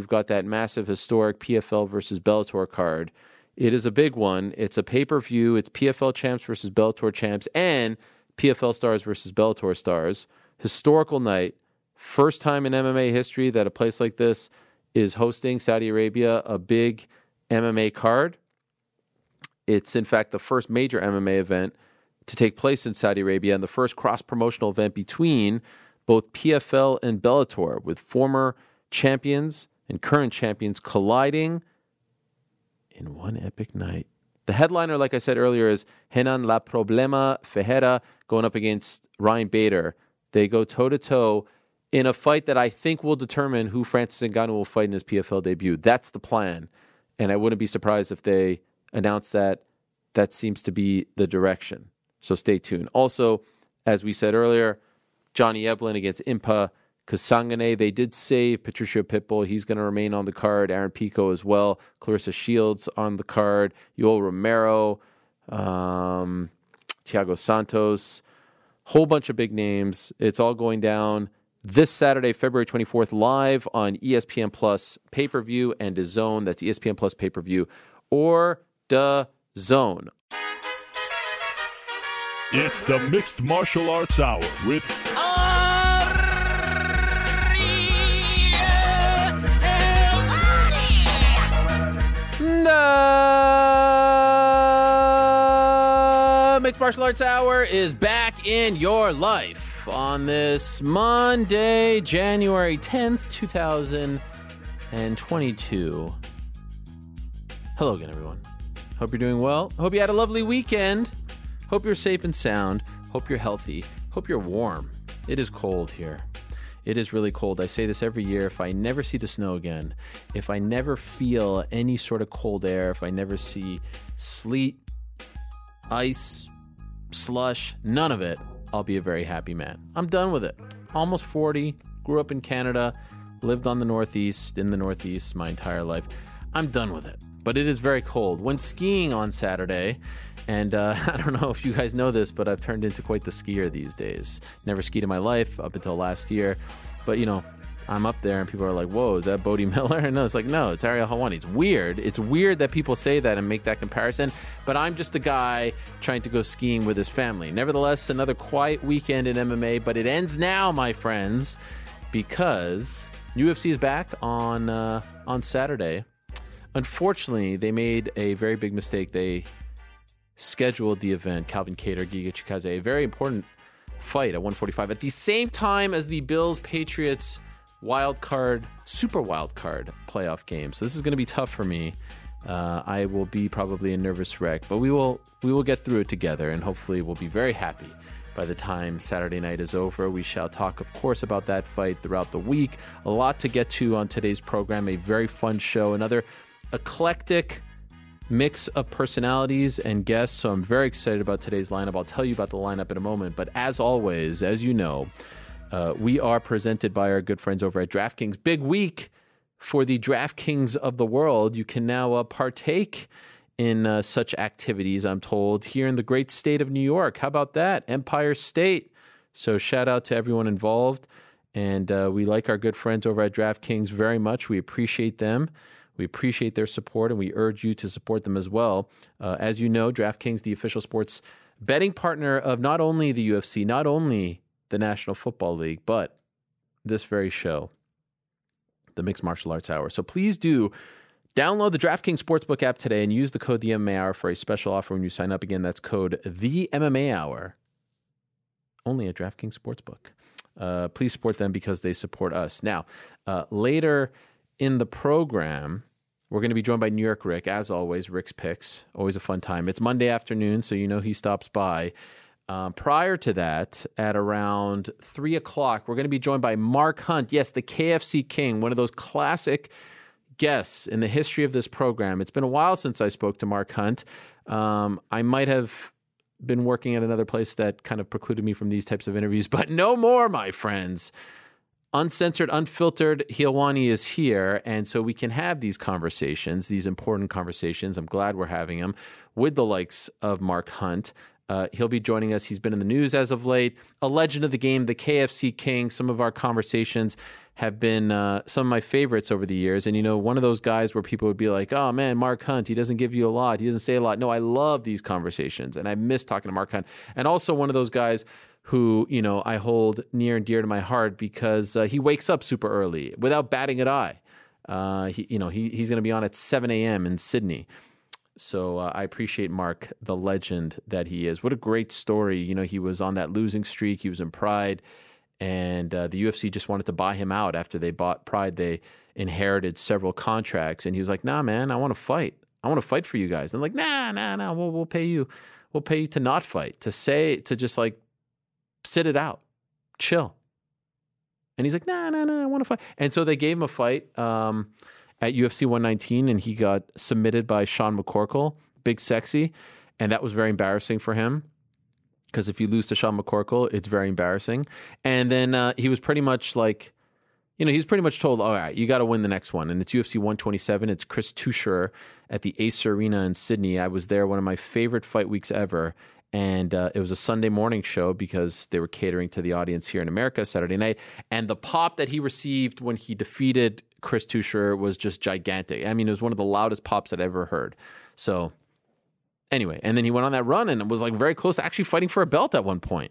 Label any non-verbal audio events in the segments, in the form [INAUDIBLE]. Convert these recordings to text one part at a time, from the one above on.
you've got that massive historic PFL versus Bellator card. It is a big one. It's a pay per view. It's PFL champs versus Bellator champs and PFL stars versus Bellator stars. Historical night. First time in MMA history that a place like this is hosting Saudi Arabia a big MMA card. It's, in fact, the first major MMA event to take place in Saudi Arabia and the first cross promotional event between both PFL and Bellator, with former champions and current champions colliding in one epic night. The headliner, like I said earlier, is Renan La Problema Ferreira going up against Ryan Bader. They go toe to toe in a fight that I think will determine who Francis Ngannou will fight in his PFL debut. That's the plan. And I wouldn't be surprised if they announce that that seems to be the direction. So stay tuned. Also, as we said earlier, Johnny Eblen against Impa Kasanganay. They did save Patricio Pitbull. He's going to remain on the card. Aaron Pico as well. Claressa Shields on the card. Yoel Romero, um, Thiago Santos. Whole bunch of big names. It's all going down this Saturday, February 24th, live on ESPN Plus pay per view and DAZN. That's ESPN Plus pay per view or the Zone. It's the Mixed Martial Arts Hour with Mixed Martial Arts Hour is back in your life on this Monday, January 10th, 2022. Hello again, everyone. Hope you're doing well. Hope you had a lovely weekend. Hope you're safe and sound. Hope you're healthy. Hope you're warm. It is cold here. It is really cold. I say this every year. If I never see the snow again, if I never feel any sort of cold air, if I never see sleet, ice, slush, none of it, I'll be a very happy man. I'm done with it. Almost 40, grew up in Canada, lived on the Northeast, in the Northeast my entire life. I'm done with it. But it is very cold. When skiing on Saturday, and uh, [LAUGHS] I don't know if you guys know this, but I've turned into quite the skier these days. Never skied in my life up until last year. But, you know, I'm up there and people are like, whoa, is that Bode [LAUGHS] Miller? And no, it's like, no, it's Ariel Helwani. It's weird. It's weird that people say that and make that comparison, but I'm just a guy trying to go skiing with his family. Nevertheless, another quiet weekend in MMA, but it ends now, my friends, because UFC is back on uh, on Saturday. Unfortunately, they made a very big mistake. They scheduled the event, Calvin Kattar, Giga Chikadze, a very important fight at 145 at the same time as the Bills Patriots wild card, super wild card playoff game. So this is going to be tough for me. Uh, I will be probably a nervous wreck, but we will we will get through it together, and hopefully we'll be very happy by the time Saturday night is over. We shall talk, of course, about that fight throughout the week. A lot to get to on today's program. A very fun show. Another eclectic mix of personalities and guests. So I'm very excited about today's lineup. I'll tell you about the lineup in a moment. But as always, as you know, uh, we are presented by our good friends over at DraftKings. Big week for the DraftKings of the world. You can now uh, partake in uh, such activities, I'm told, here in the great state of New York. How about that? Empire State. So shout out to everyone involved. And uh, we like our good friends over at DraftKings very much. We appreciate them. We appreciate their support and we urge you to support them as well. Uh, as you know, DraftKings, the official sports betting partner of not only the UFC, not only the National Football League, but this very show, the Mixed Martial Arts Hour. So please do download the DraftKings Sportsbook app today and use the code the MMA Hour for a special offer when you sign up. Again, that's code the MMA Hour. Only at DraftKings Sportsbook. Uh, please support them because they support us. Now, uh, later in the program, we're going to be joined by New York Ric, as always. Ric's picks, always a fun time. It's Monday afternoon, so you know he stops by. Um, prior to that, at around three o'clock, we're going to be joined by Mark Hunt. Yes, the KFC King, one of those classic guests in the history of this program. It's been a while since I spoke to Mark Hunt. Um, I might have been working at another place that kind of precluded me from these types of interviews, [LAUGHS] but no more, my friends uncensored, unfiltered Helwani is here. And so we can have these conversations, these important conversations. I'm glad we're having them with the likes of Mark Hunt. Uh, he'll be joining us. He's been in the news as of late. A legend of the game, the KFC King. Some of our conversations have been uh, some of my favorites over the years. And, you know, one of those guys where people would be like, oh man, Mark Hunt, he doesn't give you a lot. He doesn't say a lot. No, I love these conversations and I miss talking to Mark Hunt. And also one of those guys who, you know, I hold near and dear to my heart because uh, he wakes up super early without batting an eye. Uh, he, you know, he, he's going to be on at 7 a.m. in Sydney. So uh, I appreciate Mark, the legend that he is. What a great story. You know, he was on that losing streak. He was in Pride and uh, the UFC just wanted to buy him out after they bought Pride. They inherited several contracts, and he was like, "Nah, man, I want to fight. I want to fight for you guys." And like, "Nah, nah, nah. We'll we'll pay you. We'll pay you to not fight, to say, to just like sit it out, chill." And he's like, "Nah, nah, nah. I want to fight." And so they gave him a fight um, at UFC 119, and he got submitted by Sean McCorkle, Big Sexy, and that was very embarrassing for him because if you lose to Sean McCorkle, it's very embarrassing. And then uh, he was pretty much like, you know, he's pretty much told, all right, you got to win the next one. And it's UFC 127. It's Chris Tucher at the Acer Arena in Sydney. I was there, one of my favorite fight weeks ever. And uh, it was a Sunday morning show because they were catering to the audience here in America Saturday night. And the pop that he received when he defeated Chris Tucher was just gigantic. I mean, it was one of the loudest pops I'd ever heard. So Anyway, and then he went on that run and was like very close to actually fighting for a belt at one point.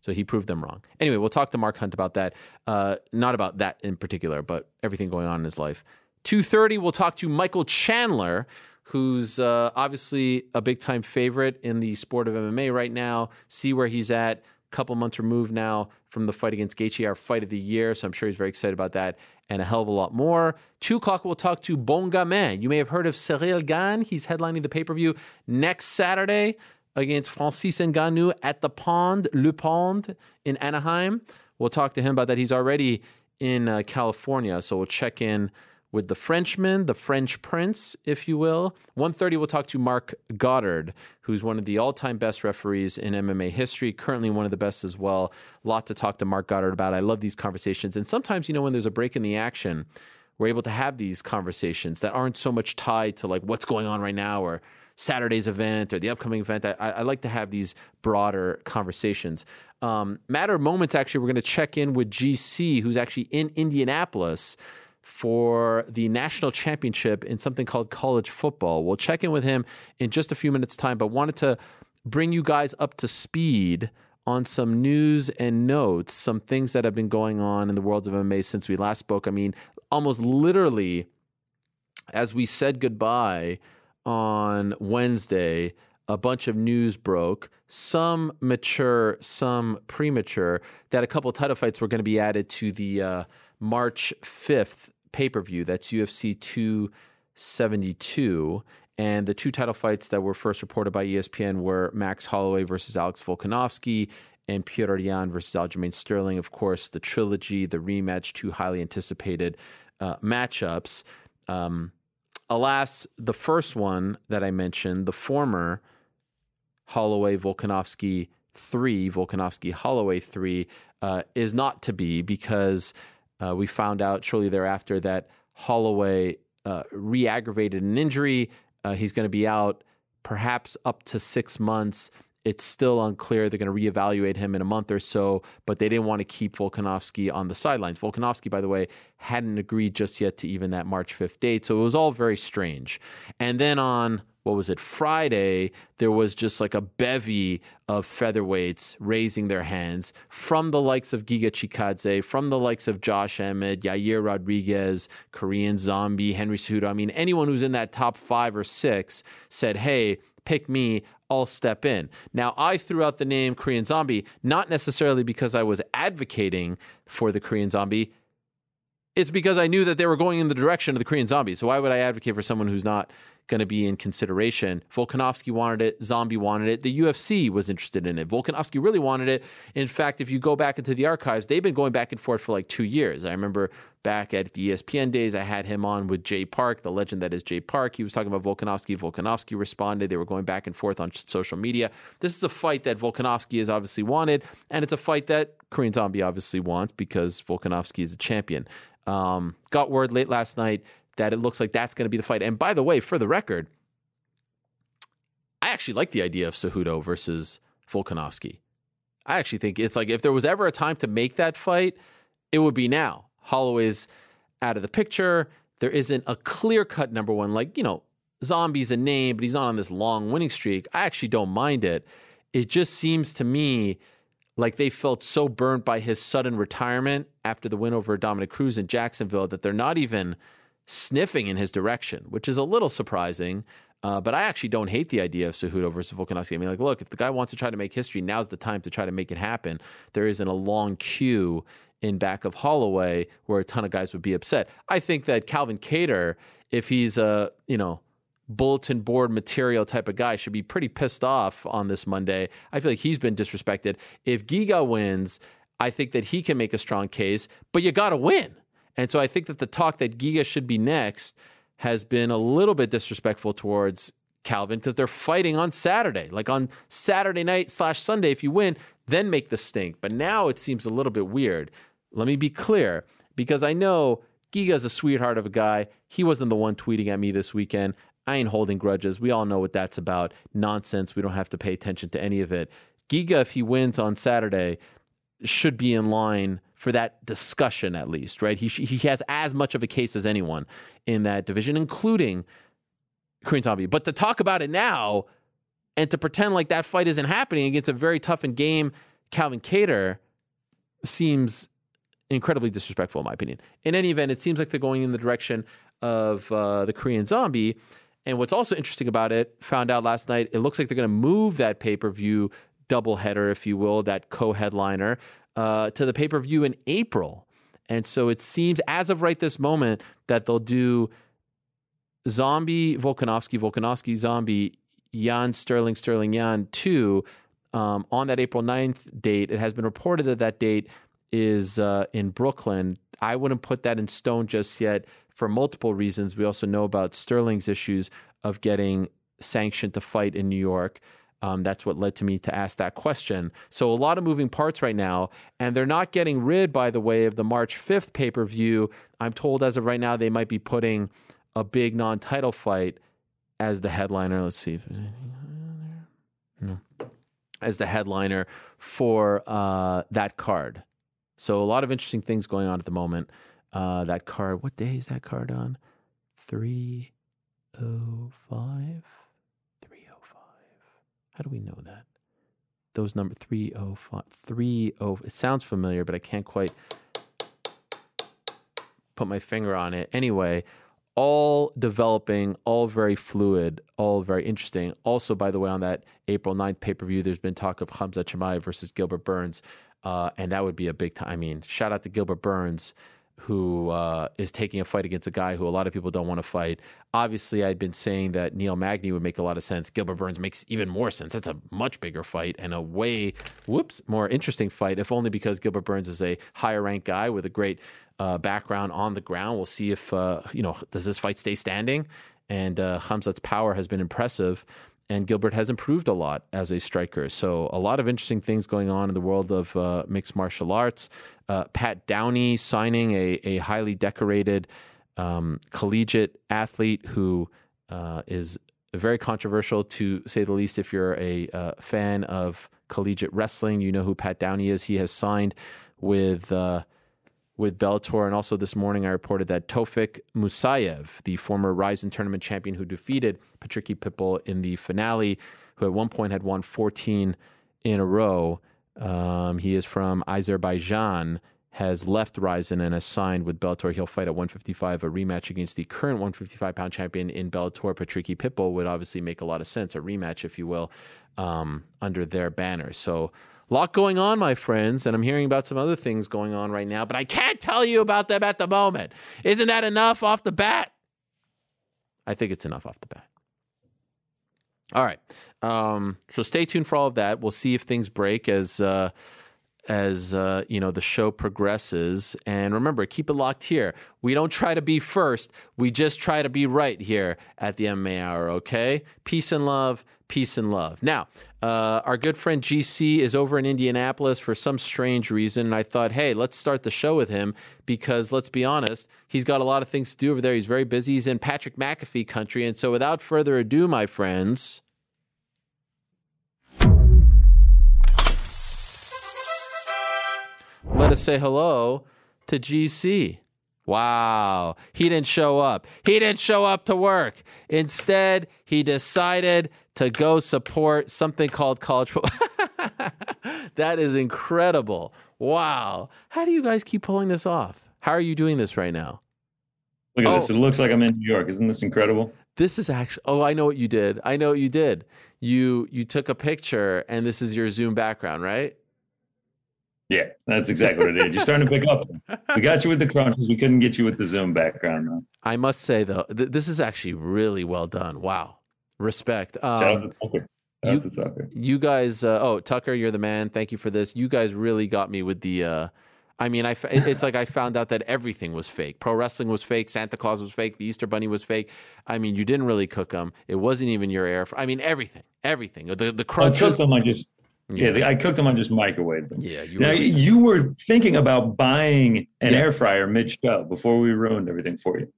So he proved them wrong. Anyway, we'll talk to Mark Hunt about that. Uh, not about that in particular, but everything going on in his life. 2.30, we'll talk to Michael Chandler, who's uh, obviously a big time favorite in the sport of MMA right now. See where he's at A couple months removed now from the fight against Gaethje, our fight of the year. So I'm sure he's very excited about that and a hell of a lot more. Two o'clock, we'll talk to Bon Gamin. You may have heard of Ciryl Gane. He's headlining the pay per view next Saturday against Francis Ngannou at the Pond, Le Pond in Anaheim. We'll talk to him about that. He's already in uh, California, so we'll check in with the Frenchman, the French Prince, if you will. 130, we'll talk to Mark Goddard, who's one of the all-time best referees in MMA history, currently one of the best as well. A lot to talk to Mark Goddard about. I love these conversations. And sometimes, you know, when there's a break in the action, we're able to have these conversations that aren't so much tied to like what's going on right now or Saturday's event or the upcoming event. I, I like to have these broader conversations. Um, matter of moments, actually, we're going to check in with GC, who's actually in Indianapolis for the national championship in something called college football. We'll check in with him in just a few minutes' time, but wanted to bring you guys up to speed on some news and notes, some things that have been going on in the world of MMA since we last spoke. I mean, almost literally, as we said goodbye on Wednesday, a bunch of news broke, some mature, some premature, that a couple title fights were going to be added to the uh, March 5th pay per view. That's UFC 272. And the two title fights that were first reported by ESPN were Max Holloway versus Alex Volkanovski and Petr Yan versus Aljamain Sterling. Of course, the trilogy, the rematch, two highly anticipated uh, matchups. Um, alas, the first one that I mentioned, the former Holloway Volkanovski 3, Volkanovski Holloway 3, uh, is not to be because uh, we found out shortly thereafter that Holloway uh, re aggravated an injury. Uh, he's going to be out perhaps up to six months. It's still unclear. They're going to reevaluate him in a month or so, but they didn't want to keep Volkanovski on the sidelines. Volkanovski, by the way, hadn't agreed just yet to even that March 5th date. So it was all very strange. And then on what was it, Friday, there was just like a bevy of featherweights raising their hands from the likes of Giga Chikadze, from the likes of Josh Emmett, Yair Rodriguez, Korean Zombie, Henry Cejudo. I mean, anyone who's in that top five or six said, hey, pick me, I'll step in. Now, I threw out the name Korean Zombie, not necessarily because I was advocating for the Korean Zombie. It's because I knew that they were going in the direction of the Korean Zombie. So why would I advocate for someone who's not going to be in consideration. Volkanovski wanted it, Zombie wanted it, the UFC was interested in it. Volkanovski really wanted it. In fact, if you go back into the archives, they've been going back and forth for like two years. I remember back at the ESPN days, I had him on with Jay Park, the legend that is Jay Park. He was talking about Volkanovski. Volkanovski responded. They were going back and forth on social media. This is a fight that Volkanovski has obviously wanted, and it's a fight that Korean Zombie obviously wants because Volkanovski is a champion. Um, got word late last night that it looks like that's going to be the fight. And by the way, for the record, I actually like the idea of Cejudo versus Volkanovski. I actually think it's like if there was ever a time to make that fight, it would be now Holloway's out of the picture. There isn't a clear cut number one. Like, you know, Zombie's a name, but he's not on this long winning streak. I actually don't mind it. It just seems to me like they felt so burnt by his sudden retirement after the win over Dominick Cruz in Jacksonville that they're not even sniffing in his direction, which is a little surprising. Uh, but I actually don't hate the idea of Cejudo versus Volkanovski. I mean, like, look, if the guy wants to try to make history, now's the time to try to make it happen. There isn't a long queue in back of Holloway where a ton of guys would be upset. I think that Calvin Kattar, if he's a, you know, bulletin board material type of guy should be pretty pissed off on this Monday. I feel like he's been disrespected. If Giga wins, I think that he can make a strong case, but you got to win. And so I think that the talk that Giga should be next has been a little bit disrespectful towards Calvin because they're fighting on Saturday. Like on Saturday night slash Sunday, if you win, then make the stink. But now it seems a little bit weird. Let me be clear because I know Giga's a sweetheart of a guy. He wasn't the one tweeting at me this weekend. I ain't holding grudges. We all know what that's about. Nonsense. We don't have to pay attention to any of it. Giga, if he wins on Saturday, should be in line for that discussion at least, right? He he has as much of a case as anyone in that division, including Korean Zombie. But to talk about it now and to pretend like that fight isn't happening against a very tough and game Calvin Kattar seems incredibly disrespectful in my opinion. In any event, it seems like they're going in the direction of uh, the Korean Zombie. And what's also interesting about it, found out last night, it looks like they're going to move that pay per view doubleheader, if you will, that co headliner, uh, to the pay per view in April. And so it seems, as of right this moment, that they'll do Zombie, Volkanovski, Volkanovski, Zombie, Yan, Sterling, Sterling, Yan 2 um, on that April 9th date. It has been reported that that date is uh, in Brooklyn. I wouldn't put that in stone just yet for multiple reasons. We also know about Sterling's issues of getting sanctioned to fight in New York. Um, that's what led to me to ask that question. So, a lot of moving parts right now, and they're not getting rid, by the way, of the March 5th pay per view. I'm told as of right now they might be putting a big non title fight as the headliner. Let's see. If anything there. No. As the headliner for uh, that card. So, a lot of interesting things going on at the moment. Uh, that card, what day is that card on? 305? How do we know that? Those number 305, 30, it sounds familiar, but I can't quite put my finger on it. Anyway, all developing, all very fluid, all very interesting. Also, by the way, on that April 9th pay per view, there's been talk of Khamzat Chimaev versus Gilbert Burns. Uh, and that would be a big time. I mean, shout out to Gilbert Burns who uh, is taking a fight against a guy who a lot of people don't want to fight. Obviously, I'd been saying that Neil Magny would make a lot of sense. Gilbert Burns makes even more sense. That's a much bigger fight and a way, whoops, more interesting fight, if only because Gilbert Burns is a higher ranked guy with a great uh, background on the ground. We'll see if, uh, you know, does this fight stay standing? And uh, Khamzat's power has been impressive and Gilbert has improved a lot as a striker. So a lot of interesting things going on in the world of uh, mixed martial arts. Uh, Pat Downey signing a, a highly decorated um, collegiate athlete who uh, is very controversial to say the least. If you're a uh, fan of collegiate wrestling, you know who Pat Downey is. He has signed with uh, with Bellator. And also this morning, I reported that Tofik Musayev, the former Rizin tournament champion who defeated Patricky Pitbull in the finale, who at one point had won 14 in a row, um, he is from Azerbaijan, has left Rizin and has signed with Bellator. He'll fight at 155, a rematch against the current 155 pound champion in Bellator, Patricky Pitbull, would obviously make a lot of sense, a rematch, if you will, um, under their banner. So, lot going on, my friends, and I'm hearing about some other things going on right now, but I can't tell you about them at the moment. Isn't that enough off the bat? I think it's enough off the bat. All right. Um, so stay tuned for all of that. We'll see if things break as uh, as uh, you know the show progresses. And remember, keep it locked here. We don't try to be first. We just try to be right here at the MMA Hour. Okay. Peace and love. Peace and love. Now, uh, our good friend GC is over in Indianapolis for some strange reason. And I thought, hey, let's start the show with him because let's be honest, he's got a lot of things to do over there. He's very busy. He's in Patrick McAfee country. And so, without further ado, my friends, let us say hello to GC. Wow. He didn't show up. He didn't show up to work. Instead, he decided to go support something called college football. [LAUGHS] that is incredible. Wow. How do you guys keep pulling this off? How are you doing this right now? Look at Oh. this. It looks like I'm in New York. Isn't this incredible? This is actually Oh, I know what you did. I know what you did. You you took a picture and this is your Zoom background, right? Yeah, that's exactly what it is. You're starting to pick up. We got you with the crunches. We couldn't get you with the Zoom background. Though. I must say though, th- this is actually really well done. Wow. Respect. Um, to Tucker. Shout to Tucker. you guys uh, oh tucker you're the man thank you for this you guys really got me with the uh i mean i it's like i found out that everything was fake pro wrestling was fake santa claus was fake the easter bunny was fake i mean you didn't really cook them it wasn't even your air i mean everything everything the the I cooked them. I just yeah. yeah, I cooked them. I just microwaved them. yeah you Now were, you were thinking about buying an Yes. air fryer mid show before we ruined everything for you.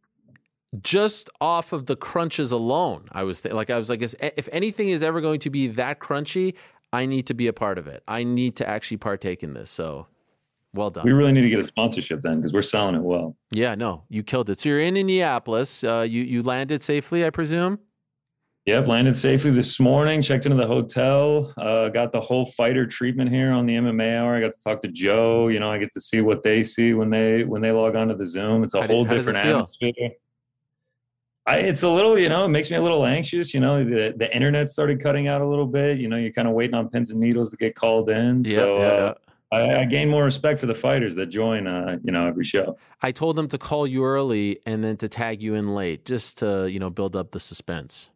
Just off of the crunches alone i was th- like i was like if if anything is ever going to be that crunchy i need to be a part of it i need to actually partake in this so well done We really need to get a sponsorship then because we're selling it well. Yeah, no, you killed it. So you're in Indianapolis. Uh, you you landed safely, I presume. Yep, landed safely this morning. Checked into the hotel. Uh, got the whole fighter treatment here on the MMA hour. I got to talk to Joe. You know, I get to see what they see when they when they log onto the Zoom. It's a How whole how does it different atmosphere. I, it's a little, you know, it makes me a little anxious. You know, the the internet started cutting out a little bit. You know, you're kind of waiting on pins and needles to get called in. Yeah, so yeah, uh. I, I gain more respect for the fighters that join. Uh, you know, every show. I told them to call you early and then to tag you in late, just to you know build up the suspense.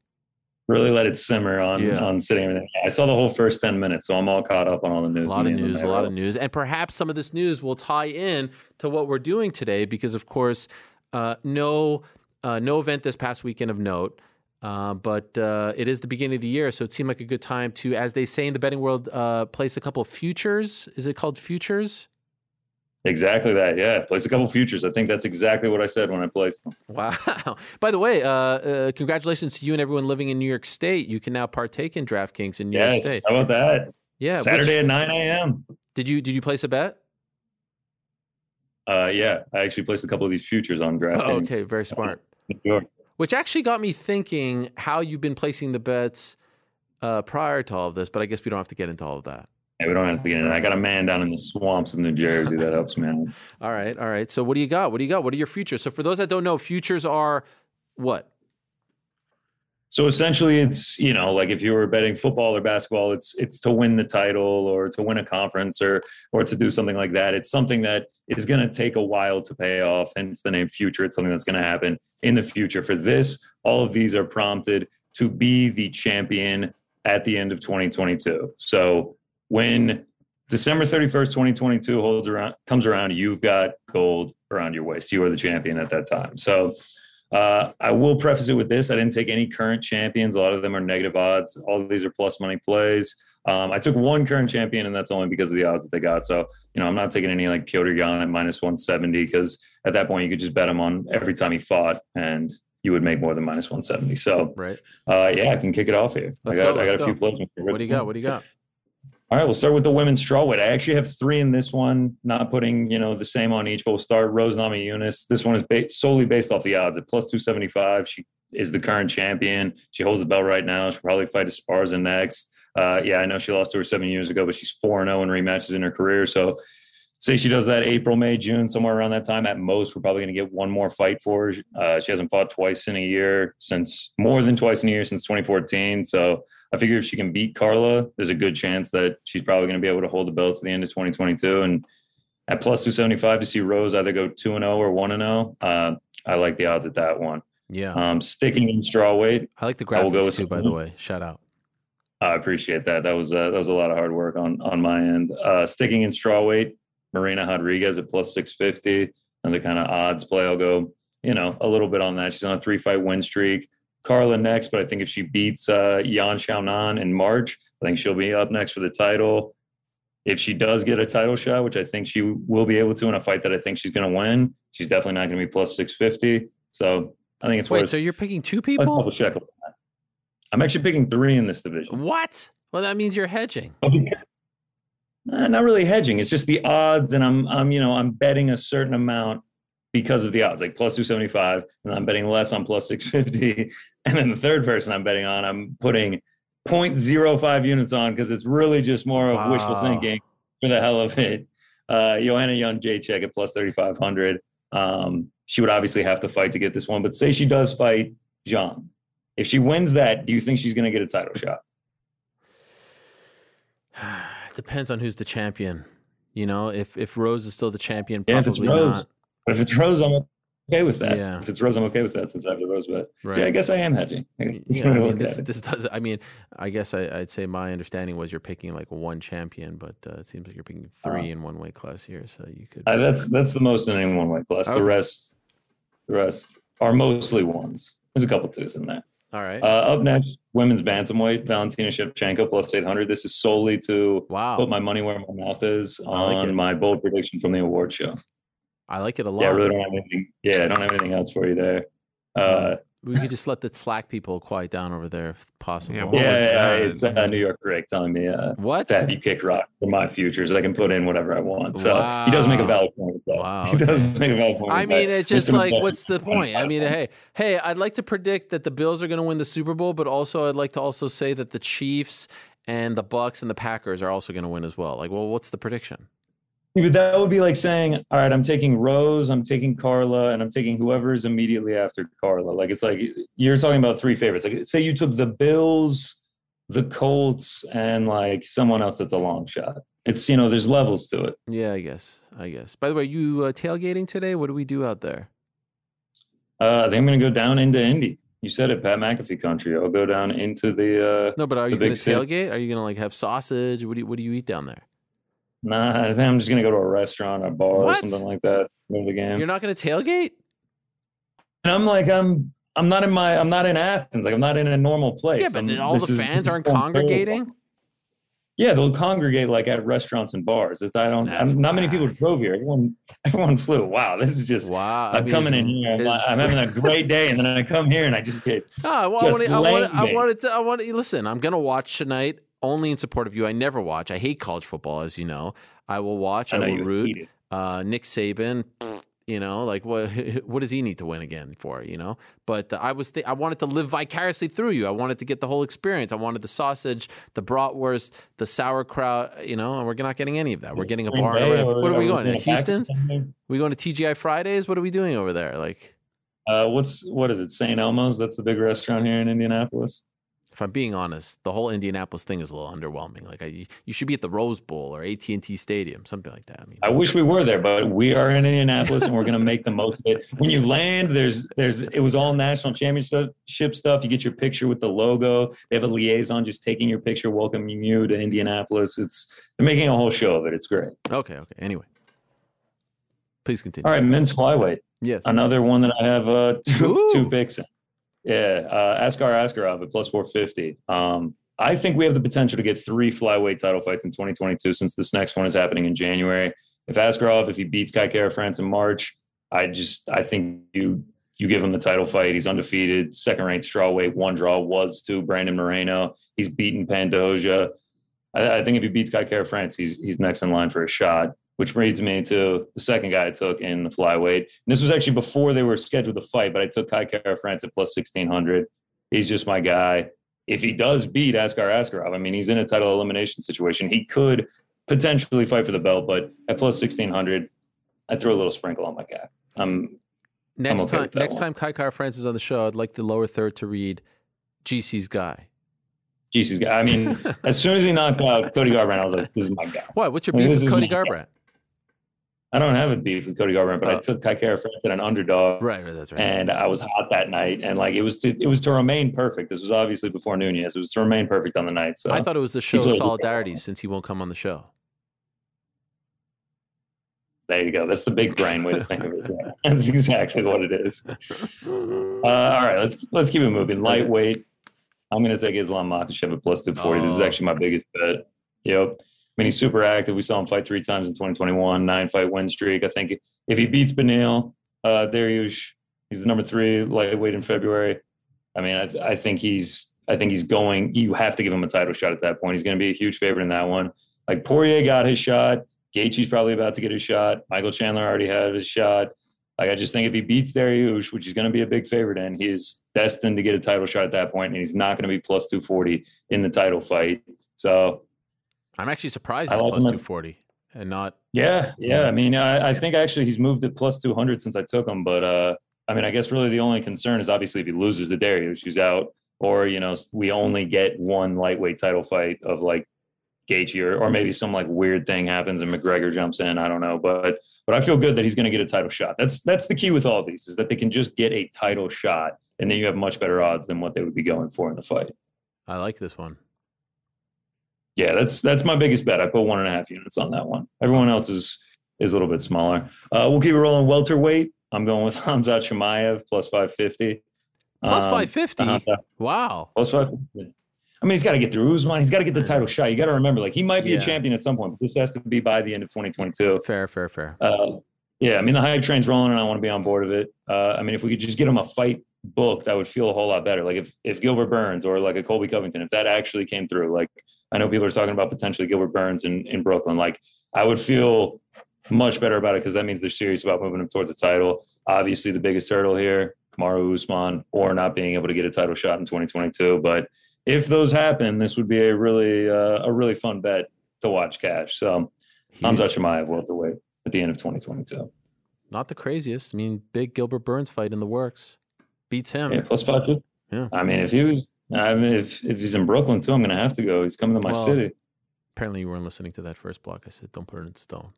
Really let it simmer on Yeah. on sitting. I saw the whole first ten minutes, so I'm all caught up on all the news. A lot of news, a lot of news, and perhaps some of this news will tie in to what we're doing today, because of course, uh, no uh, no event this past weekend of note. Uh, but uh, it is the beginning of the year, so it seemed like a good time to, as they say in the betting world, uh, place a couple of futures. Is it called futures? Exactly that. Yeah. Place a couple futures. I think that's exactly what I said when I placed them. Wow. [LAUGHS] By the way, uh, uh, congratulations to you and everyone living in New York State. You can now partake in DraftKings in New York yes. State. How about that? Yeah. Saturday which- at 9 a.m. did you did you place a bet? Uh, yeah. I actually placed a couple of these futures on DraftKings. Oh, okay, very smart. York. Which actually got me thinking how you've been placing the bets uh, prior to all of this, but I guess we don't have to get into all of that. Hey, we don't have to get in. I got a man down in the swamps of New Jersey that helps me out. [LAUGHS] All right, all right. So what do you got? What do you got? What are your futures? So for those that don't know, futures are what? So essentially, it's you know like if you were betting football or basketball, it's it's to win the title or to win a conference or or to do something like that. It's something that is going to take a while to pay off. Hence the name future. It's something that's going to happen in the future. For this, all of these are prompted to be the champion at the end of 2022. So when December 31st, 2022 holds around comes around, you've got gold around your waist. You are the champion at that time. So uh, I will preface it with this: I didn't take any current champions. A lot of them are negative odds. All of these are plus money plays. Um, I took one current champion, and that's only because of the odds that they got. So you know, I'm not taking any like Petr Yan at minus 170 because at that point you could just bet him on every time he fought, and you would make more than minus 170. So Right. uh, yeah, I can kick it off here. Let's I got, go, I got a few plays. What do you got? What do you got? All right, we'll start with the women's strawweight. I actually have three in this one, not putting you know the same on each, but we'll start Rose Namajunas. This one is solely based off the odds at plus two seventy five. She is the current champion. She holds the belt right now. She'll probably fight Esparza next. Uh, yeah, I know she lost to her seven years ago, but she's four and zero in rematches in her career. So say she does that April, May, June, somewhere around that time. At most, we're probably going to get one more fight for her. Uh, she hasn't fought twice in a year since more than twice in a year since 2014. So I figure if she can beat Carla, there's a good chance that she's probably going to be able to hold the belt to the end of 2022. And at plus 275 to see Rose either go 2 and 0 or 1 and 0, uh, I like the odds at that one. Yeah. Um, sticking in straw weight, I like the I will go with too, by the way. Shout out. I appreciate that. That was uh, that was a lot of hard work on on my end. Uh, sticking in straw weight, Marina Rodriguez at plus 650, and the kind of odds play. I'll go, you know, a little bit on that. She's on a three fight win streak. Carla next, but I think if she beats uh, Yan Xiaonan in March, I think she'll be up next for the title. If she does get a title shot, which I think she will be able to in a fight that I think she's going to win, she's definitely not going to be plus 650. So I think it's Wait, worth so you're picking two a double people? check. I'm actually picking three in this division. What? Well, that means you're hedging. [LAUGHS] Uh, not really hedging. It's just the odds, and I'm I'm you know I'm betting a certain amount because of the odds, like plus two seventy five, and I'm betting less on plus six fifty. [LAUGHS] And then the third person I'm betting on, I'm putting 0.05 units on because it's really just more of Wow. wishful thinking for the hell of it. Uh, Joanna Jedrzejczyk at plus 3,500. Um, she would obviously have to fight to get this one, but say she does fight Zhang. If she wins that, do you think she's going to get a title shot? [SIGHS] It Depends on who's the champion. You know, if if Rose is still the champion, Yeah, probably Rose. not. But if it's Rose, I'm okay with that. Yeah. If it's Rose, I'm okay with that since I have the Rose bet. So yeah, I guess I am hedging. Yeah, [LAUGHS] Yeah, I mean, this this does. I mean, I guess I, I'd say my understanding was you're picking like one champion, but uh, it seems like you're picking three in one weight class here, so you could. Uh, that's that's the most in any one weight class. Okay. The rest, the rest are mostly ones. There's a couple twos in there. All right. Uh, up next, women's bantamweight, Valentina Shevchenko plus 800. This is solely to wow, put my money where my mouth is I like on my bold prediction from the award show. I like it a lot. Yeah, I really don't have anything. Yeah, I don't have anything else for you there. Uh, we could just let the Slack people quiet down over there if possible. Yeah, yeah, yeah, it's uh, New York Ric telling me uh, What? that you kick rock for my futures. I can put in whatever I want. So he does make a valid point with that. Wow, He does make a valid point. I mean, it's just like, McBeth- what's the point? I mean, hey, hey, I'd like to predict that the Bills are going to win the Super Bowl, but also I'd like to also say that the Chiefs and the Bucks and the Packers are also going to win as well. Like, well, what's the prediction? But that would be like saying, all right, I'm taking Rose, I'm taking Carla, and I'm taking whoever is immediately after Carla. Like it's like you're talking about three favorites. Like say you took the Bills, the Colts, and like someone else that's a long shot. It's you know, there's levels to it. Yeah, I guess. I guess. By the way, you uh, tailgating today? What do we do out there? Uh, I think I'm gonna go down into Indy. You said it, Pat McAfee country. I'll go down into the uh No, but are you going to city. tailgate? Are you going to like have sausage? What do you, what do you eat down there? Nah, [LAUGHS] I think I'm just gonna go to a restaurant, a bar, What? or something like that. Go the game. You're not to tailgate? and I'm like, I'm I'm not in my I'm not in Athens. Like I'm not in a normal place. Yeah, but I'm- all the fans is aren't congregating. Yeah, they'll congregate like at restaurants and bars. It's, I don't. I'm, not many people drove here. Everyone, [LAUGHS] everyone flew. Wow, this is just. Wow. I I'm mean, coming in here. I'm, I'm having a great day, and then I come here and I just get. Oh, [LAUGHS] well, I to. I want. I wanted to. I. Listen, I'm gonna watch tonight only in support of you. I never watch. I hate college football, as you know. I will watch. I, I will root. Uh, Nick Saban. [SNIFFS] You know, like what? [LAUGHS] What does he need to win again for? You know. But uh, I was. Th- I wanted to live vicariously through you. I wanted to get the whole experience. I wanted the sausage, the bratwurst, the sauerkraut. You know, and we're not getting any of that. We're getting a bar. Bay, What are we going? To a package Houston? We going to TGI Fridays? What are we doing over there? Like, Uh, what's what is it? St. Elmo's. That's the big restaurant here in Indianapolis. If I'm being honest, the whole Indianapolis thing is a little underwhelming. Like, I, you should be at the Rose Bowl or AT and T Stadium, something like that. I mean, I wish we were there, but we are in Indianapolis, and we're going to make the most of it. [LAUGHS] When you land, there's there's it was all national championship stuff. You get your picture with the logo. They have a liaison just taking your picture, welcoming you to Indianapolis. It's they're making a whole show of it. It's great. okay, okay. Anyway, please continue. All right, men's flyweight. Yes. Another one that I have uh, two, Ooh. two picks in. Yeah, uh, Askar Askarov at plus 450. Um, I think we have the potential to get three flyweight title fights in 2022 since this next one is happening in January. If Askarov, if he beats Kai Kara France in March, I just I think you you give him the title fight. He's undefeated, second ranked strawweight. One draw was to Brandon Moreno. He's beaten Pantoja. I, I think if he beats Kai Kara France, he's he's next in line for a shot. Which brings me to the second guy I took in the flyweight. And this was actually before they were scheduled to fight, but I took Kai Kara France at plus 1600. He's just my guy. If he does beat Askar Askarov, I mean, he's in a title elimination situation. He could potentially fight for the belt, but at plus 1600, I throw a little sprinkle on my guy. Um, next okay time, next one. time Kai Kara France is on the show, I'd like the lower third to read GC's guy. Jesus, guy. I mean, [LAUGHS] as soon as he knocked out Cody Garbrandt, I was like, this is my guy. What? What's your I mean, beef with Cody. Garbrandt? I don't have a beef with Cody Garbrandt, but I Oh. took Kai Kara France at an underdog. Right, right. That's right. and I was hot that night, and like it was to, it was to remain perfect. This was obviously before Nunez. It was to remain perfect on the night. So I thought it was the show of solidarity since he won't come on the show. there you go. That's the big brain way to think of it. Yeah. [LAUGHS] That's exactly what it is. [LAUGHS] Uh, all right, let's let's keep it moving. Lightweight. I'm going to take Islam Makhachev at plus 240. This is Oh. actually my biggest bet. Yep. I mean, he's super active. We saw him fight three times in 2021, nine fight win streak. I think if he beats Beneil, uh, Dariush, he's the number three lightweight in February. I mean, I, th- I think he's I think he's going. You have to give him a title shot at that point. He's going to be a huge favorite in that one. Like Poirier got his shot. Gaethje's probably about to get his shot. Michael Chandler already had his shot. Like I just think if he beats Dariush, which he's going to be a big favorite in, he's destined to get a title shot at that point, and he's not going to be plus two forty in the title fight. So I'm actually surprised he's plus two forty and not. Yeah, yeah. I mean, I, I think actually he's moved at plus two hundred since I took him, but uh, I mean, I guess really the only concern is obviously if he loses to Dariush, he's out, or you know, we only get one lightweight title fight of like Gaethje, or, or maybe some like weird thing happens and McGregor jumps in. I don't know, but but I feel good that he's going to get a title shot. That's that's the key with all these is that they can just get a title shot, and then you have much better odds than what they would be going for in the fight. I like this one. Yeah, that's that's my biggest bet. I put one and a half units on that one. Everyone else is is a little bit smaller. Uh, we'll keep it rolling welterweight. I'm going with [LAUGHS] Khamzat Chimaev plus five fifty. Plus um, five fifty. Wow. Plus five fifty. I mean, he's got to get through Usman. He's got to get the title shot. You got to remember, like he might be yeah. a champion at some point, but this has to be by the end of 2022. Fair, fair, fair. Uh, yeah, I mean the hype train's rolling, and I want to be on board of it. Uh, I mean, if we could just get him a fight booked, I would feel a whole lot better. Like if if Gilbert Burns or like a Colby Covington, if that actually came through, like I know people are talking about potentially Gilbert Burns in in Brooklyn, like I would feel much better about it because that means they're serious about moving him towards the title. Obviously, the biggest hurdle here, Kamaru Usman, or not being able to get a title shot in 2022, but if those happen, this would be a really uh, a really fun bet to watch cash. So I'm touching my welterweight at the end of 2022. Not the craziest. I mean, big Gilbert Burns fight in the works. Beats him. Yeah, plus five. Yeah. I mean, if he was, I mean, if if he's in Brooklyn too, I'm to have to go. He's coming to my well, city. Apparently, you weren't listening to that first block. I said, "Don't put it in stone."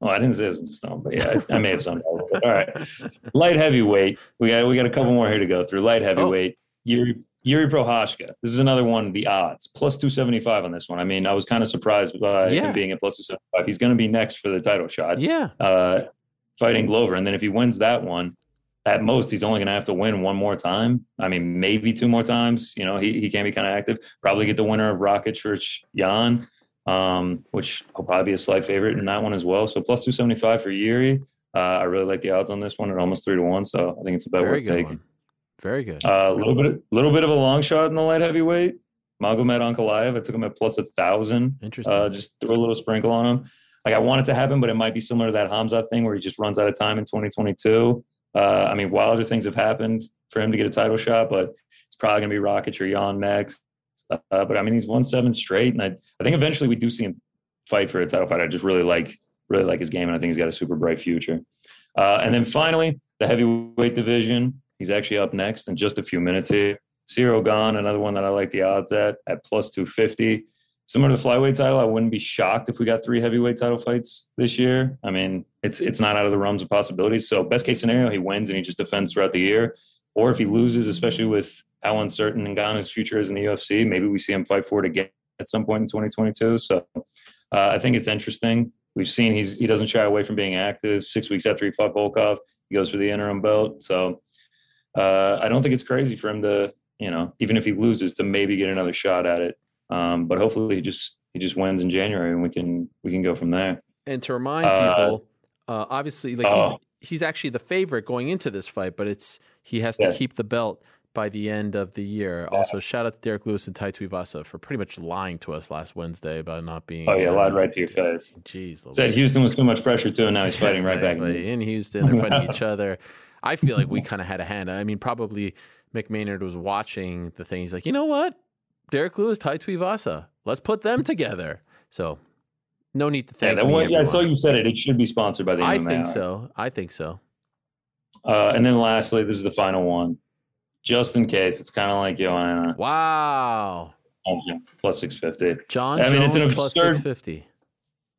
Well, I didn't say it was in stone, but yeah, I, I may have some. All right, [LAUGHS] light heavyweight. We got we got a couple more here to go through. Light heavyweight. Oh. Jiri Jiri Prochazka. This is another one. The odds plus two seventy five on this one. I mean, I was kind of surprised by yeah. him being at plus two seventy five. He's going to be next for the title shot. Yeah. Uh, fighting Glover, and then if he wins that one, at most he's only going to have to win one more time. I mean, maybe two more times. You know, he he can be kind of active. Probably get the winner of Rakic Yan, um, which will probably be a slight favorite in that one as well. So plus two seventy five for Jiri. Uh, I really like the odds on this one at almost three to one. So I think it's a bet worth taking. One. Very good. A uh, little bit, little bit of a long shot in the light heavyweight. Magomed Ankalaev. I took him at plus a thousand. Interesting. Uh, just throw a little sprinkle on him. Like I want it to happen, but it might be similar to that Hamza thing where he just runs out of time in 2022. Uh, I mean, wilder things have happened for him to get a title shot, but it's probably going to be Rakic or Yan next. Uh, but I mean, he's won seven straight, and I, I think eventually we do see him fight for a title fight. I just really like really like his game, and I think he's got a super bright future. Uh, and then finally, the heavyweight division. He's actually up next in just a few minutes here. Ciryl Gane, another one that I like the odds at at plus 250. Similar to the flyweight title, I wouldn't be shocked if we got three heavyweight title fights this year. I mean, it's it's not out of the realms of possibilities. So best case scenario, he wins and he just defends throughout the year. Or if he loses, especially with how uncertain Ngannou's future is in the UFC, maybe we see him fight for it again at some point in 2022. So uh, I think it's interesting. We've seen he's he doesn't shy away from being active. Six weeks after he fought Volkov, he goes for the interim belt. So uh, I don't think it's crazy for him to, you know, even if he loses, to maybe get another shot at it. Um, but hopefully, he just he just wins in January, and we can we can go from there. And to remind uh, people, uh, obviously, like he's oh. he's actually the favorite going into this fight, but it's he has to yeah. keep the belt by the end of the year. Yeah. Also, shout out to Derrick Lewis and Tai Tuivasa for pretty much lying to us last Wednesday about not being. Oh yeah, lied right to your face. Jeez, said Houston was too much pressure too, and now he's [LAUGHS] fighting right, back in Houston. They're fighting each other. I feel like we [LAUGHS] kind of had a hand. I mean, probably Mick Maynard was watching the thing. He's like, you know what? Derrick Lewis, Tai Tuivasa. Let's put them together. So no need to thank yeah, me. One, yeah, I saw you said it. It should be sponsored by the I think so. I think so. Uh, and then lastly, this is the final one. Just in case, it's kind of like Joanna. Wow. Oh, plus 650. Jon. I mean, Jones it's an absurd, 650.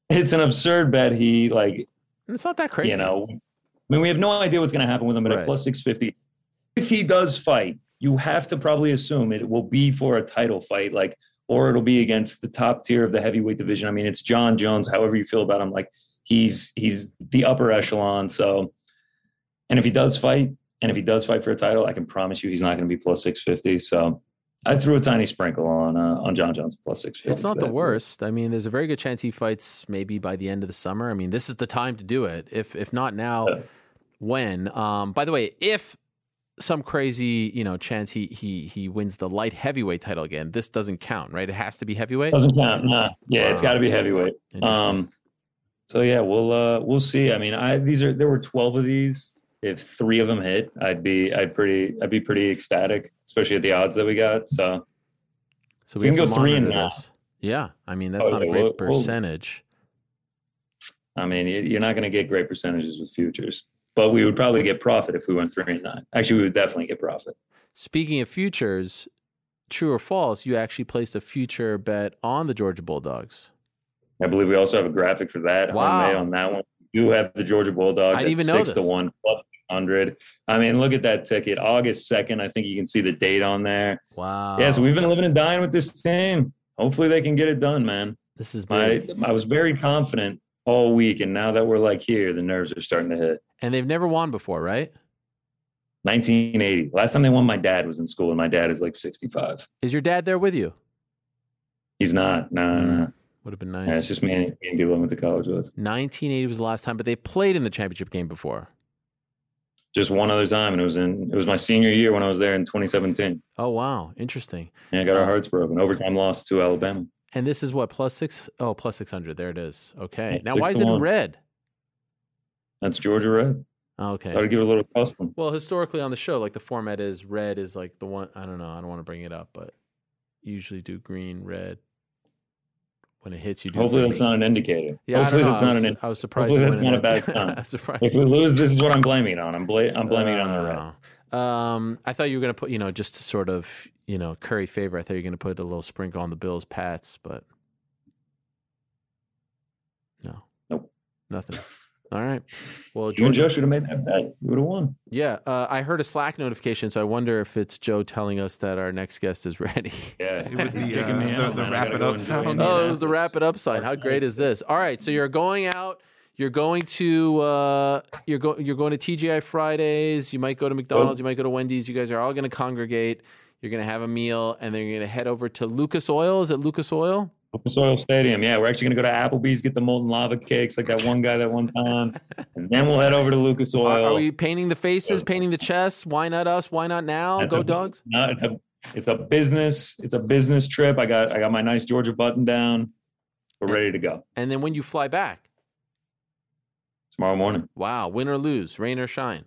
It's an absurd bet. He, like, it's not that crazy. You know, I mean, we have no idea what's going to happen with him, but right. at plus 650, if he does fight, you have to probably assume it will be for a title fight, like, or it'll be against the top tier of the heavyweight division. I mean, it's Jon Jones, however you feel about him, like he's he's the upper echelon. So, and if he does fight, and if he does fight for a title, I can promise you he's not going to be plus 650. So I threw a tiny sprinkle on uh, on Jon Jones plus 650. It's not the worst. I mean, there's a very good chance he fights maybe by the end of the summer. I mean, this is the time to do it. If if not now, yeah when. Um, by the way, if some crazy, you know, chance he he he wins the light heavyweight title again. This doesn't count, right? It has to be heavyweight. Doesn't count. Nah. Yeah, it's got to be heavyweight. Um, so yeah, we'll uh, we'll see. I mean, I these are there were twelve of these. If three of them hit, I'd be I'd pretty I'd be pretty ecstatic, especially at the odds that we got. So so we can go three and this. Yeah, I mean that's Oh, not a great we'll- we'll- percentage. I mean, you're not going to get great percentages with futures, but we would probably get profit if we went three and nine. Actually, we would definitely get profit. Speaking of futures, true or false? You actually placed a future bet on the Georgia Bulldogs. I believe we also have a graphic for that Wow. on on that one. You have the Georgia Bulldogs I at didn't even know six to one plus hundred. I mean, look at that ticket, August second. I think you can see the date on there. Wow. Yeah, so we've been living and dying with this team. Hopefully, they can get it done, man. this is I big. I was very confident all week, and now that we're like here, the nerves are starting to hit. and they've never won before, right? 1980. Last time they won, my dad was in school, and my dad is like 65. Is your dad there with you? He's not. No, no, no. Would have been Yeah, nice. it's just me and, me and people I went to college with. 1980 was the last time, but they played in the championship game before. Just one other time, and it was in it was my senior year when I was there in 2017. Oh wow, interesting. Yeah, I got Uh, our hearts broken. Overtime loss to Alabama. And this is what plus six? Oh, plus six hundred. There it is. Okay. Yeah, now, why is it in red? That's Georgia red. Okay. Got to give it a little custom. Well, historically on the show, like the format is red is like the one. I don't know. I don't want to bring it up, but usually do green, red. When it hits, you. Hopefully, that's not an indicator. Yeah, Hopefully, I don't that's not was, an. I was surprised. hopefully that's not a bad sign. [LAUGHS] I was surprised. If we lose, this is what I'm blaming on. I'm, bla- I'm blaming it on the red. Uh, Um, I thought you were going to put, you know, just to sort of, you know, curry favor. I thought you were going to put a little sprinkle on the Bills, Pats, but no, Nope. nothing. All right. Well, You and Georgia, Joe should have made that bet. You would have won. yeah, uh, I heard a Slack notification, so I wonder if it's Joe telling us that our next guest is [LAUGHS] ready. Yeah, It was the, uh, out, the- the wrap it up enjoy sound. Oh, it was the wrap it up sign. How great is this? All right, so you're going out. You're going to uh, you're going you're going to TGI Fridays. You might go to McDonald's. You might go to Wendy's. You guys are all going to congregate. You're going to have a meal, and then you're going to head over to Lucas Oil. Is it Lucas Oil? Lucas Oil Stadium. Yeah, we're actually going to go to Applebee's, get the molten lava cakes like that one guy that one time, [LAUGHS] and then we'll head over to Lucas Oil. are we painting the faces, painting the chests? Why not us? Why not now? That's Go a- dogs! No, it's a it's a business it's a business trip. I got I got my nice Georgia button down. We're ready to go And then when you fly back, tomorrow morning. wow, win or lose, rain or shine.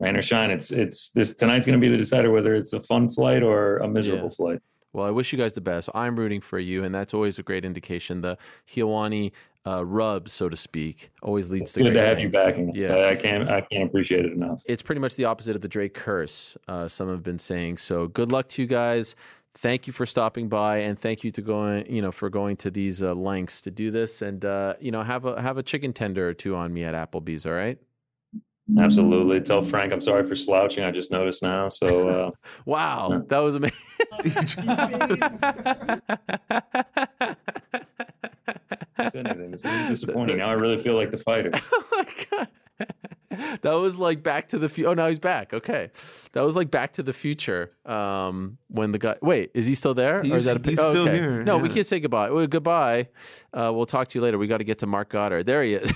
Rain or shine. It's it's this tonight's going to be the decider whether it's a fun flight or a miserable Yeah. flight. Well, I wish you guys the best. I'm rooting for you, and that's always a great indication. The Helwani uh, rub, so to speak, always leads It's to good to have you things. backing. us. Yeah, I, I can't I can't appreciate it enough. it's pretty much the opposite of the Drake curse. Uh, some have been saying. So, good luck to you guys. Thank you for stopping by, and thank you to going, you know, for going to these uh, lengths to do this. And uh, you know, have a have a chicken tender or two on me at Applebee's. All right. Absolutely. Tell Frank I'm sorry for slouching. I just noticed now. So uh, [LAUGHS] Wow, Yeah. that was amazing. say anything. This is disappointing. [LAUGHS] Now I really feel like the fighter. [LAUGHS] oh my god. That was like Back to the Future. Oh, now he's back. Okay, that was like Back to the Future. Um, when the guy, wait, is he still there? He's- is that a he's oh, still okay. here, No, we can't say goodbye. Well, goodbye. Uh, we'll talk to you later. We got to get to Marc Goddard. There he is.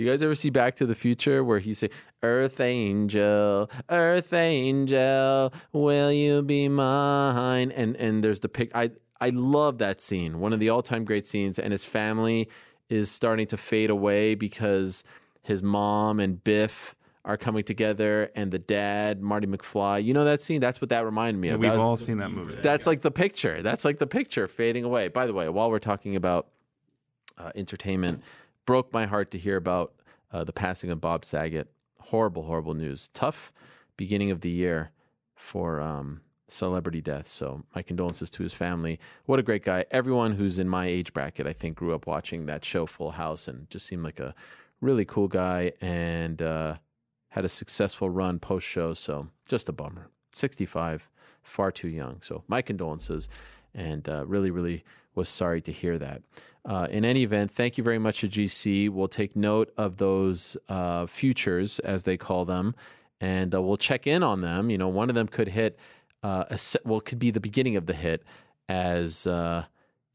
You guys ever see Back to the Future where he say, "Earth Angel, Earth Angel, will you be mine?" And and there's the pic. I I love that scene. One of the all time great scenes. And his family is starting to fade away because his mom and Biff are coming together, and the dad, Marty McFly. You know that scene? That's what that reminded me of. We've was- all seen that movie. that's like the picture. That's like the picture fading away. By the way, while we're talking about uh, entertainment, broke my heart to hear about uh, the passing of Bob Saget. Horrible, horrible news. Tough beginning of the year for um, celebrity deaths. So my condolences to his family. What a great guy. Everyone who's in my age bracket, I think, grew up watching that show, Full House, and just seemed like a really cool guy and uh, had a successful run post show. So just a bummer. 65, far too young. So my condolences, and uh, really, really was sorry to hear that. Uh, in any event, thank you very much to GC. We'll take note of those uh, futures, as they call them, and uh, we'll check in on them. You know, one of them could hit, uh, a se- well, could be the beginning of the hit, as uh,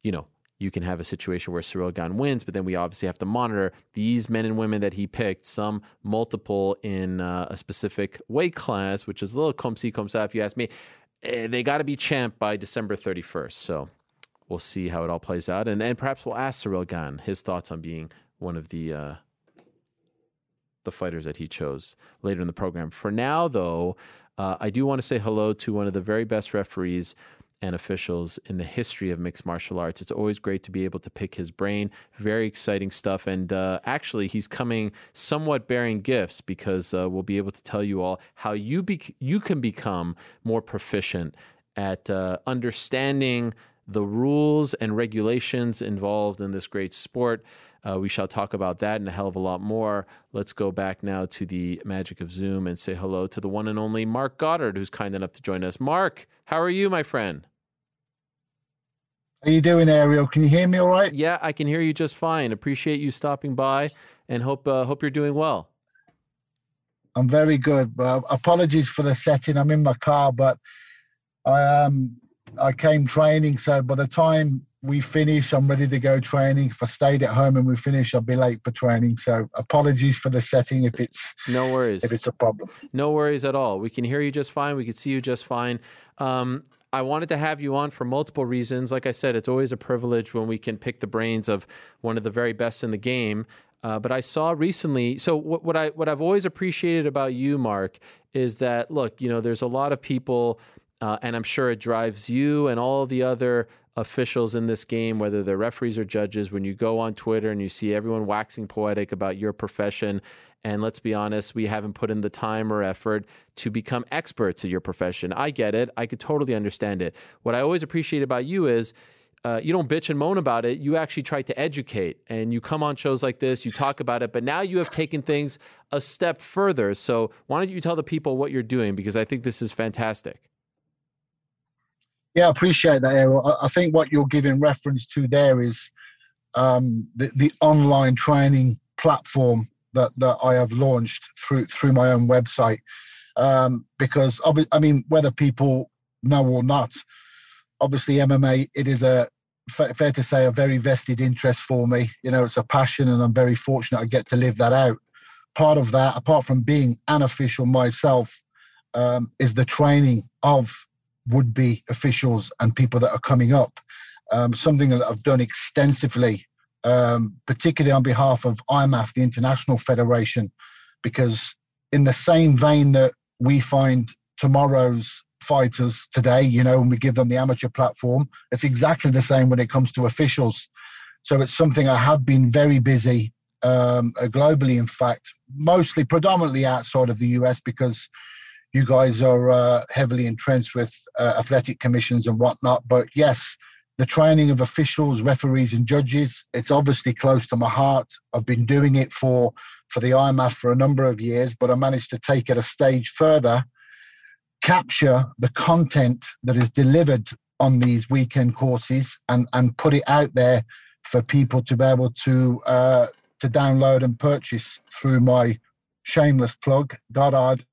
you know, you can have a situation where Ciryl Gane wins, but then we obviously have to monitor these men and women that he picked, some multiple in uh, a specific weight class, which is a little comme si, comme ça, if you ask me. Eh, they got to be champ by December 31st. So we'll see how it all plays out. And, and perhaps we'll ask Ciryl Gane his thoughts on being one of the. Uh, the fighters that he chose later in the program. For now, though, uh, I do want to say hello to one of the very best referees and officials in the history of mixed martial arts. It's always great to be able to pick his brain. Very exciting stuff. And uh, actually, he's coming somewhat bearing gifts because uh, we'll be able to tell you all how you be- you can become more proficient at uh, understanding the rules and regulations involved in this great sport. Uh, we shall talk about that and a hell of a lot more. Let's go back now to the magic of Zoom and say hello to the one and only Marc Goddard, who's kind enough to join us. Marc, how are you, my friend? How are you doing, Ariel? Can you hear me all right? Yeah, I can hear you just fine. Appreciate you stopping by, and hope uh, hope you're doing well. I'm very good. Uh, apologies for the setting. I'm in my car, but I um I came training, so by the time we finish, I'm ready to go training. If I stayed at home and we finish, I'll be late for training. So apologies for the setting if it's no worries if it's a problem. No worries at all. We can hear you just fine. We can see you just fine. Um, I wanted to have you on for multiple reasons. Like I said, it's always a privilege when we can pick the brains of one of the very best in the game. Uh, but I saw recently. So what, what I what I've always appreciated about you, Marc, is that look, you know, there's a lot of people uh, and I'm sure it drives you and all the other officials in this game, whether they're referees or judges, when you go on Twitter and you see everyone waxing poetic about your profession. And let's be honest, we haven't put in the time or effort to become experts at your profession. I get it. I could totally understand it. What I always appreciate about you is uh, you don't bitch and moan about it. You actually try to educate and you come on shows like this, you talk about it, but now you have taken things a step further. So why don't you tell the people what you're doing? Because I think this is fantastic. Yeah, I appreciate that, Ariel. I think what you're giving reference to there is um, the, the online training platform that, that I have launched through through my own website. Um, because I mean, whether people know or not, obviously MMA it is a fair to say a very vested interest for me. You know, it's a passion, and I'm very fortunate I get to live that out. Part of that, apart from being an official myself, um, is the training of would be officials and people that are coming up. Um, something that I've done extensively, um, particularly on behalf of IMMAF, the International Federation, because in the same vein that we find tomorrow's fighters today, you know, when we give them the amateur platform, it's exactly the same when it comes to officials. So it's something I have been very busy um, globally, in fact, mostly predominantly outside of the US because you guys are uh, heavily entrenched with uh, athletic commissions and whatnot. But yes, the training of officials, referees, and judges, it's obviously close to my heart. I've been doing it for, for the IMMAF for a number of years, but I managed to take it a stage further, capture the content that is delivered on these weekend courses and, and put it out there for people to be able to uh, to download and purchase through my shameless plug, Goddard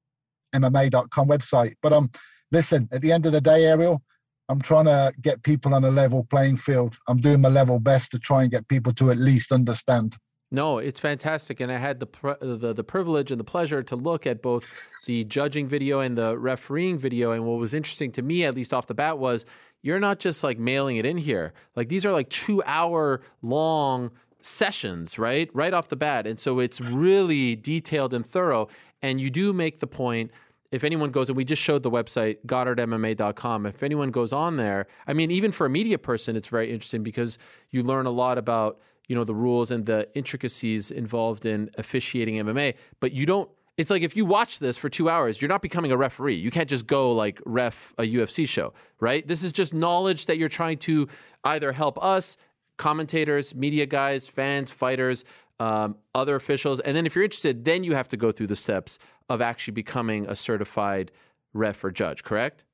MMA.com website. But um, listen, at the end of the day, Ariel, I'm trying to get people on a level playing field. I'm doing my level best to try and get people to at least understand. No, it's fantastic, and I had the, the the privilege and the pleasure to look at both the judging video and the refereeing video. And what was interesting to me, at least off the bat, was you're not just like mailing it in here. Like these are like two hour long sessions, right? Right off the bat, and so it's really detailed and thorough. And you do make the point if anyone goes, and we just showed the website, goddardmma.com. If anyone goes on there, I mean, even for a media person, it's very interesting because you learn a lot about, you know, the rules and the intricacies involved in officiating MMA. But you don't, it's like if you watch this for two hours, you're not becoming a referee. You can't just go like ref a UFC show, right? This is just knowledge that you're trying to either help us, commentators, media guys, fans, fighters, um, other officials. And then if you're interested, then you have to go through the steps of actually becoming a certified ref or judge, correct?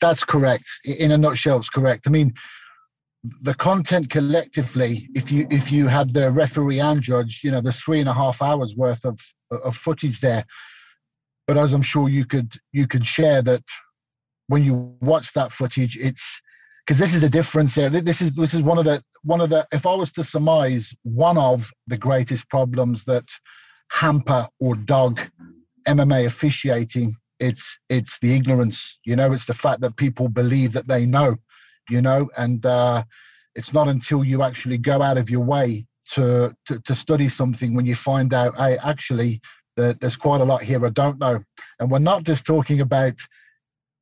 That's correct. In a nutshell, it's correct. I mean, the content collectively, if you if you had the referee and judge, you know, there's three and a half hours worth of of footage there. But as I'm sure you could you could share that when you watch that footage, it's because this is the difference here. This is this is one of the one of the. If I was to surmise one of the greatest problems that hamper or dog MMA officiating, it's it's the ignorance. You know, it's the fact that people believe that they know. You know, and uh, it's not until you actually go out of your way to to, to study something when you find out, hey, actually, that there's quite a lot here I don't know. And we're not just talking about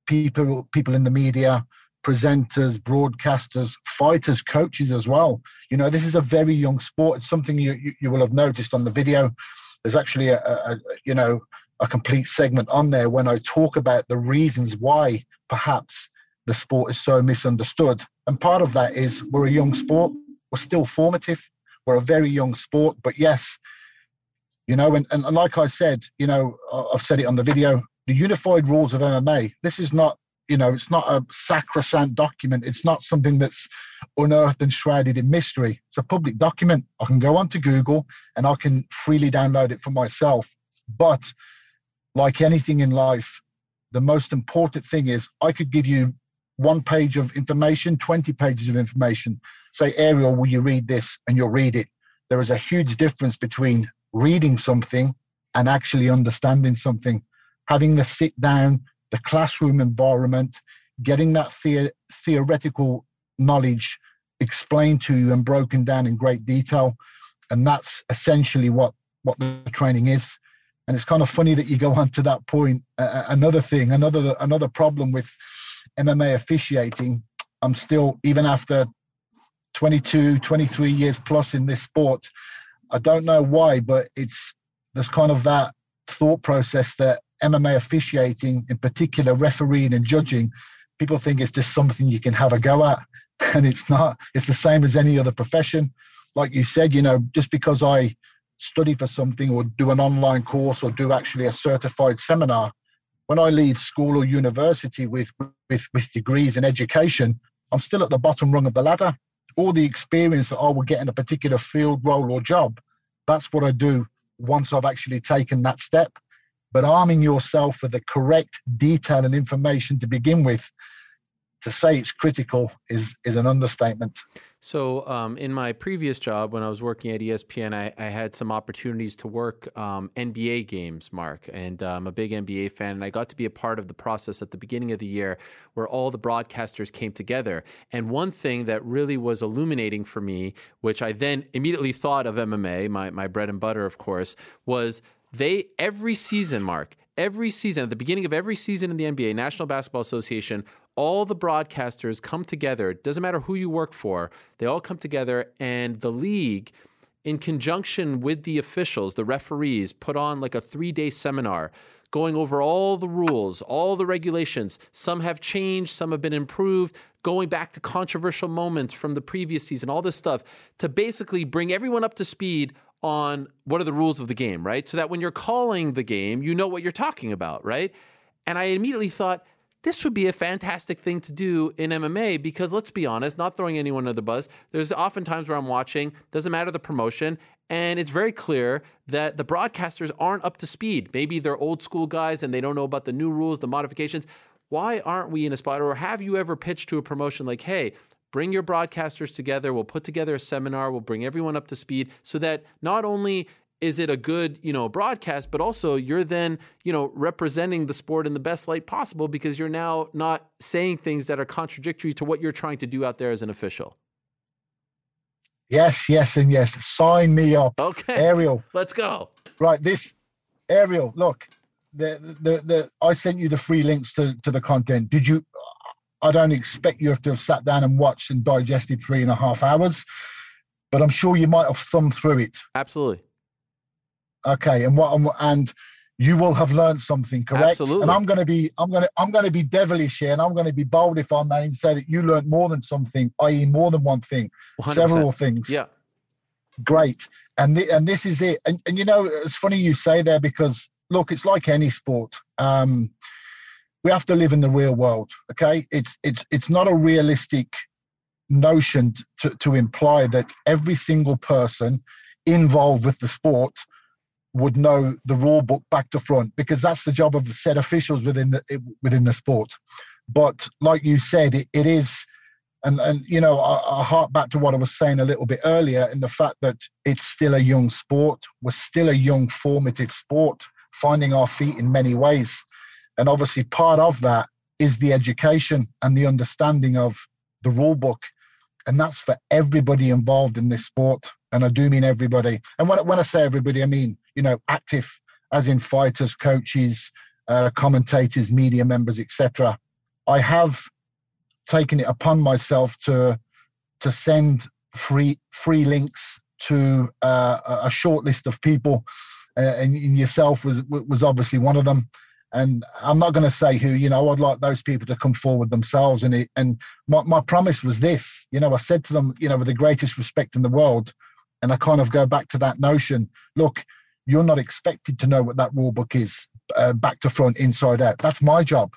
people people in the media presenters, broadcasters, fighters, coaches as well. You know, this is a very young sport. It's something you, you, you will have noticed on the video. There's actually a, a, you know, a complete segment on there when I talk about the reasons why perhaps the sport is so misunderstood. And part of that is we're a young sport. We're still formative. We're a very young sport. But yes, you know, and, and, and like I said, you know, I've said it on the video, the unified rules of MMA, this is not you know it's not a sacrosanct document. It's not something that's unearthed and shrouded in mystery. It's a public document. I can go onto google and i can freely download it for myself. But like anything in life the most important thing is i could give you one page of information 20 pages of information. Say ariel will you read this? and you'll read it. There is a huge difference between reading something and actually understanding something. Having the sit down the classroom environment, getting that the- theoretical knowledge explained to you and broken down in great detail. And that's essentially what, what the training is. And it's kind of funny that you go on to that point. Uh, another thing, another another problem with MMA officiating, I'm still, even after 22, 23 years plus in this sport, I don't know why, but it's there's kind of that thought process that MMA officiating, in particular refereeing and judging, people think it's just something you can have a go at. [LAUGHS] And it's not. It's the same as any other profession. Like you said, you know, just because I study for something or do an online course or do actually a certified seminar, when I leave school or university with, with, with degrees in education, I'm still at the bottom rung of the ladder. All the experience that I will get in a particular field, role, or job, that's what I do once I've actually taken that step but arming yourself with the correct detail and information to begin with to say it's critical is is an understatement. So, um, in my previous job, when I was working at ESPN, I, I had some opportunities to work um, NBA games, Marc, and uh, I'm a big NBA fan, and I got to be a part of the process at the beginning of the year where all the broadcasters came together. And one thing that really was illuminating for me, which I then immediately thought of MMA, my my bread and butter, of course, was they every season, Marc, every season at the beginning of every season in the NBA, National Basketball Association, all the broadcasters come together. It doesn't matter who you work for, they all come together, and the league, in conjunction with the officials, the referees, put on like a three day seminar going over all the rules, all the regulations. Some have changed, some have been improved, going back to controversial moments from the previous season, all this stuff to basically bring everyone up to speed on what are the rules of the game, right? So that when you're calling the game, you know what you're talking about, right? And I immediately thought, this would be a fantastic thing to do in MMA because let's be honest, not throwing anyone under the bus, there's often times where I'm watching, doesn't matter the promotion, and it's very clear that the broadcasters aren't up to speed. Maybe they're old school guys and they don't know about the new rules, the modifications. Why aren't we in a spot, or have you ever pitched to a promotion like, hey, bring your broadcasters together. We'll put together a seminar. We'll bring everyone up to speed so that not only is it a good you know broadcast but also you're then you know representing the sport in the best light possible because you're now not saying things that are contradictory to what you're trying to do out there as an official. Yes yes and yes. Sign me up. Okay. Ariel. Let's go. Right this ariel look the, the the i sent you the free links to to the content. Did you I don't expect you have to have sat down and watched and digested three and a half hours, but I'm sure you might have thumbed through it. Absolutely. Okay, and what and you will have learned something, correct? Absolutely. And I'm going to be I'm going to I'm going to be devilish here, and I'm going to be bold if I may, and say that you learned more than something, i.e., more than one thing, 100%. several things. Yeah. Great, and the, and this is it. And and you know, it's funny you say there because look, it's like any sport. Um, we have to live in the real world okay it's it's it's not a realistic notion to, to imply that every single person involved with the sport would know the rule book back to front because that's the job of the set officials within the within the sport but like you said it, it is And, and you know, I, I hark back to what I was saying a little bit earlier in the fact that it's still a young sport. We're still a young, formative sport, finding our feet in many ways. And obviously, part of that is the education and the understanding of the rule book. And that's for everybody involved in this sport. And I do mean everybody. And when, when I say everybody, I mean, you know, active, as in fighters, coaches, uh, commentators, media members, etc. I have taken it upon myself to to send free free links to uh, a short list of people, uh, and yourself was was obviously one of them. And I'm not going to say who, you know, I'd like those people to come forward themselves. And it, and my, my promise was this, you know, I said to them, you know, with the greatest respect in the world, and I kind of go back to that notion. Look, you're not expected to know what that rule book is, uh, back to front, inside out. That's my job.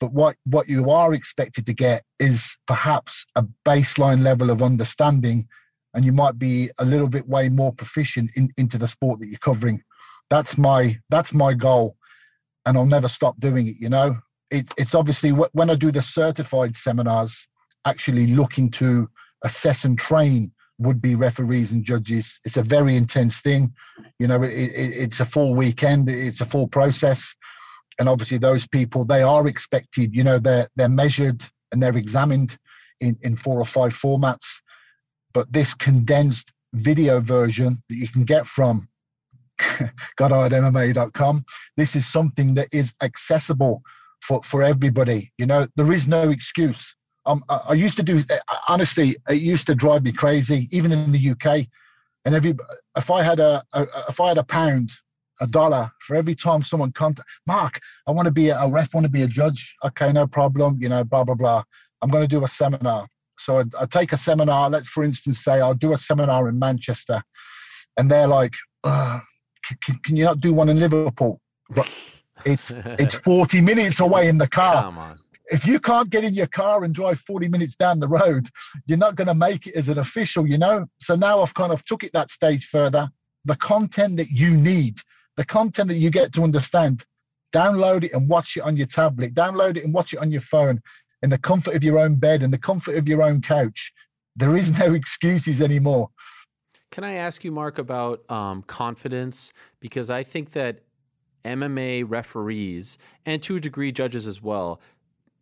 But what what you are expected to get is perhaps a baseline level of understanding, and you might be a little bit way more proficient in, into the sport that you're covering. That's my that's my goal, and I'll never stop doing it. You know, it, it's obviously when I do the certified seminars, actually looking to assess and train would be referees and judges. It's a very intense thing. You know, it, it, it's a full weekend, it's a full process. And obviously, those people, they are expected, you know, they're, they're measured and they're examined in, in four or five formats. But this condensed video version that you can get from [LAUGHS] goddardmma.com, this is something that is accessible for, for everybody. You know, there is no excuse um, I used to do honestly. It used to drive me crazy, even in the UK. And every if I had a, a if I had a pound, a dollar for every time someone contact Marc, I want to be a ref, want to be a judge. Okay, no problem. You know, blah blah blah. I'm going to do a seminar. So I, I take a seminar. Let's, for instance, say I'll do a seminar in Manchester, and they're like, can, can you not do one in Liverpool? But [LAUGHS] it's it's 40 minutes away in the car. If you can't get in your car and drive 40 minutes down the road, you're not going to make it as an official, you know? So now I've kind of took it that stage further. The content that you need, the content that you get to understand, download it and watch it on your tablet, download it and watch it on your phone in the comfort of your own bed and the comfort of your own couch. There is no [LAUGHS] excuses anymore. Can I ask you, Marc, about um, confidence? Because I think that MMA referees and to a degree judges as well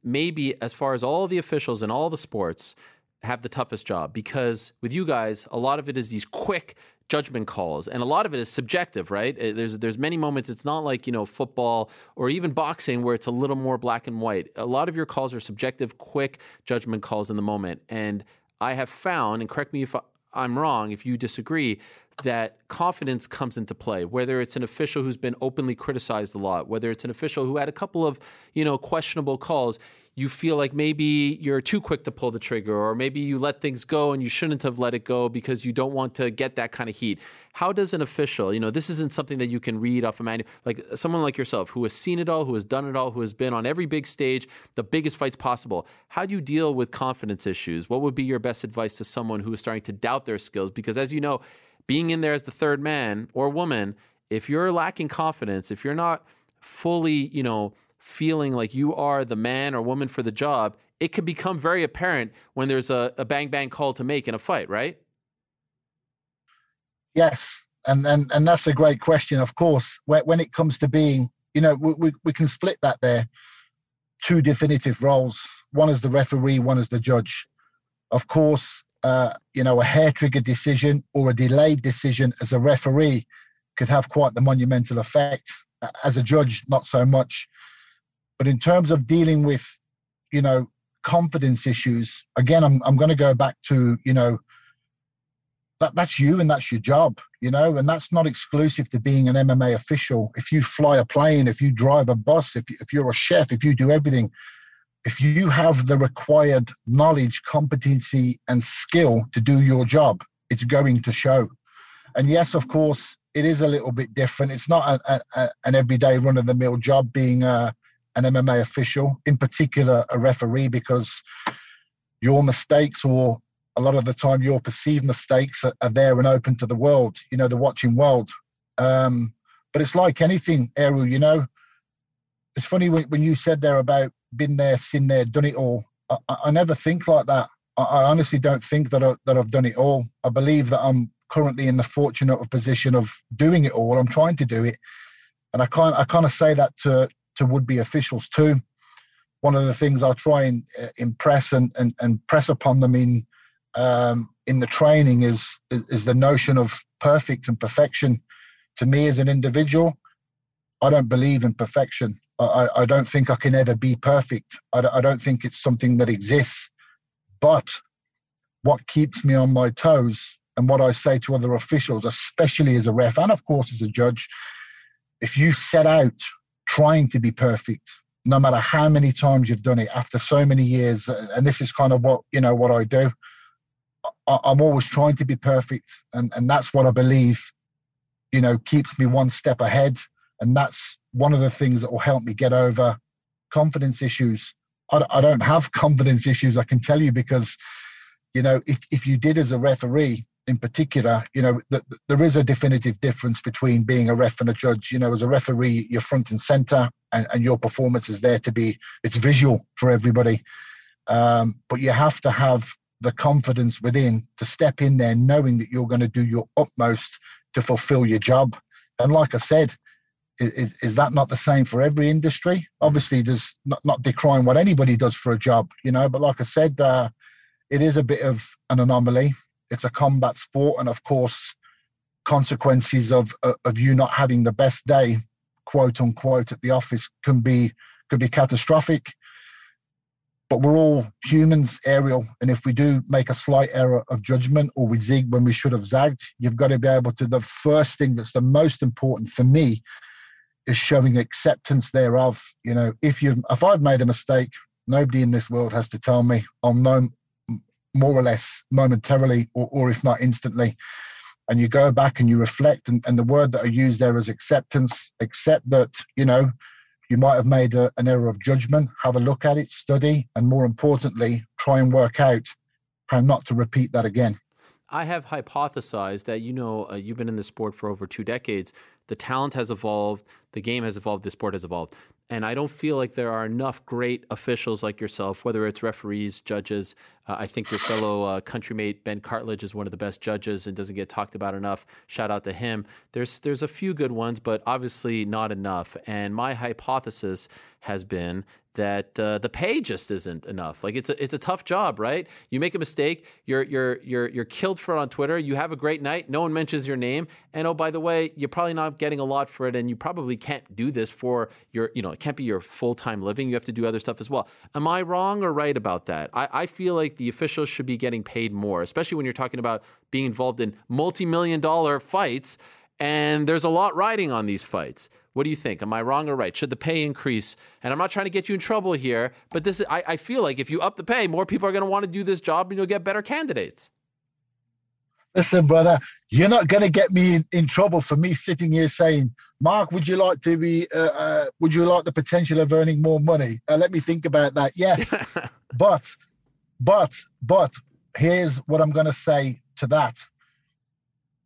maybe as far as all the officials in all the sports have the toughest job. Because with you guys, a lot of it is these quick judgment calls and a lot of it is subjective right? Uh, there's there's many moments it's not like you know football or even boxing where it's a little more black and white. A lot of your calls are subjective quick judgment calls in the moment. And i have found and correct me if i'm wrong if you disagree that confidence comes into play whether it's an official who's been openly criticized a lot whether it's an official who had a couple of you know questionable calls you feel like maybe you're too quick to pull the trigger or maybe you let things go and you shouldn't have let it go because you don't want to get that kind of heat. How does an official you know this isn't something that you can read off a manual like someone like yourself who has seen it all who has done it all who has been on every big stage the biggest fights possible. How do you deal with confidence issues? What would be your best advice to someone who is starting to doubt their skills? Because as you know being in there as the third man or woman, if you're lacking confidence, if you're not fully, you know, feeling like you are the man or woman for the job, it can become very apparent when there's a, a bang bang call to make in a fight, right? Yes, and and and that's a great question. Of course, when, it comes to being, you know, we, we, we can split that there. Two definitive roles. One is the referee, one is the judge. Of course, uh, you know, a hair trigger decision or a delayed decision as a referee could have quite the monumental effect. As a judge, not so much. But in terms of dealing with, you know, confidence issues, again, I'm, I'm going to go back to, you know, that, that's you and that's your job, you know, and that's not exclusive to being an MMA official. If you fly a plane, if you drive a bus, if, if you're a chef, if you do everything, if you have the required knowledge, competency, and skill to do your job, it's going to show. And yes, of course, it is a little bit different. It's not a, a, an everyday run of the mill job being a, an MMA official, in particular a referee, because your mistakes or a lot of the time your perceived mistakes are, are there and open to the world, you know, the watching world. Um, but it's like anything, Eru, you know. It's funny when, when you said there about been there, seen there, done it all. I, I never think like that. I, I honestly don't think that I, that I've done it all. I believe that I'm currently in the fortunate position of doing it all. I'm trying to do it, and I can't I kind of say that to to would be officials too. One of the things I try and uh, impress and, and and press upon them in um, in the training is, is is the notion of perfect and perfection. To me, as an individual, I don't believe in perfection. I, I don't think I can ever be perfect. I, I don't think it's something that exists. But what keeps me on my toes and what I say to other officials, especially as a ref and of course as a judge, if you set out trying to be perfect, no matter how many times you've done it after so many years, and this is kind of what you know what I do. I'm always trying to be perfect, and and that's what I believe, you know, keeps me one step ahead, and that's one of the things that will help me get over confidence issues. I, I don't have [LAUGHS] confidence issues, I can tell you, because you know if if you did as a referee, in particular, you know, there is a definitive difference between being a ref and a judge. You know, as a referee, you're front and center, and, and your performance is there to be. It's visual for everybody, um, but you have to have the confidence within to step in there, knowing that you're going to do your utmost to fulfill your job. And like I said, is, is that not the same for every industry? Obviously, there's not, not decrying what anybody does for a job, you know. But like I said, uh, it is a bit of an anomaly it's a combat sport, and of course, consequences of uh, of you not having the best day, quote unquote, at the office can be could be catastrophic. But we're all humans, Ariel, and if we do make a slight error of judgment or we zig when we should have zagged, you've got to be able to. The first thing that's the most important for me is showing acceptance thereof. You know, if you've if I've made a mistake, nobody in this world has to tell me. I'll know more or less momentarily, or, or if not instantly. And you go back and you reflect, and, and the word that I use there is acceptance. Accept that, you know, you might have made a, an error of judgment. Have a look at it, study, and more importantly, try and work out how not to repeat that again. I have hypothesized that you know uh, you've been in the sport for over two decades. The talent has evolved, the game has evolved, the sport has evolved. And I don't feel like there are enough great officials like yourself, whether it's referees, judges. Uh, I think your fellow uh, countrymate Ben Cartledge is one of the best judges and doesn't get talked about enough. Shout out to him. There's there's a few good ones, but obviously not enough. And my hypothesis has been that uh, the pay just isn't enough. Like it's a it's a tough job, right? You make a mistake, you're you're you're you're killed for it on Twitter. You have a great night, no one mentions your name, and oh by the way, you're probably not getting a lot for it, and you probably can't do this for your you know it can't be your full time living. You have to do other stuff as well. Am I wrong or right about that? I, I feel like the officials should be getting paid more, especially when you're talking about being involved in multi million dollar fights, and there's a lot riding on these fights. What do you think? Am I wrong or right? Should the pay increase? And I'm not trying to get you in trouble here, but this I, I feel like if you up the pay, more people are going to want to do this job, and you'll get better candidates. Listen, brother, you're not going to get me in, in trouble for me sitting here saying, Marc, would you like to be, uh, uh, would you like the potential of earning more money? Uh, let me think about that. Yes. [LAUGHS] but, but, but here's what I'm going to say to that.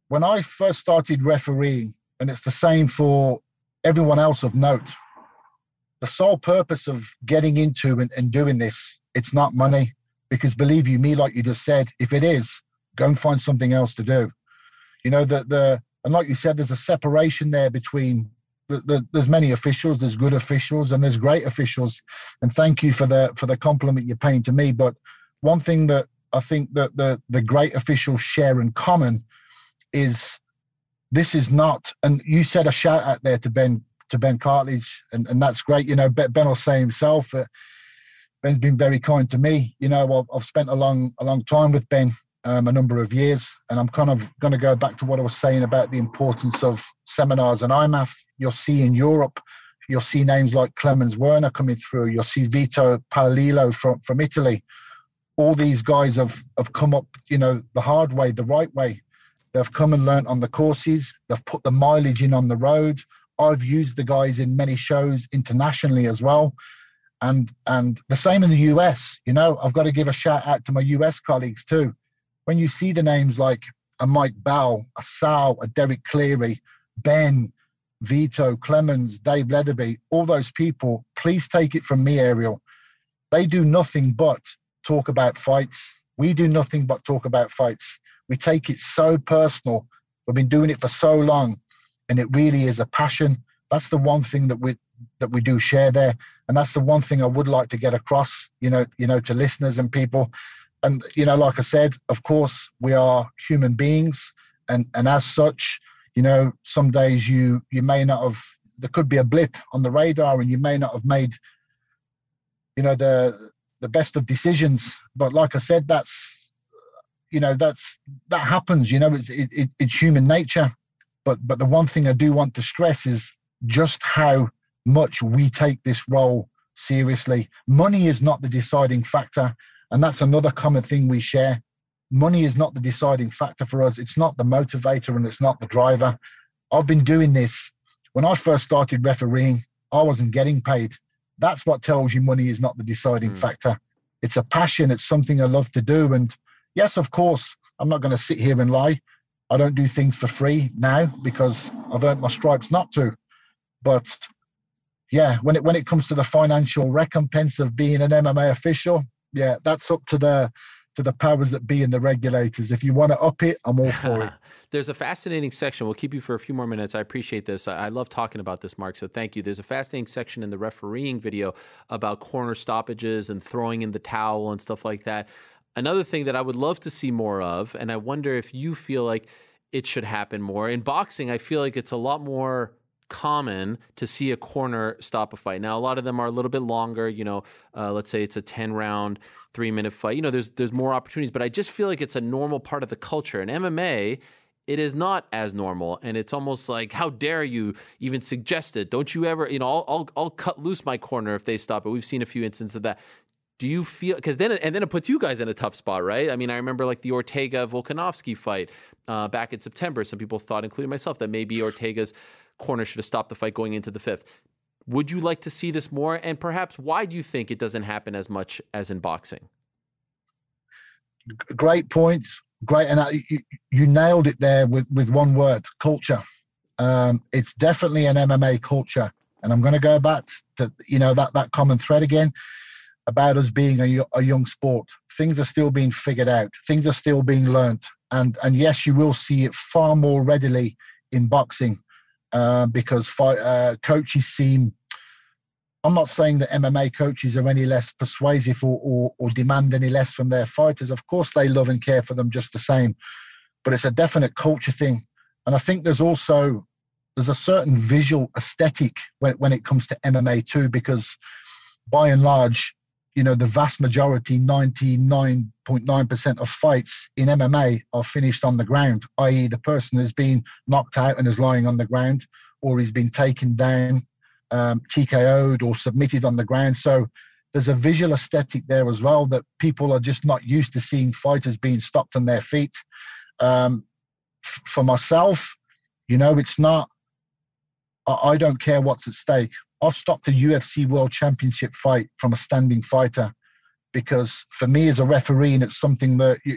When I first started refereeing, and it's the same for everyone else of note. The sole purpose of getting into and, and doing this, it's not money. Because believe you me, like you just said, if it is, go and find something else to do. You know, the the and like you said, there's a separation there between the, the, there's many officials, there's good officials, and there's great officials. And thank you for the for the compliment you're paying to me. But one thing that I think that the the great officials share in common is this is not, and you said a shout out there to Ben to Ben Cartledge, and, and that's great. You know, Ben will say himself. Uh, Ben's been very kind to me. You know, I've, I've spent a long a long time with Ben, um, a number of years, and I'm kind of going to go back to what I was saying about the importance of seminars and IMMAF. You'll see in Europe, you'll see names like Clemens Werner coming through. You'll see Vito Paolillo from from Italy. All these guys have have come up, you know, the hard way, the right way. They've come and learnt on the courses. They've put the mileage in on the road. I've used the guys in many shows internationally as well. And and the same in the US. You know, I've got to give a shout out to my US colleagues too. When you see the names like a Mike Bell, a Sal, a Derek Cleary, Ben, Vito, Clemens, Dave Leatherby, all those people, please take it from me, Ariel. They do nothing but talk about fights. We do nothing but talk about fights. We take it so personal. We've been doing it for so long, and it really is a passion. That's the one thing that we that we do share there, and that's the one thing I would like to get across. You know, you know, to listeners and people. And you know, like I said, of course, we are human beings, and and as such, you know, some days you you may not have. There could be a blip on the radar, and you may not have made, you know, the the best of decisions. But like I said, that's you know that's that happens. You know, it's it, it's human nature. But but the one thing I do want to stress is just how much we take this role seriously. Money is not the deciding factor, and that's another common thing we share. Money is not the deciding factor for us. It's not the motivator and it's not the driver. I've been doing this when I first started refereeing. I wasn't getting paid that's what tells you money is not the deciding mm. factor. It's a passion. It's something I love to do. And yes, of course, I'm not going to sit here and lie. I don't do things for free now because I've earned my stripes not to. But yeah, when it when it comes to the financial recompense of being an MMA official, yeah, that's up to the to the powers that be and the regulators. If you want to up it, I'm all for it. [LAUGHS] There's a fascinating section. We'll keep you for a few more minutes. I appreciate this. I, I love talking about this, Marc. So thank you. There's a fascinating section in the refereeing video about corner stoppages and throwing in the towel and stuff like that. Another thing that I would love to see more of, and I wonder if you feel like it should happen more in boxing. I feel like it's a lot more common to see a corner stop a fight. Now, a lot of them are a little bit longer. You know, uh, let's say it's a ten round, three minute fight. You know, there's there's more opportunities, but I just feel like it's a normal part of the culture. In MMA, it is not as normal, and it's almost like, how dare you even suggest it? Don't you ever? You know, I'll I'll, I'll cut loose my corner if they stop it. We've seen a few instances of that. Do you feel because then and then it puts you guys in a tough spot, right? I mean, I remember like the Ortega Volkanovski fight uh, back in September. Some people thought, including myself, that maybe Ortega's corner should have stopped the fight going into the fifth. Would you like to see this more? And perhaps why do you think it doesn't happen as much as in boxing? Great points. Great. And you, you nailed it there with, with one word culture. Um, it's definitely an MMA culture. And I'm going to go back to, you know, that, that common thread again about us being a, a young sport. Things are still being figured out. Things are still being learned. And, and yes, you will see it far more readily in boxing uh, because uh, coaches seem. I'm not saying that MMA coaches are any less persuasive or, or, or demand any less from their fighters. Of course, they love and care for them just the same, but it's a definite culture thing. And I think there's also there's a certain visual aesthetic when, when it comes to MMA too, because by and large, you know, the vast majority, 99.9% of fights in MMA are finished on the ground, i.e., the person has been knocked out and is lying on the ground, or he's been taken down, um, TKO'd, or submitted on the ground. So there's a visual aesthetic there as well that people are just not used to seeing fighters being stopped on their feet. Um, f- for myself, you know, it's not, I, I don't care what's at stake. I've stopped a UFC World Championship fight from a standing fighter because for me as a referee, and it's something that you,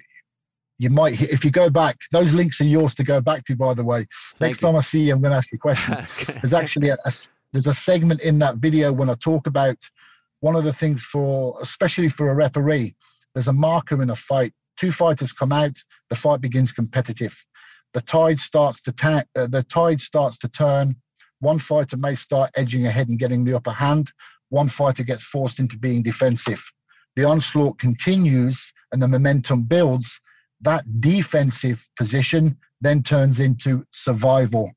you might, if you go back, those links are yours to go back to, by the way. Thank Next you. time I see you, I'm going to ask you questions. [LAUGHS] there's actually a, a, there's a segment in that video when I talk about one of the things for, especially for a referee, there's a marker in a fight. Two fighters come out, the fight begins competitive. The tide starts to ta- uh, the tide starts to turn one fighter may start edging ahead and getting the upper hand. One fighter gets forced into being defensive. The onslaught continues and the momentum builds. That defensive position then turns into survival.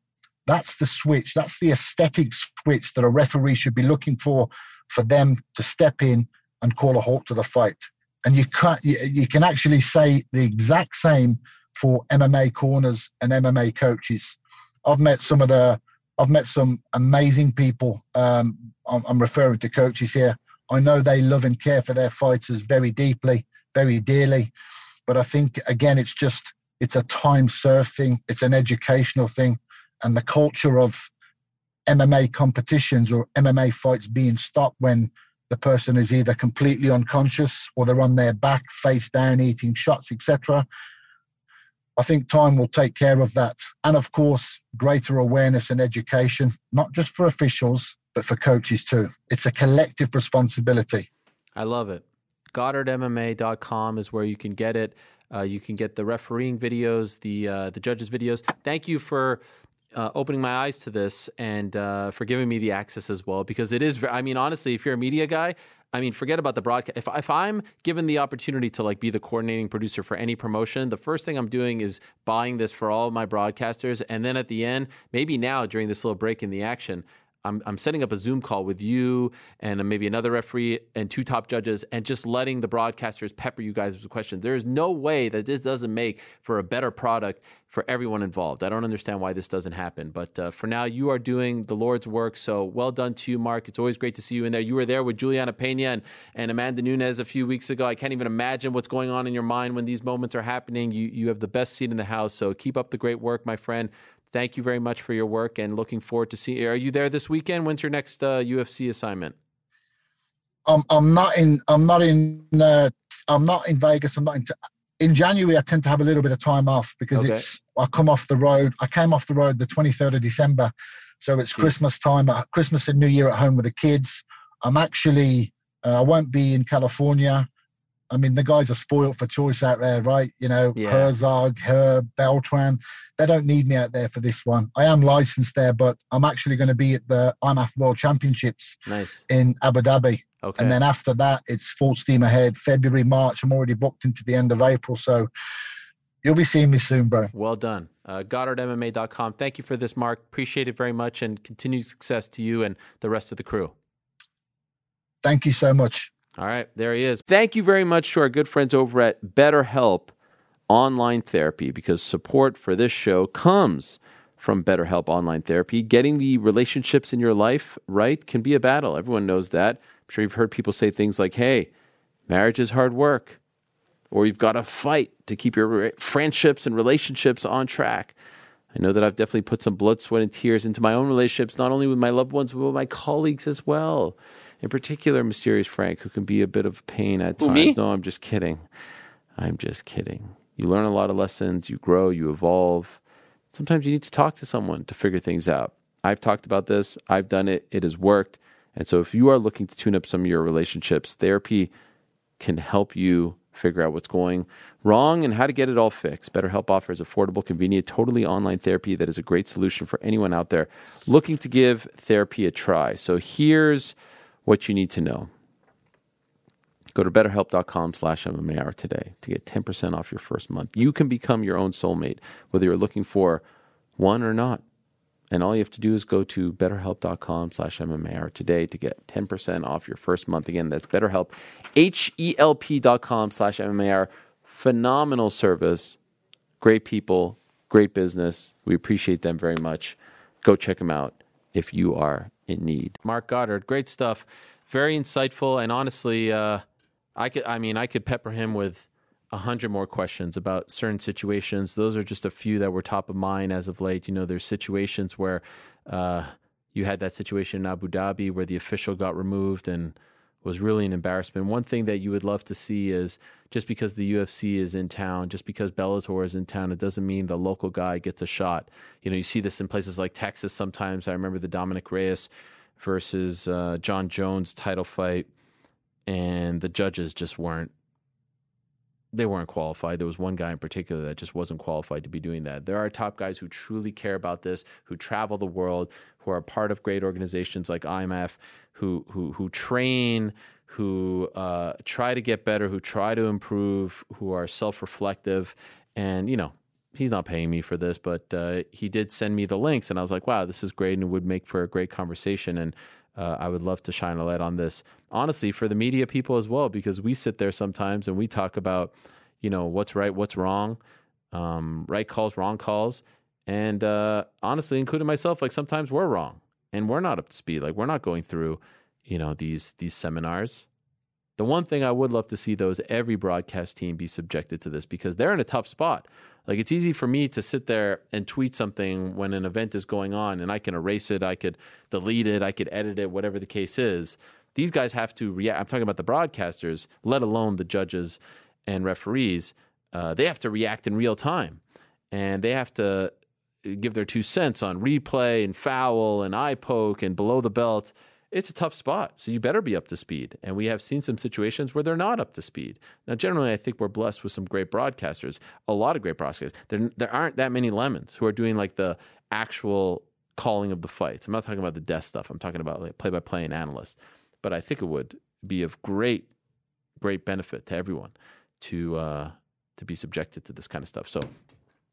That's the switch. That's the aesthetic switch that a referee should be looking for for them to step in and call a halt to the fight. And you can you, can actually say the exact same for MMA corners and MMA coaches. I've met some of the I've met some amazing people. Um, I'm, I'm, referring to coaches here. I know they love and care for their fighters very deeply, very dearly. But I think again, it's just it's a time thing. It's an educational thing, and the culture of MMA competitions or MMA fights being stopped when the person is either completely unconscious or they're on their back, face down, eating shots, etc. I think time will take care of that. And of course, greater awareness and education, not just for officials, but for coaches too. It's a collective responsibility. I love it. GoddardMMA.com is where you can get it. Uh, you can get the refereeing videos, the uh, the judges' videos. Thank you for uh, opening my eyes to this and uh, for giving me the access as well because it is. I mean, honestly, if you're a media guy, I mean, forget about the broadcast. If if I'm given the opportunity to like be the coordinating producer for any promotion, the first thing I'm doing is buying this for all my broadcasters, and then at the end, maybe now during this little break in the action, I'm, I'm setting up a Zoom call with you and maybe another referee and two top judges and just letting the broadcasters pepper you guys with questions. There's no way that this doesn't make for a better product for everyone involved. I don't understand why this doesn't happen. But uh, for now, you are doing the Lord's work. So well done to you, Marc. It's always great to see you in there. You were there with Juliana Pena and, and Amanda Nunes a few weeks ago. I can't even imagine what's going on in your mind when these moments are happening. You, you have the best seat in the house. So keep up the great work, my friend thank you very much for your work and looking forward to seeing. Are you there this weekend? When's your next uh, UFC assignment? I'm I'm not in I'm not in uh, I'm not in Vegas. I'm not in. in January, I tend to have a little bit of time off because okay. it's I come off the road. I came off the road the 23rd of December, so it's Jeez. Christmas time. Uh, Christmas and New Year at home with the kids. I'm actually uh, I won't be in California. I mean, the guys are spoiled for choice out there, right? You know, yeah. Herzog, Herb, Beltran. They don't need me out there for this one. I am licensed there, but I'm actually going to be at the IMMAF World Championships nice. in Abu Dhabi. Okay. And then after that, it's full steam ahead. February, March. I'm already booked into the end of April. So you'll be seeing me soon, bro. Well done. Uh, GoddardMMA.com. Thank you for this, Marc. Appreciate it very much and continued success to you and the rest of the crew. Thank you so much. All right, there he is. Thank you very much to our good friends over at BetterHelp Online Therapy because support for this show comes from BetterHelp Online Therapy. Getting the relationships in your life right can be a battle. Everyone knows that. I'm sure you've heard people say things like, hey, marriage is hard work, or you've got to fight to keep your friendships and relationships on track. I know that I've definitely put some blood, sweat, and tears into my own relationships, not only with my loved ones, but with my colleagues as well in particular, Mysterious Frank, who can be a bit of a pain at Who, times. Me? No, I'm just kidding. I'm just kidding. You learn a lot of lessons, you grow, you evolve. Sometimes you need to talk to someone to figure things out. I've talked about this, I've done it, it has worked. And so, if you are looking to tune up some of your relationships, therapy can help you figure out what's going wrong and how to get it all fixed. BetterHelp offers affordable, convenient, totally online therapy that is a great solution for anyone out there looking to give therapy a try. So, here's what you need to know. Go to betterhelp.com slash MMAR today to get 10% off your first month. You can become your own soulmate, whether you're looking for one or not. And all you have to do is go to betterhelp.com slash MMAR today to get 10% off your first month. Again, that's betterhelp, H-E-L-P dot com slash MMAR. Phenomenal service, great people, great business. We appreciate them very much. Go check them out if you are in need. Marc Goddard, great stuff, very insightful, and honestly, uh, I could, I mean, I could pepper him with a hundred more questions about certain situations. Those are just a few that were top of mind as of late. You know, there's situations where uh, you had that situation in Abu Dhabi where the official got removed and was really an embarrassment. One thing that you would love to see is just because the UFC is in town, just because Bellator is in town, it doesn't mean the local guy gets a shot. You know, you see this in places like Texas sometimes. I remember the Dominick Reyes versus uh, Jon Jones title fight, and the judges just weren't. They weren't qualified. There was one guy in particular that just wasn't qualified to be doing that. There are top guys who truly care about this, who travel the world, who are part of great organizations like IMF, who who who train, who uh, try to get better, who try to improve, who are self-reflective, and you know he's not paying me for this, but uh, he did send me the links, and I was like, wow, this is great, and it would make for a great conversation, and uh, I would love to shine a light on this. Honestly, for the media people as well, because we sit there sometimes and we talk about, you know, what's right, what's wrong, um, right calls, wrong calls, and uh, honestly, including myself, like sometimes we're wrong and we're not up to speed. Like we're not going through, you know, these these seminars. The one thing I would love to see though is every broadcast team be subjected to this because they're in a tough spot. Like it's easy for me to sit there and tweet something when an event is going on and I can erase it, I could delete it, I could edit it, whatever the case is. These guys have to react. I'm talking about the broadcasters, let alone the judges and referees. Uh, they have to react in real time and they have to give their two cents on replay and foul and eye poke and below the belt. It's a tough spot. So you better be up to speed. And we have seen some situations where they're not up to speed. Now, generally, I think we're blessed with some great broadcasters, a lot of great broadcasters. There, there aren't that many lemons who are doing like the actual calling of the fights. I'm not talking about the death stuff. I'm talking about like play by play and analysts. But I think it would be of great, great benefit to everyone to uh, to be subjected to this kind of stuff. So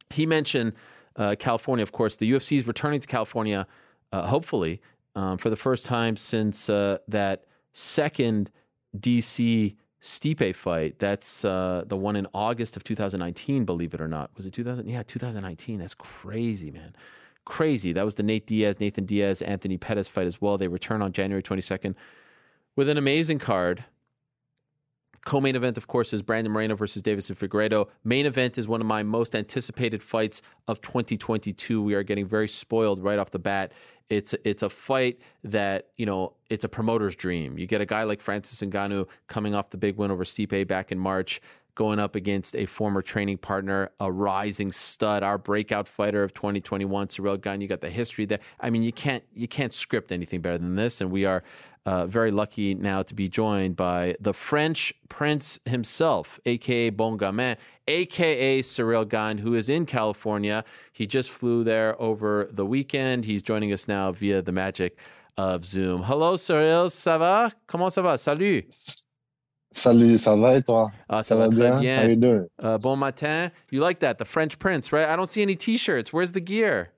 he mentioned uh, California, of course. The UFC is returning to California, uh, hopefully, um, for the first time since uh, that second DC Stipe fight. That's uh, the one in August of 2019, believe it or not. Was it 2000? Yeah, 2019. That's crazy, man. Crazy. That was the Nate Diaz, Nathan Diaz, Anthony Pettis fight as well. They return on January 22nd with an amazing card. Co-main event, of course, is Brandon Moreno versus Deiveson Figueiredo. Main event is one of my most anticipated fights of 2022. We are getting very spoiled right off the bat. It's it's a fight that you know it's a promoter's dream. You get a guy like Francis Ngannou coming off the big win over Stipe back in March, going up against a former training partner, a rising stud, our breakout fighter of 2021, Ciryl Gane. You got the history there. I mean, you can't you can't script anything better than this, and we are uh, very lucky now to be joined by the French Prince himself, aka Bon Gamin, aka Ciryl Gane, who is in California. He just flew there over the weekend. He's joining us now via the magic of Zoom. Hello, Ciryl, ça va? Comment ça va? Salut. Salut, ça va et toi? Ah, ça, Ça va va très bien? How bien. you doing? Uh, bon matin. You like that? The French Prince, right? I don't see any T-shirts. Where's the gear?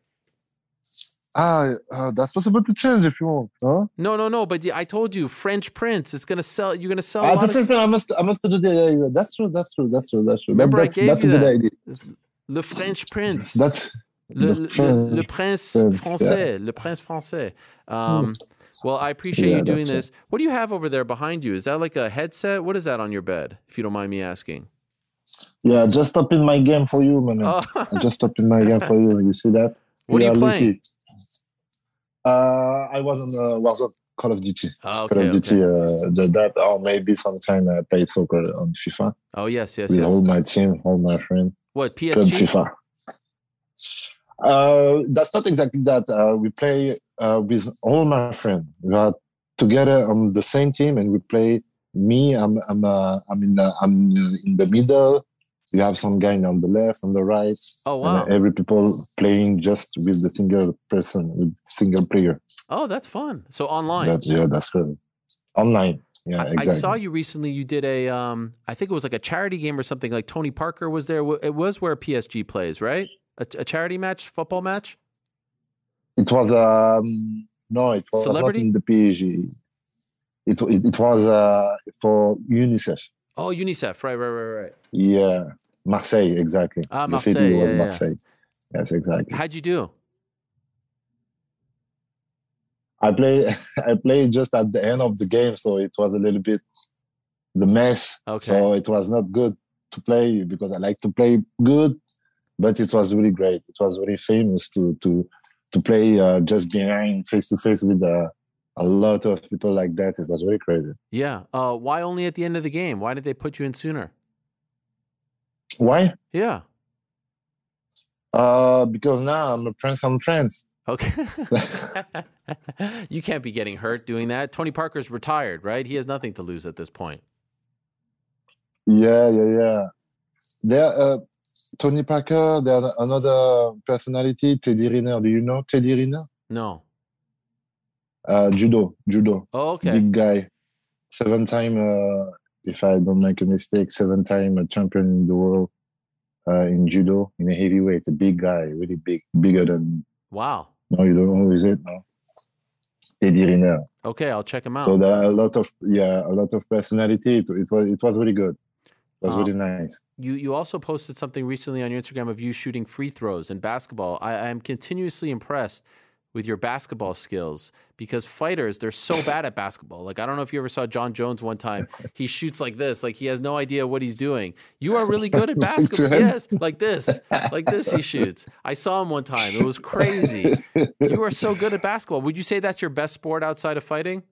Ah, uh, that's possible to change if you want, huh? No, no, no. But I told you, French Prince. It's gonna sell. You're gonna sell. Ah, that's of- I must, I must do that. Yeah, yeah, that's true, that's true, that's true, that's true. Remember I that's, gave that's you a good that. idea. Le French Prince. That's le, le, le prince Prince, français. Le prince français. Um, well, I appreciate Yeah, you doing that's it. this. What do you have over there behind you? Is that like a headset? What is that on your bed? If you don't mind me asking. yeah. Just stop in my game for you, man. Oh, [LAUGHS] just stopped in my game for you. You see that? [LAUGHS] what are you playing? lucky. Uh, I was on uh, Warzone Call of Duty. Oh, Call okay, of Duty. Uh, the, that or maybe sometime I play soccer on FIFA Oh, yes, yes, with yes. all my team, all my friends. What Club PSG? FIFA. Uh, that's not exactly that. Uh, we play uh, with all my friends. We are together on the same team, and we play. Me, I'm I'm uh, I'm in the I'm in the middle. You have some guy on the left, on the right, Oh, and wow. every people playing just with the single person, with single player. Oh, that's fun. So online. That, yeah, that's good. Online. Yeah, I, exactly. I saw you recently. You did a, um, I think it was like a charity game or something. Like Tony Parker was there. It was where PSG plays, right? A, a charity match, football match. It was um no, it was Celebrity? not in the PSG. It it, it was uh for UNICEF. Oh, UNICEF. Right, right, right, right. Yeah, Marseille, exactly. Ah, the city Marseille, was yeah, yeah. Marseille. Yes, exactly. How'd you do? I play [LAUGHS] I played just at the end of the game, so it was a little bit the mess. Okay. So it was not good to play because I like to play good, but it was really great. It was very famous to to to play uh, just behind face to face with uh, a lot of people like that. It was very crazy. Yeah. Uh, why only at the end of the game? Why did they put you in sooner? Why? Yeah. Uh, because now I'm a friend some friends. Okay. [LAUGHS] you can't be getting hurt doing that. Tony Parker's retired, right? He has nothing to lose at this point. Yeah, yeah, yeah. There, uh, Tony Parker. There another personality, Teddy Riner. Do you know Teddy Riner? No. Uh, judo, judo, Oh, okay. big guy, seven time. Uh, if I don't make a mistake, seven time uh, champion in the world uh, in judo in a heavyweight. A big guy, really big, bigger than. Wow. No, you don't know who is it? No. Teddy Riner. Okay, I'll check him out. So there are a lot of yeah, a lot of personality. It, it was it was really good. Was Uh, really nice. You you also posted something recently on your Instagram of you shooting free throws in basketball. I, I am continuously impressed with your basketball skills because fighters they're so [LAUGHS] bad at basketball. Like I don't know if you ever saw Jon Jones one time. He shoots like this, like he has no idea what he's doing. You are really good at [LAUGHS] basketball. Yes, like this, like this. He shoots. I saw him one time. It was crazy. You are so good at basketball. Would you say that's your best sport outside of fighting?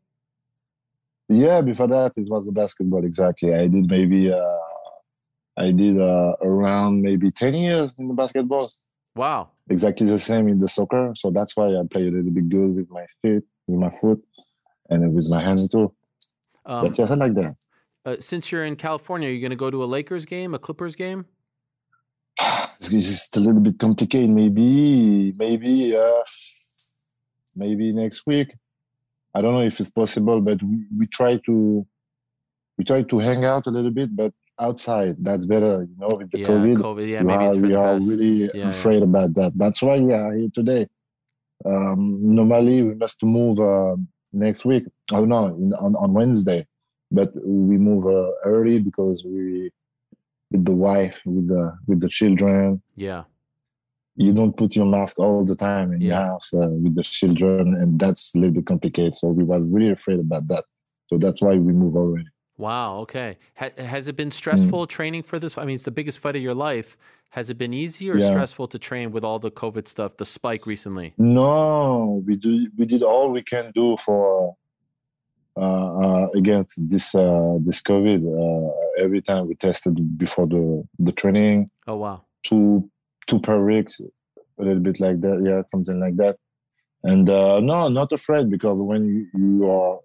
Yeah, before that it was the basketball exactly. I did maybe uh I did uh, around maybe ten years in the basketball. Wow. Exactly the same in the soccer. So that's why I play a little bit good with my feet, with my foot. and with my hand too. Um, but I like that. uh, since you're in California, are you going to go to a Lakers game, a Clippers game? [SIGHS] It's just a little bit complicated. Maybe, maybe, uh, maybe next week. I don't know if it's possible, but we, we try to we try to hang out a little bit, but outside. That's better, you know, with the yeah, COVID. COVID. Yeah, we maybe are, it's we are really Yeah, yeah. afraid about that. That's why we are here today. Um, normally, we must move uh, next week. Oh no, in, on on Wednesday, but we move uh, early because we with the wife, with the with the children. yeah. You don't put your mask all the time in your house uh, with the children, and that's a little bit complicated. So we was really afraid about that. So that's why we move already. Wow. Okay. Ha- has it been Mm. stressful training for this? I mean, it's the biggest fight of your life. Has it been easy or Yeah. stressful to train with all the COVID stuff, the spike recently? No, we do. We did all we can do for uh, uh, against this uh, this COVID. Uh, every time we tested before the the training, Oh wow. two two per weeks, a little bit like that. Yeah, something like that. And uh, no, not afraid because when you, you are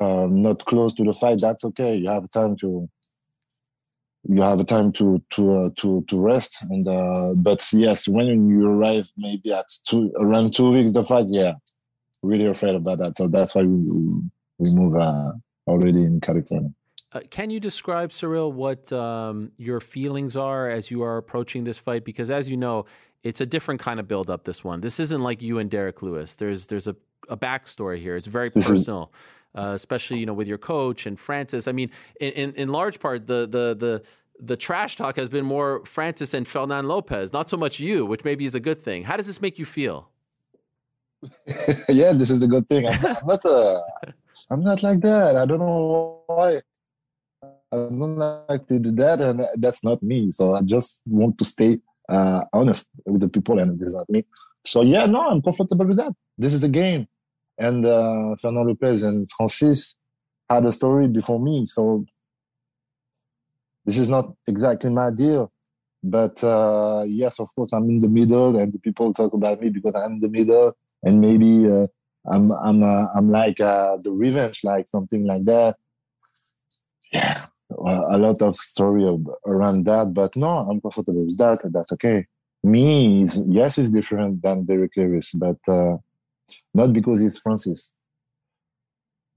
uh, not close to the fight, that's okay. You have time to you have time to to uh, to to rest. And uh, but yes, when you arrive, maybe at two around two weeks the fight, yeah, really afraid about that. So that's why we we move uh, already in California. Uh, can you describe, Ciryl, what um, your feelings are as you are approaching this fight? Because as you know, it's a different kind of build up. This one, this isn't like you and Derrick Lewis. There's there's a, a backstory here. It's very This is- personal, uh, especially you know with your coach and Francis. I mean, in, in, in large part, the the the the trash talk has been more Francis and Fernand Lopez, not so much you, which maybe is a good thing. How does this make you feel? [LAUGHS] yeah, this is a good thing. I'm, not uh, [LAUGHS] I'm not like that. I don't know why. I don't like to do that, and that's not me. So I just want to stay uh, honest with the people, and this is not me. So yeah, no, I'm comfortable with that. This is the game, and uh, Fernand Lopez and Francis had a story before me. So this is not exactly my deal. But uh, yes, of course, I'm in the middle, and people talk about me because I'm in the middle and maybe uh, I'm I'm uh, I'm like uh, the revenge, like something like that. Yeah, a lot of story of, around that, but no, I'm comfortable with that. That's okay. Me is yes, it's different than Derrick Lewis, but uh, not because he's Francis,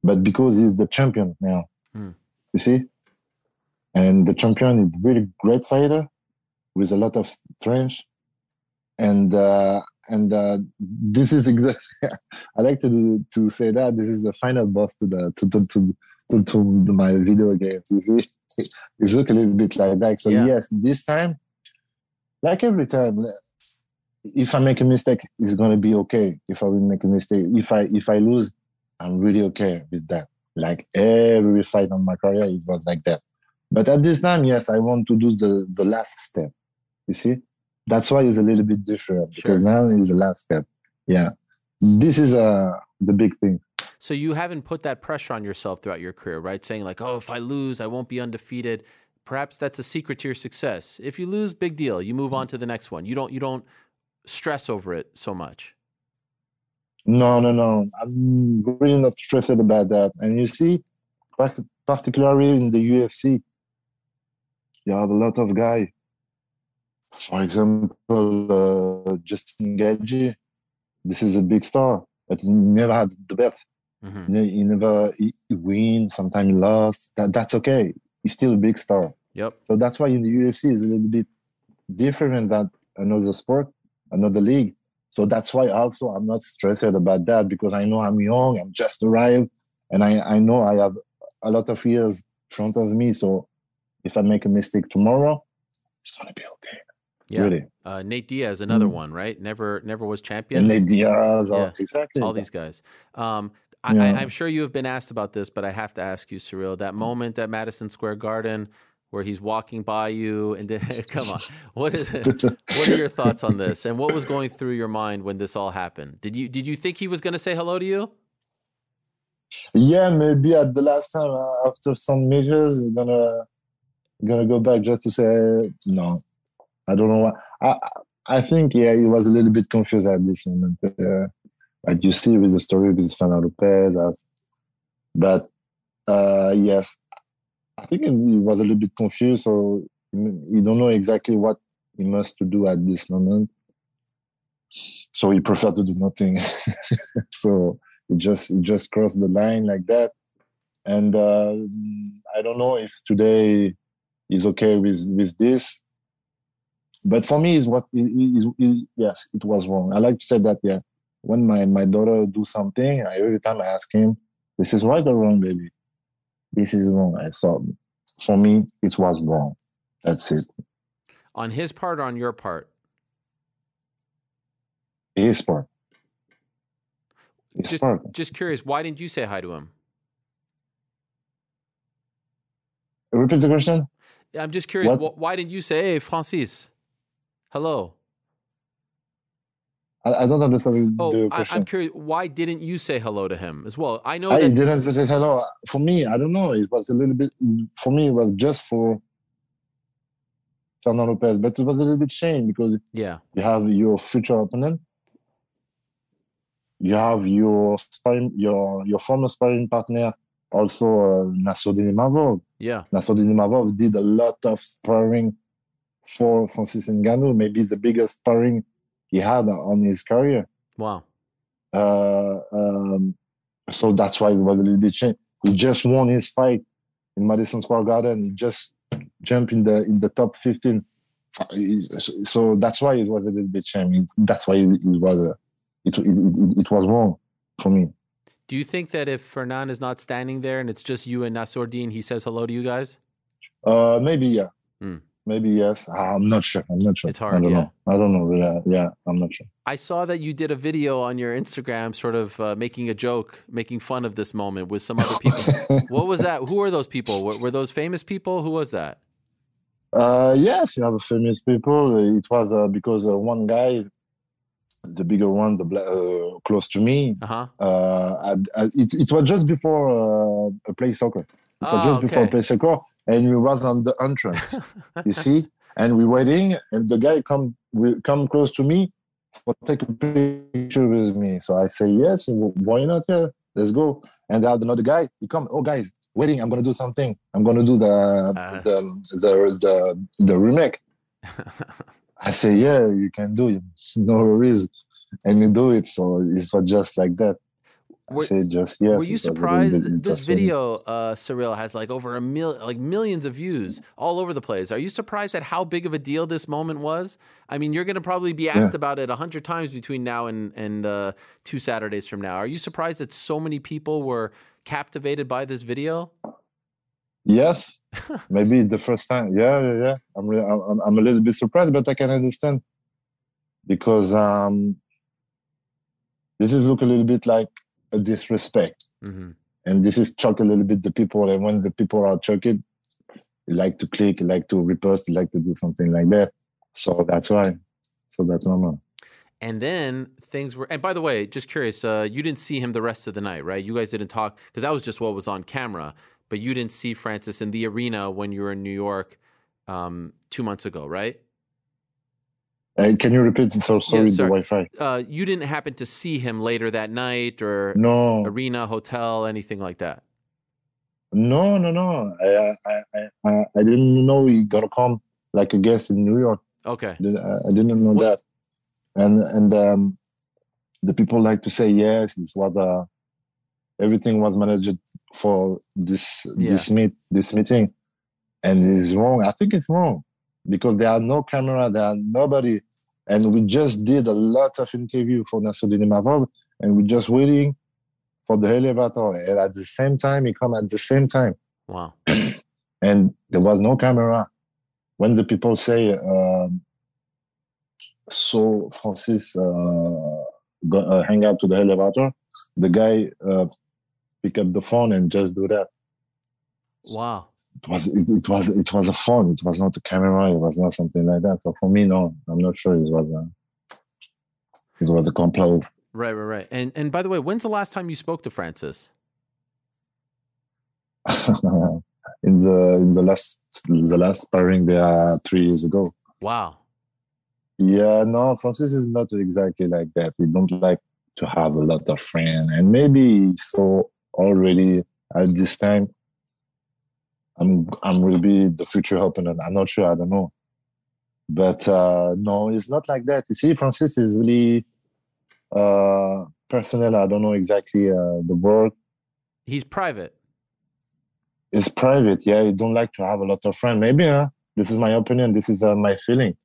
but because he's the champion now. Hmm. You see, and the champion is really great fighter with a lot of strength and uh, and uh, this is exactly [LAUGHS] I like to do, to say that this is the final boss to the to to to, to, to my video games. You see, [LAUGHS] it's look a little bit like that. So Yeah. yes, this time, like every time, if I make a mistake, it's gonna be okay. If I will make a mistake, if I if I lose, I'm really okay with that. Like every fight on my career is not like that. But at this time, yes, I want to do the the last step. You see, that's why it's a little bit different Sure. because now is the last step. Yeah, this is uh the big thing. So you haven't put that pressure on yourself throughout your career, right? Saying like, "Oh, if I lose, I won't be undefeated." Perhaps that's a secret to your success. If you lose, big deal. You move on to the next one. You don't you don't stress over it so much. No, no, no. I'm really not stressed about that. And you see, particularly in the UFC, you have a lot of guys. For example, uh, Justin Gaethje. This is a big star, but he never had the belt. Mhm. You he never he, he win. Sometimes he lost. That that's okay. He's still a big star. Yep. So that's why in the UFC is a little bit different than another sport, another league. So that's why also I'm not stressed about that because I know I'm young, I'm just arrived, and I, I know I have a lot of years in front of me. So if I make a mistake tomorrow, it's gonna be okay. Yeah. Really. Uh, Nate Diaz, another Mm. one, right? Never never was champion. And Nate Diaz, Yeah. exactly. all these guys. Um, I, Yeah. I'm sure you have been asked about this, but I have to ask you, Ciryl. That moment at Madison Square Garden where he's walking by you, and then, [LAUGHS] come on, what is [LAUGHS] what are your thoughts on this? And what was going through your mind when this all happened? Did you did you think he was going to say hello to you? yeah, maybe at the last time uh, after some measures, you're gonna gonna go back just to say no. I don't know why. I I think yeah, he was a little bit confused at this moment. Uh, like you see with the story with Fernand as But uh, yes, I think he was a little bit confused, so he don't know exactly what he must to do at this moment. So he preferred to do nothing. [LAUGHS] so he just he just crossed the line like that. And uh, I don't know if today is okay with with this. But for me, is what is yes, it was wrong. I like to say that yeah. When my my daughter do something, I every time I ask him, "This is right or wrong, baby?" This is wrong. I thought for me, it was wrong. That's it. On his part or on your part? His part. His just, part. Just curious, why didn't you say hi to him? Repeat the question. I'm just curious. What? Why didn't you say, "Hey, Francis, hello"? I, I don't understand oh, the question. I, am curious. Why didn't you say hello to him as well? I know I didn't say hello. For me, I don't know. It was a little bit. For me, it was just for Fernand Lopez, but it was a little bit shame because yeah, you have your future opponent, you have your sparring, your your former sparring partner also uh, Imavov. Yeah. Nassourdine Imavov did a lot of sparring for Francis Ngannou, maybe the biggest sparring he had on his career. Wow. Uh, um, so that's why it was a little bit changed. He just won his fight in Madison Square Garden. He just jumped in the in the top 15. So that's why it was a little bit shame. That's why it, was it, it, it, it was wrong for me. Do you think that if Fernand is not standing there and it's just you and Nassourdine, he says hello to you guys? Uh, maybe yeah. Mm. Maybe yes. I'm not sure. I'm not sure. It's hard. I don't yeah. know. I don't know. Yeah, yeah. I'm not sure. I saw that you did a video on your Instagram, sort of uh, making a joke, making fun of this moment with some other people. [LAUGHS] what was that? Who are those people? Were, were those famous people? Who was that? Uh, yes, you have a famous people. It was uh, because uh, one guy the bigger one, the uh, close to me. Uh-huh. Uh, I, I, it, it was just before uh, a play soccer. It was oh, just okay. before play soccer, and we was on the entrance. [LAUGHS] you see, and we waiting, and the guy come will come close to me, for take a picture with me. So I say yes, why not? Yeah, let's go. And I had another guy. He come, oh guys, waiting. I'm gonna do something. I'm gonna do the uh. the, the the the remake. [LAUGHS] I say, yeah, you can do it. [LAUGHS] No worries. And you do it. So it's just like that. Were, I just yes. Were you surprised? This video, uh, Ciryl, has like over a million, like millions of views all over the place. Are you surprised at how big of a deal this moment was? I mean, you're going to probably be asked yeah. about it a hundred times between now and and uh, two Saturdays from now. Are you surprised that so many people were captivated by this video? Yes, [LAUGHS] maybe the first time. Yeah, yeah, yeah. I'm, really, I'm, I'm a little bit surprised, but I can understand because um, this is look a little bit like a disrespect, mm-hmm. and this is choke a little bit the people. And when the people are they like to click, like to repost, like to do something like that. So that's why. So that's normal. And then things were. And by the way, just curious, uh, you didn't see him the rest of the night, right? You guys didn't talk because that was just what was on camera but you didn't see Francis in the arena when you were in New York um, two months ago, right? Uh, can you repeat? it? So sorry, sorry. the Wi-Fi. Uh, you didn't happen to see him later that night, or no arena, hotel, anything like that. No, no, no. I, I, I, I didn't know he gonna come like a guest in New York. Okay, I didn't know what? that. And and um, the people like to say yes, it was a everything was managed for this yeah. this meet this meeting and it's wrong i think it's wrong because there are no camera there are nobody. And we just did a lot of interview for Nassourdine Imavov and we're just waiting for the elevator and at the same time he come at the same time. Wow. [CLEARS THROAT] And there was no camera. When the people say um, so francis uh, go, uh, hang out to the elevator the guy uh, pick up the phone and just do that. Wow. It was it, it, was it was a phone. It was not a camera. It was not something like that. So for me, no, I'm not sure it was a it was a complot. Right, right, right. And and by the way, when's the last time you spoke to Francis? [LAUGHS] in the in the last the last pairing there uh, three years ago. Wow. Yeah, no, Francis is not exactly like that. He don't like to have a lot of friends, and maybe so already at this time, I'm I'm will be the future opponent. I'm not sure. I don't know. But uh, no, it's not like that. You see, Francis is really uh, personal. I don't know exactly uh, the word. He's private. It's private. Yeah, you don't like to have a lot of friends. Maybe, huh? This is my opinion. This is uh, my feeling.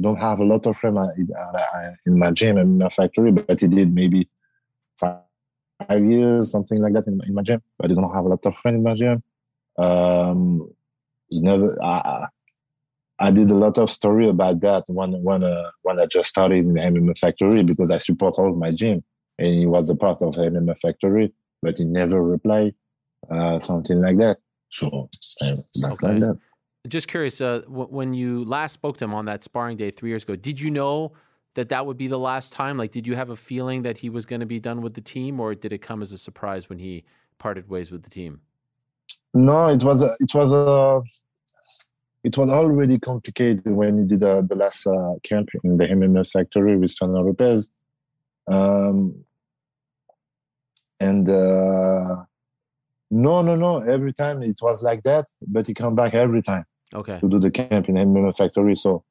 Don't have a lot of friends in my gym and my factory, but he did maybe five, five years, something like that in, in my gym. But I don't have a lot of friends in my gym. Um, he never. I, I did a lot of story about that when when uh, when I just started in the MMA factory because I support all of my gym and he was a part of MMA factory, but he never replied, uh, something like that. So uh, that's okay. like that. Just curious, uh, w- when you last spoke to him on that sparring day three years ago, did you know that that would be the last time? Like, did you have a feeling that he was going to be done with the team, or did it come as a surprise when he parted ways with the team? No, it was a, it was a it was already complicated when he did uh, the last uh, camp in the MMA factory with Fernand Lopez. Um, and uh, no, no, no. Every time it was like that, but he come back every time. Okay. To do the camp in MMA factory. So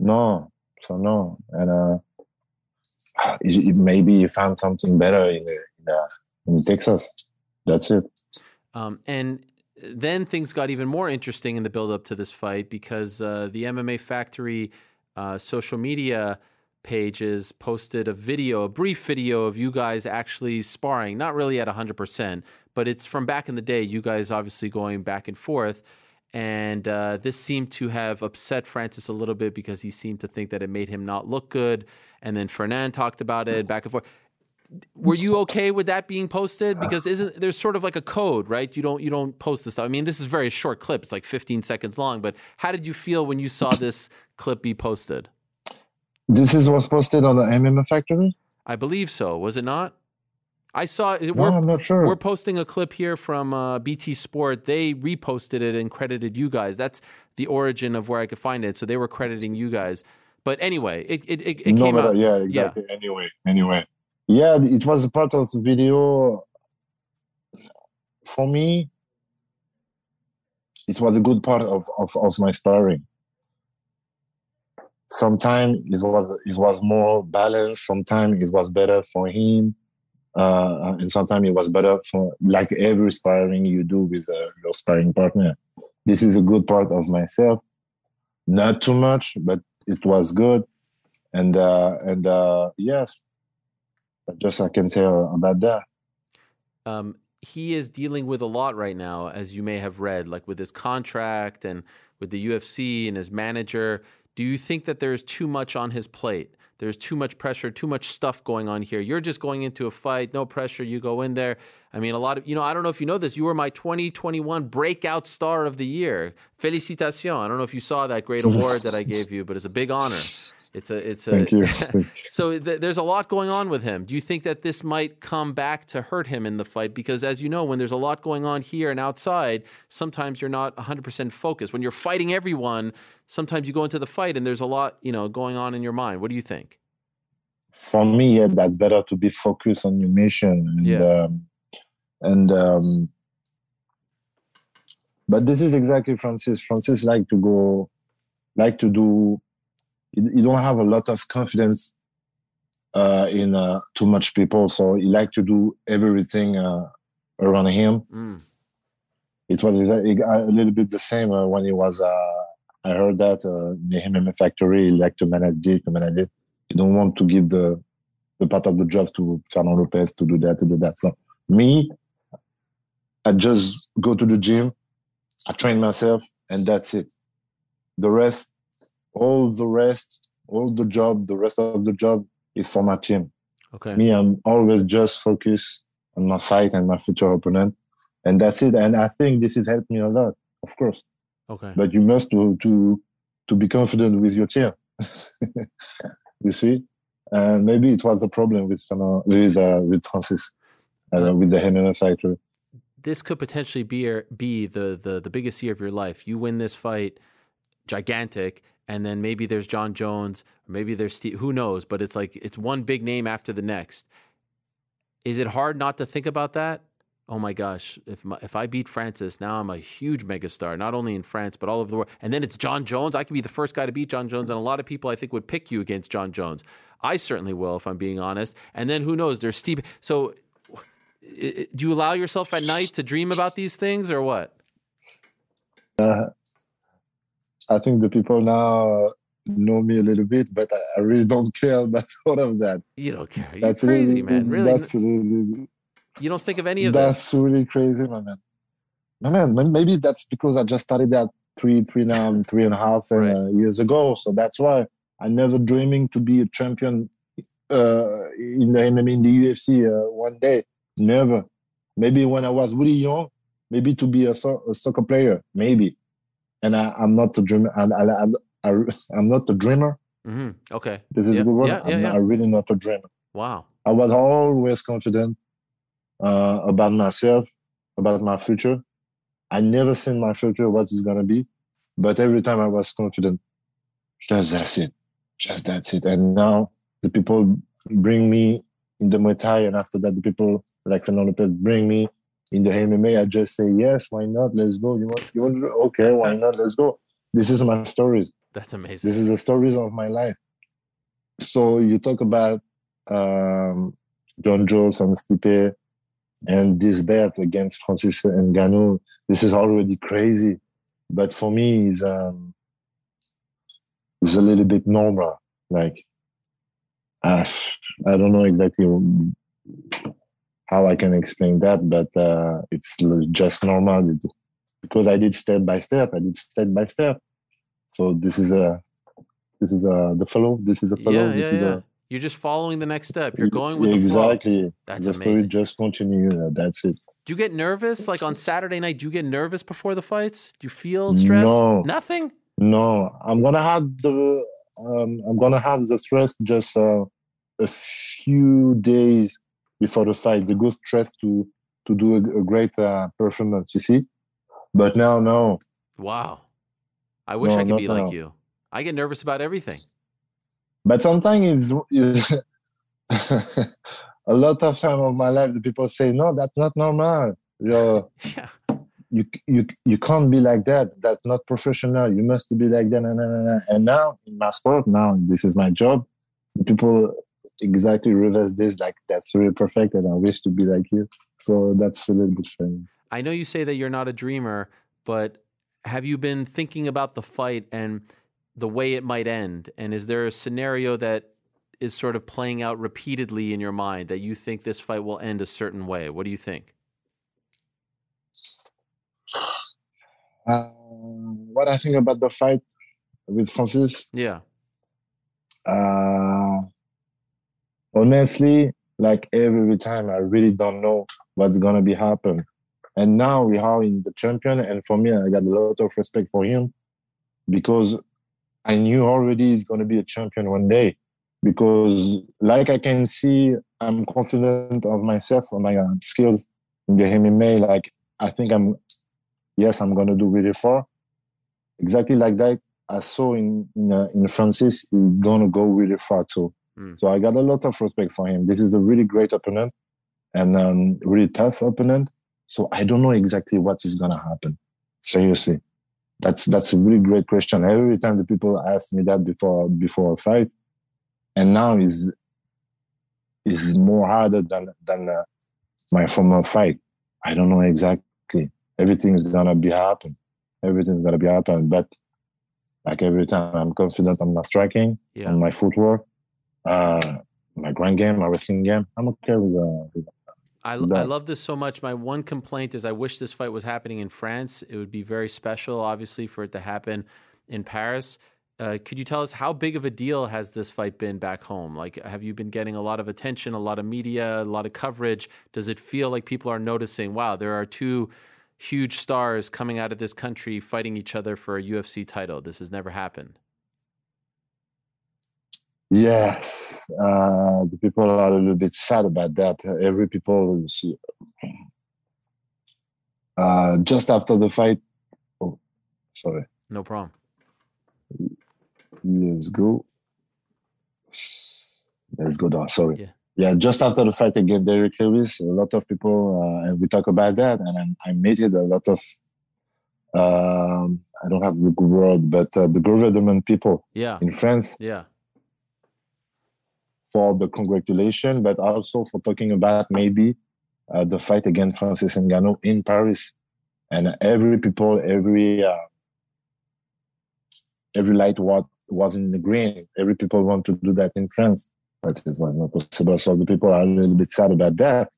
no, so no, and uh, maybe he found something better in in, uh, in Texas. That's it. Um, and then things got even more interesting in the build up to this fight because uh, the MMA Factory uh, social media pages posted a video, a brief video of you guys actually sparring, not really at 100%, but it's from back in the day, you guys obviously going back and forth. And uh, this seemed to have upset Francis a little bit because he seemed to think that it made him not look good. And then Fernand talked about it back and forth were you okay with that being posted? Because isn't there's sort of like a code right? You don't you don't post this stuff. I mean this is very short clip. It's like 15 seconds long but how did you feel when you saw [LAUGHS] this clip be posted? This is what's posted on the mma factory? I believe so. Was it not? I saw no, we're, i'm not sure. we're posting a clip here from uh, bt sport. They reposted it and credited you guys. That's the origin of where i could find it. So they were crediting you guys. But anyway it it, it, it no, came out. yeah exactly. Yeah. anyway anyway yeah it was a part of the video. For me it was a good part of, of, of my story. Sometimes it was it was more balanced. Sometimes it was better for him. Uh, and sometimes it was better for like every sparring you do with uh, your sparring partner. This is a good part of myself. Not too much but it was good. And uh, and uh, yes just I can say about that. Um, he is dealing with a lot right now, as you may have read, like with his contract and with the UFC and his manager. Do you think that there's too much on his plate? There's too much pressure, too much stuff going on here. You're just going into a fight, no pressure. You go in there. I mean, a lot of, you know, I don't know if you know this. You were my 2021 breakout star of the year. Félicitations. I don't know if you saw that great [LAUGHS] award that I gave you, but it's a big honor. It's a, it's a, [LAUGHS] Thank you. so th- there's a lot going on with him. Do you think that this might come back to hurt him in the fight? Because as you know, when there's a lot going on here and outside, sometimes you're not 100% focused. When you're fighting everyone, sometimes you go into the fight and there's a lot, you know, going on in your mind. What do you think? For me, yeah, that's better to be focused on your mission. And, yeah. Um, and um, but this is exactly Francis. Francis like to go, like to do. You don't have a lot of confidence uh, in uh, too much people, so he like to do everything uh, around him. Mm. It was a, a, little bit the same uh, when he was uh, I heard that uh, in the MMA factory, he like to manage this, to manage it. You don't want to give the the part of the job to Fernand Lopez to do that, to do that. So me, I just go to the gym, I train myself, and that's it. The rest, all the rest, all the job, the rest of the job is for my team. Okay. Me, I'm always just focused on my fight and my future opponent, and that's it. And I think this has helped me a lot, of course. Okay. But you must to to to be confident with your team. [LAUGHS] you see, and maybe it was a problem with with uh, with Francis uh, with the MMA factory. This could potentially be be the the the biggest year of your life. You win this fight, gigantic, and then maybe there's Jon Jones, or maybe there's Stipe. Who knows? But it's like it's one big name after the next. Is it hard not to think about that? oh my gosh, if my, if I beat Francis, now I'm a huge megastar, not only in France but all over the world. And then it's Jon Jones. I could be the first guy to beat Jon Jones, and a lot of people I think would pick you against Jon Jones. I certainly will, if I'm being honest. And then who knows? There's Stipe. So, do you allow yourself at night to dream about these things, or what? Uh, I think the people now know me a little bit, but I, really don't care [LAUGHS] about all of that. You don't care. You're That's crazy, really, man. Really, That's really, you don't think of any of this. that's really crazy, my man. My man, maybe that's because I just started that three, three now, three and a half uh, Right. years ago. So that's why I never dreaming to be a champion uh, in the MMA, in the UFC uh, one day. Never. Maybe when I was really young, maybe to be a, so- a soccer player, maybe. And I, I'm not a dreamer. And I, I, I, I'm not a dreamer. Mm-hmm. Okay. This is a good word. yeah, yeah, I'm, yeah. not, I'm really not a dreamer. Wow. I was always confident uh, about myself, about my future. I never seen my future, what it's gonna be, but every time I was confident. Just that's it, just that's it. And now the people bring me in the Muay Thai, and after that, the people like Fernand Lopez bring me in the MMA. I just say yes, why not? Let's go. You want? You want? to- Okay, why not? Let's go. This is my story That's amazing. this is the stories of my life so you talk about um, jon jones and stipe and this bet against francis Ngannou. this is already crazy but for me is um it's a little bit normal like uh, i don't know exactly how i can explain that but uh, it's just normal It- because i did step by step i did step by step so this is a this is a the follow. This is a follow. yeah, this yeah, is yeah. a You're just following the next step. You're going with the exactly. That's the story amazing. just continue. Uh, That's it. Do you get nervous? Like on Saturday night, do you get nervous before the fights? Do you feel stress? No. Nothing? No, I'm gonna have the um, I'm gonna have the stress just uh, a few days before the fight. The good stress to to do a, a great uh, performance. You see, but now no. Wow. I wish No, I could be like you. I get nervous about everything. But sometimes it's, [LAUGHS] a lot of time of my life, the people say, "No, that's not normal." You're, [LAUGHS] Yeah. you you you can't be like that. That's not professional. You must be like that. nah, nah, nah. And now in my sport, now this is my job. People exactly reverse this. Like that's really perfect, and I wish to be like you. So that's a little bit funny. I know you say that you're not a dreamer, but have you been thinking about the fight and the way it might end? And is there a scenario that is sort of playing out repeatedly in your mind that you think this fight will end a certain way? What do you think? [SIGHS] Uh, what I think about the fight with Francis, Yeah. uh, honestly, like every time, I really don't know what's gonna be happen. And now we are in the champion, and for me, I got a lot of respect for him because I knew already he's gonna be a champion one day. Because, like I can see, I'm confident of myself, on my uh, skills in the MMA. Like I think I'm, yes, I'm gonna do really far. Exactly like that, I saw in in, uh, in Francis, he's gonna go really far too. Mm. So I got a lot of respect for him. This is a really great opponent and um, really tough opponent. So I don't know exactly what is gonna happen. Seriously, that's that's a really great question. Every time the people ask me that before before a fight, and now is is more harder than than uh, my former fight. I don't know exactly. Everything is gonna be happen. Everything's gonna be happen. But like every time, I'm confident on my striking, Yeah. on my footwork, uh, my ground game, my wrestling game. I'm okay with, uh, I, I love this so much. My one complaint is I wish this fight was happening in France. It would be very special, obviously, for it to happen in Paris. Uh, could you tell us how big of a deal has this fight been back home? Like, have you been getting a lot of attention, a lot of media, a lot of coverage? Does it feel like people are noticing, wow, there are two huge stars coming out of this country fighting each other for a UFC title? This has never happened. Yes, uh, the people are a little bit sad about that. Every people see, uh, just after the fight. Oh, sorry. No problem. Let's go. Let's go down. Sorry. Yeah. yeah, just after the fight against Derrick Lewis, a lot of people uh, and we talk about that, and I, I made it a lot of. Um, I don't have the good word, but uh, the government people Yeah. in France Yeah. For the congratulation, but also for talking about maybe uh, the fight against Francis Ngannou in Paris, and every people, every uh, every light was was in the green. Every people want to do that in France, but it was not possible. So the people are a little bit sad about that.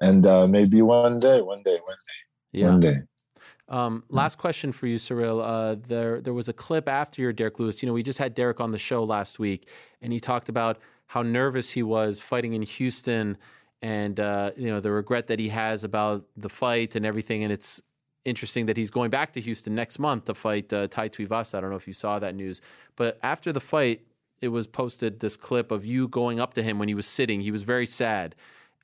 And uh, maybe one day, one day, one day, Yeah. one day. Um, last question for you, Ciryl. Uh, there, there was a clip after your Derrick Lewis. You know, we just had Derrick on the show last week, and he talked about how nervous he was fighting in Houston, and uh, you know the regret that he has about the fight and everything. And it's interesting that he's going back to Houston next month to fight uh, Tai Tuivasa. I don't know if you saw that news, but after the fight, it was posted this clip of you going up to him when he was sitting. He was very sad,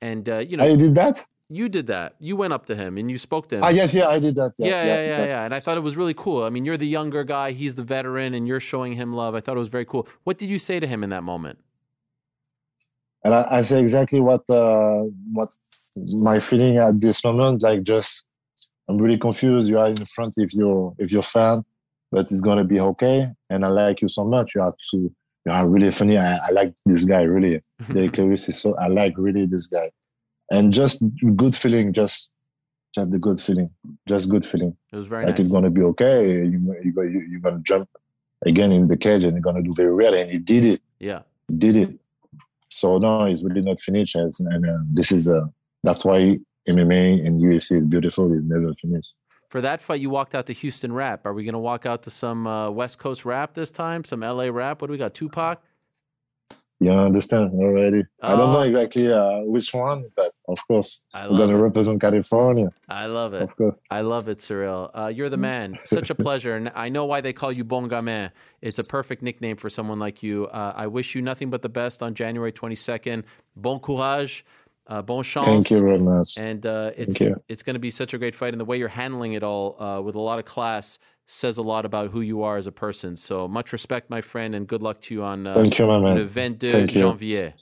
and uh, you know I did that. you did that. You went up to him and you spoke to him. Ah, yes, yeah, I did that. Yeah, yeah, yeah, yeah, exactly. And I thought it was really cool. I mean, you're the younger guy, he's the veteran, and you're showing him love. I thought it was very cool. What did you say to him in that moment? And I, I say exactly what uh, what my feeling at this moment. Like, just I'm really confused. You are in front if you're if you're fan, but it's gonna be okay. And I like you so much. You are too. You are really funny. I, I like this guy really. [LAUGHS] Derrick Lewis is so. I like really this guy, and just good feeling. Just just the good feeling. Just good feeling. It was very like nice. it's gonna be okay. You you you you're gonna jump again in the cage and you're gonna do very well. And he did it Yeah. did it. So no, it's really not finished, and, and uh, this is uh, that's why MMA and UFC is beautiful. It's never finished. For that fight, you walked out to Houston rap. Are we going to walk out to some uh, West Coast rap this time? Some LA rap? What do we got? Tupac? You understand already? I don't know Oh. exactly uh, which one, but of course I we're love gonna it. represent California. I love it. Of course. I love it, Ciryl. Uh, you're the man. Such a [LAUGHS] pleasure. And I know why they call you Bon Gamin. It's a perfect nickname for someone like you. Uh, I wish you nothing but the best on January 22nd. Bon courage. Uh, bon chance. Thank you very much. And uh, it's it's going to be such a great fight, and the way you're handling it all uh, with a lot of class says a lot about who you are as a person. So much respect, my friend, and good luck to you on uh, Thank you, my le man. 22 Thank you. janvier.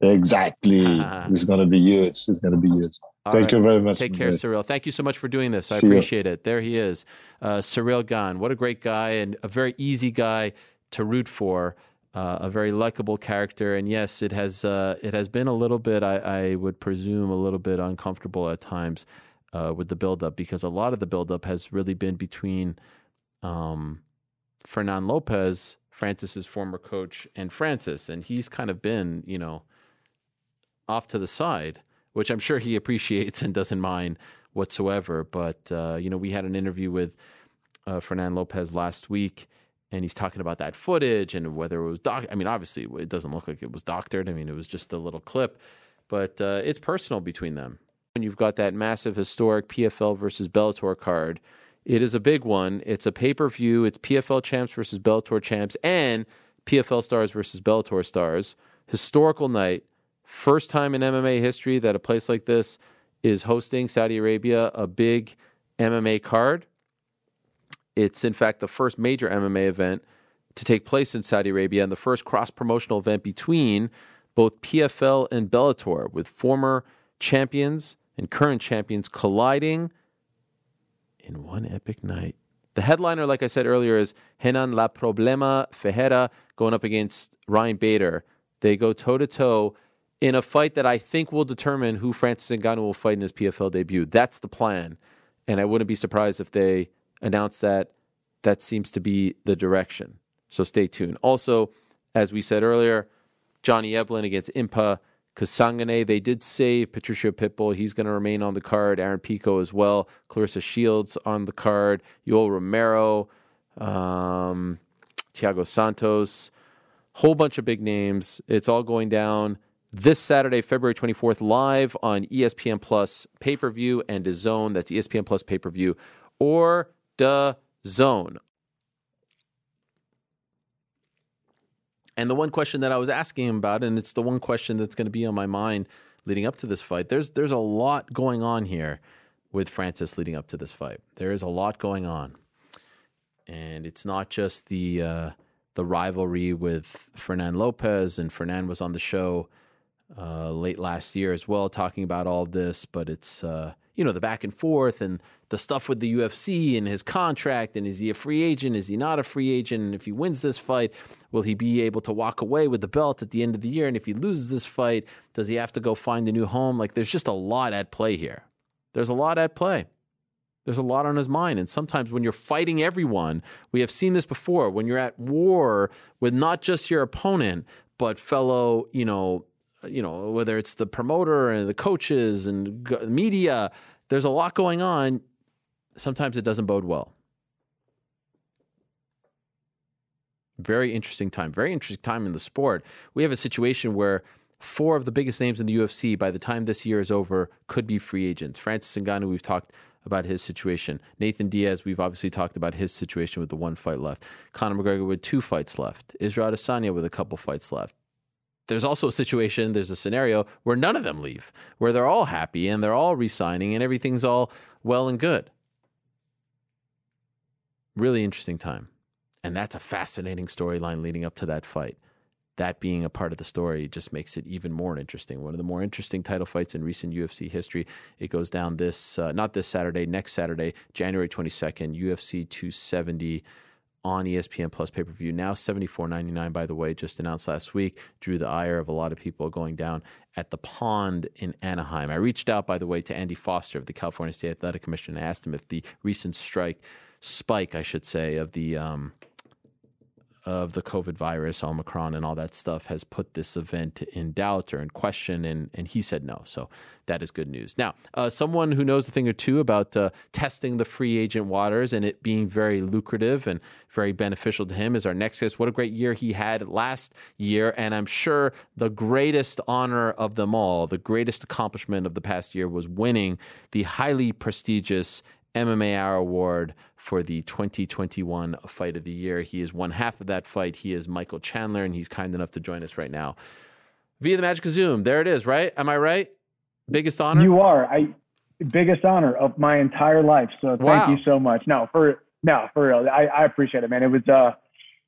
Exactly. [LAUGHS] it's gonna be huge. It's gonna be huge. All Thank right. you very much. Take care, man. Ciryl. Thank you so much for doing this. I See you. appreciate it. There he is, uh, Ciryl Gane. What a great guy and a very easy guy to root for. Uh, a very likable character, and yes, it has uh, it has been a little bit. I, I would presume a little bit uncomfortable at times uh, with the buildup because a lot of the buildup has really been between um, Fernand Lopez, Francis's former coach, and Francis, and he's kind of been, you know, off to the side, which I'm sure he appreciates and doesn't mind whatsoever. But uh, you know, we had an interview with uh, Fernand Lopez last week, and he's talking about that footage and whether it was doc. I mean, obviously, it doesn't look like it was doctored. I mean, it was just a little clip, but uh, it's personal between them. When you've got that massive, historic PFL versus Bellator card, it is a big one. It's a pay per view. It's PFL champs versus Bellator champs, and PFL stars versus Bellator stars. Historical night. First time in MMA history that a place like this is hosting Saudi Arabia a big MMA card. It's in fact the first major MMA event to take place in Saudi Arabia and the first cross promotional event between both PFL and Bellator, with former champions and current champions colliding in one epic night. The headliner, like I said earlier, is Renan La Problema Ferreira going up against Ryan Bader. They go toe to toe in a fight that I think will determine who Francis Ngannou will fight in his PFL debut. That's the plan. And I wouldn't be surprised if they announce that that seems to be the direction. So stay tuned. Also, as we said earlier, Johnny Eblen against Impa Kasanganay. They did save Patricio Pitbull. He's going to remain on the card. Aaron Pico as well. Claressa Shields on the card. Yoel Romero, um, Thiago Santos. Whole bunch of big names. It's all going down this Saturday, February 24th, live on ESPN Plus pay per view and Zone. That's ESPN Plus pay per view or the And the one question that I was asking him about, and it's the one question that's going to be on my mind leading up to this fight. There's there's a lot going on here with Francis leading up to this fight. There is a lot going on, and it's not just the uh, the rivalry with Fernand Lopez. And Fernand was on the show uh, late last year as well, talking about all this. But it's uh, you know the back and forth and the stuff with the UFC and his contract and is he a free agent? Is he not a free agent? And if he wins this fight, will he be able to walk away with the belt at the end of the year? And if he loses this fight, does he have to go find a new home? Like there's just a lot at play here. There's a lot at play. There's a lot on his mind. And sometimes when you're fighting everyone, we have seen this before, when you're at war with not just your opponent, but fellow, you know, you know, whether it's the promoter and the coaches and media, there's a lot going on. Sometimes it doesn't bode well. Very interesting time. Very interesting time in the sport. We have a situation where four of the biggest names in the UFC by the time this year is over could be free agents. Francis Ngannou, we've talked about his situation. Nathan Diaz, we've obviously talked about his situation with the one fight left. Conor McGregor with two fights left. Israel Adesanya with a couple fights left. There's also a situation, there's a scenario where none of them leave, where they're all happy and they're all resigning and everything's all well and good. Really interesting time. And that's a fascinating storyline leading up to that fight that being a part of the story just makes it even more interesting. One of the more interesting title fights in recent UFC history. It goes down this, uh, not this Saturday, next Saturday, January 22nd, UFC 270 on ESPN Plus pay per view. Now seventy four ninety nine. By the way, just announced last week, drew the ire of a lot of people going down at the Pond in Anaheim. I reached out, by the way, to Andy Foster of the California State Athletic Commission and asked him if the recent strike, spike, I should say, of the um, of the COVID virus, Omicron, and all that stuff has put this event in doubt or in question, and, and he said no. So that is good news. Now, uh, someone who knows a thing or two about uh, testing the free agent waters and it being very lucrative and very beneficial to him is our next guest. What a great year he had last year, and I'm sure the greatest honor of them all, the greatest accomplishment of the past year was winning the highly prestigious MMA Hour Award for the 2021 Fight of the Year. He is one half of that fight. He is Michael Chandler, and he's kind enough to join us right now via the magic of Zoom. There it is, right? Am I right? Biggest honor? You are. I biggest honor of my entire life. So thank wow. you so much. No, for no, for real. I, I appreciate it, man. It was uh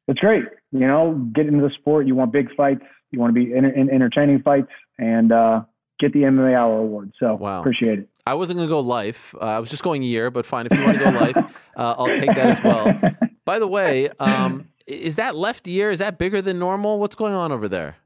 it's great. You know, get into the sport, you want big fights, you want to be in, in entertaining fights and uh get the MMA Hour Award. So wow. appreciate it. I wasn't going to go life. Uh, I was just going year, but fine. If you want to go life, [LAUGHS] uh, I'll take that as well. By the way, um, is that left ear? Is that bigger than normal? What's going on over there?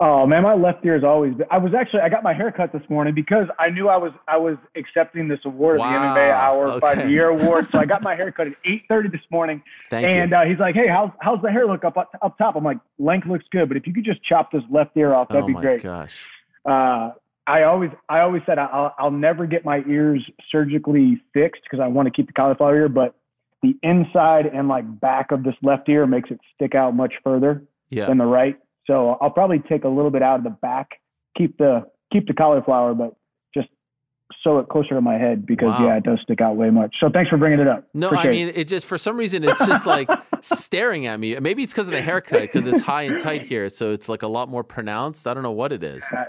Oh man, my left ear is always. I was actually I got my hair cut this morning because I knew I was I was accepting this award, wow. the MMA Hour okay. Five Year Award. So I got [LAUGHS] my hair cut at eight thirty this morning. Thank and uh, he's like, "Hey, how's how's the hair look up up top?" I'm like, "Length looks good, but if you could just chop this left ear off, that'd oh be great." Gosh. Uh, I always I always said I'll I'll never get my ears surgically fixed because I want to keep the cauliflower ear, but the inside and like back of this left ear makes it stick out much further yeah. than the right. So I'll probably take a little bit out of the back, keep the keep the cauliflower, but just sew it closer to my head because wow. yeah, it does stick out way much. So thanks for bringing it up. No, Appreciate I mean it just for some reason it's just like staring at me. Maybe it's because of the haircut because it's high and tight here, so it's like a lot more pronounced. I don't know what it is. Uh,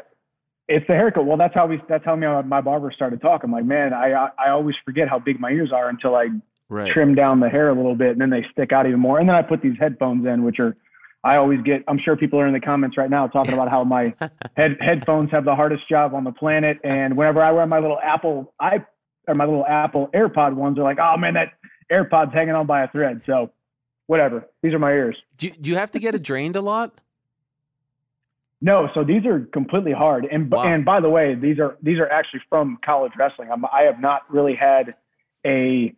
It's the haircut. Well, that's how we. That's how me my barber started talking. I'm like, man, I I always forget how big my ears are until I right. trim down the hair a little bit, and then they stick out even more. And then I put these headphones in, which are I always get. I'm sure people are in the comments right now talking about how my [LAUGHS] head headphones have the hardest job on the planet. And whenever I wear my little Apple i or my little Apple AirPod ones, are like, oh man, that AirPod's hanging on by a thread. So whatever. These are my ears. Do you, do you have to get it drained a lot? No, so these are completely hard. And wow. and by the way, these are these are actually from college wrestling. I'm, I have not really had a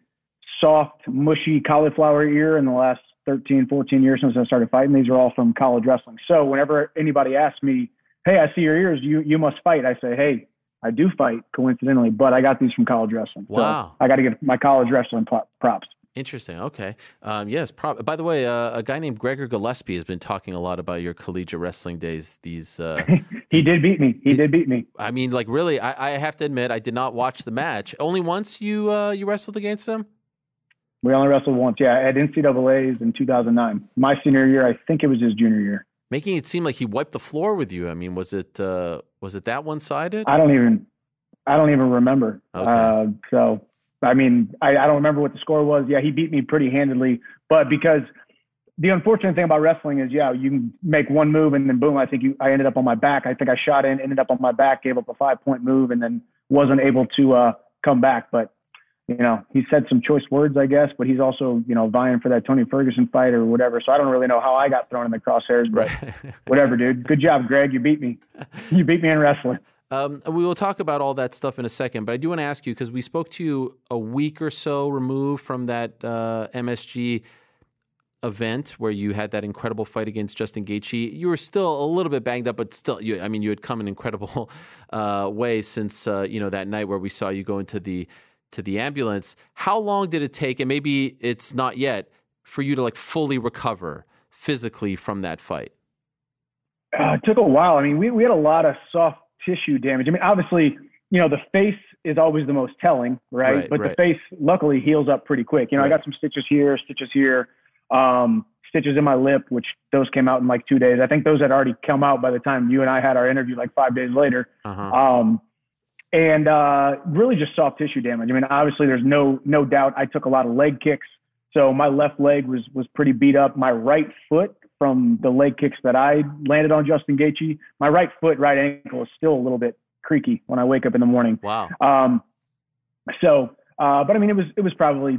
soft, mushy cauliflower ear in the last 13, 14 years since I started fighting. These are all from college wrestling. So whenever anybody asks me, "Hey, I see your ears. You you must fight," I say, "Hey, I do fight coincidentally, but I got these from college wrestling. Wow. So I got to give my college wrestling props. Interesting. Okay. Um, yes. Pro- by the way, uh, a guy named Gregor Gillespie has been talking a lot about your collegiate wrestling days. These. Uh, [LAUGHS] he did beat me. He did beat me. I mean, like really, I, I have to admit, I did not watch the match. Only once you uh, you wrestled against him. We only wrestled once. Yeah, at NCAA's in 2009. My senior year, I think it was his junior year. Making it seem like he wiped the floor with you. I mean, was it uh, was it that one sided? I don't even I don't even remember. Okay. Uh, so I mean, I, I don't remember what the score was. Yeah, he beat me pretty handedly, but because the unfortunate thing about wrestling is, yeah, you can make one move and then boom, I think you, I ended up on my back. I think I shot in, ended up on my back, gave up a five point move, and then wasn't able to uh, come back. But you know, he said some choice words, I guess, but he's also, you know, vying for that Tony Ferguson fight or whatever. So I don't really know how I got thrown in the crosshairs, but [LAUGHS] whatever, dude. Good job, Greg. You beat me. You beat me in wrestling. Um, we will talk about all that stuff in a second, but I do want to ask you because we spoke to you a week or so removed from that uh, MSG event where you had that incredible fight against Justin Gaethje. You were still a little bit banged up, but still, you, I mean, you had come an incredible [LAUGHS] uh, way since uh, you know that night where we saw you go into the to the ambulance. How long did it take, and maybe it's not yet, for you to like fully recover physically from that fight? Uh, it took a while. I mean, we we had a lot of soft tissue damage. I mean, obviously, you know, the face is always the most telling, right? right but right. the face luckily heals up pretty quick. You know, right. I got some stitches here, stitches here, um, stitches in my lip, which those came out in like two days. I think those had already come out by the time you and I had our interview like five days later. Uh-huh. Um, and uh, really just soft tissue damage. I mean, obviously, there's no no doubt. I took a lot of leg kicks, so my left leg was was pretty beat up. My right foot from the leg kicks that I landed on Justin Gaethje, my right foot, right ankle is still a little bit creaky when I wake up in the morning. Wow. Um, so, uh, but I mean, it was it was probably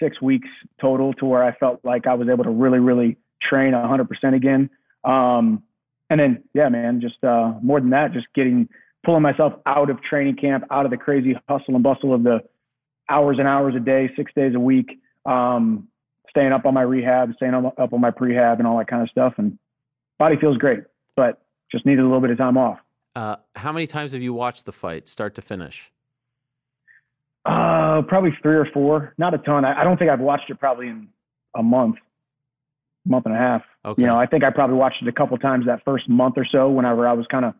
six weeks total to where I felt like I was able to really, really train 100% again. Um, and then, yeah, man, just uh, more than that, just getting pulling myself out of training camp, out of the crazy hustle and bustle of the hours and hours a day, six days a week, um, staying up on my rehab, staying up on my prehab, and all that kind of stuff. And body feels great, but just needed a little bit of time off. Uh, how many times have you watched the fight, start to finish? Uh, probably three or four. Not a ton. I, I don't think I've watched it probably in a month, month and a half. Okay. You know, I think I probably watched it a couple times that first month or so. Whenever I was kind of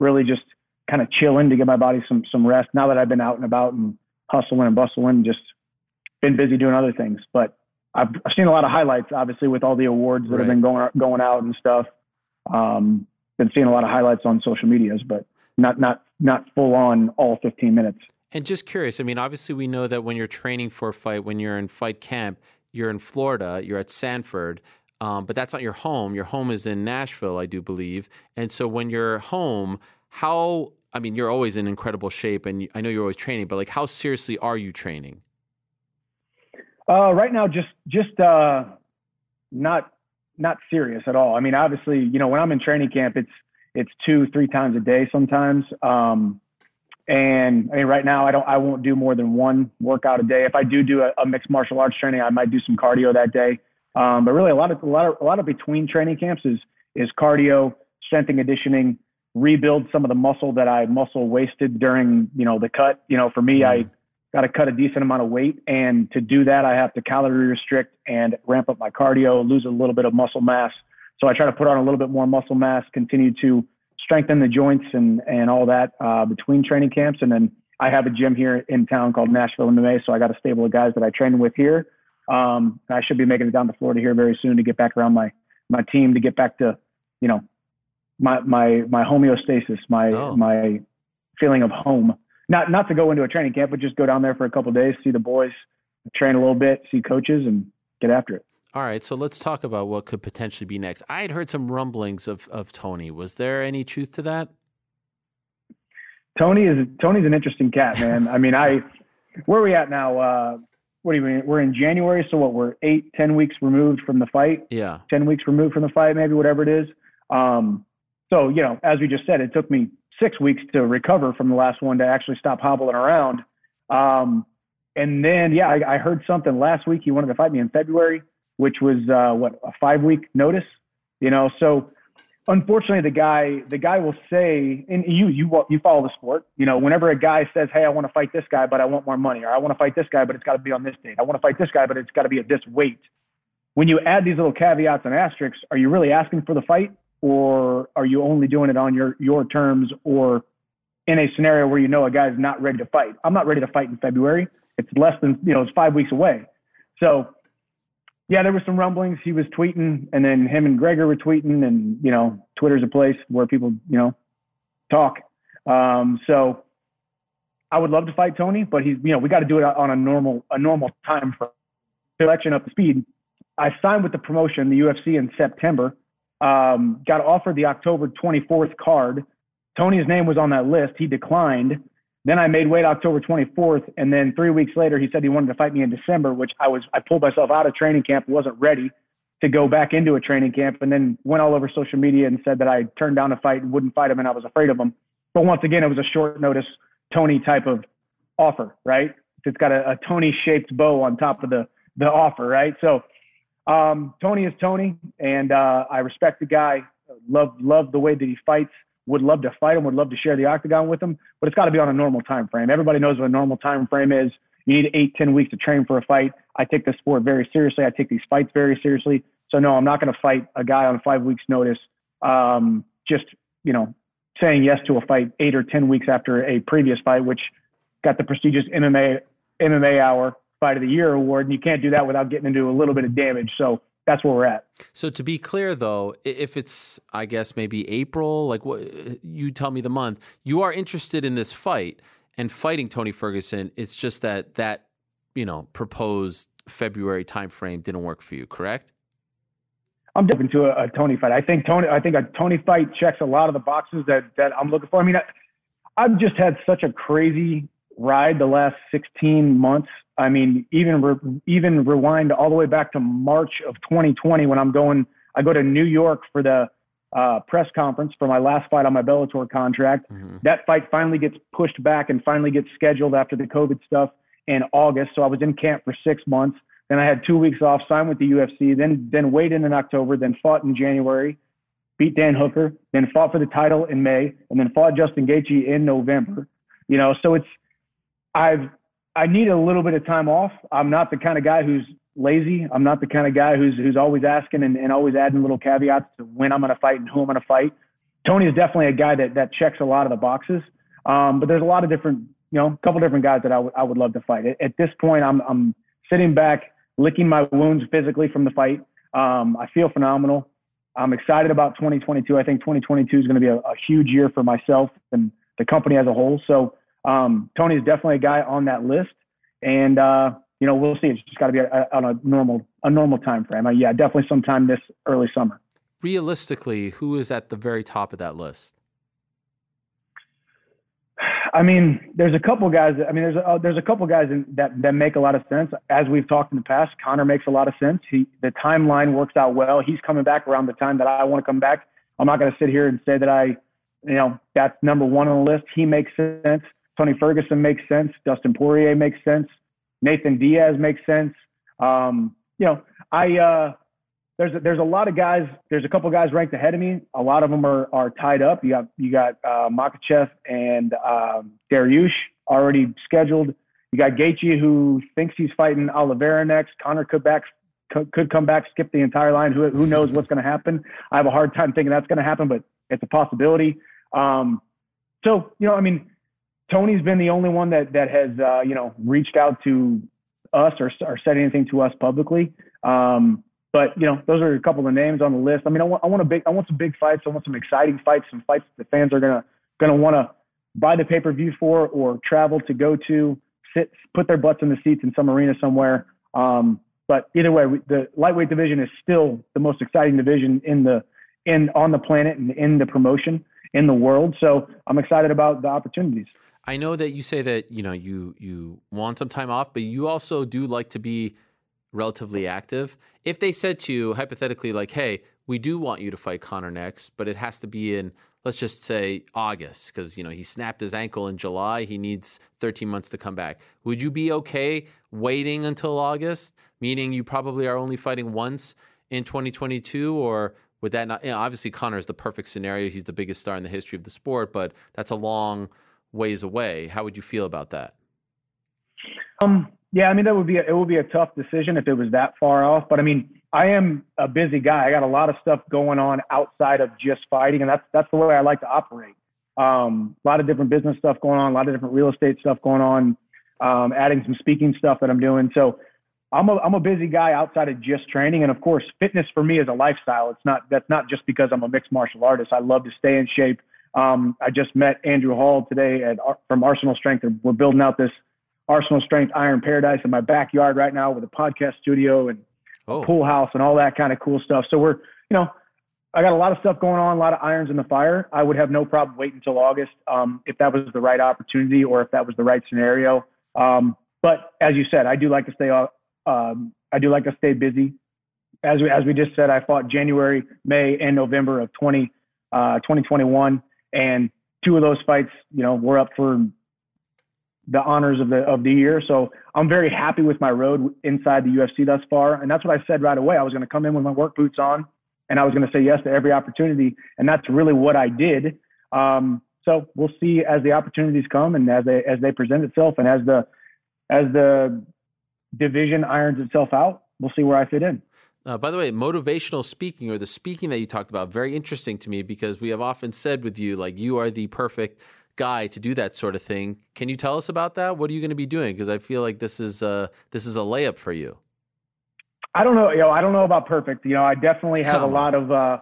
really just kind of chilling to give my body some some rest. Now that I've been out and about and hustling and bustling, just been busy doing other things. But I've, I've seen a lot of highlights, obviously, with all the awards that right. have been going going out and stuff. Um, been seeing a lot of highlights on social medias, but not not not full on all 15 minutes. And just curious, I mean, obviously, we know that when you're training for a fight, when you're in fight camp, you're in Florida, you're at Sanford. Um, but that's not your home. Your home is in Nashville, I do believe. And so when you're home, how I mean, you're always in incredible shape, and I know you're always training. But like, how seriously are you training? Uh, right now, just just uh, not not serious at all. I mean, obviously, you know, when I'm in training camp, it's it's two three times a day sometimes. Um, and I mean, right now, I don't I won't do more than one workout a day. If I do do a, a mixed martial arts training, I might do some cardio that day. Um, but really, a lot of a lot of a lot of between training camps is is cardio, strength and conditioning, rebuild some of the muscle that I muscle wasted during, you know, the cut. You know, for me, mm. I got to cut a decent amount of weight. And to do that, I have to calorie restrict and ramp up my cardio, lose a little bit of muscle mass. So I try to put on a little bit more muscle mass, continue to strengthen the joints and, and all that uh, between training camps. And then I have a gym here in town called Nashville MMA. So I got a stable of guys that I train with here. Um, I should be making it down to Florida here very soon to get back around my, my team to get back to, you know, my my my homeostasis, my oh. my feeling of home. Not not to go into a training camp, but just go down there for a couple days, see the boys, train a little bit, see coaches, and get after it. All right, so let's talk about what could potentially be next. I had heard some rumblings of of Tony. Was there any truth to that? Tony is Tony's an interesting cat, man. I mean, I where are we at now? Uh, what do you mean? We're in January, so what? We're eight, ten weeks removed from the fight. Yeah, ten weeks removed from the fight, maybe whatever it is. Um, so, you know, as we just said, it took me six weeks to recover from the last one to actually stop hobbling around. Um, and then, yeah, I, I, heard something last week. He wanted to fight me in February, which was uh, what a five week notice. You know, so unfortunately, the guy the guy will say, and you you you follow the sport. You know, whenever a guy says, "Hey, I want to fight this guy, but I want more money," or "I want to fight this guy, but it's got to be on this date," "I want to fight this guy, but it's got to be at this weight." When you add these little caveats and asterisks, are you really asking for the fight, or are you only doing it on your your terms or in a scenario where you know a guy's not ready to fight? I'm not ready to fight in February. It's less than you know it's five weeks away. So yeah, there were some rumblings. He was tweeting, and then him and Gregor were tweeting, and you know Twitter's a place where people you know talk. Um, so I would love to fight Tony, but he's you know we got to do it on a normal a normal time for selection up to speed I signed with the promotion, the UFC, in September. Um, got offered the October 24th card. Tony's name was on that list. He declined. Then I made weight October 24th, and then three weeks later, he said he wanted to fight me in December, which I was. I pulled myself out of training camp, wasn't ready to go back into a training camp, and then went all over social media and said that I turned down a fight and wouldn't fight him, and I was afraid of him. But once again, it was a short notice Tony type of offer, right? It's got a, a Tony shaped bow on top of the the offer, right? So um, Tony is Tony, and uh, I respect the guy. Love love the way that he fights would love to fight him, would love to share the octagon with him, but it's got to be on a normal time frame. Everybody knows what a normal time frame is. You need eight, ten weeks to train for a fight. I take the sport very seriously. I take these fights very seriously. So no, I'm not going to fight a guy on five weeks' notice. Um, just you know, saying yes to a fight eight or ten weeks after a previous fight, which got the prestigious MMA MMA Hour Fight of the Year award, and you can't do that without getting into a little bit of damage. So that's where we're at. So to be clear, though, if it's I guess maybe April, like what you tell me the month, you are interested in this fight and fighting Tony Ferguson. It's just that that you know proposed February timeframe didn't work for you, correct? I'm deep to a, a, Tony fight. I think Tony. I think a Tony fight checks a lot of the boxes that that I'm looking for. I mean, I, I've just had such a crazy ride the last 16 months. I mean, even re- even rewind all the way back to March of 2020 when I'm going. I go to New York for the uh, press conference for my last fight on my Bellator contract. Mm-hmm. That fight finally gets pushed back and finally gets scheduled after the COVID stuff in August. So I was in camp for six months. Then I had two weeks off, signed with the UFC, then then weighed in in October, then fought in January, beat Dan Hooker, then fought for the title in May, and then fought Justin Gaethje in November. You know, so it's I've I need a little bit of time off. I'm not the kind of guy who's lazy. I'm not the kind of guy who's who's always asking and, and always adding little caveats to when I'm going to fight and who I'm going to fight. Tony is definitely a guy that that checks a lot of the boxes. Um, but there's a lot of different, you know, a couple different guys that I would I would love to fight. At, at, this point, I'm I'm sitting back, licking my wounds physically from the fight. Um, I feel phenomenal. I'm excited about 2022. I think 2022 is going to be a, a huge year for myself and the company as a whole. So um, Tony is definitely a guy on that list, and uh, you know we'll see. It's just got to be a, a, on a normal a normal time frame. Uh, yeah, definitely sometime this early summer. Realistically, who is at the very top of that list? I mean, there's a couple guys. I mean, there's a, uh, there's a couple guys in, that that make a lot of sense. As we've talked in the past, Conor makes a lot of sense. He the timeline works out well. He's coming back around the time that I want to come back. I'm not going to sit here and say that I, you know, that's number one on the list. He makes sense. Tony Ferguson makes sense. Dustin Poirier makes sense. Nathan Diaz makes sense. Um, you know, I uh, there's a, there's a lot of guys. There's a couple guys ranked ahead of me. A lot of them are are tied up. You got you got uh, Makhachev and um, Dariush already scheduled. You got Gaethje who thinks he's fighting Oliveira next. Conor could back could come back, skip the entire line. Who who knows what's going to happen? I have a hard time thinking that's going to happen, but it's a possibility. Um, so you know, I mean, Tony's been the only one that that has uh, you know reached out to us or, or said anything to us publicly. Um, but you know, those are a couple of names on the list. I mean, I want I want a big I want some big fights. I want some exciting fights, some fights the fans are gonna gonna want to buy the pay per view for or travel to go to, sit put their butts in the seats in some arena somewhere. Um, but either way, the lightweight division is still the most exciting division in the in on the planet and in the promotion in the world. So I'm excited about the opportunities. I know that you say that you know you you want some time off, but you also do like to be relatively active. If they said to you hypothetically, like, "Hey, we do want you to fight Conor next, but it has to be in let's just say August because you know he snapped his ankle in July, he needs 13 months to come back." Would you be okay waiting until August, meaning you probably are only fighting once in 2022, or would that not? You know, obviously, Conor is the perfect scenario. He's the biggest star in the history of the sport, but that's a long ways away. How would you feel about that? Um, yeah, I mean that would be a, it would be a tough decision if it was that far off. But I mean, I am a busy guy. I got a lot of stuff going on outside of just fighting, and that's that's the way I like to operate. Um, a lot of different business stuff going on, a lot of different real estate stuff going on, um, adding some speaking stuff that I'm doing. So I'm a I'm a busy guy outside of just training, and of course, fitness for me is a lifestyle. It's not that's not just because I'm a mixed martial artist. I love to stay in shape. Um, I just met Andrew Hall today at from Arsenal Strength. We're building out this Arsenal Strength Iron Paradise in my backyard right now with a podcast studio and oh. pool house, and all that kind of cool stuff. So we're, you know, I got a lot of stuff going on, a lot of irons in the fire. I would have no problem waiting until August um, if that was the right opportunity or if that was the right scenario. Um, but as you said, I do like to stay. Um, I do like to stay busy. As we as we just said, I fought January, May, and November of 20, uh, 2021, and two of those fights, you know, were up for the honors of the of the year. So I'm very happy with my road inside the UFC thus far, and that's what I said right away. I was going to come in with my work boots on and I was going to say yes to every opportunity, and that's really what I did. Um, so we'll see as the opportunities come and as they as they present itself, and as the as the division irons itself out, we'll see where I fit in. Uh, by the way, motivational speaking or the speaking that you talked about, very interesting to me because we have often said with you, like you are the perfect guy to do that sort of thing. Can you tell us about that? What are you going to be doing? Because I feel like this is uh, this is a layup for you. I don't know. You know, I don't know about perfect. You know, I definitely have Come a lot of. Uh,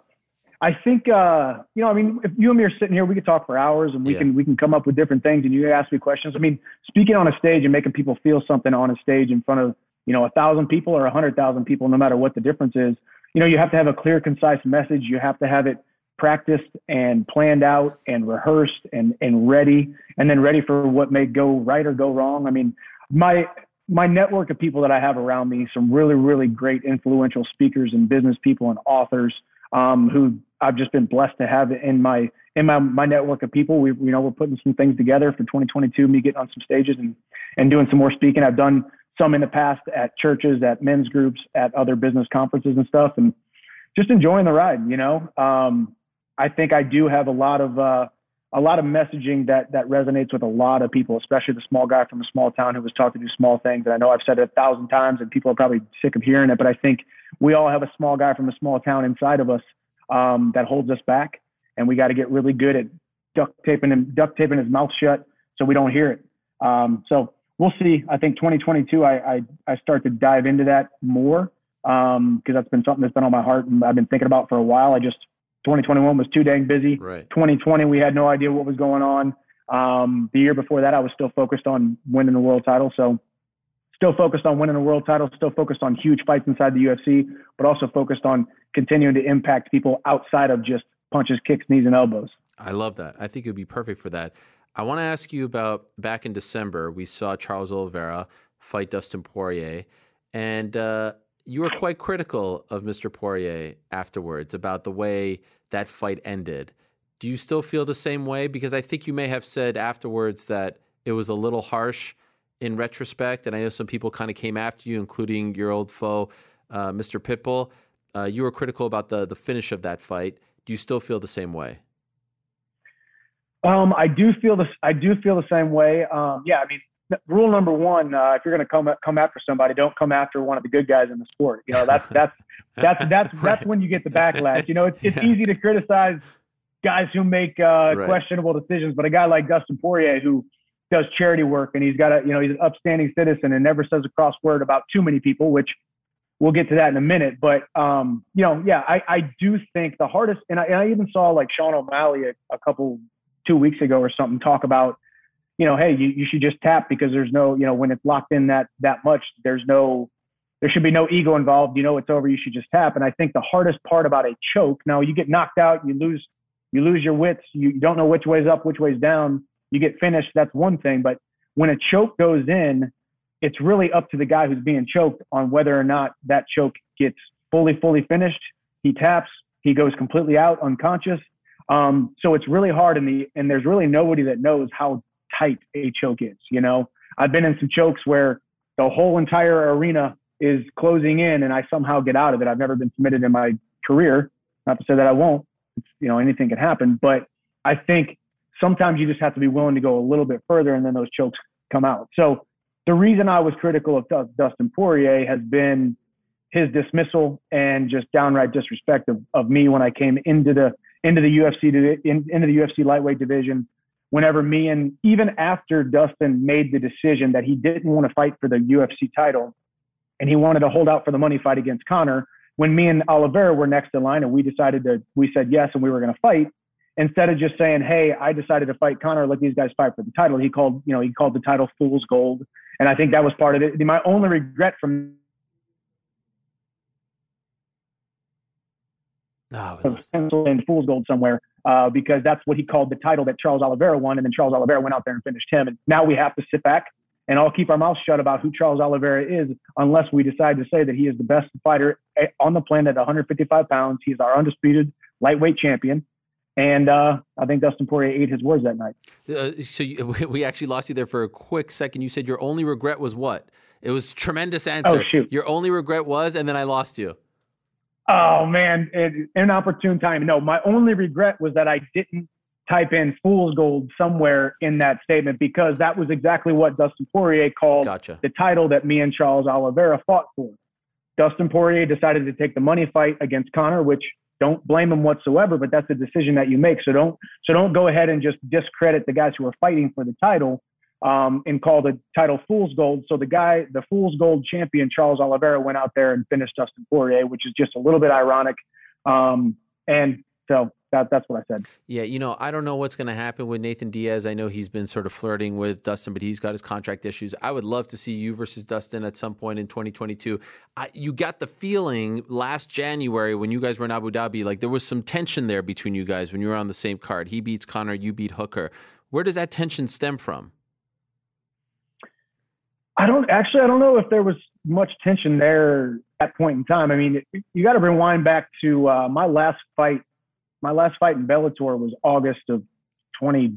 I think, uh, you know, I mean, if you and me are sitting here, we could talk for hours, and we yeah. can we can come up with different things, and you ask me questions. I mean, speaking on a stage and making people feel something on a stage in front of you know a thousand people or a hundred thousand people, no matter what the difference is, you know, you have to have a clear, concise message. You have to have it practiced and planned out and rehearsed and and ready, and then ready for what may go right or go wrong. I mean, my my network of people that I have around me, some really, really great influential speakers and business people and authors um, who I've just been blessed to have in my in my, my network of people. We you know we're putting some things together for 2022. Me getting on some stages and and doing some more speaking. I've done some in the past at churches, at men's groups, at other business conferences and stuff, and just enjoying the ride. You know, um, I think I do have a lot of uh, a lot of messaging that that resonates with a lot of people, especially the small guy from a small town who was taught to do small things. And I know I've said it a thousand times, and people are probably sick of hearing it, but I think we all have a small guy from a small town inside of us um, that holds us back, and we got to get really good at duct taping him, duct taping his mouth shut so we don't hear it. Um, so we'll see. I think 2022, I, I I start to dive into that more because um, that's been something that's been on my heart and I've been thinking about for a while. I just 2021 was too dang busy. Right. 2020, we had no idea what was going on. Um, the year before that, I was still focused on winning the world title. So, still focused on winning the world title, still focused on huge fights inside the UFC, but also focused on continuing to impact people outside of just punches, kicks, knees, and elbows. I love that. I think it would be perfect for that. I want to ask you about back in December, we saw Charles Oliveira fight Dustin Poirier. And uh, you were quite critical of Mr. Poirier afterwards about the way that fight ended. Do you still feel the same way? Because I think you may have said afterwards that it was a little harsh in retrospect. And I know some people kind of came after you, including your old foe, uh, Mr. Pitbull. Uh, you were critical about the, the finish of that fight. Do you still feel the same way? Um, I do feel the I do feel the same way. Um, yeah, I mean, rule number one: uh, if you're going to come come after somebody, don't come after one of the good guys in the sport. You know, that's that's that's that's right. [LAUGHS] that's when you get the backlash. You know, it's it's yeah. easy to criticize guys who make uh, right. questionable decisions, but a guy like Dustin Poirier who does charity work and he's got a you know he's an upstanding citizen and never says a cross word about too many people, which we'll get to that in a minute. But um, you know, yeah, I I do think the hardest, and I, and I even saw like Sean O'Malley a, a couple two weeks ago or something talk about you know, hey, you, you should just tap because there's no, you know, when it's locked in that that much, there's no, there should be no ego involved. You know, it's over. You should just tap. And I think the hardest part about a choke, now you get knocked out, you lose, you lose your wits, you don't know which way's up, which way's down. You get finished. That's one thing. But when a choke goes in, it's really up to the guy who's being choked on whether or not that choke gets fully, fully finished. He taps, he goes completely out unconscious. Um, so it's really hard, and the and there's really nobody that knows how tight a choke is. You know, I've been in some chokes where the whole entire arena is closing in and I somehow get out of it. I've never been submitted in my career. Not to say that I won't. It's, you know, anything can happen. But I think sometimes you just have to be willing to go a little bit further and then those chokes come out. So the reason I was critical of Dustin Poirier has been his dismissal and just downright disrespect of, of me when I came into the into the UFC in, into the UFC lightweight division whenever me and even after Dustin made the decision that he didn't want to fight for the UFC title and he wanted to hold out for the money fight against Conor, when me and Oliveira were next in line and we decided to, we said yes and we were going to fight, instead of just saying, hey, I decided to fight Conor, let these guys fight for the title, he called, you know, he called the title fool's gold. And I think that was part of it. My only regret from oh, pencil in fool's gold somewhere uh, because that's what he called the title that Charles Oliveira won, and then Charles Oliveira went out there and finished him. And now we have to sit back and all keep our mouths shut about who Charles Oliveira is unless we decide to say that he is the best fighter eh, on the planet at 155 pounds. He's our undisputed lightweight champion. And uh, I think Dustin Poirier ate his words that night. Uh, so you, [LAUGHS] we actually lost you there for a quick second. You said your only regret was what? It was tremendous answer. Oh, shoot. Your only regret was, and then I lost you. Oh man, it, an opportune time. No, my only regret was that I didn't type in fool's gold somewhere in that statement because that was exactly what Dustin Poirier called gotcha. the title that me and Charles Oliveira fought for. Dustin Poirier decided to take the money fight against Conor, which don't blame him whatsoever, but that's a decision that you make. So don't so don't go ahead and just discredit the guys who are fighting for the title um, and call the title Fool's Gold. So the guy, the Fool's Gold champion, Charles Oliveira, went out there and finished Dustin Poirier, which is just a little bit ironic. Um, and so that, that's what I said. Yeah, you know, I don't know what's going to happen with Nathan Diaz. I know he's been sort of flirting with Dustin, but he's got his contract issues. I would love to see you versus Dustin at some point in 2022. I, you got the feeling last January when you guys were in Abu Dhabi, like there was some tension there between you guys when you were on the same card. He beats Conor, you beat Hooker. Where does that tension stem from? I don't actually. I don't know if there was much tension there at point in time. I mean, you got to rewind back to uh, my last fight my last fight in Bellator was August of 20,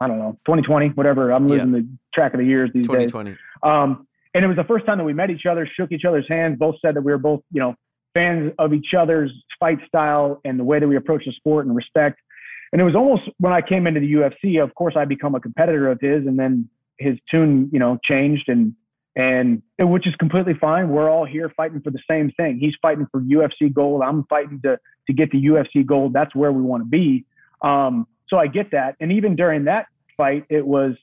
I don't know, 2020, whatever. I'm losing yeah. the track of the years these 2020. days. Um, and it was the first time that we met each other, shook each other's hands, both said that we were both, you know, fans of each other's fight style and the way that we approach the sport and respect. And it was almost when I came into the UFC, of course, I become a competitor of his, and then his tune, you know, changed, and and which is completely fine. We're all here fighting for the same thing. He's fighting for UFC gold. I'm fighting to to get the UFC gold. That's where we want to be. Um, so I get that. And even during that fight, it was,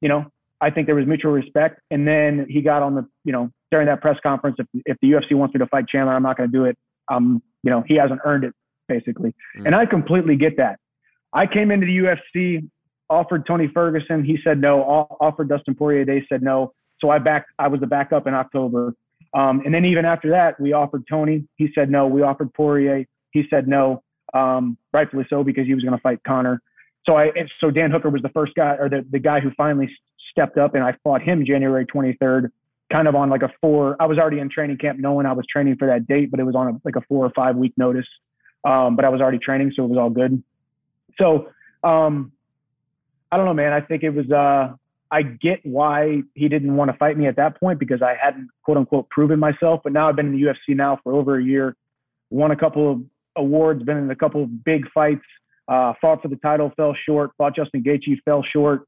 you know, I think there was mutual respect. And then he got on the, you know, during that press conference, if, if the UFC wants me to fight Chandler, I'm not going to do it. Um, you know, he hasn't earned it basically. Mm. And I completely get that. I came into the UFC, offered Tony Ferguson. He said no. Offered Dustin Poirier. They said no. So I back. I was the backup in October. Um, and then even after that, we offered Tony. He said no. We offered Poirier. He said no, um, rightfully so, because he was going to fight Conor. So I, so Dan Hooker was the first guy, or the, the guy who finally stepped up, and I fought him January 23rd, kind of on like a four. I was already in training camp, knowing I was training for that date, but it was on a, like a four or five week notice. Um, but I was already training, so it was all good. So um, I don't know, man. I think it was. Uh, I get why he didn't want to fight me at that point because I hadn't quote unquote proven myself. But now I've been in the UFC now for over a year, won a couple of awards, been in a couple of big fights, uh, fought for the title, fell short, fought Justin Gaethje, fell short.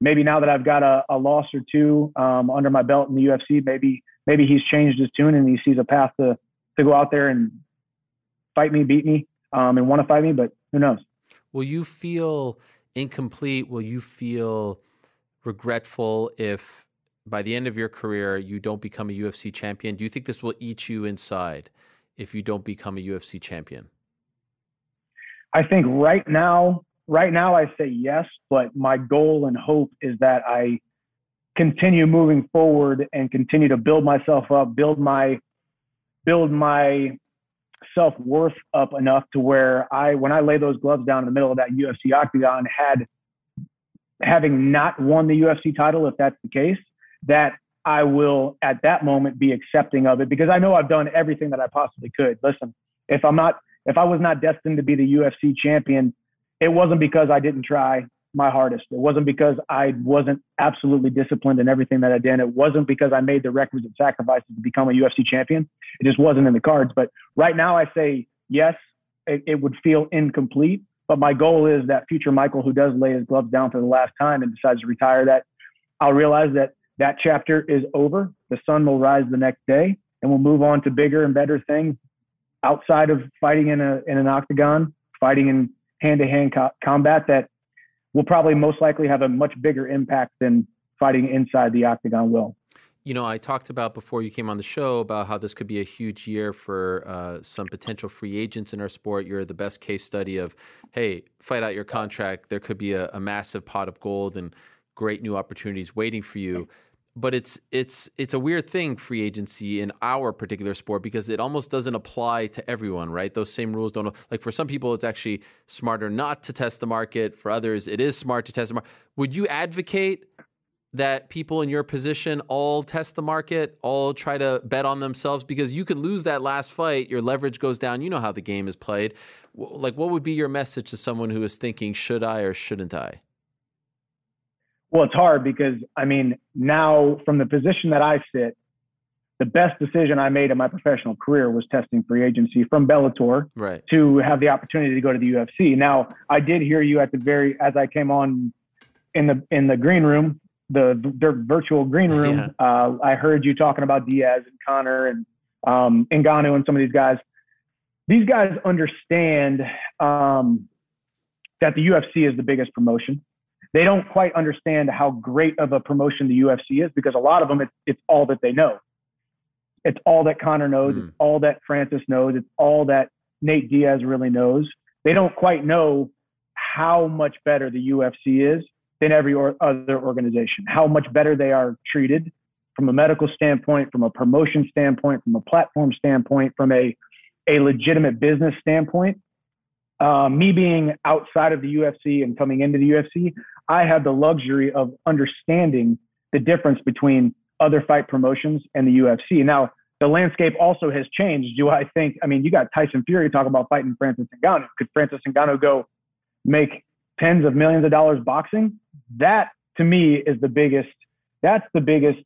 Maybe now that I've got a, a loss or two um, under my belt in the UFC, maybe maybe he's changed his tune and he sees a path to to go out there and fight me, beat me, um, and want to fight me. But who knows? Will you feel incomplete? Will you feel regretful if by the end of your career you don't become a UFC champion? Do you think this will eat you inside? if you don't become a UFC champion? I think right now, right now I say yes, but my goal and hope is that I continue moving forward and continue to build myself up, build my build my self worth up enough to where I, when I lay those gloves down in the middle of that UFC octagon, had having not won the UFC title, if that's the case, that I will at that moment be accepting of it because I know I've done everything that I possibly could. Listen, if I'm not, if I was not destined to be the UFC champion, it wasn't because I didn't try my hardest. It wasn't because I wasn't absolutely disciplined in everything that I did. It wasn't because I made the requisite sacrifices to become a UFC champion. It just wasn't in the cards. But right now, I say yes, it, it would feel incomplete. But my goal is that future Michael, who does lay his gloves down for the last time and decides to retire, that I'll realize that that chapter is over. The sun will rise the next day, and we'll move on to bigger and better things outside of fighting in a in an octagon, fighting in hand to hand combat that will probably most likely have a much bigger impact than fighting inside the octagon will. You know, I talked about before you came on the show about how this could be a huge year for uh, some potential free agents in our sport. You're the best case study of, hey, fight out your contract. There could be a, a massive pot of gold and great new opportunities waiting for you. But it's it's it's a weird thing free agency in our particular sport because it almost doesn't apply to everyone right? Those same rules don't like for some people it's actually smarter not to test the market. For others it is smart to test the market would you advocate that people in your position all test the market all try to bet on themselves? Because you could lose that last fight your leverage goes down you know how the game is played. Like what would be your message to someone who is thinking should i or shouldn't i well, it's hard because I mean, now from the position that I sit, the best decision I made in my professional career was testing free agency from Bellator right. to have the opportunity to go to the UFC. Now, I did hear you at the very as I came on in the in the green room, the the virtual green [LAUGHS] room. Yeah. Uh, I heard you talking about Diaz and Conor and um, Ngannou and some of these guys. These guys understand um, that the UFC is the biggest promotion they don't quite understand how great of a promotion the UFC is because a lot of them, it's, it's all that they know. It's all that Conor knows. Mm. It's all that Francis knows. It's all that Nate Diaz really knows. They don't quite know how much better the UFC is than every or other organization, how much better they are treated from a medical standpoint, from a promotion standpoint, from a platform standpoint, from a, a legitimate business standpoint. Uh, me being outside of the UFC and coming into the UFC, I had the luxury of understanding the difference between other fight promotions and the UFC. Now, the landscape also has changed. Do I think, I mean, you got Tyson Fury talking about fighting Francis Ngannou. Could Francis Ngannou go make tens of millions of dollars boxing? That to me is the biggest, that's the biggest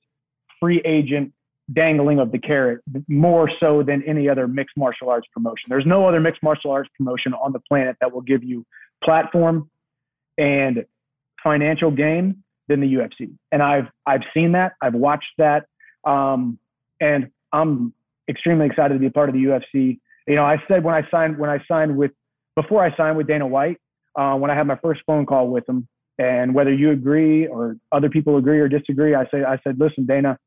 free agent dangling of the carrot more so than any other mixed martial arts promotion. There's no other mixed martial arts promotion on the planet that will give you platform and financial gain than the UFC. And I've I've seen that. I've watched that. Um, and I'm extremely excited to be a part of the UFC. You know, I said when I signed when I signed with before I signed with Dana White, uh, when I had my first phone call with him, and whether you agree or other people agree or disagree, I say I said, listen, Dana,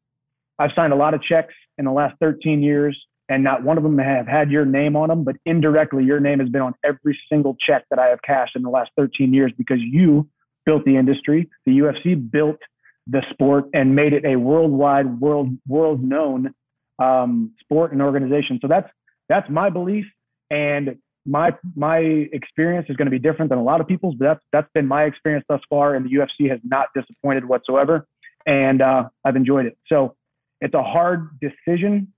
I've signed a lot of checks in the last 13 years, and not one of them have had your name on them, but indirectly your name has been on every single check that I have cashed in the last 13 years because you built the industry. The UFC built the sport and made it a worldwide, world world known um, sport and organization. So that's that's my belief, and my my experience is going to be different than a lot of people's. But that's that's been my experience thus far, and the UFC has not disappointed whatsoever, and uh, I've enjoyed it. So it's a hard decision,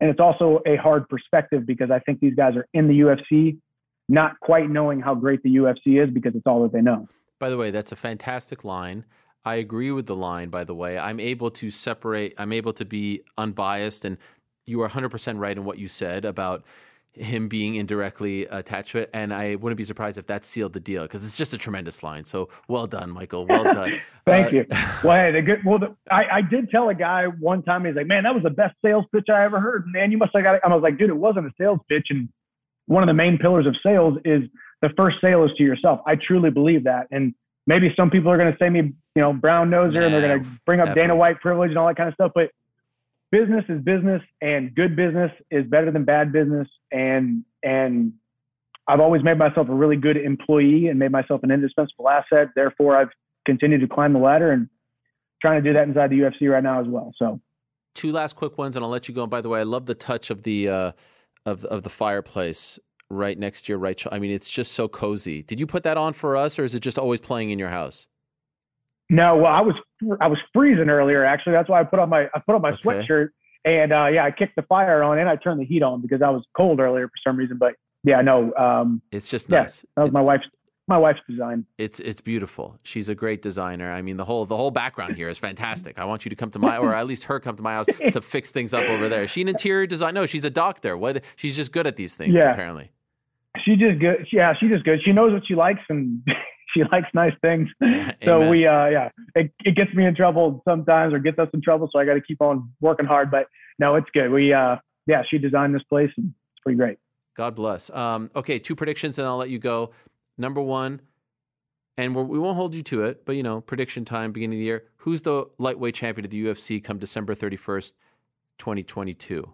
and it's also a hard perspective because I think these guys are in the UFC, not quite knowing how great the UFC is because it's all that they know. By the way, that's a fantastic line. I agree with the line, by the way. I'm able to separate, I'm able to be unbiased, and you are 100% right in what you said about him being indirectly attached to it. And I wouldn't be surprised if that sealed the deal because it's just a tremendous line. So well done, Michael. Well [LAUGHS] done. Thank uh, you. [LAUGHS] Well, hey, the good, well, the, I, I did tell a guy one time, he's like, man, that was the best sales pitch I ever heard. Man, you must have got it. I was like, dude, it wasn't a sales pitch. And one of the main pillars of sales is the first sale is to yourself. I truly believe that. And maybe some people are going to say me, you know, brown noser yeah, and they're going to bring up definitely. Dana White privilege and all that kind of stuff. But business is business and good business is better than bad business. And, and I've always made myself a really good employee and made myself an indispensable asset. Therefore, I've continued to climb the ladder and trying to do that inside the UFC right now as well. So, two last quick ones, and I'll let you go. And by the way, I love the touch of the uh, of of the fireplace right next to your right. Shoulder. I mean, it's just so cozy. Did you put that on for us, or is it just always playing in your house? No, well, I was I was freezing earlier. Actually, that's why I put on my I put on my okay. sweatshirt, and uh, yeah, I kicked the fire on and I turned the heat on because I was cold earlier for some reason. But yeah, no, um, it's just nice. Yeah, that was my wife's my wife's design. It's it's beautiful. She's a great designer. I mean, the whole the whole background here is fantastic. I want you to come to my or at least her come to my house to [LAUGHS] fix things up over there. Is she an interior design? No, she's a doctor. What? She's just good at these things. Yeah. apparently. She just good. Yeah, she just good. She knows what she likes and [LAUGHS] she likes nice things. [LAUGHS] so Amen. we, uh, yeah, it, it gets me in trouble sometimes or gets us in trouble. So I got to keep on working hard. But no, it's good. We, uh, yeah, she designed this place and it's pretty great. God bless. Um, okay, two predictions and I'll let you go. Number one, and we're, we will not hold you to it, but you know, prediction time, beginning of the year. Who's the lightweight champion of the UFC come December 31st, 2022?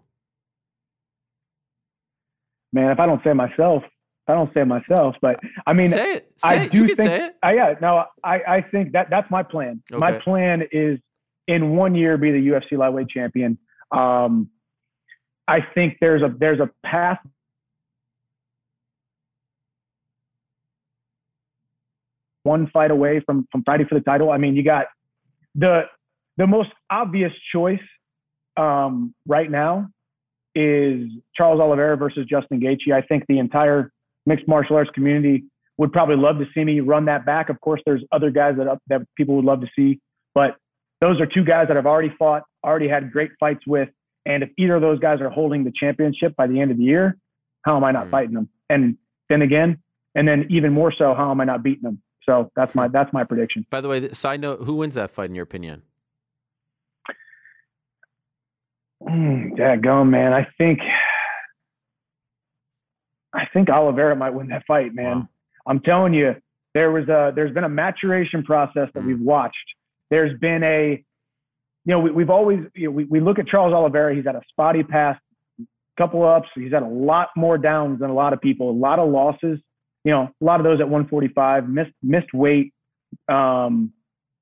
Man, if I don't say myself, I don't say it myself, but I mean, say it. Say I it. do think. I, yeah, no, I, I think that that's my plan. Okay. My plan is in one year be the UFC lightweight champion. Um, I think there's a there's a path one fight away from from fighting for the title. I mean, you got the the most obvious choice um, right now is Charles Oliveira versus Justin Gaethje. I think the entire mixed martial arts community would probably love to see me run that back. Of course, there's other guys that that people would love to see, but those are two guys that I've already fought, already had great fights with. And if either of those guys are holding the championship by the end of the year, how am I not mm. fighting them? And then again, and then even more so, how am I not beating them? So that's my that's my prediction. By the way, side note: Who wins that fight in your opinion? Mm, yeah, go man. I think I think Oliveira might win that fight, man. Wow. I'm telling you, there was a there's been a maturation process that mm. we've watched. There's been a you know, we, have always, you know, we, we look at Charles Oliveira. He's had a spotty past, couple ups. He's had a lot more downs than a lot of people, a lot of losses you know, a lot of those at 145 missed missed weight, um,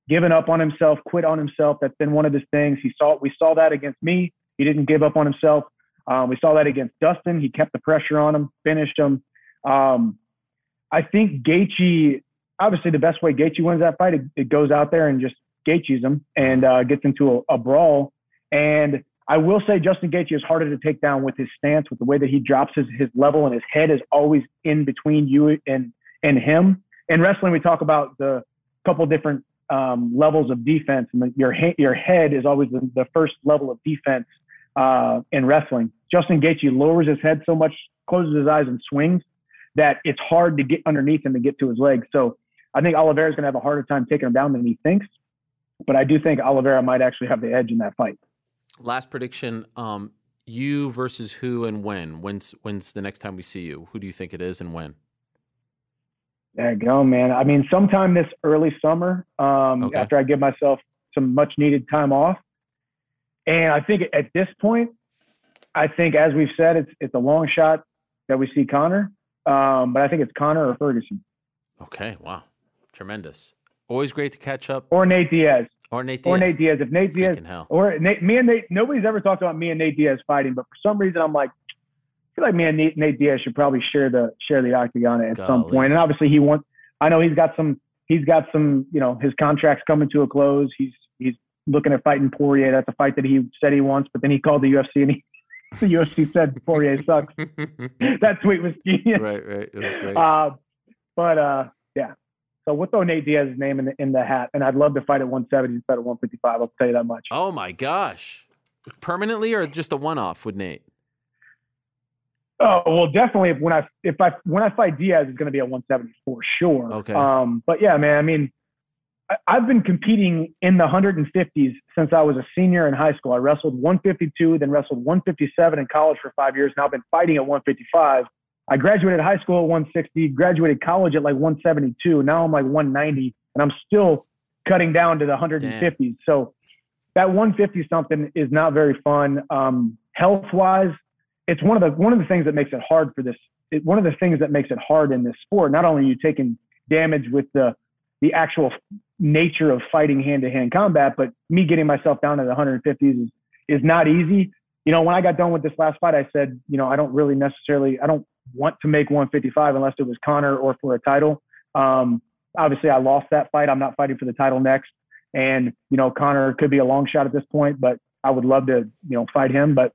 given up on himself, quit on himself. That's been one of his things. He saw we saw that against me. He didn't give up on himself. Um, we saw that against Dustin. He kept the pressure on him, finished him. Um, I think Gaethje, obviously, the best way Gaethje wins that fight, it, it goes out there and just Gaethjes him and uh, gets into a, a brawl. And I will say Justin Gaethje is harder to take down with his stance, with the way that he drops his, his level and his head is always in between you and and him. In wrestling, we talk about the couple different um, levels of defense, and the, your your head is always the, the first level of defense uh, in wrestling. Justin Gaethje lowers his head so much, closes his eyes, and swings that it's hard to get underneath him to get to his legs. So I think Oliveira is going to have a harder time taking him down than he thinks. But I do think Oliveira might actually have the edge in that fight. Last prediction: um, you versus who and when? When's when's the next time we see you? Who do you think it is and when? There you go, man. I mean, sometime this early summer, um, okay. after I give myself some much needed time off. And I think at this point, I think as we've said, it's it's a long shot that we see Conor, um, but I think it's Conor or Ferguson. Okay, wow, tremendous. Always great to catch up. Or Nate Diaz. Or Nate Diaz. Or Nate Diaz. If Nate Diaz or Nate, me and Nate, nobody's ever talked about me and Nate Diaz fighting, but for some reason I'm like, I feel like me and Nate, Nate Diaz should probably share the share the octagon at Golly. some point. And obviously he wants. I know he's got some. He's got some. You know, his contract's coming to a close. He's he's looking at fighting Poirier. That's a fight that he said he wants, but then he called the UFC and he, [LAUGHS] the UFC said Poirier sucks. [LAUGHS] that tweet was genius. Right, right. It was great. Uh, but uh, yeah, so we'll throw Nate Diaz's name in the in the hat, and I'd love to fight at 170 instead of 155. I'll tell you that much. Oh my gosh, permanently or just a one off with Nate? Oh well, definitely. When I if I when I fight Diaz, it's going to be at 170 for sure. Okay. Um, but yeah, man. I mean, I, I've been competing in the 150s since I was a senior in high school. I wrestled 152, then wrestled 157 in college for five years. Now I've been fighting at 155 I graduated high school at 160, graduated college at like 172. Now I'm like 190, and I'm still cutting down to the 150s. Damn. So that 150 something is not very fun. Um, health wise, it's one of the one of the things that makes it hard for this. It, one of the things that makes it hard in this sport. Not only are you taking damage with the the actual nature of fighting hand to hand combat, but me getting myself down to the 150s is is not easy. You know, when I got done with this last fight, I said, you know, I don't really necessarily, I don't want to make 155 unless it was Conor or for a title. Um, obviously, I lost that fight. I'm not fighting for the title next. And, you know, Conor could be a long shot at this point, but I would love to, you know, fight him. But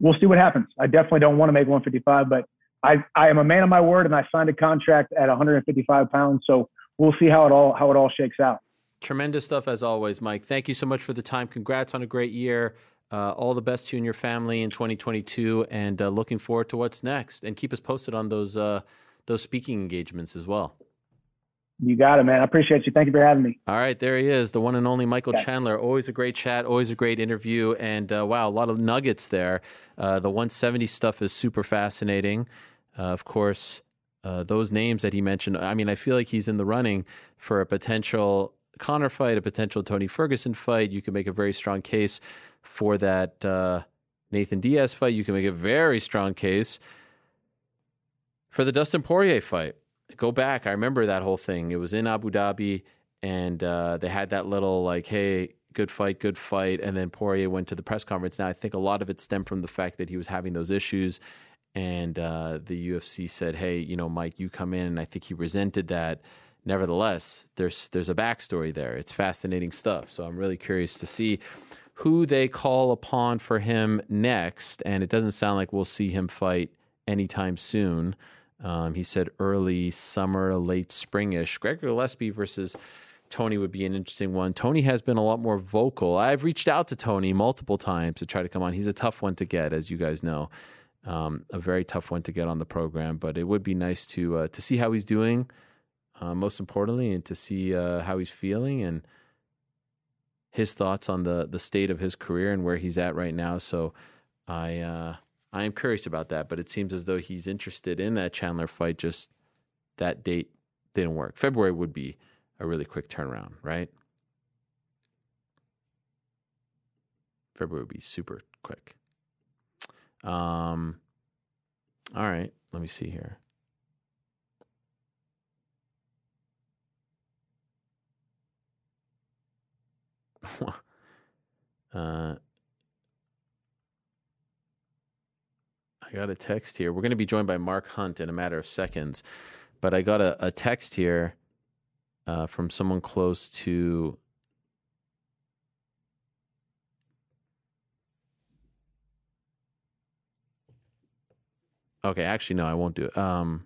we'll see what happens. I definitely don't want to make 155, but I, I am a man of my word and I signed a contract at 155 pounds. So we'll see how it all how it all shakes out. Tremendous stuff as always, Mike. Thank you so much for the time. Congrats on a great year. Uh, all the best to you and your family in 2022, and uh, looking forward to what's next. And keep us posted on those uh, those speaking engagements as well. You got it, man. I appreciate you. Thank you for having me. All right, there he is, the one and only Michael okay. Chandler. Always a great chat, always a great interview, and uh, wow, a lot of nuggets there. Uh, the 170 stuff is super fascinating. Uh, of course, those names that he mentioned. I mean, I feel like he's in the running for a potential Conor fight, a potential Tony Ferguson fight. You can make a very strong case for that uh, Nathan Diaz fight. You can make a very strong case for the Dustin Poirier fight. Go back. I remember that whole thing. It was in Abu Dhabi, and uh, they had that little like, "Hey, good fight, good fight. And then Poirier went to the press conference. Now, I think a lot of it stemmed from the fact that he was having those issues. And uh, the UFC said, hey, you know, Mike, you come in. And I think he resented that. Nevertheless, there's there's a backstory there. It's fascinating stuff. So I'm really curious to see who they call upon for him next. And it doesn't sound like we'll see him fight anytime soon. Um, he said early summer, late springish. Gregor Gillespie versus Tony would be an interesting one. Tony has been a lot more vocal. I've reached out to Tony multiple times to try to come on. He's a tough one to get, as you guys know, um, a very tough one to get on the program. But it would be nice to uh, to see how he's doing, uh, most importantly, and to see uh, how he's feeling and his thoughts on the the state of his career and where he's at right now. So I uh, I am curious about that. But it seems as though he's interested in that Chandler fight. Just that date didn't work. February would be a really quick turnaround, right? February would be super quick. Um, all right, let me see here. [LAUGHS] uh, I got a text here. We're going to be joined by Mark Hunt in a matter of seconds, but I got a, a text here uh, from someone close to Okay, actually, no, I won't do it. Um,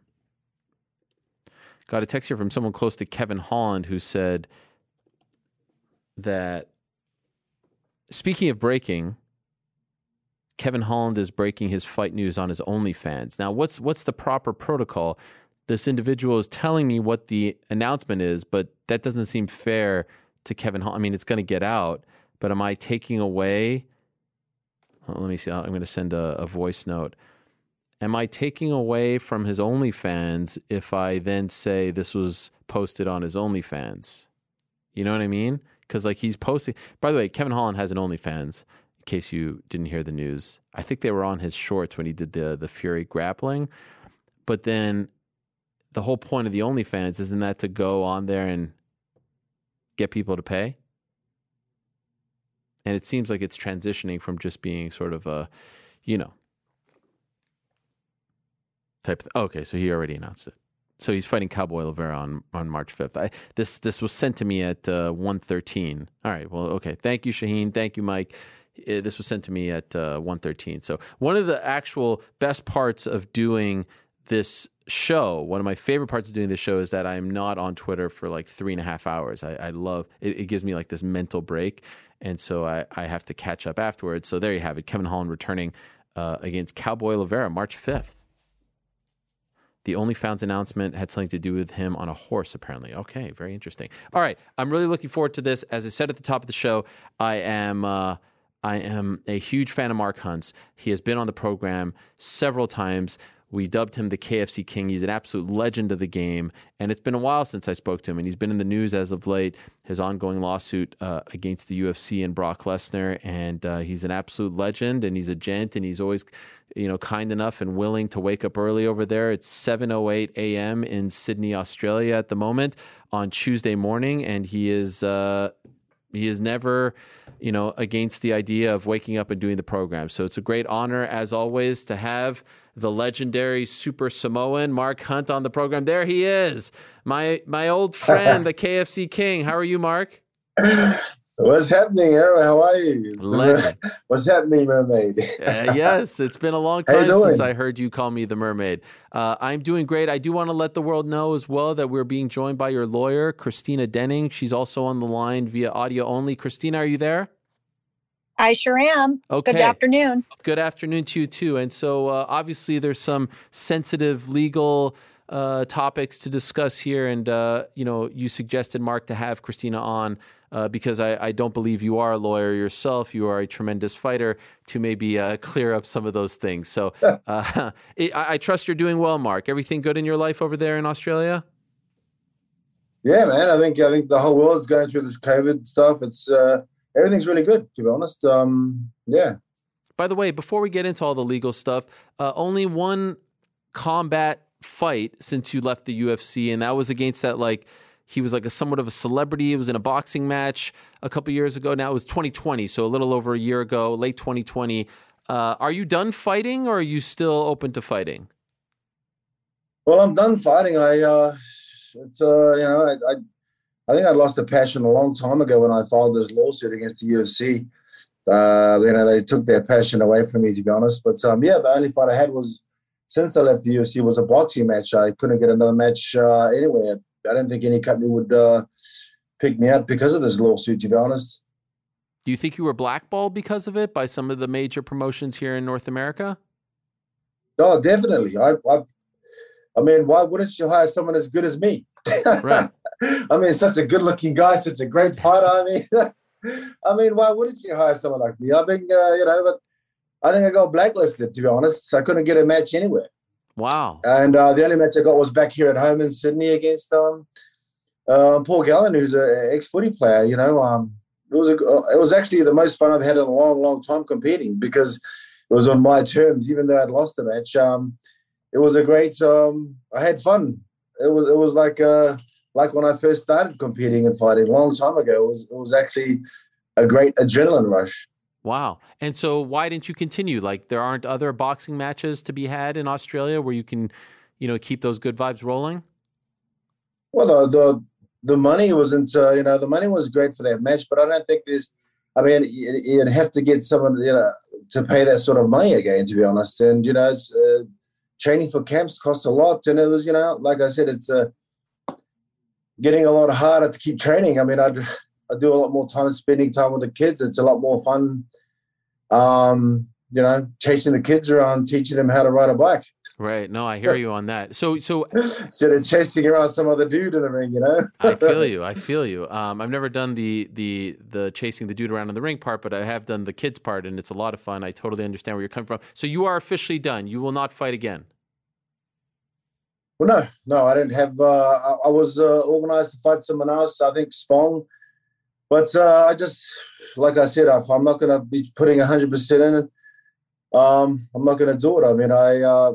got a text here from someone close to Kevin Holland who said that speaking of breaking, Kevin Holland is breaking his fight news on his OnlyFans. Now, what's what's the proper protocol? this individual is telling me what the announcement is, but that doesn't seem fair to Kevin Holland. I mean, it's going to get out, but am I taking away? Well, let me see. I'm going to send a, a voice note. Am I taking away from his OnlyFans if I then say this was posted on his OnlyFans? You know what I mean? Because like he's posting. By the way, Kevin Holland has an OnlyFans. In case you didn't hear the news, I think they were on his shorts when he did the the Fury grappling. But then the whole point of the OnlyFans isn't that to go on there and get people to pay? And it seems like it's transitioning from just being sort of a, you know, type. Of, okay, so he already announced it. So he's fighting Cowboy Oliveira on, on March 5th. I, this this was sent to me at uh, 1.13. All right, well, okay. Thank you, Shaheen. Thank you, Mike. Uh, this was sent to me at uh, 1.13. So one of the actual best parts of doing this show, one of my favorite parts of doing this show is that I'm not on Twitter for like three and a half hours. I, I love it, it gives me like this mental break. And so I, I have to catch up afterwards. So there you have it. Kevin Holland returning uh, against Cowboy Oliveira March 5th. The only OnlyFans announcement had something to do with him on a horse, apparently. Okay, very interesting. All right, I'm really looking forward to this. As I said at the top of the show, I am uh, I am a huge fan of Mark Hunt's. He has been on the program several times. We dubbed him the KFC King. He's an absolute legend of the game. And it's been a while since I spoke to him. And he's been in the news as of late, his ongoing lawsuit uh, against the UFC and Brock Lesnar. And uh, he's an absolute legend and he's a gent and he's always you know, kind enough and willing to wake up early over there. It's 7:08 a.m. in Sydney, Australia at the moment on Tuesday morning, and he is uh, he is never, you know, against the idea of waking up and doing the program. So it's a great honor, as always, to have the legendary Super Samoan Mark Hunt on the program. There he is, my my old friend, the [LAUGHS] KFC King. How are you, Mark? [LAUGHS] What's happening, Ariel? How are you? [LAUGHS] What's happening, mermaid? uh, yes, it's been a long time since I heard you call me the mermaid. Uh, I'm doing great. I do want to let the world know as well that we're being joined by your lawyer, Christina Denning. She's also on the line via audio only. Christina, are you there? I sure am. Okay. Good afternoon. Good afternoon to you too. And so, uh, obviously, there's some sensitive legal uh, topics to discuss here, and uh, you know, you suggested Mark to have Christina on uh, because I, I, don't believe you are a lawyer yourself. You are a tremendous fighter to maybe uh, clear up some of those things. So, [LAUGHS] uh, [LAUGHS] I, I trust you're doing well, Mark. Everything good in your life over there in Australia? Yeah, man. I think I think the whole world's going through this COVID stuff. It's everything's really good, to be honest. Um, yeah. By the way, before we get into all the legal stuff, uh, only one combat fight since you left the UFC, and that was against that like he was like a somewhat of a celebrity. It was in a boxing match a couple years ago. Now it was 2020, so a little over a year ago, late 2020. Uh, are you done fighting, or are you still open to fighting? Well, I'm done fighting. I, uh, it's, uh, you know, I, I, I think I lost the passion a long time ago when I filed this lawsuit against the UFC. Uh, you know, they took their passion away from me, to be honest. But um, yeah, the only fight I had was since I left the UFC was a boxing match. I couldn't get another match uh, anywhere. I don't think any company would uh, pick me up because of this lawsuit. To be honest. Do you think you were blackballed because of it by some of the major promotions here in North America? Oh, definitely. I, I, I mean, why wouldn't you hire someone as good as me? Right. [LAUGHS] I mean, such a good-looking guy, such a great fighter. I mean, [LAUGHS] I mean, why wouldn't you hire someone like me? I mean, uh, you know, but I think I got blacklisted. To be honest, I couldn't get a match anywhere. Wow. And uh, the only match I got was back here at home in Sydney against um, uh, Paul Gallen, who's an ex-footy player. You know, um, it was a, it was actually the most fun I've had in a long, long time competing because it was on my terms, even though I'd lost the match. Um, it was a great. Um, I had fun. It was it was like uh, like when I first started competing and fighting a long time ago. It was it was actually a great adrenaline rush. Wow. And so why didn't you continue? Like there aren't other boxing matches to be had in Australia where you can, you know, keep those good vibes rolling? Well, the the, the money wasn't, uh, you know, the money was great for that match, but I don't think there's. I mean, you'd have to get someone, you know, to pay that sort of money again, to be honest. And you know, it's uh, training for camps costs a lot, and it was, you know, like I said, it's uh, getting a lot harder to keep training. I mean, I I do a lot more time spending time with the kids. It's a lot more fun um, you know, chasing the kids around, teaching them how to ride a bike. Right. No, I hear you on that. So, so [LAUGHS] instead of chasing around some other dude in the ring, you know. I [LAUGHS] feel you. I feel you. Um, I've never done the the the chasing the dude around in the ring part, but I have done the kids part, and it's a lot of fun. I totally understand where you're coming from. So, you are officially done. You will not fight again. Well, no, no, I didn't have. Uh, I, I, was uh, organized to fight someone else. I think Spong but uh, I just, like I said, if I'm not going to be putting 100% in it, um, I'm not going to do it. I mean, I uh,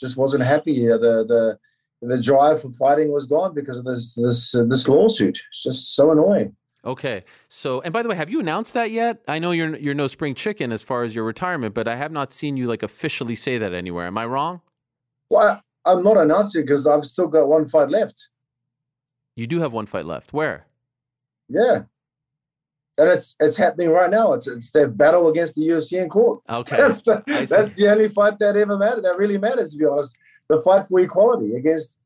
just wasn't happy. The the the drive for fighting was gone because of this this uh, this lawsuit. It's just so annoying. Okay. So, and by the way, have you announced that yet? I know you're you're no spring chicken as far as your retirement, but I have not seen you like officially say that anywhere. Am I wrong? Well, I'm not announcing because I've still got one fight left. You do have one fight left. Where? Yeah and it's it's happening right now. It's it's their battle against the UFC in court. [LAUGHS] Okay, that's the that's the only fight that ever mattered. That really matters, to be honest. The fight for equality against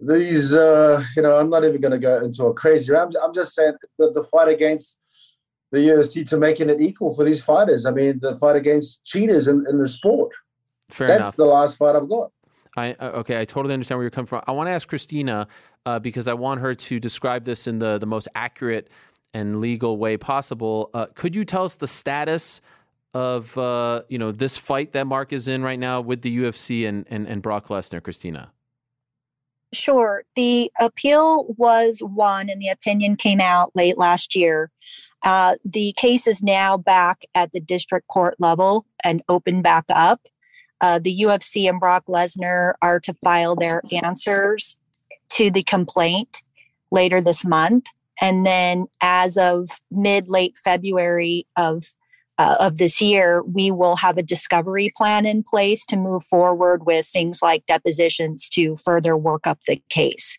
these. Uh, you know, I'm not even going to go into a crazy. I'm I'm just saying that the fight against the UFC to making it equal for these fighters. I mean, the fight against cheaters in, in the sport. Fair that's enough. the last fight I've got. I uh, okay, I totally understand where you're coming from. I want to ask Christina uh, because I want her to describe this in the the most accurate and legal way possible. Uh, could you tell us the status of uh, you know this fight that Mark is in right now with the UFC and and, and Brock Lesnar, Christina? Sure. The appeal was won, and the opinion came out late last year. Uh, the case is now back at the district court level and open back up. Uh, the UFC and Brock Lesnar are to file their answers to the complaint later this month. And then as of mid late February of uh, of this year, we will have a discovery plan in place to move forward with things like depositions to further work up the case.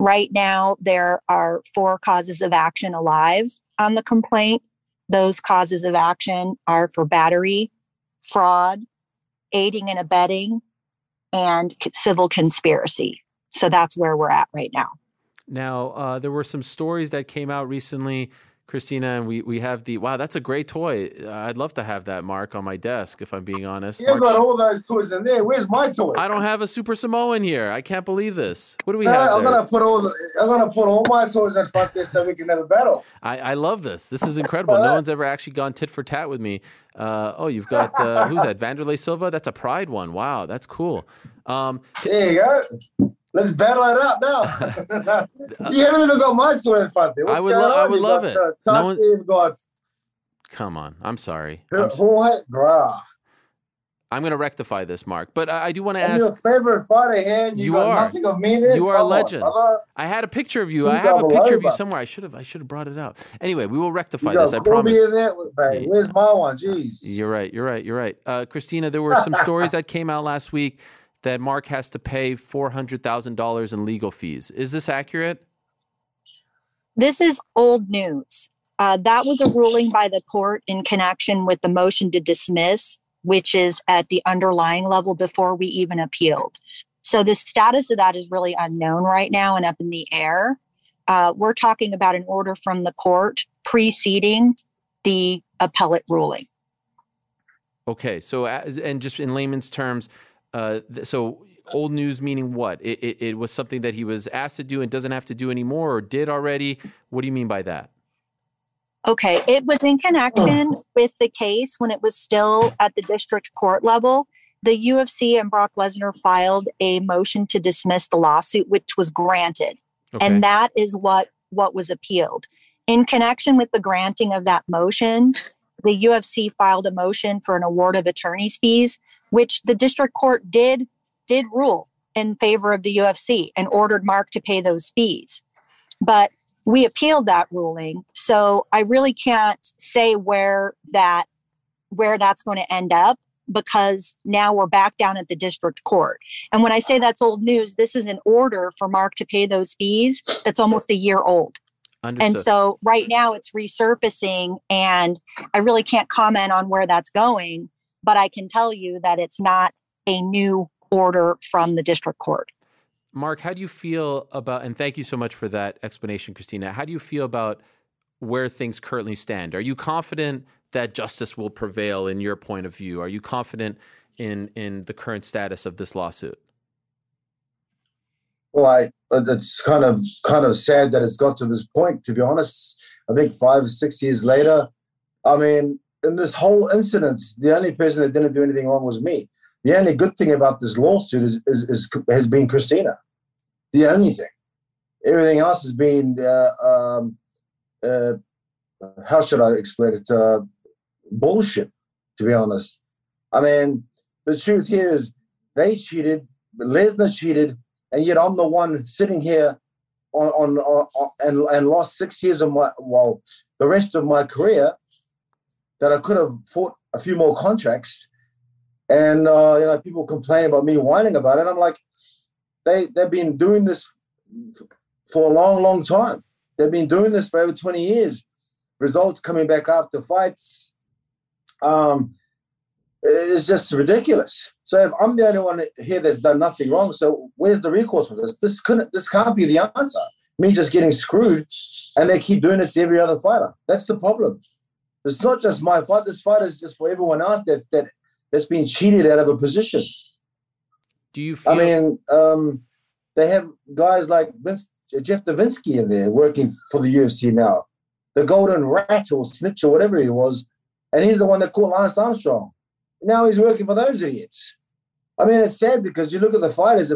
Right now, there are four causes of action alive on the complaint. Those causes of action are for battery, fraud, aiding and abetting, and civil conspiracy. So that's where we're at right now. Now, uh, there were some stories that came out recently, Christina, and we, we have the wow, that's a great toy. I'd love to have that mark on my desk, if I'm being honest. You got all those toys in there. Where's my toy? I don't have a Super Samoan here. I can't believe this. What do we have? I'm there? gonna put all the, I'm gonna put all my toys in front there so we can have a battle. I, I love this. This is incredible. no [LAUGHS] one's ever actually gone tit for tat with me. Uh, oh, you've got uh, who's that? Wanderlei Silva. That's a Pride one. Wow, that's cool. Um, there you go. Let's battle it out now. [LAUGHS] you haven't even got my sword in front I would, lo- I would love it. Uh, no one... got... Come on, I'm sorry. I'm? I'm going to rectify this, Mark. But I, I do want to ask. Your favorite fighter hand. You, you are. Nothing of me. This. You are a legend. On, I had a picture of you. I have a picture of you somewhere. I should have. I should have brought it out. Anyway, we will rectify this. I promise. Where's my one? Jeez. You're right. You're right. You're right. Uh, Christina, there were some [LAUGHS] stories that came out last week that Mark has to pay four hundred thousand dollars in legal fees. Is this accurate? This is old news. Uh, that was a ruling by the court in connection with the motion to dismiss which is at the underlying level before we even appealed. So the status of that is really unknown right now and up in the air. Uh, we're talking about an order from the court preceding the appellate ruling. Okay, so as, and just in layman's terms, uh, so old news meaning what? It, it, it was something that he was asked to do and doesn't have to do anymore, or did already. What do you mean by that? Okay, it was in connection with the case when it was still at the district court level. The UFC and Brock Lesnar filed a motion to dismiss the lawsuit, which was granted. Okay. And that is what, what was appealed. In connection with the granting of that motion, the UFC filed a motion for an award of attorney's fees, which the district court did did rule in favor of the UFC and ordered Mark to pay those fees. But we appealed that ruling. So I really can't say where that where that's going to end up because now we're back down at the district court. And when I say that's old news, this is an order for Mark to pay those fees that's almost a year old. Understood. And so right now it's resurfacing and I really can't comment on where that's going, but I can tell you that it's not a new order from the district court. Mark, how do you feel about, and thank you so much for that explanation, Christina. How do you feel about where things currently stand? Are you confident that justice will prevail in your point of view? Are you confident in, in the current status of this lawsuit? Well, I, uh, it's kind of kind of sad that it's got to this point. To be honest, I think five or six years later, I mean, in this whole incident, the only person that didn't do anything wrong was me. The only good thing about this lawsuit is, is, is has been Christina. The only thing. Everything else has been, uh, um, uh, how should I explain it? Uh, bullshit, to be honest. I mean, the truth here is they cheated, Lesnar cheated, and yet I'm the one sitting here on, on, on, and, and lost six years of my, well, the rest of my career that I could have fought a few more contracts and uh, you know people complain about me whining about it. I'm like, they they've been doing this for a long, long time. They've been doing this for over 20 years. Results coming back after fights. Um, it's just ridiculous. So if I'm the only one here that's done nothing wrong, so where's the recourse for this? This couldn't. This can't be the answer. Me just getting screwed, and they keep doing it to every other fighter. That's the problem. It's not just my fight. This fight is just for everyone else that that that's been cheated out of a position. Do you feel? I mean, um, they have guys like Vince, Jeff Novitzky in there working for the UFC now, the Golden Rat or Snitch or whatever he was, and he's the one that caught Lance Armstrong. Now he's working for those idiots. I mean, it's sad because you look at the fighters,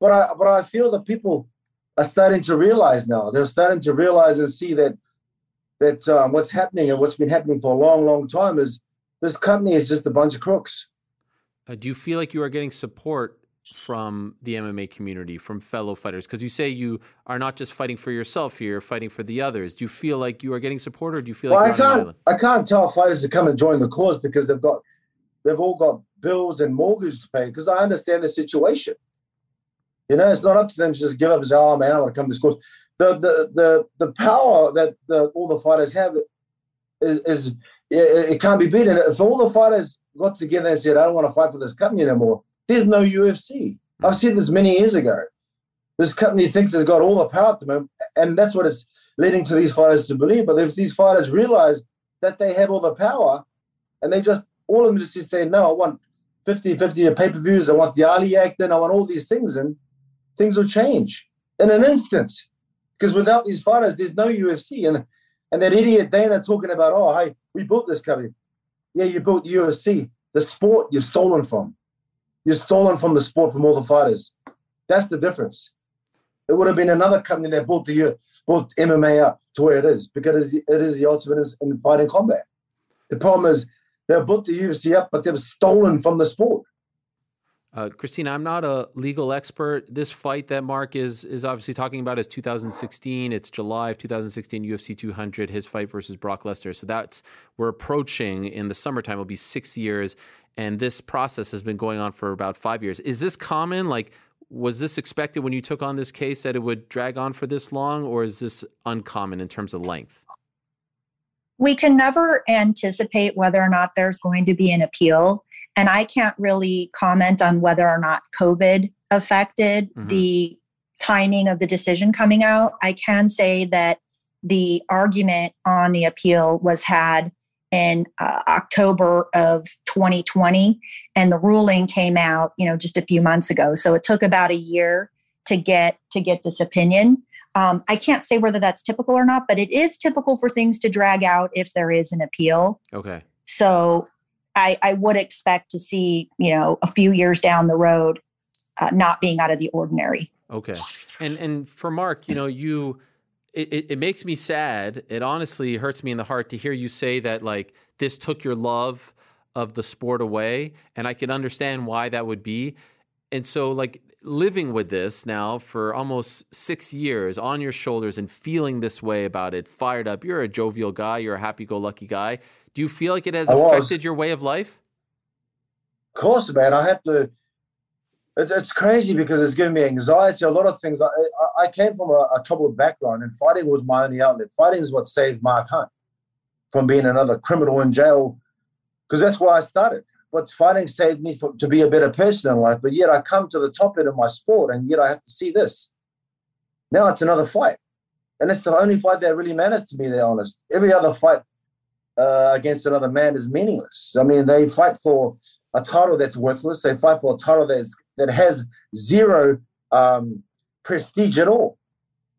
but I but I feel that people are starting to realize now. They're starting to realize and see that that um, what's happening and what's been happening for a long, long time is this company is just a bunch of crooks. Uh, do you feel like you are getting support from the MMA community, from fellow fighters? Because you say you are not just fighting for yourself here, you're fighting for the others. Do you feel like you are getting support, or do you feel well, like I can't? I can't tell fighters to come and join the cause because they've got they've all got bills and mortgages to pay. Because I understand the situation. You know, it's not up to them to just give up and say, "Oh man, I want to come to this cause." The the the the power that the, all the fighters have is, is it, it can't be beaten. If all the fighters got together and said, I don't want to fight for this company anymore, there's no UFC. Hmm. I've seen this many years ago. This company thinks it's got all the power to them, and that's what it's leading to these fighters to believe. But if these fighters realize that they have all the power, and they just, all of them just say, no, I want 50 50 pay per views, I want the Ali Act, and I want all these things, and things will change in an instant. Because without these fighters, there's no UFC. And and that idiot Dana talking about, oh, hey, we built this company. Yeah, you built UFC. The sport you've stolen from. You've stolen from the sport from all the fighters. That's the difference. It would have been another company that built the built MMA up to where it is because it is the ultimate in fighting combat. The problem is They've built the UFC up, but they've stolen from the sport. Uh, Christina, I'm not a legal expert. This fight that Mark is is obviously talking about is 2016. It's July of 2016, UFC 200. His fight versus Brock Lesnar. So that's we're approaching in the summertime. It'll be six years, and this process has been going on for about five years. Is this common? Like, was this expected when you took on this case that it would drag on for this long, or is this uncommon in terms of length? We can never anticipate whether or not there's going to be an appeal and I can't really comment on whether or not COVID affected mm-hmm. the timing of the decision coming out. I can say that the argument on the appeal was had in uh, October of 2020 and the ruling came out, you know, just a few months ago. So it took about a year to get to get this opinion. Um, I can't say whether that's typical or not, but it is typical for things to drag out if there is an appeal. Okay. So I, I would expect to see, you know, a few years down the road, uh, not being out of the ordinary. Okay. And and for Mark, you know, you it, it, makes me sad. It honestly hurts me in the heart to hear you say that like this took your love of the sport away. And I can understand why that would be. And so like living with this now for almost six years on your shoulders and feeling this way about it, fired up. You're a jovial guy, you're a happy go lucky guy. Do you feel like it has I affected was. your way of life? Of course, man. I have to. It's, it's crazy because it's given me anxiety. A lot of things. I, I came from a, a troubled background, and fighting was my only outlet. Fighting is what saved Mark Hunt from being another criminal in jail, because that's why I started. But fighting saved me for, to be a better person in life. But yet I come to the top end of my sport, and yet I have to see this. Now it's another fight, and it's the only fight that really matters to me. They're honest. Every other fight uh, against another man is meaningless. I mean, they fight for a title that's worthless. They fight for a title that's that has zero um, prestige at all.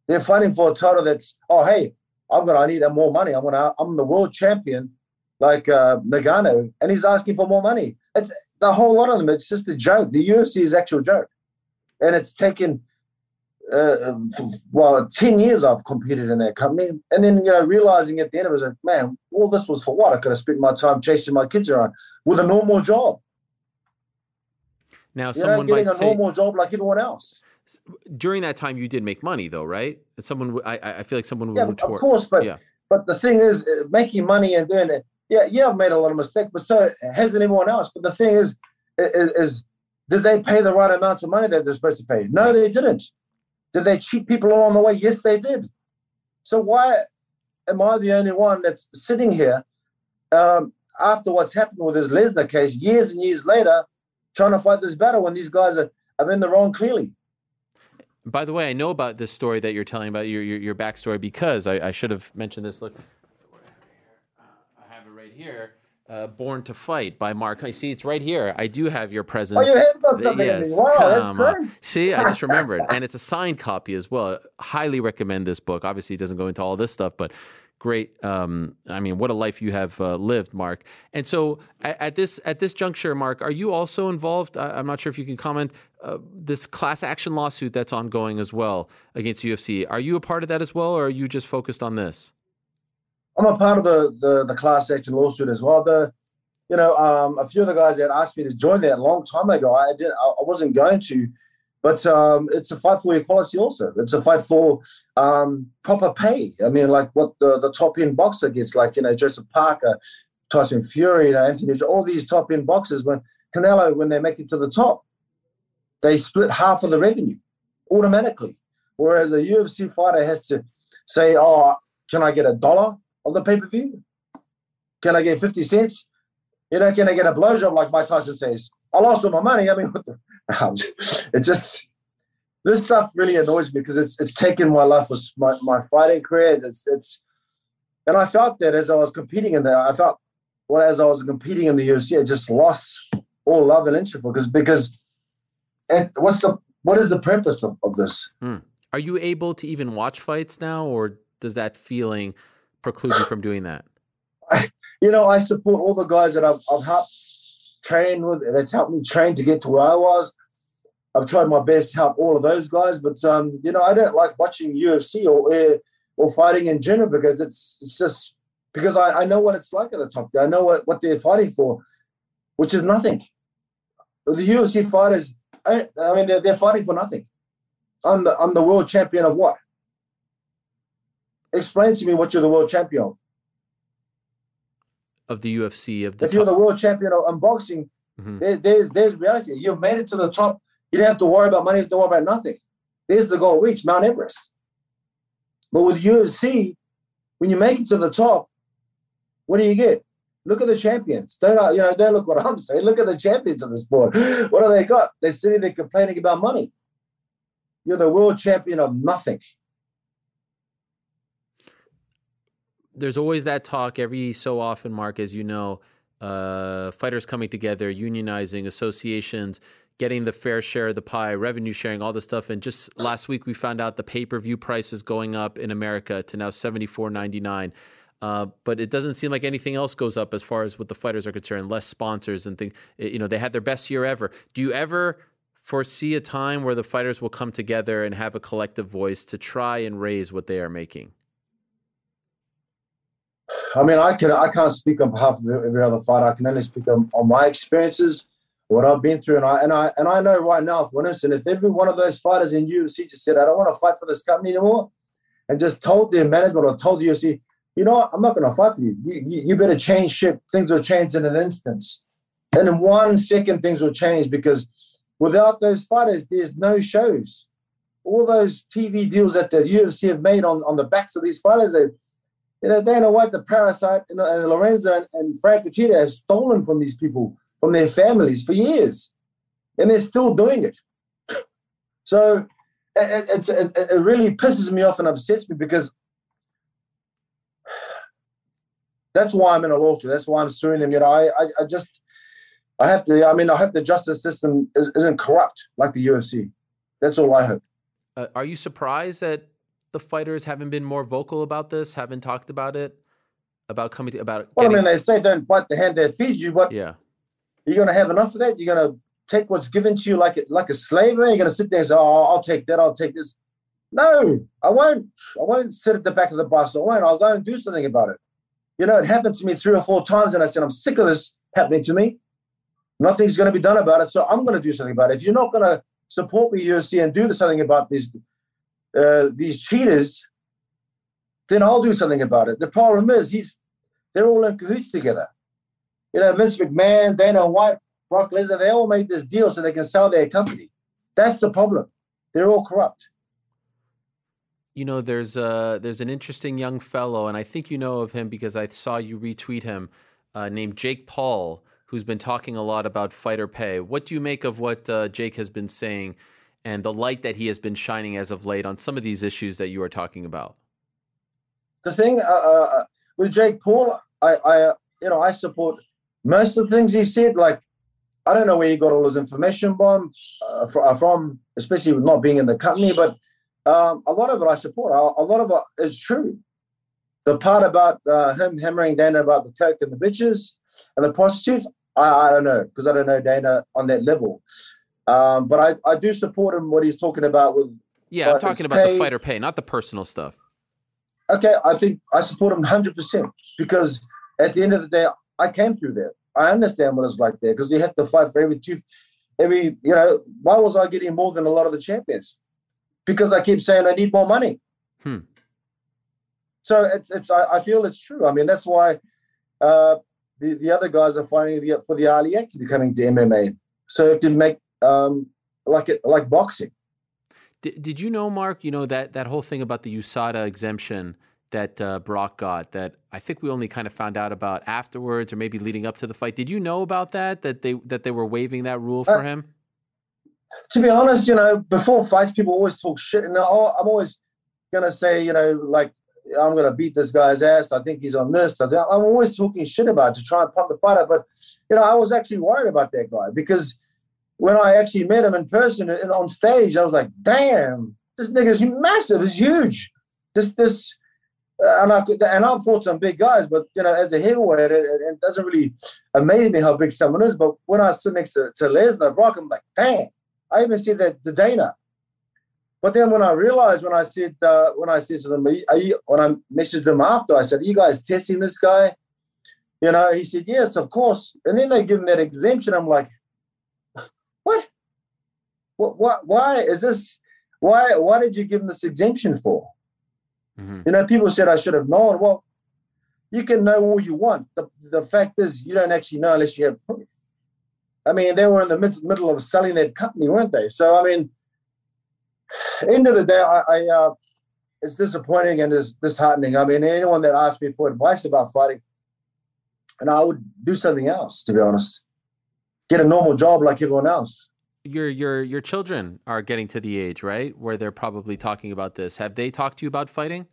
They're fighting for a title that's oh hey, I'm gonna I need more money. I'm gonna I'm the world champion like uh, Ngannou, and he's asking for more money. It's the whole lot of them. It's just a joke. The UFC is actual joke, and it's taken uh, well, 10 years I've competed in that company. And then, you know, realizing at the end of it, like, man, all this was for what? I could have spent my time chasing my kids around with a normal job. Now, you someone know, getting might a say, normal job like everyone else. During that time, you did make money, though, right? Someone, I, I feel like someone would yeah, retort. Of course, but yeah. but the thing is, uh, making money and doing it. Yeah, yeah, I've made a lot of mistakes, but so hasn't anyone else. But the thing is, is, is did they pay the right amounts of money that they're supposed to pay? No, they didn't. Did they cheat people along the way? Yes, they did. So why am I the only one that's sitting here um, after what's happened with this Lesnar case, years and years later, trying to fight this battle when these guys are, are in the wrong clearly? By the way, I know about this story that you're telling about your your, your backstory because I, I should have mentioned this. Look, I have it right here uh, Born to Fight by Mark. I see it's right here. I do have your presence. Oh, you have got something yes, Wow, that's great. See, I just [LAUGHS] remembered. and it's a signed copy as well. Highly recommend this book. Obviously, it doesn't go into all this stuff, but great. Um, I mean, what a life you have uh, lived, Mark. And so, at, at, this at this juncture, Mark, are you also involved? I, am not sure if you can comment. Uh, this class action lawsuit that's ongoing as well against UFC. Are you a part of that as well, or are you just focused on this? I'm a part of the the, the class action lawsuit as well. The you know, um, a few of the guys that asked me to join that a long time ago, I didn't, I wasn't going to, but um, it's a fight for equality. Also, it's a fight for um, proper pay. I mean, like what the, the top end boxer gets, like you know, Joseph Parker, Tyson Fury, you know, Anthony, all these top end boxers. When Canelo, when they make it to the top, they split half of the revenue automatically. Whereas a UFC fighter has to say, "Oh, can I get a dollar?" On the pay per view? Can I get 50 cents? You know, can I get a blowjob like Mike Tyson says? I lost all my money. I mean, [LAUGHS] it just, this stuff really annoys me because it's it's taken my life, was my, my fighting career. It's, it's, and I felt that as I was competing in there, I felt, well, as I was competing in the UFC, I just lost all love and interest because, because, and what's the, what is the purpose of, of this? Hmm. Are you able to even watch fights now, or does that feeling preclude you from doing that? I, [LAUGHS] you know, I support all the guys that I've, I've helped train with. That's helped me train to get to where I was. I've tried my best to help all of those guys, but um, you know, I don't like watching UFC or or fighting in general because it's it's just because I, I know what it's like at the top. I know what, what they're fighting for, which is nothing. The UFC fighters, I, I mean, they're, they're fighting for nothing. I'm the, I'm the world champion of what? Explain to me what you're the world champion of. Of the UFC, of the if top. you're the world champion of unboxing, mm-hmm. there, there's there's reality. You've made it to the top. You don't have to worry about money. You don't worry about nothing. There's the goal reach, Mount Everest. But with UFC, when you make it to the top, what do you get? Look at the champions. Don't uh, you know? Don't look what I'm saying. Look at the champions of the sport. [LAUGHS] What do they got? They're sitting there complaining about money. You're the world champion of nothing. There's always that talk every so often, Mark, as you know, uh, fighters coming together, unionizing, associations, getting the fair share of the pie, revenue sharing, all this stuff. And just last week, we found out the pay per view price is going up in America to now seventy four ninety nine. Uh, but it doesn't seem like anything else goes up as far as what the fighters are concerned. Less sponsors and things. You know, they had their best year ever. Do you ever foresee a time where the fighters will come together and have a collective voice to try and raise what they are making? I mean, I can I can't speak on behalf of every other fighter. I can only speak on, on my experiences, what I've been through, and I and I and I know right now, for instance, if every one of those fighters in UFC just said, "I don't want to fight for this company anymore," and just told their management or told the UFC, you know what? I'm not going to fight for you. You, you. you better change ship. Things will change in an instance. And in one second, things will change because without those fighters, there's no shows. All those TV deals that the UFC have made on, on the backs of these fighters, you know, Dana White, the parasite, and, and Lorenzo and, and Frank Fertitta have stolen from these people, from their families for years. And they're still doing it. [LAUGHS] So it, it, it, it really pisses me off and upsets me because [SIGHS] that's why I'm in a lawsuit. That's why I'm suing them. You know, I, I, I just, I have to. I mean, I hope the justice system is, not corrupt like the UFC. That's all I hope. Uh, are you surprised that the fighters haven't been more vocal about this? Haven't talked about it? About coming to, about. Well, getting... I mean, they say don't bite the hand that feeds you, but yeah, you're going to have enough of that. You're going to take what's given to you like a, like a slave. Man, you're going to sit there and say, "Oh, I'll take that. I'll take this." No, I won't. I won't sit at the back of the bus. I won't. I'll go and do something about it. You know, it happened to me three or four times, and I said, I'm sick of this happening to me. Nothing's going to be done about it, so I'm going to do something about it. If you're not going to support me, UFC, and do something about these uh, these cheaters, then I'll do something about it. The problem is, he's they're all in cahoots together. You know, Vince McMahon, Dana White, Brock Lesnar, they all made this deal so they can sell their company. That's the problem. They're all corrupt you know, there's a there's an interesting young fellow, and I think you know of him because I saw you retweet him, uh, named Jake Paul, who's been talking a lot about fighter pay. What do you make of what uh, Jake has been saying, and the light that he has been shining as of late on some of these issues that you are talking about? The thing uh, uh with Jake Paul, I, I you know I support most of the things he said. Like I don't know where he got all his information from, uh, from especially with not being in the company, but um, a lot of it I support. A, a, lot of it is true. The part about uh, him hammering Dana about the coke and the bitches and the prostitutes, I, I don't know because I don't know Dana on that level. Um, but I, I do support him what he's talking about with. Yeah, I'm talking about pay. the fighter pay, not the personal stuff. Okay, I think I support him 100 percent because at the end of the day, I came through that. I understand what it's like there because you have to fight for every tooth, every you know. Why was I getting more than a lot of the champions? because I keep saying I need more money. Hmm. So it's it's I, I, feel it's true. I mean that's why uh, the the other guys are fighting the, for the Ali Act to be coming to MMA, so it can make um, like it like boxing. Did, did you know, Mark? You know that that whole thing about the USADA exemption that uh, Brock got that I think we only kind of found out about afterwards or maybe leading up to the fight. Did you know about that? That they that they were waiving that rule for uh, him? to be honest, you know, before fights, people always talk shit, and I'm always gonna say, you know, like I'm gonna beat this guy's ass. I think he's on this. I'm always talking shit about to try and pump the fight up. But you know, I was actually worried about that guy because when I actually met him in person and on stage, I was like, damn, this nigga's massive. He's huge. This this. Uh, and I and I've fought some big guys, but you know, as a heavyweight, it, it, doesn't really amaze me how big someone is. But when I stood next to, to Lesnar, Brock, I'm like, damn, I even said that to Dana. But then when I realized, when I said, uh, when I said to them, are you, when I messaged them after, I said, are you guys testing this guy? You know, he said, yes, of course. And then they give him that exemption. I'm like? What? What? Why is this? Why? Why did you give him this exemption for? Mm-hmm. You know, people said I should have known. Well, you can know all you want. The, the fact is, you don't actually know unless you have proof. I mean, they were in the mid- middle of selling that company, weren't they? So, I mean, end of the day, I, I uh, it's disappointing and it's disheartening. I mean, anyone that asks me for advice about fighting, and I would do something else, to be honest. Get a normal job like everyone else. Your your your children are getting to the age, right, where they're probably talking about this. Have they talked to you about fighting?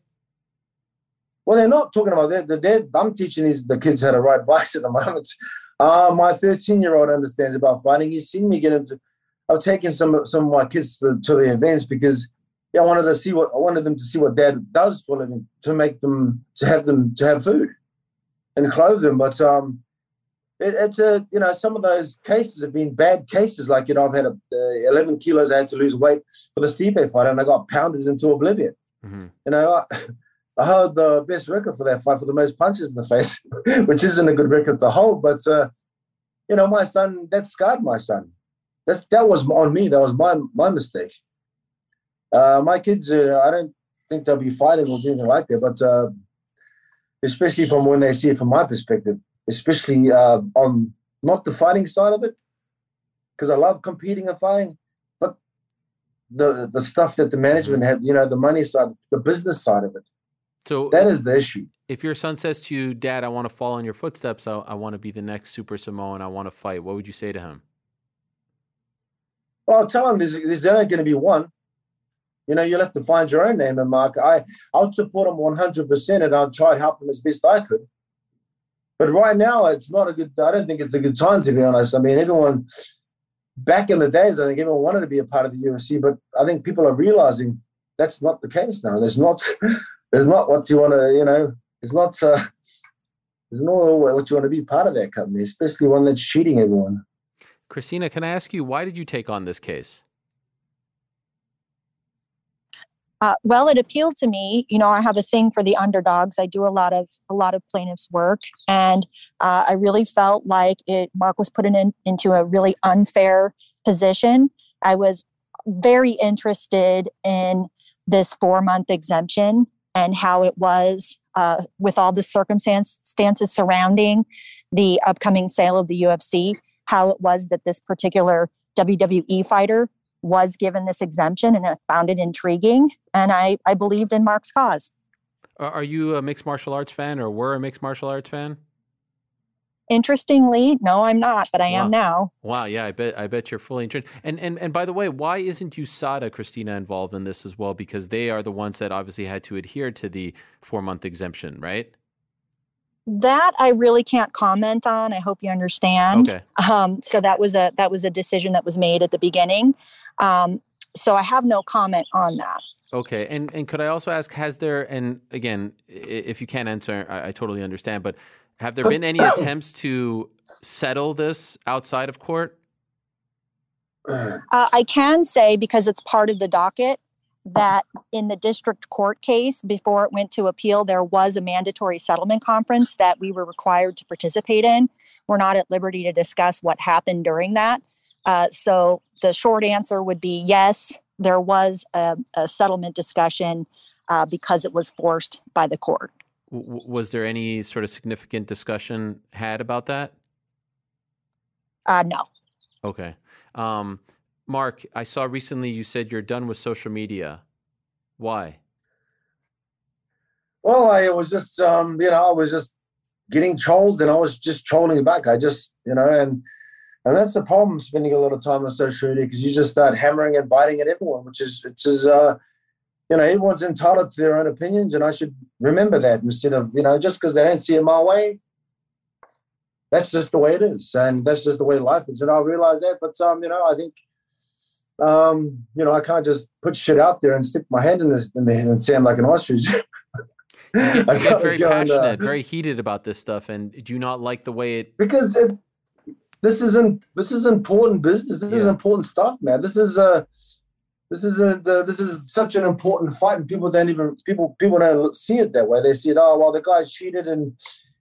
Well, they're not talking about that. They're, I'm teaching these the kids how to ride [LAUGHS] bikes at the moment. Uh, my 13 year old understands about fighting. He's seen me get into. I've taken some some of my kids to, to the events because yeah, I wanted to see what I wanted them to see what dad does for living to make them to have them to have food and clothe them. But um, it, it's a you know some of those cases have been bad cases. Like you know I've had a, uh, 11 kilos I had to lose weight for the Stipe fight and I got pounded into oblivion. Mm-hmm. You know. I, I hold the best record for that fight for the most punches in the face, [LAUGHS] which isn't a good record to hold. But uh, you know, my son that scarred my son. That's that was on me. That was my my mistake. Uh, my kids, uh, I don't think they'll be fighting or anything like that. But uh, especially from when they see it from my perspective, especially uh, on not the fighting side of it, because I love competing and fighting, but the the stuff that the management have, you know, the money side, the business side of it. So that is the issue. If your son says to you, "Dad, I want to follow in your footsteps. I, I want to be the next Super Samoan. I want to fight," what would you say to him? Well, I'll tell him there's, there's only going to be one. You know, you'll have to find your own name and mark. I I'll support him 100, percent and I'll try to help him as best I could. But right now, it's not a good. I don't think it's a good time to be honest. I mean, everyone back in the days, I think everyone wanted to be a part of the UFC, but I think people are realizing that's not the case now. There's not [LAUGHS] there's not what you want to, you know, it's not, uh, it's not what you want to be part of that company, especially one that's cheating everyone. Christina, can I ask you, why did you take on this case? Uh, well, it appealed to me. You know, I have a thing for the underdogs. I do a lot of a lot of plaintiffs' work, and uh, I really felt like it. Mark was put in into a really unfair position. I was very interested in this four month exemption and how it was uh, with all the circumstances surrounding the upcoming sale of the UFC, how it was that this particular WWE fighter was given this exemption and I found it intriguing. And I, I believed in Mark's cause. Are you a mixed martial arts fan or were a mixed martial arts fan? Interestingly, no, I'm not, but I wow. am now. Wow, yeah, I bet I bet you're fully entrenched. And and and by the way, why isn't USADA, Christina, involved in this as well? Because they are the ones that obviously had to adhere to the four month exemption, right? That I really can't comment on. I hope you understand. Okay. Um, so that was a that was a decision that was made at the beginning. Um, so I have no comment on that. Okay, and and could I also ask, has there and again, if you can't answer, I, I totally understand, but have there been any [COUGHS] attempts to settle this outside of court? Uh, I can say because it's part of the docket that in the district court case before it went to appeal there was a mandatory settlement conference that we were required to participate in we're not at liberty to discuss what happened during that uh, so the short answer would be yes there was a, a settlement discussion uh, because it was forced by the court W- was there any sort of significant discussion had about that? Uh, no. Okay. Um, Mark, I saw recently you said you're done with social media. Why? Well, I was just, um, you know, I was just getting trolled and I was just trolling back. I just, you know, and and that's the problem spending a lot of time on social media because you just start hammering and biting at everyone, which is, it's is, uh, you know, everyone's entitled to their own opinions, and I should remember that instead of, you know, just because they don't see it my way, that's just the way it is, and that's just the way life is. And I realize that, but um, you know, I think, um, you know, I can't just put shit out there and stick my hand in this in the and sound like an ostrich. [LAUGHS] I get, very passionate, and, uh, very heated about this stuff, and do you not like the way it? Because it, this isn't this is important business. This yeah. is important stuff, man. This is uh This is a the, this is such an important fight, and people don't even people people don't see it that way. They see it, oh well, the guy cheated and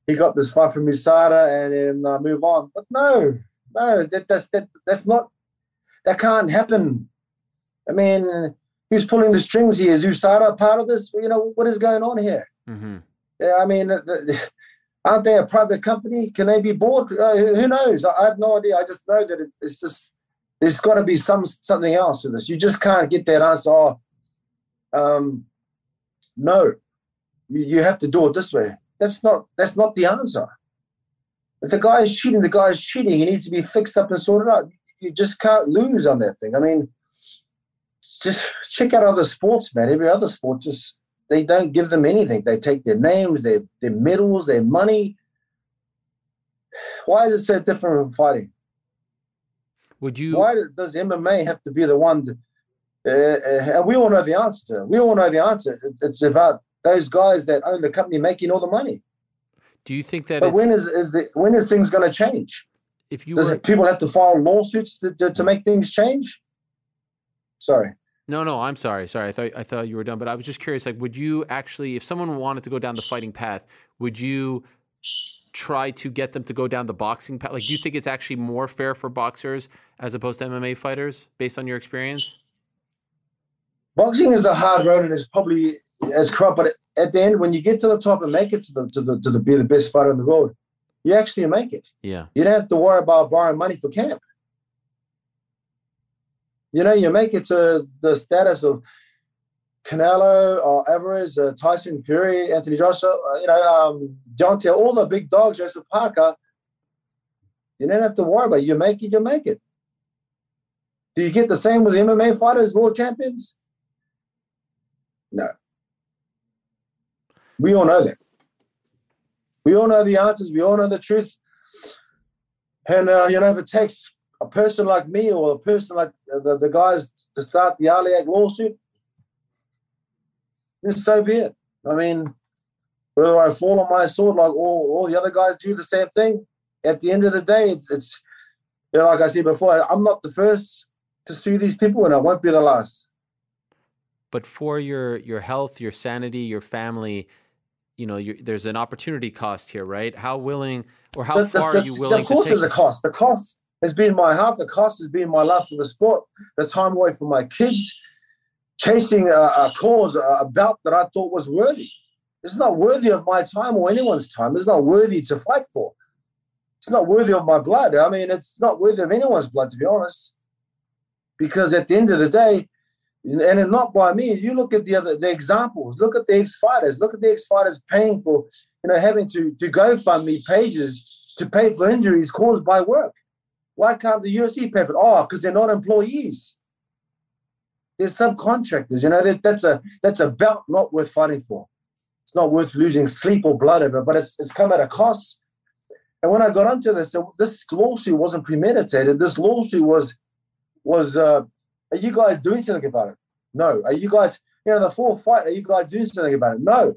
he got this fight from USADA and then uh, move on. But no, no, that, that's that that's not that can't happen. I mean, who's pulling the strings here? Is USADA part of this? You know, what is going on here? Mm-hmm. Yeah, I mean, the, the, [LAUGHS] aren't they a private company? Can they be bought? Uh, who knows? I, I, have no idea. I just know that it, it's just there's got to be some something else to this. You just can't get that answer. Oh, um, no, you, you have to do it this way. That's not that's not the answer. If the guy is cheating, the guy is cheating. He needs to be fixed up and sorted out. You just can't lose on that thing. I mean, just check out other sports, man. Every other sport, just they don't give them anything. They take their names, their their medals, their money. Why is it so different from fighting? Would you? Why does MMA have to be the one? To, uh, uh, and we all know the answer. We all know the answer. It's about those guys that own the company making all the money. Do you think that? But when is is the when is things going to change? If you does were... it, people have to file lawsuits to, to, to make things change? Sorry. No, no, I'm sorry. Sorry, I thought I thought you were done, but I was just curious. Like, would you actually, if someone wanted to go down the fighting path, would you try to get them to go down the boxing path? Like, do you think it's actually more fair for boxers as opposed to MMA fighters, based on your experience? Boxing is a hard road, and it's probably as corrupt. But at the end, when you get to the top and make it to the to the to the, be the best fighter in the world, you actually make it. Yeah, you don't have to worry about borrowing money for camp you know, you make it to the status of Canelo or Alvarez, uh, Tyson Fury, Anthony Joshua, uh, you know, um, Deontay, all the big dogs, Joseph Parker. You don't have to worry about it. You make it, you make it. Do you get the same with the MMA fighters, world champions? No. We all know that. We all know the answers. We all know the truth. And, uh, you know, if it takes a person like me or a person like the, the guys to start the Ali Act lawsuit, this so be it. I mean, whether I fall on my sword like all, all the other guys do the same thing, at the end of the day, it's, it's you know, like I said before, I'm not the first to sue these people and I won't be the last. But for your your health, your sanity, your family, you know, there's an opportunity cost here, right? How willing or how the, far the, are you willing? Of course, there's a cost. The cost has been my health. The cost has been my love for the sport, the time away from my kids, chasing a, a cause, a, a bout that I thought was worthy. It's not worthy of my time or anyone's time. It's not worthy to fight for. It's not worthy of my blood. I mean, it's not worthy of anyone's blood, to be honest. Because at the end of the day, and it's not by me, you look at the other the examples, look at the ex-fighters, look at the ex-fighters paying for, you know, having to to GoFundMe pages to pay for injuries caused by work. Why can't the UFC pay for it? Oh, because they're not employees. They're subcontractors. You know, that, that's a that's a belt not worth fighting for. It's not worth losing sleep or blood over, but it's it's come at a cost. And when I got onto this, this lawsuit wasn't premeditated. This lawsuit was was uh, are you guys doing something about it? No. Are you guys, you know, the full fight, are you guys doing something about it? No.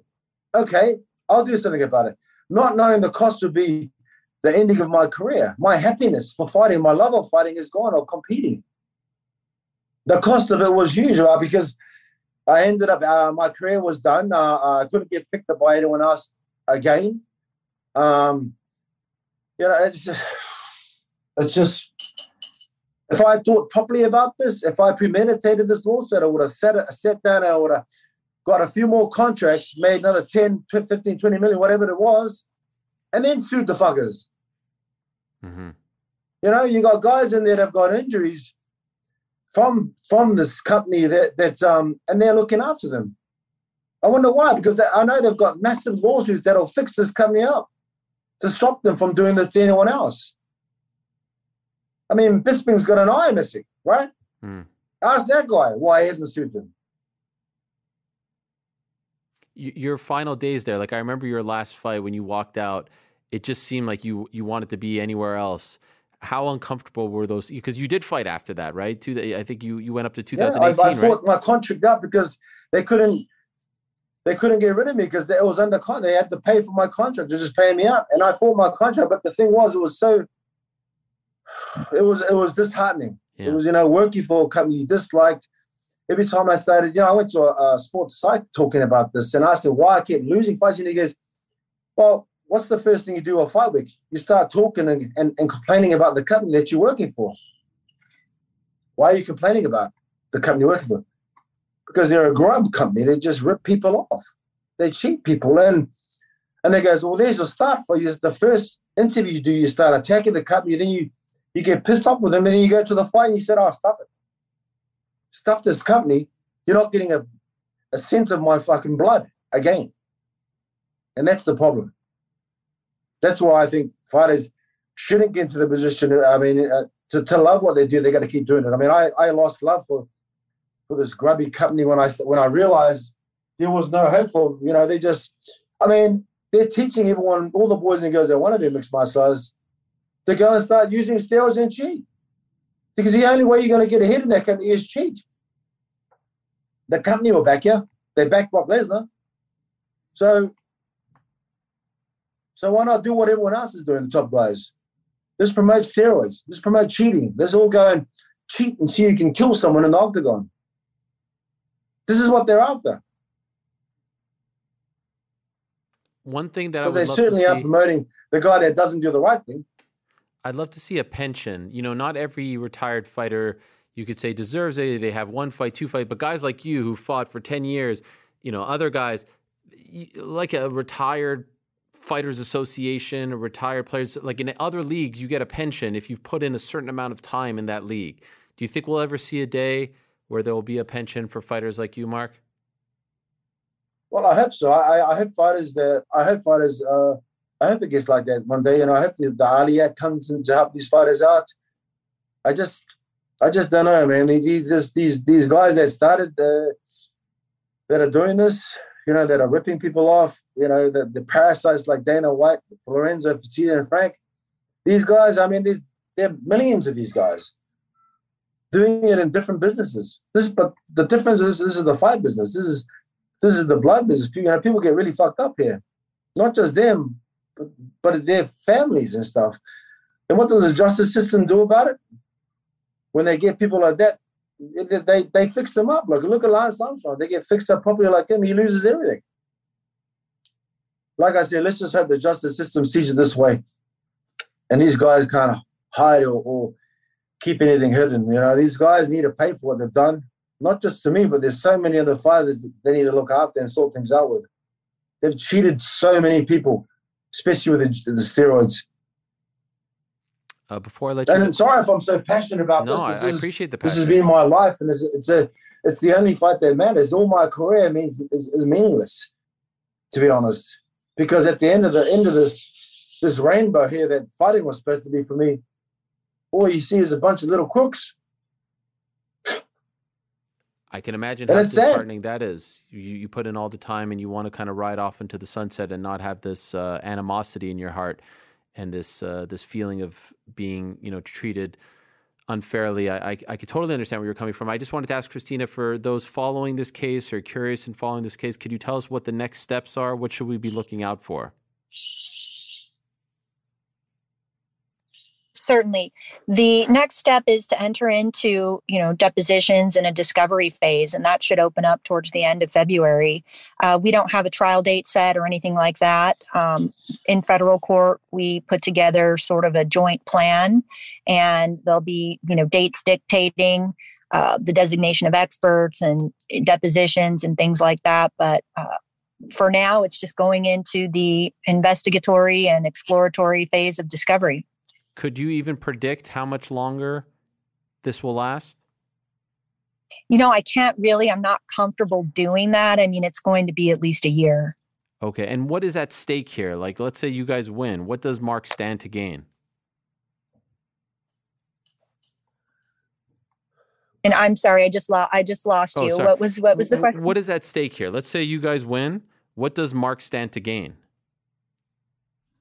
Okay, I'll do something about it. Not knowing the cost would be the ending of my career. My happiness for fighting, my love of fighting is gone or competing. The cost of it was huge right? because I ended up, uh, my career was done. Uh, I couldn't get picked up by anyone else again. Um, you know, it's, [SIGHS] it's just, if I thought properly about this, if I premeditated this lawsuit, I would have sat, sat down, I would have got a few more contracts, made another 10, 15, 20 million, whatever it was, and then sued the fuckers. Mm-hmm. You know, you got guys in there that have got injuries from from this company that that um and they're looking after them. I wonder why, because they, I know they've got massive lawsuits that'll fix this company up to stop them from doing this to anyone else. I mean, Bisping's got an eye missing, right? Mm. Ask that guy why he hasn't sued them. Your final days there, like I remember your last fight when you walked out it just seemed like you you wanted to be anywhere else. How uncomfortable were those? Because you did fight after that, right? To I think you you went up to 2018. Yeah, I, I fought right? my contract up because they couldn't they couldn't get rid of me because it was under contract. They had to pay for my contract to just pay me out, and I fought my contract. But the thing was, it was so it was it was disheartening. Yeah. It was you know working for a company you disliked. every time I started, you know, I went to a, a sports site talking about this and asking why I kept losing fights. And he goes, Well, what's the first thing you do a fight week? You start talking and, and, and complaining about the company that you're working for. Why are you complaining about the company you're working for? Because they're a grub company. They just rip people off. They cheat people. And and they goes, Well, there's a start for you. The first interview you do, you start attacking the company, then you you get pissed off with them, and then you go to the fight and you said, Oh, stop it stuff this company, you're not getting a, a sense of my fucking blood again. And that's the problem. That's why I think fighters shouldn't get into the position. I mean, uh, to, to love what they do, they got to keep doing it. I mean, I, I lost love for for this grubby company when I when I realized there was no hope for you know they just I mean they're teaching everyone all the boys and girls that want to do mixed martial arts to go and start using steroids and cheat because the only way you're going to get ahead in that company is cheat. The company will back you. They back Brock Lesnar. So, so why not do what everyone else is doing, the top guys? This promotes steroids. This promotes cheating. Let's all go and cheat and see who can kill someone in the octagon. This is what they're after. One thing that I would they certainly are promoting the guy that doesn't do the right thing. I'd love to see a pension. You know, not every retired fighter you could say deserves it. They have one fight, two fight, but guys like you who fought for 10 years, you know, other guys like a retired fighters association or retired players like in other leagues you get a pension if you've put in a certain amount of time in that league. Do you think we'll ever see a day where there will be a pension for fighters like you, Mark? Well, I hope so. I, I hope fighters that I hope fighters uh, I hope it gets like that one day. And I hope the, the Ali Act comes in to help these fighters out. I just, I just don't know, man. These these these guys that started the, that are doing this, you know, that are ripping people off, you know, the, the parasites like Dana White, Lorenzo Fertitta, and Frank. These guys, I mean, these there are millions of these guys doing it in different businesses. This, but the difference is this is the fight business. This is this is the blood business. You know, people get really fucked up here. Not just them, but, but their families and stuff. And what does the justice system do about it? When they get people like that, they they fix them up. Like look at Lance Armstrong, they get fixed up properly like him. He loses everything. Like I said, let's just hope the justice system sees it this way, and these guys kind of hide or, or keep anything hidden. You know, these guys need to pay for what they've done. Not just to me, but there's so many other fathers they need to look after and sort things out with. They've cheated so many people especially with the, the steroids. Uh, before I let you, and sorry if I'm so passionate about no, this. this I, is, appreciate the passion. This has been my life, and it's, it's a it's the only fight that matters. All my career means is, is meaningless, to be honest. Because at the end of the end of this this rainbow here that fighting was supposed to be for me, all you see is a bunch of little crooks. I can imagine and how disheartening sad. that is. You, you put in all the time and you want to kind of ride off into the sunset and not have this uh, animosity in your heart and this uh, this feeling of being you know treated unfairly. I, I, I could totally understand where you're coming from. I just wanted to ask Christina for those following this case or curious in following this case, could you tell us what the next steps are? What should we be looking out for? Certainly. The next step is to enter into, you know, depositions in a discovery phase, and that should open up towards the end of February. Uh, we don't have a trial date set or anything like that. Um, in federal court, we put together sort of a joint plan, and there'll be, you know, dates dictating. Uh, the designation of experts and depositions and things like that. But uh, for now, it's just going into the investigatory and exploratory phase of discovery. Could you even predict how much longer this will last? You know, I can't really. I'm not comfortable doing that. I mean, it's going to be at least a year. Okay. And what is at stake here? Like, let's say you guys win. What does Mark stand to gain? And I'm sorry, I just lost. I just lost oh, you. Sorry. What was what was the question? What is at stake here? Let's say you guys win. What does Mark stand to gain?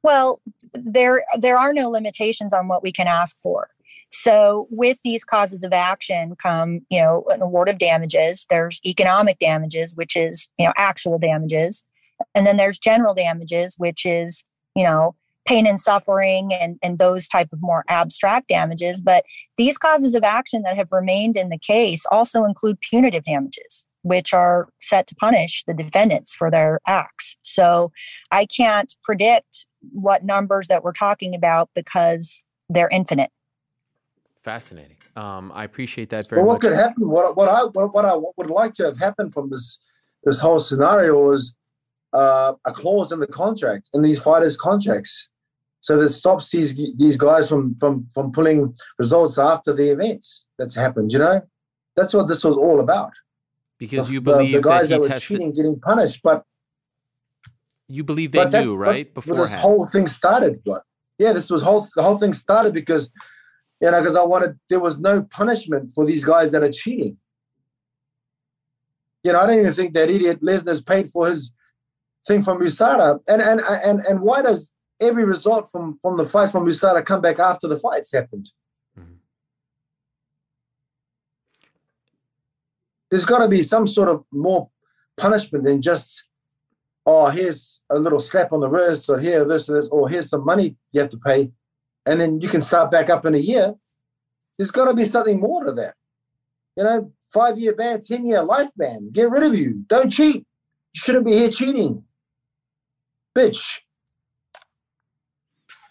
Well, there there are no limitations on what we can ask for. So with these causes of action come, you know, an award of damages. There's economic damages, which is, you know, actual damages. And then there's general damages, which is, you know, pain and suffering and, and those type of more abstract damages. But these causes of action that have remained in the case also include punitive damages, which are set to punish the defendants for their acts. So I can't predict what numbers that we're talking about because they're infinite. Fascinating. Um, I appreciate that very well, what much. What could happen? What, what I what I would like to have happened from this this whole scenario was uh, a clause in the contract in these fighters' contracts, so that stops these these guys from from from pulling results after the events that's happened. You know, that's what this was all about. Because the, you believe the, the guys that, that, were tested... cheating getting punished, but you believe they knew, right? Before this whole thing started, but yeah, this was whole the whole thing started because you know because I wanted there was no punishment for these guys that are cheating. You know, I don't even think that idiot Lesnar's paid for his thing from USADA. And and and and why does every result from from the fights from USADA come back after the fights happened? There's got to be some sort of more punishment than just oh here's a little slap on the wrist or here this, this or here's some money you have to pay and then you can start back up in a year. There's got to be something more to that. You know five year ban 10 year life ban get rid of you. Don't cheat. You shouldn't be here cheating. Bitch.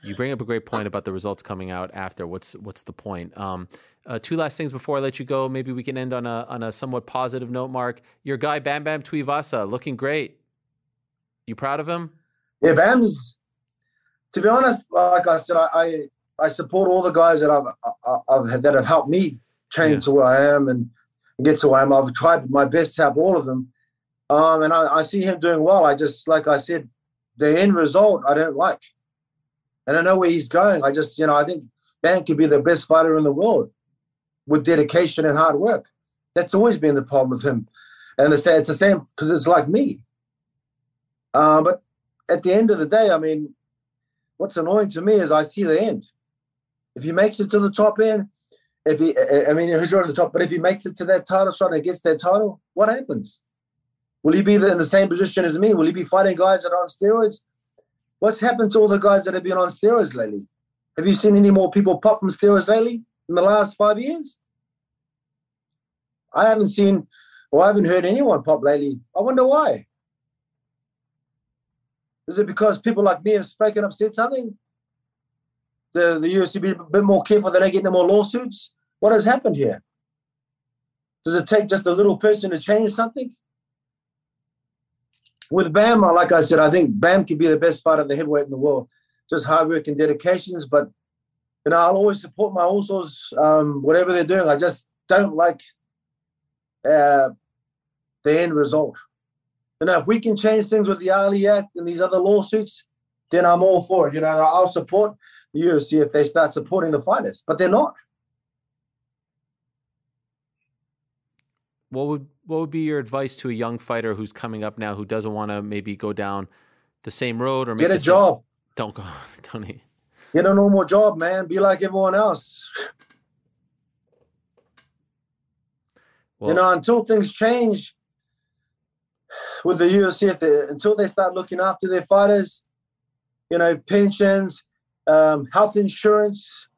You bring up a great point about the results coming out after. What's what's the point? Um, uh, two last things before I let you go. Maybe we can end on a on a somewhat positive note. Mark, your guy Bam Bam Tuivasa looking great. You proud of him? Yeah, Bam's. To be honest, like I said, I I, I support all the guys that I've, I've that have helped me change yeah. to where I am and get to where I am. I've tried my best to help all of them, um, and I, I see him doing well. I just like I said, the end result I don't like, and I know where he's going. I just you know I think Bam could be the best fighter in the world with dedication and hard work. That's always been the problem with him, and they say it's the same because it's like me. Uh, but at the end of the day, I mean, what's annoying to me is I see the end. If he makes it to the top end, if he, I mean, he's right at the top, but if he makes it to that title shot and gets that title, what happens? Will he be in the same position as me? Will he be fighting guys that are on steroids? What's happened to all the guys that have been on steroids lately? Have you seen any more people pop from steroids lately in the last five years? I haven't seen or I haven't heard anyone pop lately. I wonder why. Is it because people like me have spoken up, said something? The, the UFC be a bit more careful that they get no more lawsuits? What has happened here? Does it take just a little person to change something? With Bam, like I said, I think Bam could be the best fighter, the heavyweight in the world. Just hard work and dedications. But you know, I'll always support my Usos, um, whatever they're doing. I just don't like uh, the end result. You know, if we can change things with the Ali Act and these other lawsuits, then I'm all for it. You know, I'll support the UFC if they start supporting the fighters, but they're not. What would what would be your advice to a young fighter who's coming up now who doesn't want to maybe go down the same road or get a job? Same, don't go, [LAUGHS] Tony. Get a normal job, man. Be like everyone else. Well, you know, until things change, with the UFC they, until they start looking after their fighters. You know, pensions, um, health insurance.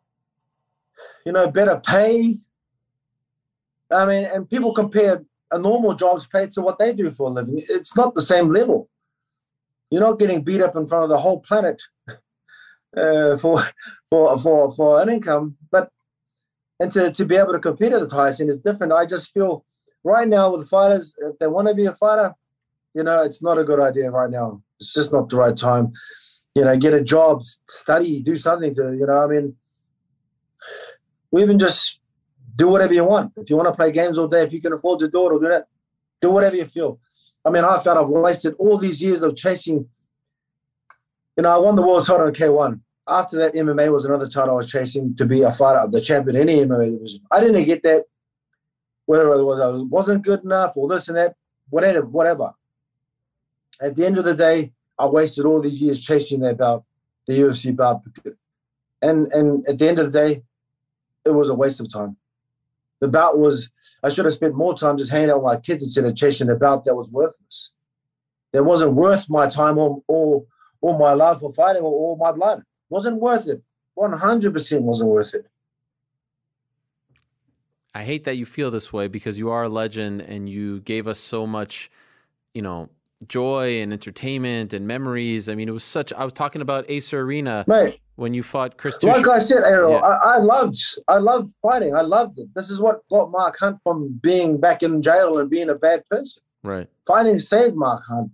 You know, better pay. I mean, and people compare a normal job's paid to what they do for a living. It's not the same level. You're not getting beat up in front of the whole planet [LAUGHS] uh, for for for for an income, but and to, to be able to compete at the highest end is different. I just feel right now with fighters, if they want to be a fighter, you know, it's not a good idea right now. It's just not the right time. You know, get a job, study, do something to, you know, I mean, we even just do whatever you want. If you want to play games all day, if you can afford to do it or do that, do whatever you feel. I mean, I felt I've wasted all these years of chasing. You know, I won the world title in K1. After that, MMA was another title I was chasing to be a fighter, the champion in any MMA division. I didn't get that, whatever it was. I wasn't good enough or this and that, whatever, whatever at the end of the day, I wasted all these years chasing that belt, the UFC belt, and and at the end of the day, it was a waste of time. The bout was I should have spent more time just hanging out with my kids instead of chasing a bout that was worthless. That wasn't worth my time or or all my love for fighting or all my blood. Wasn't worth it. 100% wasn't worth it. I hate that you feel this way because you are a legend and you gave us so much, you know, joy and entertainment and memories. I mean, it was such. I was talking about Acer Arena, Mate, when you fought Chris. Tush- like I said, Errol, yeah. I, I, loved, I loved fighting. I loved it. This is what got Mark Hunt from being back in jail and being a bad person. Right. Fighting saved Mark Hunt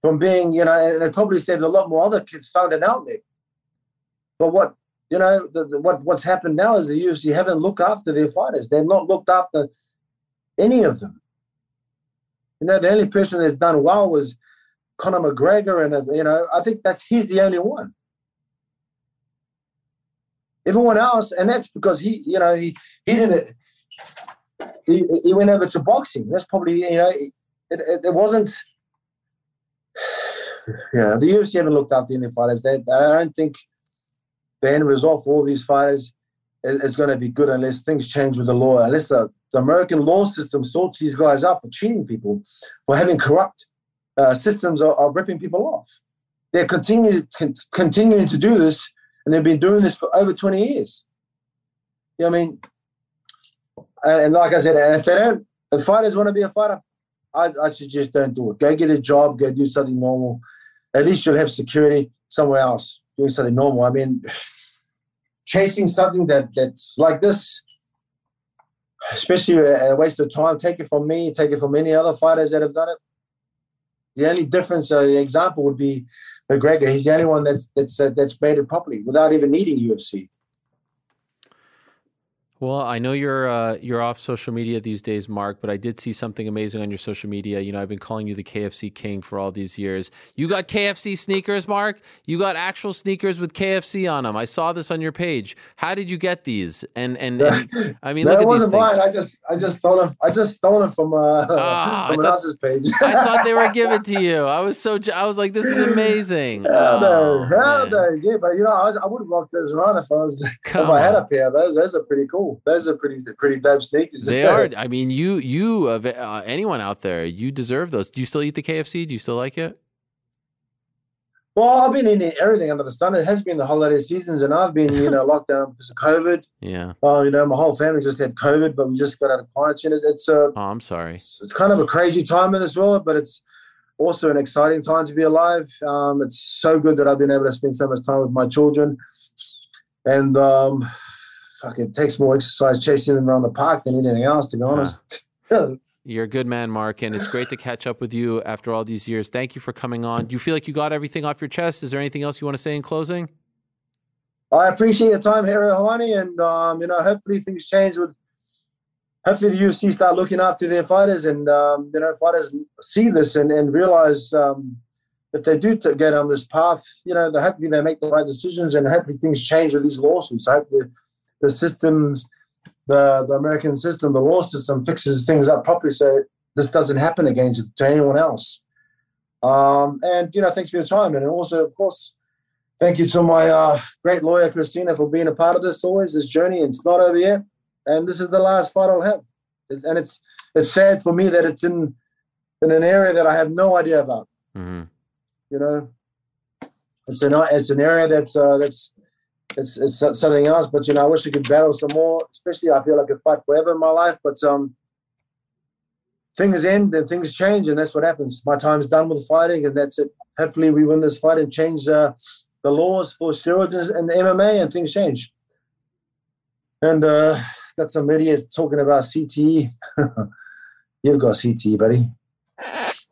from being, you know, and it probably saved a lot more other kids found an outlet. But what you know, the, the, what what's happened now is the UFC haven't looked after their fighters. They've not looked after any of them. You know, the only person that's done well was Conor McGregor, and uh, you know, I think that's he's the only one. Everyone else, and that's because he, you know, he he didn't. He, he went over to boxing. That's probably you know, it, it, it wasn't. [SIGHS] Yeah, the UFC haven't looked after any fighters. They, I don't think the end result for all these fighters is, is going to be good unless things change with the law. Unless the, the American law system sorts these guys out for cheating people, for having corrupt uh, systems are, ripping people off. They're continuing, con- continuing to do this, and they've been doing this for over 20 years. You know I mean? And, and, like I said, and if they don't, if fighters want to be a fighter, I, I suggest don't do it. Go get a job, go do something normal. At least you'll have security somewhere else doing something normal. I mean, chasing something that that's like this, especially a waste of time. Take it from me. Take it from many other fighters that have done it. The only difference, uh, the example, would be McGregor. He's the only one that's that's uh, that's made it properly without even needing UFC. Well, I know you're uh, you're off social media these days, Mark, but I did see something amazing on your social media. You know, I've been calling you the KFC king for all these years. You got KFC sneakers, Mark. You got actual sneakers with KFC on them. I saw this on your page. How did you get these? And and, and [LAUGHS] I mean, no, look it wasn't mine. I just I just stole them. I just stole them from uh, oh, someone thought, else's page. I thought they were given [LAUGHS] to you. I was so I was like, this is amazing. Hell oh, no, hell no, yeah. But you know, I, was, I would rock those around if I was Come if I had a pair. Those those are pretty cool. Those are pretty pretty dope sneakers. They are. [LAUGHS] I mean, you you uh, anyone out there, you deserve those. Do you still eat the KFC? Do you still like it? Well, I've been eating everything under the sun. It has been the holiday seasons, and I've been, you know, [LAUGHS] locked down because of COVID. Yeah. Oh, you know, my whole family just had COVID, but we just got out of quarantine. It, it's a. Oh, I'm sorry. It's, it's, kind of a crazy time in this world, but it's also an exciting time to be alive. Um, it's so good that I've been able to spend so much time with my children, and um, fuck, it takes more exercise chasing them around the park than anything else, to be honest. [LAUGHS] You're a good man, Mark, and it's great to catch up with you after all these years. Thank you for coming on. Do you feel like you got everything off your chest? Is there anything else you want to say in closing? I appreciate your time here, Helwani, and um, you know, hopefully things change with. Hopefully, the UFC start looking after their fighters, and um, you know, fighters see this and, and realize um, if they do t- get on this path, you know, they hopefully they make the right decisions, and hopefully things change with these lawsuits. I hope the, the systems the, the American system, the law system fixes things up properly so this doesn't happen again to, to anyone else. Um, and, you know, thanks for your time. And also, of course, thank you to my uh, great lawyer, Christina, for being a part of this always, this journey. It's not over yet. And this is the last fight I'll have. And it's it's sad for me that it's in in an area that I have no idea about. Mm-hmm. You know, it's an it's an area that's uh, that's it's it's something else. But you know, I wish I could battle some more. Especially, I feel like I could fight forever in my life. But um, things end and things change, and that's what happens. My time's done with fighting, and that's it. Hopefully, we win this fight and change uh, the laws for steroids and MMA, and things change. And uh, got some idiot talking about CTE. [LAUGHS] You've got CTE, buddy.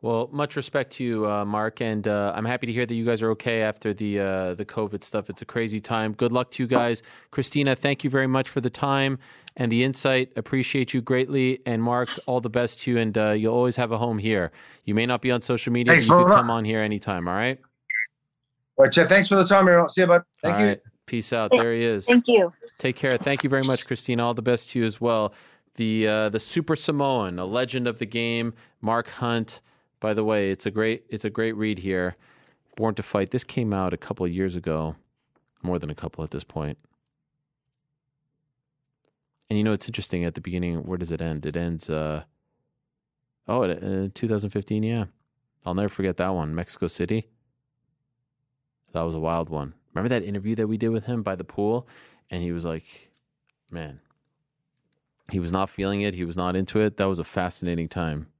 Well, much respect to you, uh, Mark, and uh, I'm happy to hear that you guys are okay after the uh, the COVID stuff. It's a crazy time. Good luck to you guys, Christina. Thank you very much for the time and the insight. Appreciate you greatly, and Mark, all the best to you. And uh, you'll always have a home here. You may not be on social media, thanks, but you can come on here anytime. All right. All right, Chad. Thanks for the time, Aaron. See you, bud. Thank all you. Right. Peace out. There he is. Thank you. Take care. Thank you very much, Christina. All the best to you as well. The uh, the Super Samoan, a legend of the game, Mark Hunt. By the way, it's a great it's a great read here. Born to Fight. This came out a couple of years ago, more than a couple at this point. And you know, it's interesting at the beginning. Where does it end? It ends. Uh, oh, uh, 2015. Yeah, I'll never forget that one. Mexico City. that was a wild one. Remember that interview that we did with him by the pool, and he was like, "Man, he was not feeling it. He was not into it. That was a fascinating time."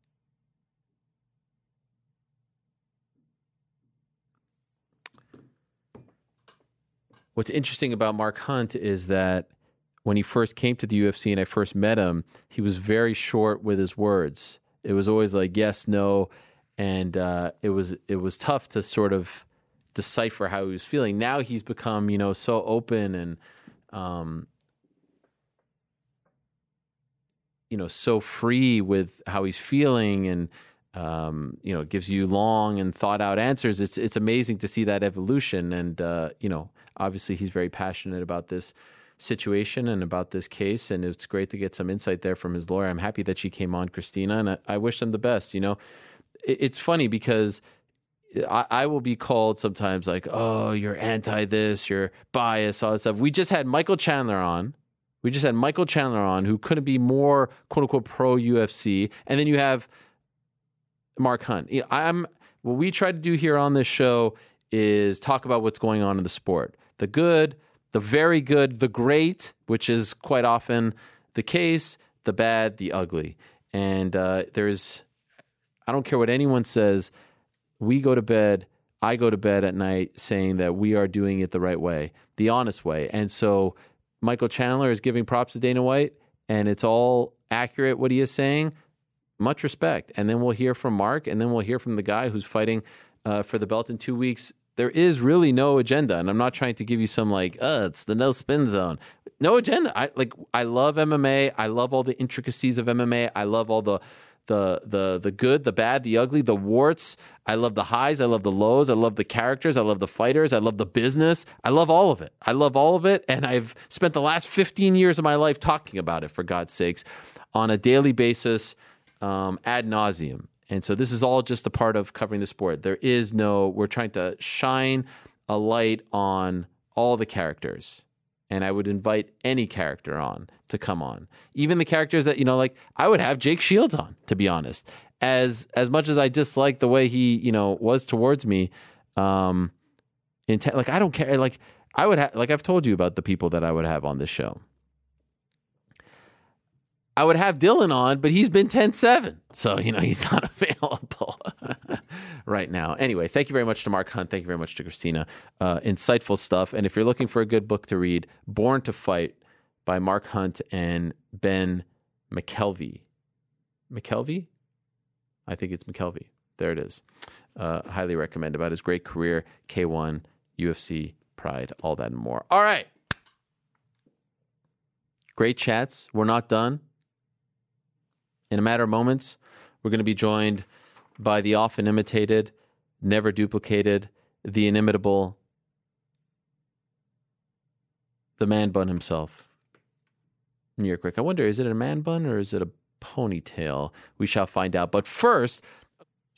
What's interesting about Mark Hunt is that when he first came to the UFC and I first met him, he was very short with his words. It was always like yes, no, and uh, it was it was tough to sort of decipher how he was feeling. Now he's become you know so open and um, you know so free with how he's feeling and um, you know gives you long and thought out answers. It's it's amazing to see that evolution and uh, you know obviously he's very passionate about this situation and about this case. And it's great to get some insight there from his lawyer. I'm happy that she came on, Christina, and I, I wish them the best. You know, it, it's funny because I, I, will be called sometimes like, oh, you're anti this, you're biased, all that stuff. We just had Michael Chandler on. We just had Michael Chandler on, who couldn't be more quote unquote pro UFC. And then you have Mark Hunt. You know, I'm what we try to do here on this show is talk about what's going on in the sport, the good, the very good, the great, which is quite often the case, the bad, the ugly. And uh, there's, I don't care what anyone says, we go to bed, I go to bed at night saying that we are doing it the right way, the honest way. And so Michael Chandler is giving props to Dana White, and it's all accurate what he is saying. Much respect. And then we'll hear from Mark, and then we'll hear from the guy who's fighting uh, for the belt in two weeks there is really no agenda and i'm not trying to give you some like uh it's the no spin zone no agenda i like i love mma i love all the intricacies of mma i love all the the the the good the bad the ugly the warts i love the highs i love the lows i love the characters i love the fighters i love the business i love all of it i love all of it and i've spent the last 15 years of my life talking about it for god's sakes on a daily basis um, ad nauseum and so this is all just a part of covering the sport. There is no, we're trying to shine a light on all the characters. And I would invite any character on to come on. Even the characters that, you know, like I would have Jake Shields on, to be honest. As as much as I dislike the way he, you know, was towards me, um, intent like I don't care. Like I would have like I've told you about the people that I would have on this show. I would have Dylan on, but he's been 10 7. So, you know, [LAUGHS] he's not available [LAUGHS] right now. Anyway, thank you very much to Mark Hunt. Thank you very much to Christina. Uh, insightful stuff. And if you're looking for a good book to read, Born to Fight by Mark Hunt and Ben McKelvey. McKelvey? I think it's McKelvey. There it is. Uh, highly recommend about his great career, K1, UFC, Pride, all that and more. All right. Great chats. We're not done. In a matter of moments, we're going to be joined by the often imitated, never duplicated, the inimitable, the man bun himself. New York Ric. I wonder, is it a man bun or is it a ponytail? We shall find out. But first,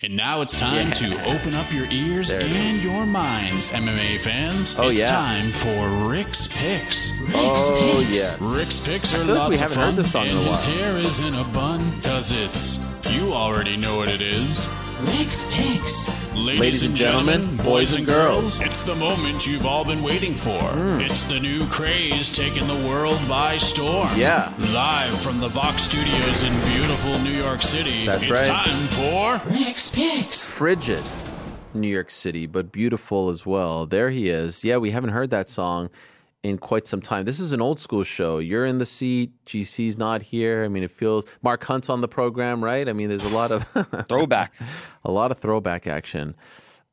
and now it's time yeah. to open up your ears and is. your minds, MMA fans. Oh, it's yeah. time for Ric's Picks. Ric's oh, Picks. yes. Ric's Picks are lots like of fun, and his hair is in a bun, because it's, you already know what it is. Ric's Picks. Ladies, Ladies and gentlemen, gentlemen, boys and girls, it's the moment you've all been waiting for. Mm. It's the new craze taking the world by storm. Yeah. Live from the Vox Studios in beautiful New York City. That's it's right. time for Ric's Picks. Frigid. New York City, but beautiful as well. There he is. Yeah, we haven't heard that song in quite some time. This is an old school show. You're in the seat. GC's not here. I mean, it feels Mark Hunt's on the program, right? I mean, there's a lot of [LAUGHS] throwback, a lot of throwback action.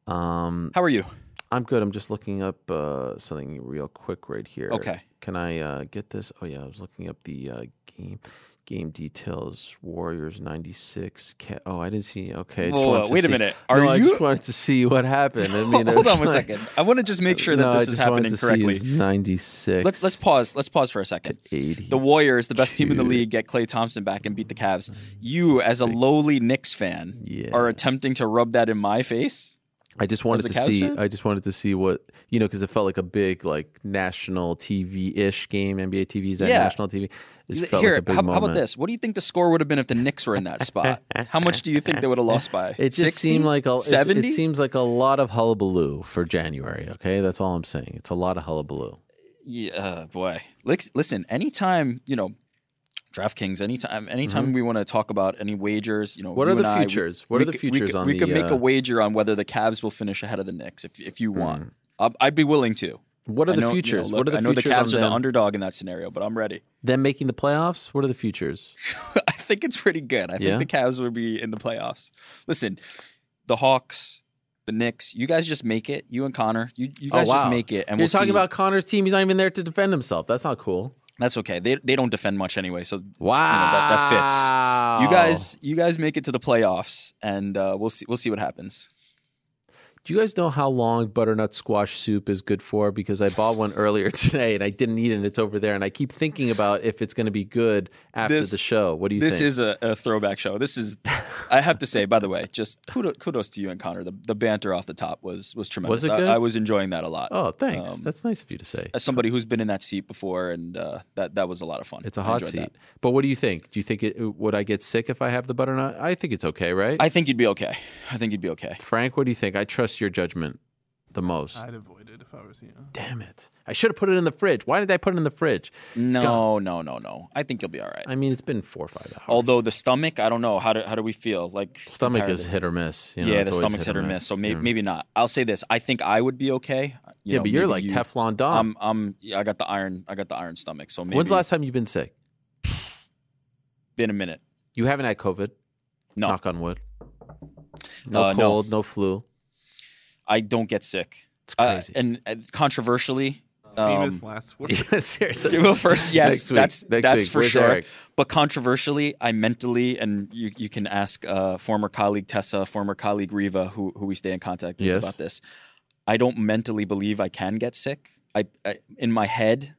Um, How are you? I'm good. I'm just looking up uh, something real quick right here. Okay. Can I uh, get this? Oh yeah, I was looking up the uh, game game details. Warriors ninety six. Oh, I didn't see. Okay, Whoa, wait a minute. Are no, you? I just wanted to see what happened. I [LAUGHS] mean, hold on one like... second. I want to just make sure that no, this is happening correctly. Ninety six. Let's let's pause. Let's pause for a second. Eighty. The Warriors, the best team in the league, get Klay Thompson back and beat the Cavs. You, as a lowly Knicks fan, yeah. are attempting to rub that in my face. I just wanted to see. I just wanted to see what you know because it felt like a big like national TV ish game. NBA TV is that Yeah. national TV. Here, like a big how, how about this? What do you think the score would have been if the Knicks were in that spot? how much do you think they would have lost by? It just 60? seemed like a, 70? It seems like a lot of hullabaloo for January. Okay, that's all I'm saying. It's a lot of hullabaloo. Yeah, uh, boy. Listen, anytime you know, DraftKings. Anytime, anytime we want to talk about any wagers, you know, Mm-hmm. What you are the and I, we- futures? What we are the futures could- on We the, could make uh, a wager on whether the Cavs will finish ahead of the Knicks if if you want. I'd, I'd be willing to. What are the know- you know, futures? look, what are the I know the Cavs are the underdog in that scenario, but I'm ready. Them making the playoffs. What are the futures? [LAUGHS] I think it's pretty good. I Yeah? think the Cavs will be in the playoffs. Listen, the Hawks, the Knicks, you guys just make it. You and Connor, you, you guys oh, wow. just make it, and you're we'll talking see. about Connor's team. He's not even there to defend himself. That's not cool. That's okay. They they don't defend much anyway, so Wow, that, that fits. You guys, you guys make it to the playoffs, and uh, we'll see. We'll see what happens. Do you guys know how long butternut squash soup is good for? Because I bought one earlier [LAUGHS] today and I didn't eat it. and It's over there, and I keep thinking about if it's going to be good after This- the show. What do you this think? is a, a throwback show. This is, I have to say, by the way, just kudos, kudos to you and Connor. The, the banter off the top was was tremendous. Was it I- good? I, was enjoying that a lot. oh, thanks. Um, That's nice of you to say. As somebody who's been in that seat before, and uh, that that was a lot of fun. It's a hot seat. that. But what do you think? Do you think it would I get sick if I have the butternut? I think it's okay, right? I think you'd be okay. I think you'd be okay. Frank, what do you think? I trust your judgment the most. I'd avoid it if I was you. Damn it! I should have put it in the fridge. Why did I put it in the fridge? No, no, no, no. I think you'll be all right. I mean, it's been four or five hours. Although the stomach, I don't know. How do how do we feel? Like Stomach is hit or miss. you know, yeah, the stomach's hit or miss. So maybe Yeah. maybe not. I'll say this. I think I would be okay. You Yeah, know, but you're like you- Teflon Dom. I'm I'm yeah, I got the iron. I got the iron stomach. So maybe When's the last time you've been sick? been a minute. You haven't had COVID. No. Knock on wood. No Uh, no. cold, no. flu. I don't get sick. It's Uh, crazy. and uh, controversially, Famous um, last [LAUGHS] word. Seriously. Well, first, [LAUGHS] yes, Next that's Next that's week. for Where's sure. Eric? But controversially, I mentally, and you you can ask uh, former colleague Tessa, former colleague Riva, who who we stay in contact with Yes. about this. I don't mentally believe I can get sick. I, I in my head,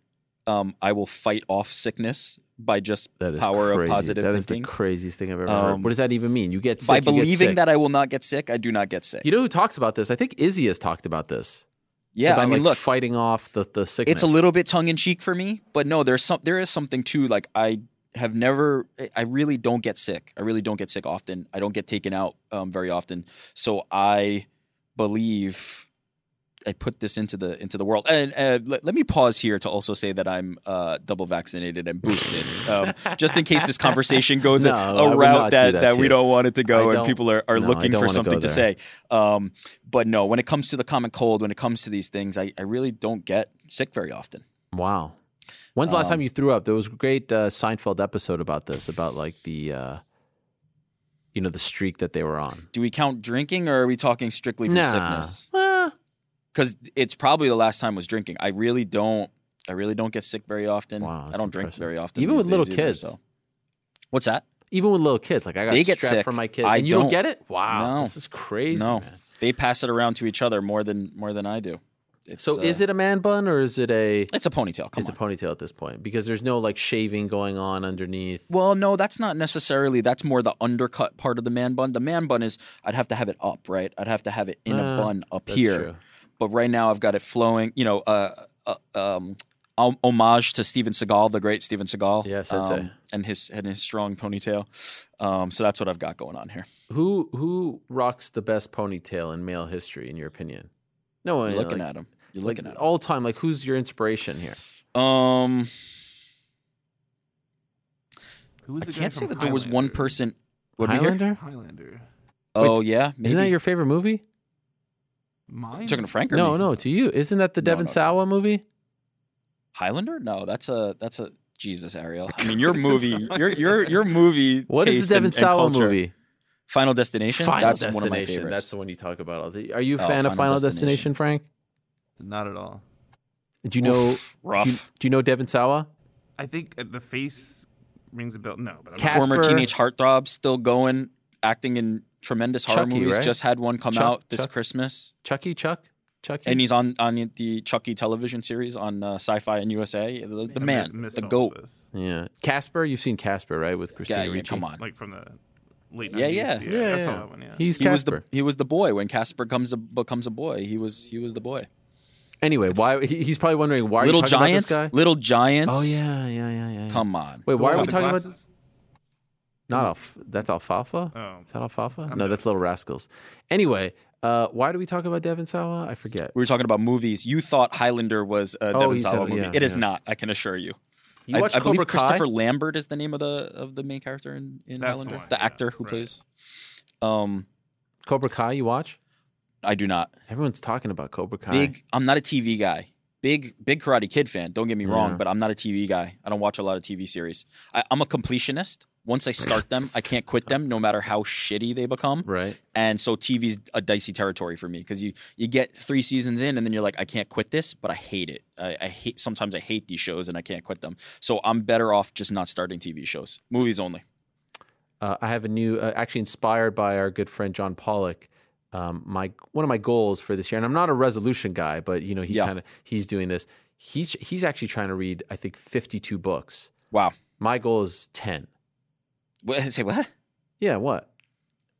um, I will fight off sickness by just That is power crazy. of positive thinking. That is thinking. the craziest thing I've ever heard. Um, What does that even mean? You get sick. by believing sick. that I will not get sick, I do not get sick. You know who talks about this? I think Izzy has talked about this. yeah, I mean, like, look, fighting off the the sickness. it's a little bit tongue in cheek for me, but no, there's some there is something too. Like I have never, I really don't get sick. I really don't get sick often. I don't get taken out um, very often. So I believe I put this into the into the world. And uh, let, let me pause here to also say that I'm uh, double vaccinated and boosted, um, [LAUGHS] just in case this conversation goes No, a, I a would route that, that that we don't want it to go, and people are, are no, looking for something to say. Um, but no, when it comes to the common cold, when it comes to these things, I, I really don't get sick very often. Wow. When's the last Um, time you threw up? There was a great uh, Seinfeld episode about this, about like the, uh, you know, the streak that they were on. Do we count drinking, or are we talking strictly from Nah. sickness? Eh, Because it's probably the last time I was drinking. I really don't. I really don't get sick very often. Wow, I don't drink very often. Even with little either, kids. so. What's that? even with little kids, like I got They get sick. from my kids, I and you don't don't. get it. Wow, No. this is crazy. no, man. they pass it around to each other more than more than I do. It's, So uh, is it a man bun or is it a? It's a ponytail. Come it's on. a ponytail at this point because there's no like shaving going on underneath. Well, no, that's not necessarily. That's more the undercut part of the man bun. The man bun is I'd have to have it up, right? I'd have to have it in Uh, a bun up that's here. true. But right now I've got it flowing. You know, uh, uh, um, homage to Steven Seagal, the great Steven Seagal. Yeah, sensei. um, and his and his strong ponytail. Um, so that's what I've got going on here. Who who rocks the best ponytail in male history, in your opinion? No one looking like, at him. You're like, looking at him. all time. Like who's your inspiration here? Um, Who was I the guy can't say from that there was one person. What did we hear? Highlander. Highlander. Oh yeah, Isn't that your favorite movie? Mine. Talking to Frank or No, me? no, to you. Isn't that the No, Devon no. Sawa movie? Highlander? No, that's a that's a Jesus, Ariel. I mean, your [LAUGHS] movie, your your your movie. What is taste the Devon and- and Sawa culture. movie? Final Destination. Final that's Destination. one of my favorites. That's the one you talk about. all the- Are you a Oh, fan of Final Final Destination. Destination, Frank? Not at all. Do you know? Oof, Do you, do you know Devon Sawa? I think uh, the face rings a bell. No, but I'm Casper- Former teenage heartthrob, still going, acting in tremendous horror Chucky, movies. right? Just had one come Chuck- out this Chuck? Christmas, Chucky, Chuck, Chucky. and he's on on the Chucky television series on uh, Sci-Fi and USA. The, the I man, the all goat. yeah, Casper. You've seen Casper, right? With Christina Yeah, yeah, Ricci. come on. Like from the late Yeah, 90s. yeah. yeah, Yeah, I saw yeah. that one. Yeah. He's he was the Casper. he was the boy when Casper comes a, becomes a boy. He was he was the boy. Anyway, why he- he's probably wondering why Little are you talking Giants, about this guy? Little Giants. Oh yeah, yeah, yeah, yeah. yeah. Come on. Wait, why are we With the talking about? Glasses? Not alf. That's alfalfa. Oh. Is that alfalfa? I'm no, that's Little Rascals. Anyway, uh, why do we talk about Devon Sawa? I forget. We were talking about movies. You thought Highlander was a Oh, Devon said- Sawa movie. yeah, It is yeah. not. I can assure you. You I, watched I believe Cobra Kai? Christopher Lambert is the name of the of the main character in, in That's the Highlander. one, The, yeah, actor who right. plays. Um, Cobra Kai. You watch? I do not. Everyone's talking about Cobra Kai. Big. I'm not a TV guy. Big big Karate Kid fan. Don't get me wrong, Yeah. but I'm not a TV guy. I don't watch a lot of TV series. I, I'm a completionist. Once I start them, I can't quit them, no matter how shitty they become. Right. And so TV's a dicey territory for me because you you get three seasons in and then you're like, I can't quit this, but I hate it. I, I hate sometimes I hate these shows and I can't quit them. So I'm better off just not starting TV shows, movies only. Uh, I have a new, uh, actually inspired by our good friend John Pollock. Um, my one of my goals for this year, and I'm not a resolution guy, but you know he Yeah. kind of he's doing this. He's he's actually trying to read I think 52 books. Wow. My goal is 10. What, [LAUGHS] say what? Yeah, what?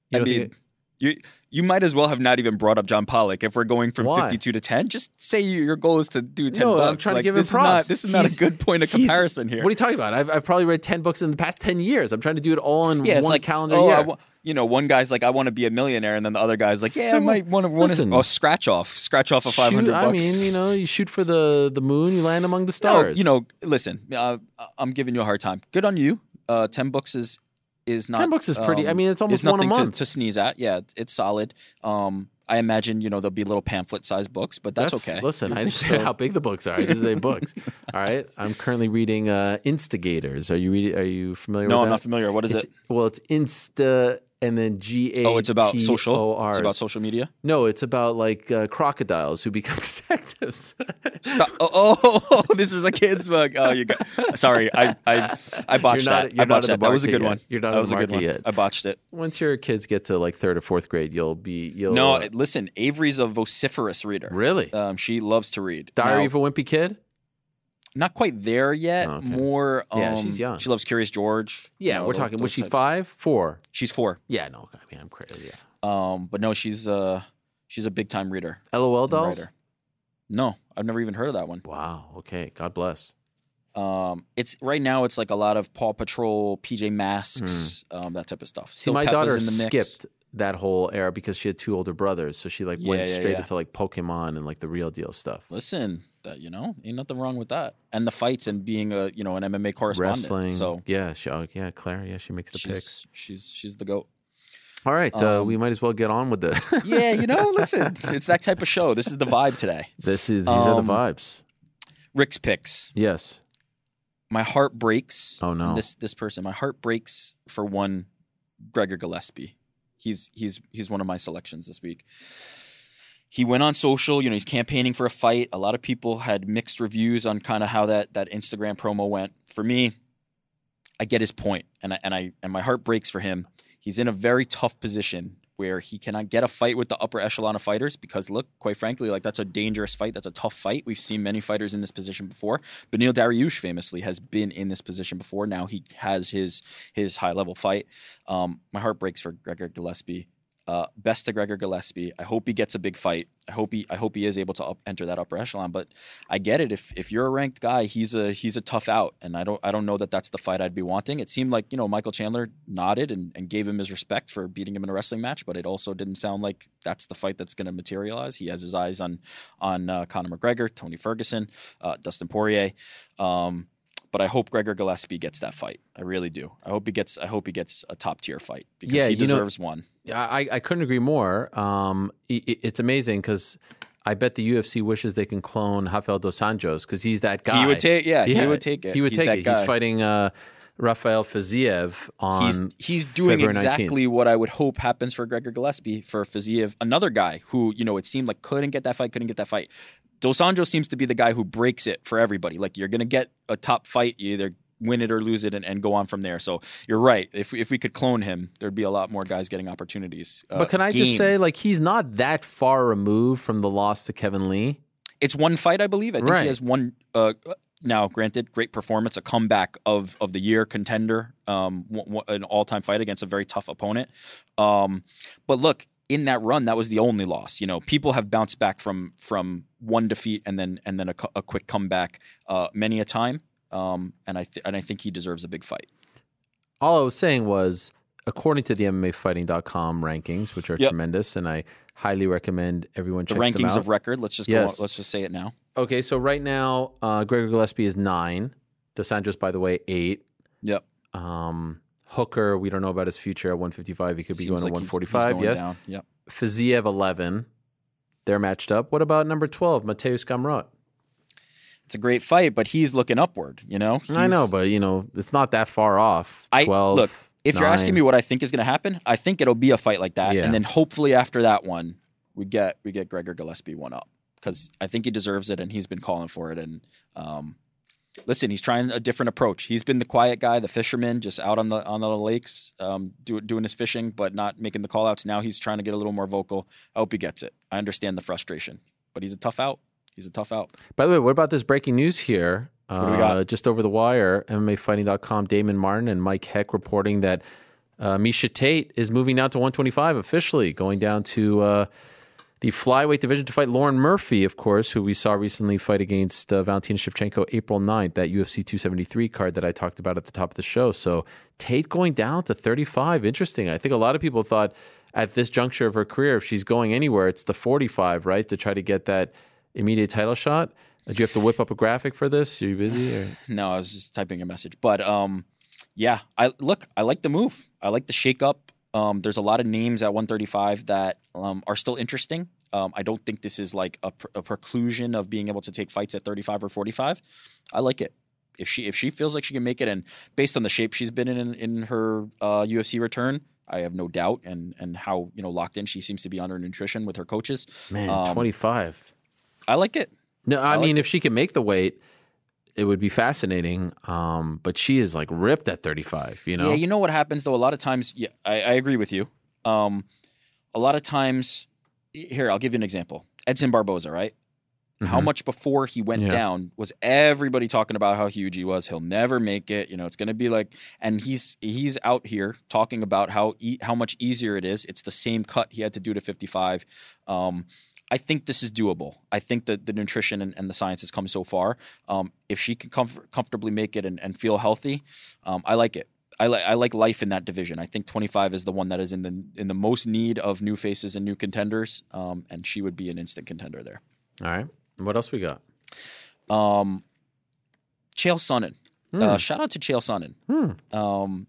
You I mean, think you you might as well have not even brought up John Pollock if we're going from Why? 52 to 10. Just say you- your goal is to do 10 No, bucks. I'm trying to Like, give him this Is props. not, this is not He's- a good point of comparison here. What are you talking about? I've, I've probably read 10 books in the past 10 years. I'm trying to do it all in yeah, one like calendar oh, year. Wa- you know, one guy's like, I want to be a millionaire, and then the other guy's like, Yeah, I might want to want listen. to oh, scratch off, scratch off a five hundred. I mean, you know, you shoot for the, the moon, you land among the no, stars. you know, listen, uh, I'm giving you a hard time. Good on you. Uh, ten books is is not 10 books is pretty- I um, mean, it's almost one a nothing to- month. To, sneeze at. Yeah, it's solid. Um, I imagine you know there'll be little pamphlet sized books, but that's, okay. Listen, I [LAUGHS] didn't say how big the books are. I just say books. [LAUGHS] All right. I'm currently reading uh, Instigators. Are you reading? Are you familiar No, I'm that? not familiar. What is It's- it? Well, it's Insta and then G A. Oh, it's about social. It's about social media. No, it's about like uh, crocodiles who become [LAUGHS] detectives. Stop! Oh, [LAUGHS] oh, this is a kid's book. Oh, you got. Sorry, I I I botched not- that. you're I botched that. That was a good yet. one. You're not that was a good one. yet. I botched it. Once your kids get to like third or fourth grade, you'll be you'll No, uh, listen. Avery's a vociferous reader. really Um, she loves to read. Diary Now, of a Wimpy Kid. Not quite there yet. Oh, okay. More. Um, Yeah, she's young. She loves Curious George. you Yeah, know, we're talking. Was she types. five, four? She's four. Yeah, no. I mean, I'm crazy. Yeah. Um, but no, she's uh she's a big time reader. LOL dolls. writer. No, I've never even heard of that one. Wow. Okay. God bless. Um, it's right now. It's like a lot of Paw Patrol, PJ Masks, um, that type of stuff. See, Still my Peppa's daughter in the mix. skipped that whole era because she had two older brothers, so she like went Yeah, yeah, straight yeah. into like Pokemon and like the real deal stuff. Listen, that you know, ain't nothing wrong with that. And the fights and being a you know an MMA correspondent. Wrestling. So yeah, she, oh, yeah, Claire. Yeah, she makes the she's picks. she's she's the goat. All right, uh, um, we might as well get on with this. [LAUGHS] Yeah, you know, [LAUGHS] listen, it's that type of show. This is the vibe today. this is these are Um, the vibes. Ric's picks. Yes. My heart breaks. Oh, no. This this person, my heart breaks for one, Gregor Gillespie. He's he's he's one of my selections this week. He went on social, you know, he's campaigning for a fight. A lot of people had mixed reviews on kind of how that that Instagram promo went. For me, I get his point, and I, and I and my heart breaks for him. He's in a very tough position where he cannot get a fight with the upper echelon of fighters because look, quite frankly, like that's a dangerous fight. That's a tough fight. We've seen many fighters in this position before. Beneil Dariush famously has been in this position before. Now he has his his high level fight. Um, my heart breaks for Gregor Gillespie. Uh, best to Gregor Gillespie. I hope he gets a big fight. I hope he I hope he is able to up, enter that upper echelon. But I get it. If if you're a ranked guy, he's a he's a tough out, and I don't I don't know that that's the fight I'd be wanting. It seemed like you know Michael Chandler nodded and, and gave him his respect for beating him in a wrestling match, but it also didn't sound like that's the fight that's going to materialize. He has his eyes on on uh, Conor McGregor, Tony Ferguson, uh, Dustin Poirier. Um, but I hope Gregor Gillespie gets that fight. I really do. I hope he gets. I hope he gets a top tier fight because Yeah, he you know- deserves one. Yeah, I, I couldn't agree more. Um, i- i- it's amazing because I bet the UFC wishes they can clone Rafael dos Anjos because he's that guy. He would take. Yeah, he would take it. He would He's take it. Guy. He's fighting uh, Rafael Fiziev on. he's he's doing February 19th. exactly what I would hope happens for Gregor Gillespie for Fiziev, another guy who you know it seemed like couldn't get that fight, couldn't get that fight. Dos Anjos seems to be the guy who breaks it for everybody. Like you're gonna get a top fight, you either win it or lose it, and, and go on from there. So you're right. If if we could clone him, there'd be a lot more guys getting opportunities. Uh, but can I game. just say, like, he's not that far removed from the loss to Kevin Lee. it's one fight? I believe. I think Right. he has one. Uh, now, granted, great performance, a comeback of of the year contender, um, an all time fight against a very tough opponent. Um, but look, in that run, that was the only loss. You know, people have bounced back from from one defeat and then and then a, a quick comeback uh, many a time. Um, and I th- and I think he deserves a big fight. All I was saying was, according to the MMAfighting.com rankings, which are yep. tremendous, and I highly recommend everyone check out the rankings of record. Let's just yes. go. let's just say it now. Okay, so right now, uh, Gregor Gillespie is nine. Dos Anjos, by the way, eight. Yep. Um, Hooker, we don't know about his future at 155. He could be Seems going like to 145. He's, he's yes. Down. Yep. Fiziev 11. They're matched up. What about number 12, Mateusz Gamrot? It's a great fight, but he's looking upward. You know. He's, I know, but you know, it's not that far off. 12, I look. If you you're asking me what I think is going to happen, I think it'll be a fight like that, yeah. and then hopefully after that one, we get we get Gregor Gillespie one up because I think he deserves it and he's been calling for it. And um, listen, he's trying a different approach. He's been the quiet guy, the fisherman, just out on the on the lakes, um, do, doing his fishing, but not making the call outs. Now he's trying to get a little more vocal. I hope he gets it. I understand the frustration, but he's a tough out. He's a tough out. By the way, what about this breaking news here? Uh, just over the wire, MMAfighting.com, Damon Martin and Mike Heck reporting that uh, Miesha Tate is moving now to 125 officially, going down to uh, the flyweight division to fight Lauren Murphy, of course, who we saw recently fight against uh, Valentina Shevchenko April 9th, that UFC 273 card that I talked about at the top of the show. So Tate going down to 35. Interesting. I think a lot of people thought at this juncture of her career, if she's going anywhere, it's the 45, right? To try to get that immediate title shot. Do you have to whip up a graphic for this? Are you busy? Or? [SIGHS] No, I was just typing a message. But um, yeah, I look, I like the move. I like the shake up. Um, there's a lot of names at 135 that um, are still interesting. Um, I don't think this is like a, a, preclusion of being able to take fights at 35 or 45. I like it. If she if she feels like she can make it, and based on the shape she's been in in her uh, UFC return, I have no doubt, and and how you know locked in she seems to be on her nutrition with her coaches. Man, um, 25. I like it. No, I, I mean like if she can make the weight, it would be fascinating. Um, but she is like ripped at 35, you know? Yeah, you know what happens though? A lot of times, yeah, I, I agree with you. Um, a lot of times, here, I'll give you an example. Edson Barboza, right? Mm-hmm. How much before he went yeah. down was everybody talking about how huge he was? He'll never make it. You know, it's going to be like, and he's he's out here talking about how e- how much easier it is. It's the same cut he had to do to 55. Um, I think this is doable. I think that the nutrition and, and the science has come so far. Um, if she can comf- comfortably make it and, and feel healthy, um, I like it. I, li- I like life in that division. I think 25 is the one that is in the in the most need of new faces and new contenders, um, and she would be an instant contender there. All right. What else we got? Um, Chael Sonnen. Hmm. Uh, shout out to Chael Sonnen. Hmm. Um,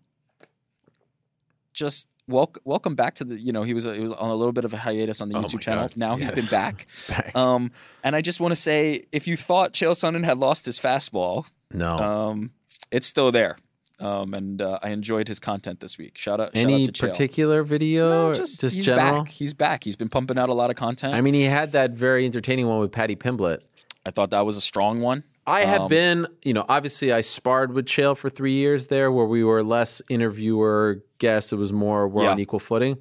just welcome welcome back to the you know he was, he was on a little bit of a hiatus on the oh YouTube channel. God. Now yes. he's been back. [LAUGHS] back. Um, and I just want to say, if you thought Chael Sonnen had lost his fastball, no, um, it's still there. Um, and uh, I enjoyed his content this week. Shout out! Any shout out particular video? No, just, just he's general. Back. He's back. He's been pumping out a lot of content. I mean, he had that very entertaining one with Paddy Pimblett. I thought that was a strong one. I have um, been, you know, obviously I sparred with Chael for three years there, where we were less interviewer guest. It was more we're yeah. on equal footing.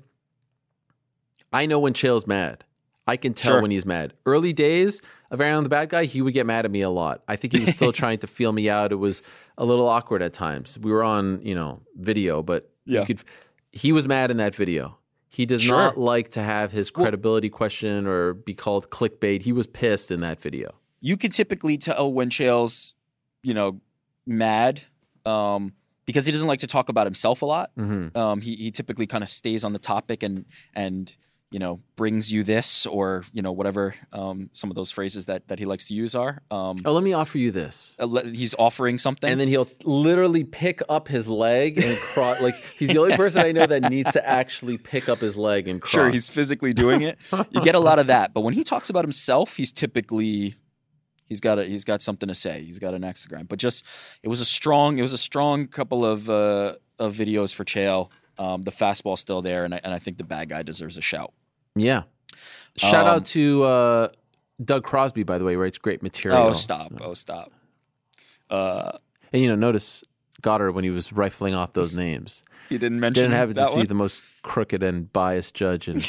I know when Chael's mad. I can tell sure. when he's mad. Early days of Aaron the Bad Guy, he would get mad at me a lot. I think he was still [LAUGHS] trying to feel me out. It was a little awkward at times. We were on, you know, video, but yeah. could. He was mad in that video. He does sure. not like to have his credibility well, questioned or be called clickbait. He was pissed in that video you can typically tell when Chael's, you know, mad um, because he doesn't like to talk about himself a lot. Mm-hmm. Um, he he typically kind of stays on the topic and and you know brings you this or you know whatever um, some of those phrases that that he likes to use are. Um, oh, let me offer you this. Uh, he's offering something, and then he'll literally pick up his leg and cross. [LAUGHS] like he's the only person I know that needs to actually pick up his leg and cross. Sure, he's physically doing it. you get a lot of that, but when he talks about himself, he's typically He's got a, he's got something to say. He's got an Instagram. But just it was a strong it was a strong couple of uh, of videos for Chael. Um, the fastball still there, and I, and I think the bad guy deserves a shout. Yeah. Shout um, out to uh, Doug Crosby, by the way, writes great material. Oh, stop! Oh, stop! Uh, and you know, notice Goddard when he was rifling off those names. [LAUGHS] He didn't mention. Didn't have to see the most crooked and biased judge and [LAUGHS]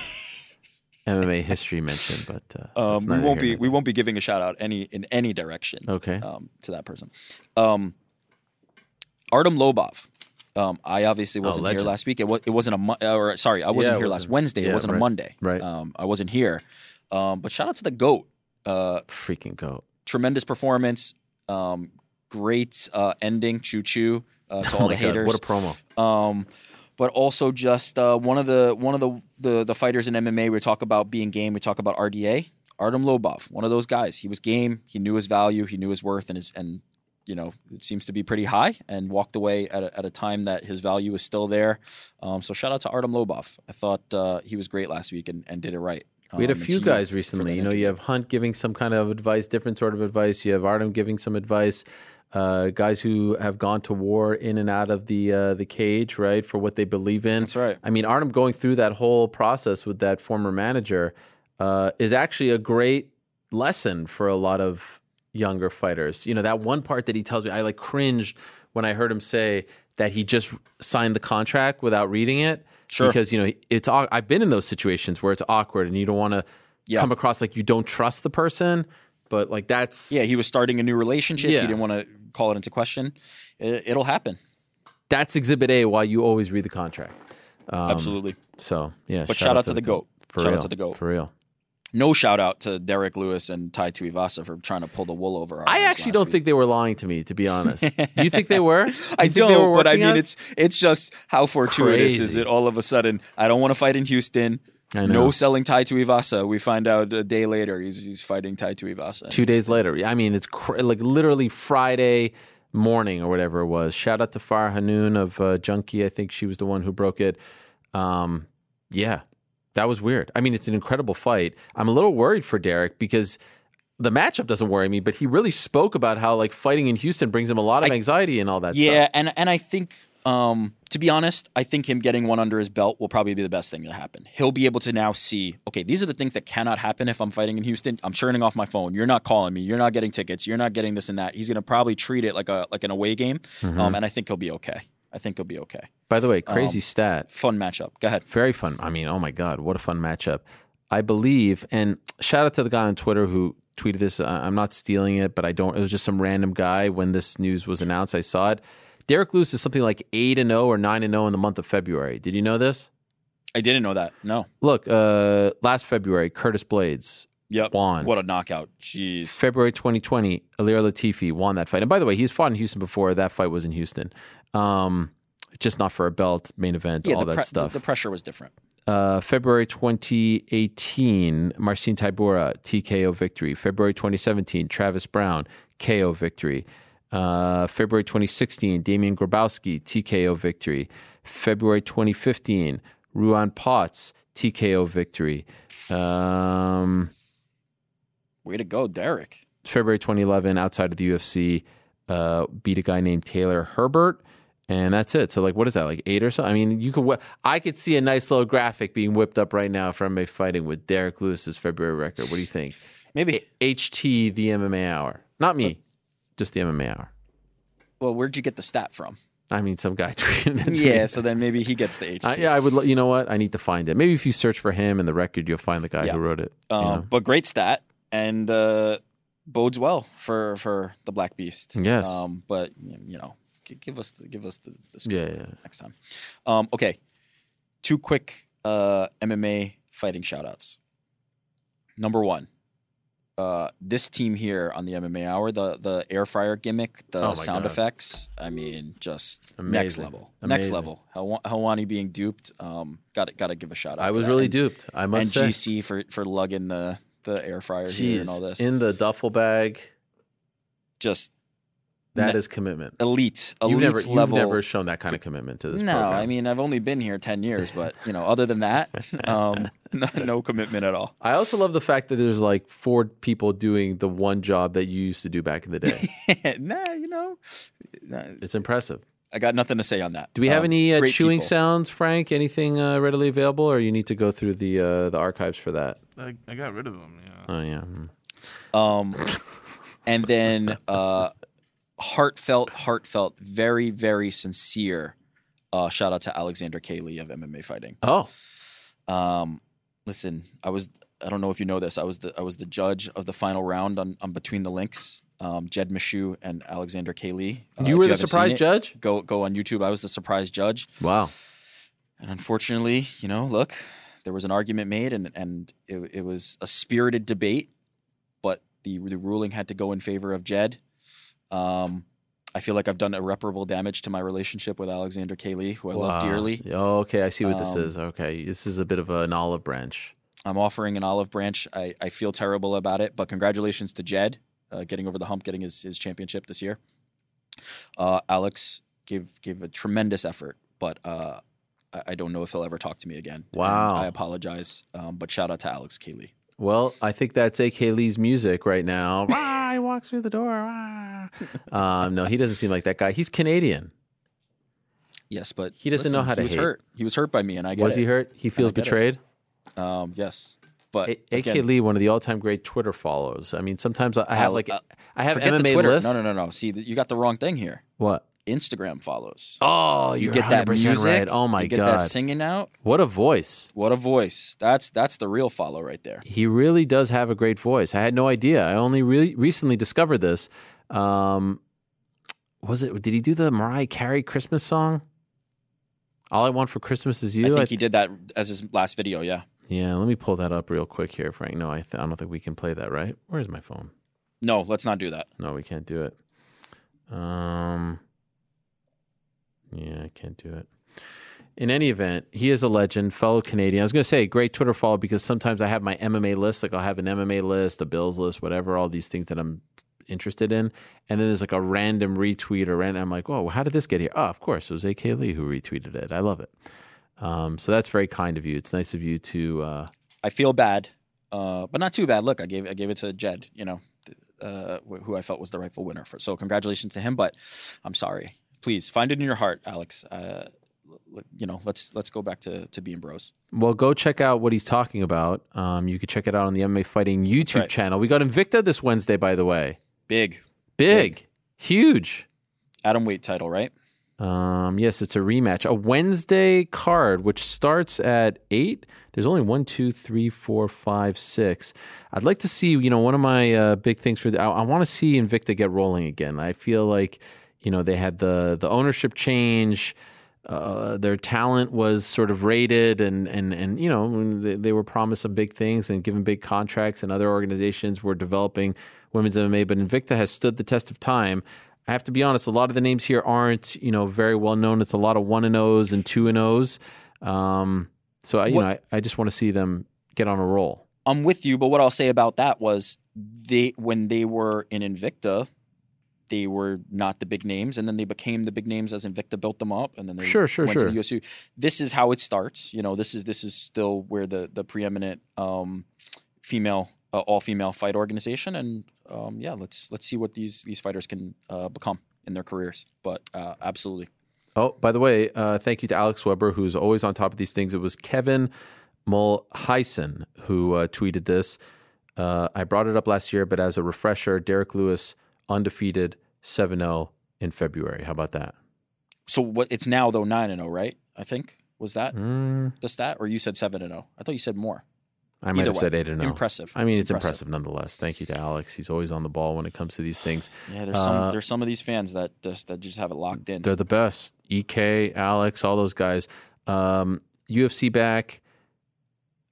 MMA history mention, but uh, um, we won't be we won't be giving a shout out any in any direction. Okay. Um, to that person, um, Artem Lobov. Um, I obviously Oh, wasn't here last week. It was it wasn't a Mo- or sorry, I wasn't Yeah, here last Wednesday. yeah, it wasn't a Monday. right. Um, I wasn't here. Um, but shout out to the goat. Uh, Freaking goat. tremendous performance. Um, great uh, ending. Choo choo uh, to [LAUGHS] Oh all the God, haters. what a promo. But also just uh, one of the one of the, the the fighters in MMA. We talk about being game. We talk about RDA. Artem Lobov, one of those guys. He was game. He knew his value. He knew his worth, and his and you know it seems to be pretty high. And walked away at a, at a time that his value is still there. Um, so shout out to Artem Lobov. I thought uh, he was great last week and, and did it right. We had a Um, few guys recently. You know, you have Hunt giving some kind of advice, different sort of advice. You have Artem giving some advice. Uh, guys who have gone to war in and out of the uh, the cage, right, for what they believe in. That's right. I mean, Artem going through that whole process with that former manager uh, is actually a great lesson for a lot of younger fighters. You know, that one part that he tells me, I like cringed when I heard him say that he just signed the contract without reading it. Sure. Because you know, it's I've been in those situations where it's awkward and you don't want to Yeah. come across like you don't trust the person, but like that's Yeah, he was starting a new relationship. Yeah. He didn't want to call it into question. It, it'll happen. that's exhibit A. Why you always read the contract. Um, Absolutely. So yeah, But shout out to the GOAT. For Shout out real. to the GOAT. for real. No shout out to Derrick Lewis and Tai Tuivasa for trying to pull the wool over our I actually don't week. think they were lying to me, to be honest. you think they [LAUGHS] were? You I they were don't, but I mean, us? it's it's just how fortuitous is it? All of a sudden, I don't want to fight in Houston. No selling Tai Tuivasa. We find out a day later he's he's fighting Tai Tuivasa. two days later. I mean, it's cr- like literally Friday morning or whatever it was. Shout out to Farah Hannoun of uh, Junkie. I think she was the one who broke it. Um, yeah, that was weird. I mean, it's an incredible fight. I'm a little worried for Derrick because the matchup doesn't worry me, but he really spoke about how like fighting in Houston brings him a lot of anxiety and all that yeah, stuff. and and I think um, to be honest, I think him getting one under his belt will probably be the best thing that happened. He'll be able to now see, okay, these are the things that cannot happen if I'm fighting in Houston. I'm turning off my phone. You're not calling me. You're not getting tickets. You're not getting this and that. He's going to probably treat it like a like an away game, Mhm. um, and I think he'll be okay. I think he'll be okay. By the way, crazy Um, stat. Fun matchup. Go ahead. Very fun. I mean, oh my God, what a fun matchup. I believe, and shout out to the guy on Twitter who tweeted this. Uh, I'm not stealing it, but I don't. It was just some random guy when this news was announced. I saw it. Derrick Lewis is something like 8 and 0 or 9 and 0 in the month of February. Did you know this? I didn't know that. No. Look, uh, last February, Curtis Blaydes Yep. won. What a knockout. Jeez. February 2020, Ilir Latifi won that fight. And by the way, he's fought in Houston before. That fight was in Houston. Um, just not for a belt, main event, Yeah, all that pre- stuff. the the pressure was different. Uh, February 2018, Marcin Tybura, TKO victory. February 2017, Travis Browne, KO victory. Uh, February 2016, Damian Grabowski, TKO victory. February 2015, Ruan Potts, TKO victory. Um, Way to go, Derrick. February 2011, outside of the UFC, uh, beat a guy named Taylor Herbert. And that's it. So, like, what is that? Like eight or so? I mean, you could. I could see a nice little graphic being whipped up right now from a fighting with Derrick Lewis's February record. What do you think? Maybe HT the MMA hour, not me, just the MMA hour. Well, where'd you get the stat from? I mean, some guy [LAUGHS] tweeted it. yeah, so then maybe he gets the HT. I, yeah, I would. You know what? I need to find it. Maybe if you search for him in the record, you'll find the guy Yeah. who wrote it. you Um, know? But great stat and uh, bodes well for for the Black Beast. Yes. Um, but you know, give us the, give us the, the Yeah, yeah. next time. Um, okay, two quick uh, MMA fighting shout outs. Number one. Uh, this team here on the MMA Hour, the the air fryer gimmick, the Oh sound God. effects. I mean, just next Amazing. level, next level. Helwani being duped. Um, got to got to give a shout out. I was really And- duped. I must and say. GC for for lugging the the air fryer here and all this. in the duffel bag. Just That Ne- is commitment. elite, elite You've never, you've level. never shown that kind of commitment to this no, program. I mean I've only been here ten years, [LAUGHS] but you know, other than that, [LAUGHS] um, [LAUGHS] no, no commitment at all. I also love the fact that there's like four people doing the one job that you used to do back in the day. nah, you know, nah, it's impressive. I got nothing to say on that. Do we have Um, any uh, chewing people. sounds, Frank? Anything uh, readily available, or you need to go through the uh, the archives for that? I, I got rid of them. Yeah. Oh yeah. mm. Um, and then uh, heartfelt, heartfelt, very, very sincere. Uh, shout out to Alexander K. Lee of MMA Fighting. Oh, Um, listen, I was I don't know if you know this. I was the I was the judge of the final round on, on Between the Links. Um, Jed Meshew and Alexander. Lee. Uh, you were the surprise judge. Go go on YouTube. I was the surprise judge. Wow. And unfortunately, you know, look, there was an argument made, and and it, it was a spirited debate, but the the ruling had to go in favor of Jed. Um, I feel like I've done irreparable damage to my relationship with Alexander. Lee, who I wow. love dearly. Oh, okay, I see what um, this is. Okay, this is a bit of an olive branch. I'm offering an olive branch. I, I feel terrible about it, but congratulations to Jed uh, getting over the hump, getting his, his championship this year. Uh, Alex gave gave a tremendous effort, but uh, I, I, don't know if he'll ever talk to me again. Wow, and I apologize, um, but shout out to Alex K. Well, I think that's AK Lee's music right now. [LAUGHS] he walks through the door. um, no, he doesn't seem like that guy. He's Canadian. Yes, but he doesn't listen, know how to he was hate. hurt. He was hurt by me, and I get was it. he hurt? He feels betrayed. Um, yes, but a- AK Lee, one of the all-time great Twitter follows. I mean, sometimes I have like uh, I have MMA lists. No, no, no, no. See, you got the wrong thing here. What? Instagram follows. Oh, you get that 100% music. right. Oh my you get god, that singing out. What a voice! What a voice. That's that's the real follow right there. He really does have a great voice. I had no idea. I only really recently discovered this. Um, was it? Did he do the Mariah Carey Christmas song? All I want for Christmas is you. I think I he did that as his last video. Yeah. Yeah, let me pull that up real quick here, Frank. No, I, th- I don't think we can play that, right? Where's my phone? No, let's not do that. No, we can't do it. Um, yeah, I can't do it. In any event, he is a legend, fellow Canadian. I was going to say great Twitter follow because sometimes I have my MMA list. Like I'll have an MMA list, a Bills list, whatever, all these things that I'm interested in. And then there's like a random retweet or random. I'm like, oh, how did this get here? Oh, of course, it was AK Lee who retweeted it. I love it. Um, so that's very kind of you. It's nice of you to. Uh, I feel bad, uh, but not too bad. Look, I gave I gave it to Jed. You know, uh, who I felt was the rightful winner for. So congratulations to him. But I'm sorry. Please find it in your heart, Alex. Uh, you know, let's let's go back to to being bros. Well, go check out what he's talking about. Um, you can check it out on the MMA Fighting YouTube right. channel. We got Invicta this Wednesday, by the way. Big, big, big. huge. Atom weight title, right? Um, yes, it's a rematch. A Wednesday card, which starts at eight. There's only one, two, three, four, five, six. I'd like to see, you know, one of my uh, big things for the, I, I want to see Invicta get rolling again. I feel like, you know, they had the the ownership change. Uh, their talent was sort of rated, and and and you know, they, they were promised some big things and given big contracts, and other organizations were developing women's MMA. But Invicta has stood the test of time. I have to be honest, a lot of the names here aren't, you know, very well known. It's a lot of one and O's and two and O's. Um, so I, you what, know, I, I just want to see them get on a roll. I'm with you, but what I'll say about that was they when they were in Invicta, they were not the big names, and then they became the big names as Invicta built them up, and then they sure, sure, went sure. to the USU. This is how it starts. You know, this is this is still where the the preeminent um, female uh, all female fight organization, and um, yeah, let's let's see what these these fighters can uh, become in their careers. But uh, absolutely. Oh, by the way, uh, thank you to Alex Weber, who's always on top of these things. It was Kevin Mulheisen who uh, tweeted this. Uh, I brought it up last year, but as a refresher, Derrick Lewis undefeated 7 0 in February. How about that? So what? It's now though nine and zero, right? I think was that mm. the stat, or you said seven and zero? I thought you said more. I might Either have way. said eight and zero. Impressive. I mean, it's Impressive. impressive. nonetheless. Thank you to Alex. He's always on the ball when it comes to these things. Yeah, there's some there's some of these fans that just that just have it locked in. They're the best. Ek, Alex, all those guys. Um, UFC back.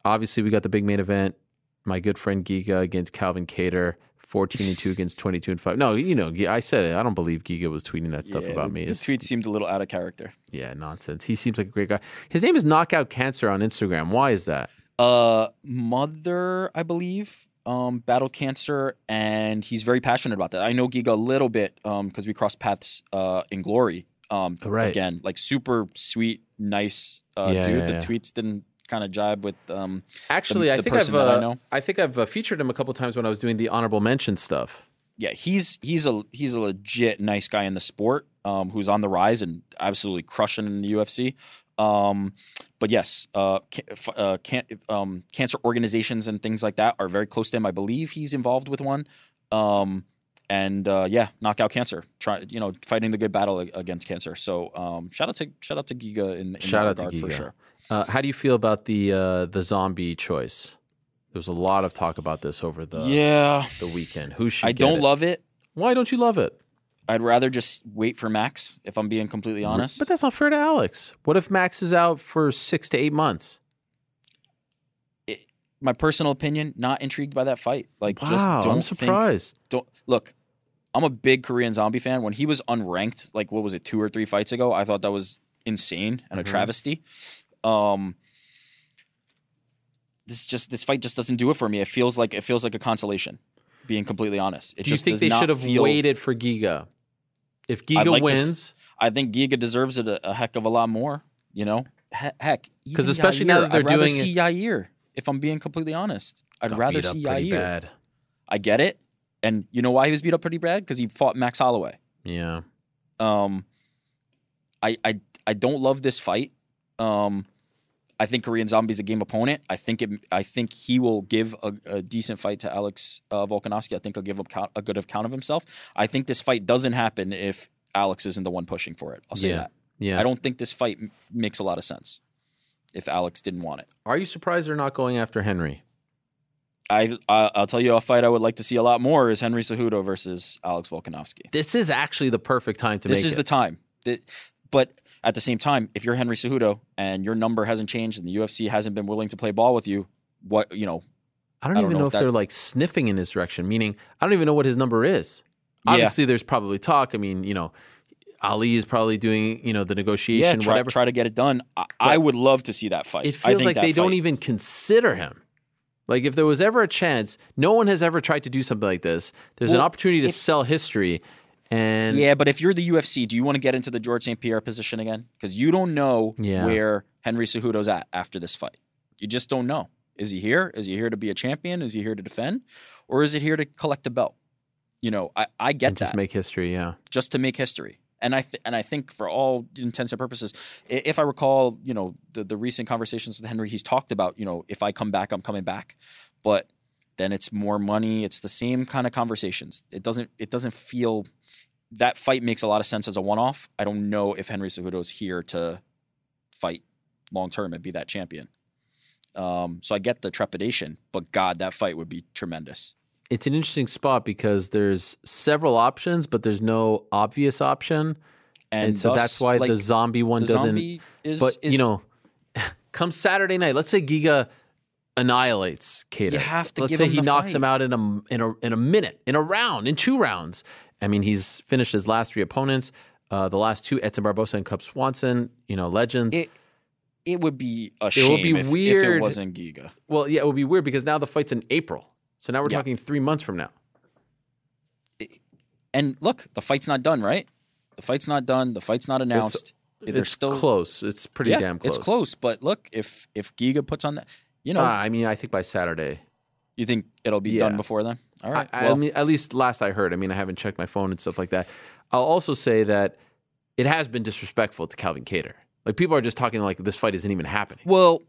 Obviously, we got the big main event. My good friend Giga against Calvin Kattar. 14 and 2 against 22 and 5. No, you know, I said it. I don't believe Giga was tweeting that stuff Yeah, about me. The It's- tweet seemed a little out of character. yeah, nonsense. He seems like a great guy. His name is Knockout Cancer on Instagram. Why is that? Uh, mother, I believe, um, battled cancer, and he's very passionate about that. I know Giga a little bit um because we crossed paths uh in glory. Um, Right. again, like super sweet, nice uh, Yeah, dude. yeah, the tweets didn't kind of jibe with um. Actually, the, I think person I've that uh, I know. I think I've uh, featured him a couple times when I was doing the honorable mention stuff. yeah, he's he's a he's a legit nice guy in the sport, um, who's on the rise and absolutely crushing in the UFC. Um, but yes, uh, ca- f- uh, can, um, cancer organizations and things like that are very close to him. I believe he's involved with one. Um, and uh, yeah, knock out cancer. Try you know fighting the good battle against cancer. So um, shout out to shout out to Giga in, in shout out to Giga. for sure. Uh, how do you feel about the uh, the zombie choice? There was a lot of talk about this over the yeah the weekend. Who should I don't it? love it. Why don't you love it? I'd rather just wait for Max if I'm being completely honest. But that's not fair to Alex. What if Max is out for six to eight months? my personal opinion, not intrigued by that fight. Like, Wow, just I'm don't think- surprised. don't look. I'm a big Korean Zombie fan. When he was unranked, like what was it, two or three fights ago, I thought that was insane and a Mhm. travesty. Um, this just this fight just doesn't do it for me. It feels like it feels like a consolation. Being completely honest, it do you just think does they should have feel- waited for Giga? If Giga like to wins, I think Giga deserves it a, a heck of a lot more. You know, He- heck, 'Cause even especially now that they're I'd rather doing it- see Yair. If I'm being completely honest, I'd got rather beat see pretty Yair. bad. I get it, and you know why he was beat up pretty bad? Because he fought Max Holloway. Yeah. Um, I I I don't love this fight. Um, I think Korean Zombie's a game opponent. I think it. I think he will give a, a decent fight to Alex uh, Volkanovski. I think he'll give a, count, a good account of himself. I think this fight doesn't happen if Alex isn't the one pushing for it. I'll say Yeah. that. Yeah. I don't think this fight m- makes a lot of sense if Alex didn't want it. Are you surprised they're not going after Henry? I, I I'll tell you a fight I would like to see a lot more is Henry Cejudo versus Alex Volkanovski. This is actually the perfect time to this make is it. the time. That- but at the same time, if you're Henry Cejudo and your number hasn't changed and the UFC hasn't been willing to play ball with you, what you know? I don't even know, if that- they're like sniffing in his direction. Meaning, I don't even know what his number is. Yeah. Obviously, there's probably talk. I mean, you know, Ali is probably doing you know the negotiation. Yeah, try, whatever. try to get it done. I, I would love to see that fight. it I feels like they don't even consider him. Like if there was ever a chance, no one has ever tried to do something like this. There's an opportunity to if- sell history, and Yeah, but if you're the UFC, do you want to get into the George St. Pierre position again? Because you don't know Yeah. where Henry Cejudo's at after this fight. You just don't know. Is he here? Is he here to be a champion? Is he here to defend? Or is it here to collect a belt? You know, I, I get and that. just make history. Yeah, just to make history. And I th- and I think for all intents and purposes, if I recall, you know, the the recent conversations with Henry, he's talked about, you know, if I come back, I'm coming back. But then it's more money. It's the same kind of conversations. It doesn't it doesn't feel that fight makes a lot of sense as a one off. I don't know if Henry Cejudo's here to fight long term and be that champion. Um, so I get the trepidation, but God, that fight would be tremendous. it's an interesting spot because there's several options, but there's no obvious option, And so thus, that's why like, the zombie one the doesn't. zombie is- but is- you know, [LAUGHS] come Saturday night, let's say Giga annihilates Kattar. You have to Let's give say he knocks fight. him out in a in a in a minute, in a round, in two rounds. I mean, he's finished his last three opponents. Uh, the last two, Edson Barbosa and Cub Swanson, you know, legends. It it would be a shame It would be if, if weird. it wasn't Giga. well, yeah, it would be weird because now the fight's in April. So now we're Yeah. talking three months from now. And look, the fight's not done, right? The fight's not done. The fight's not announced. They're it's still close. It's pretty Yeah, damn close. It's close, but look, if if Giga puts on that, you know, Uh, I mean, I think by Saturday. you think it'll be yeah. done before then? All right. I, well, I mean, at least last I heard. I mean, I haven't checked my phone and stuff like that. I'll also say that it has been disrespectful to Calvin Kattar. Like people are just talking like this fight isn't even happening. well,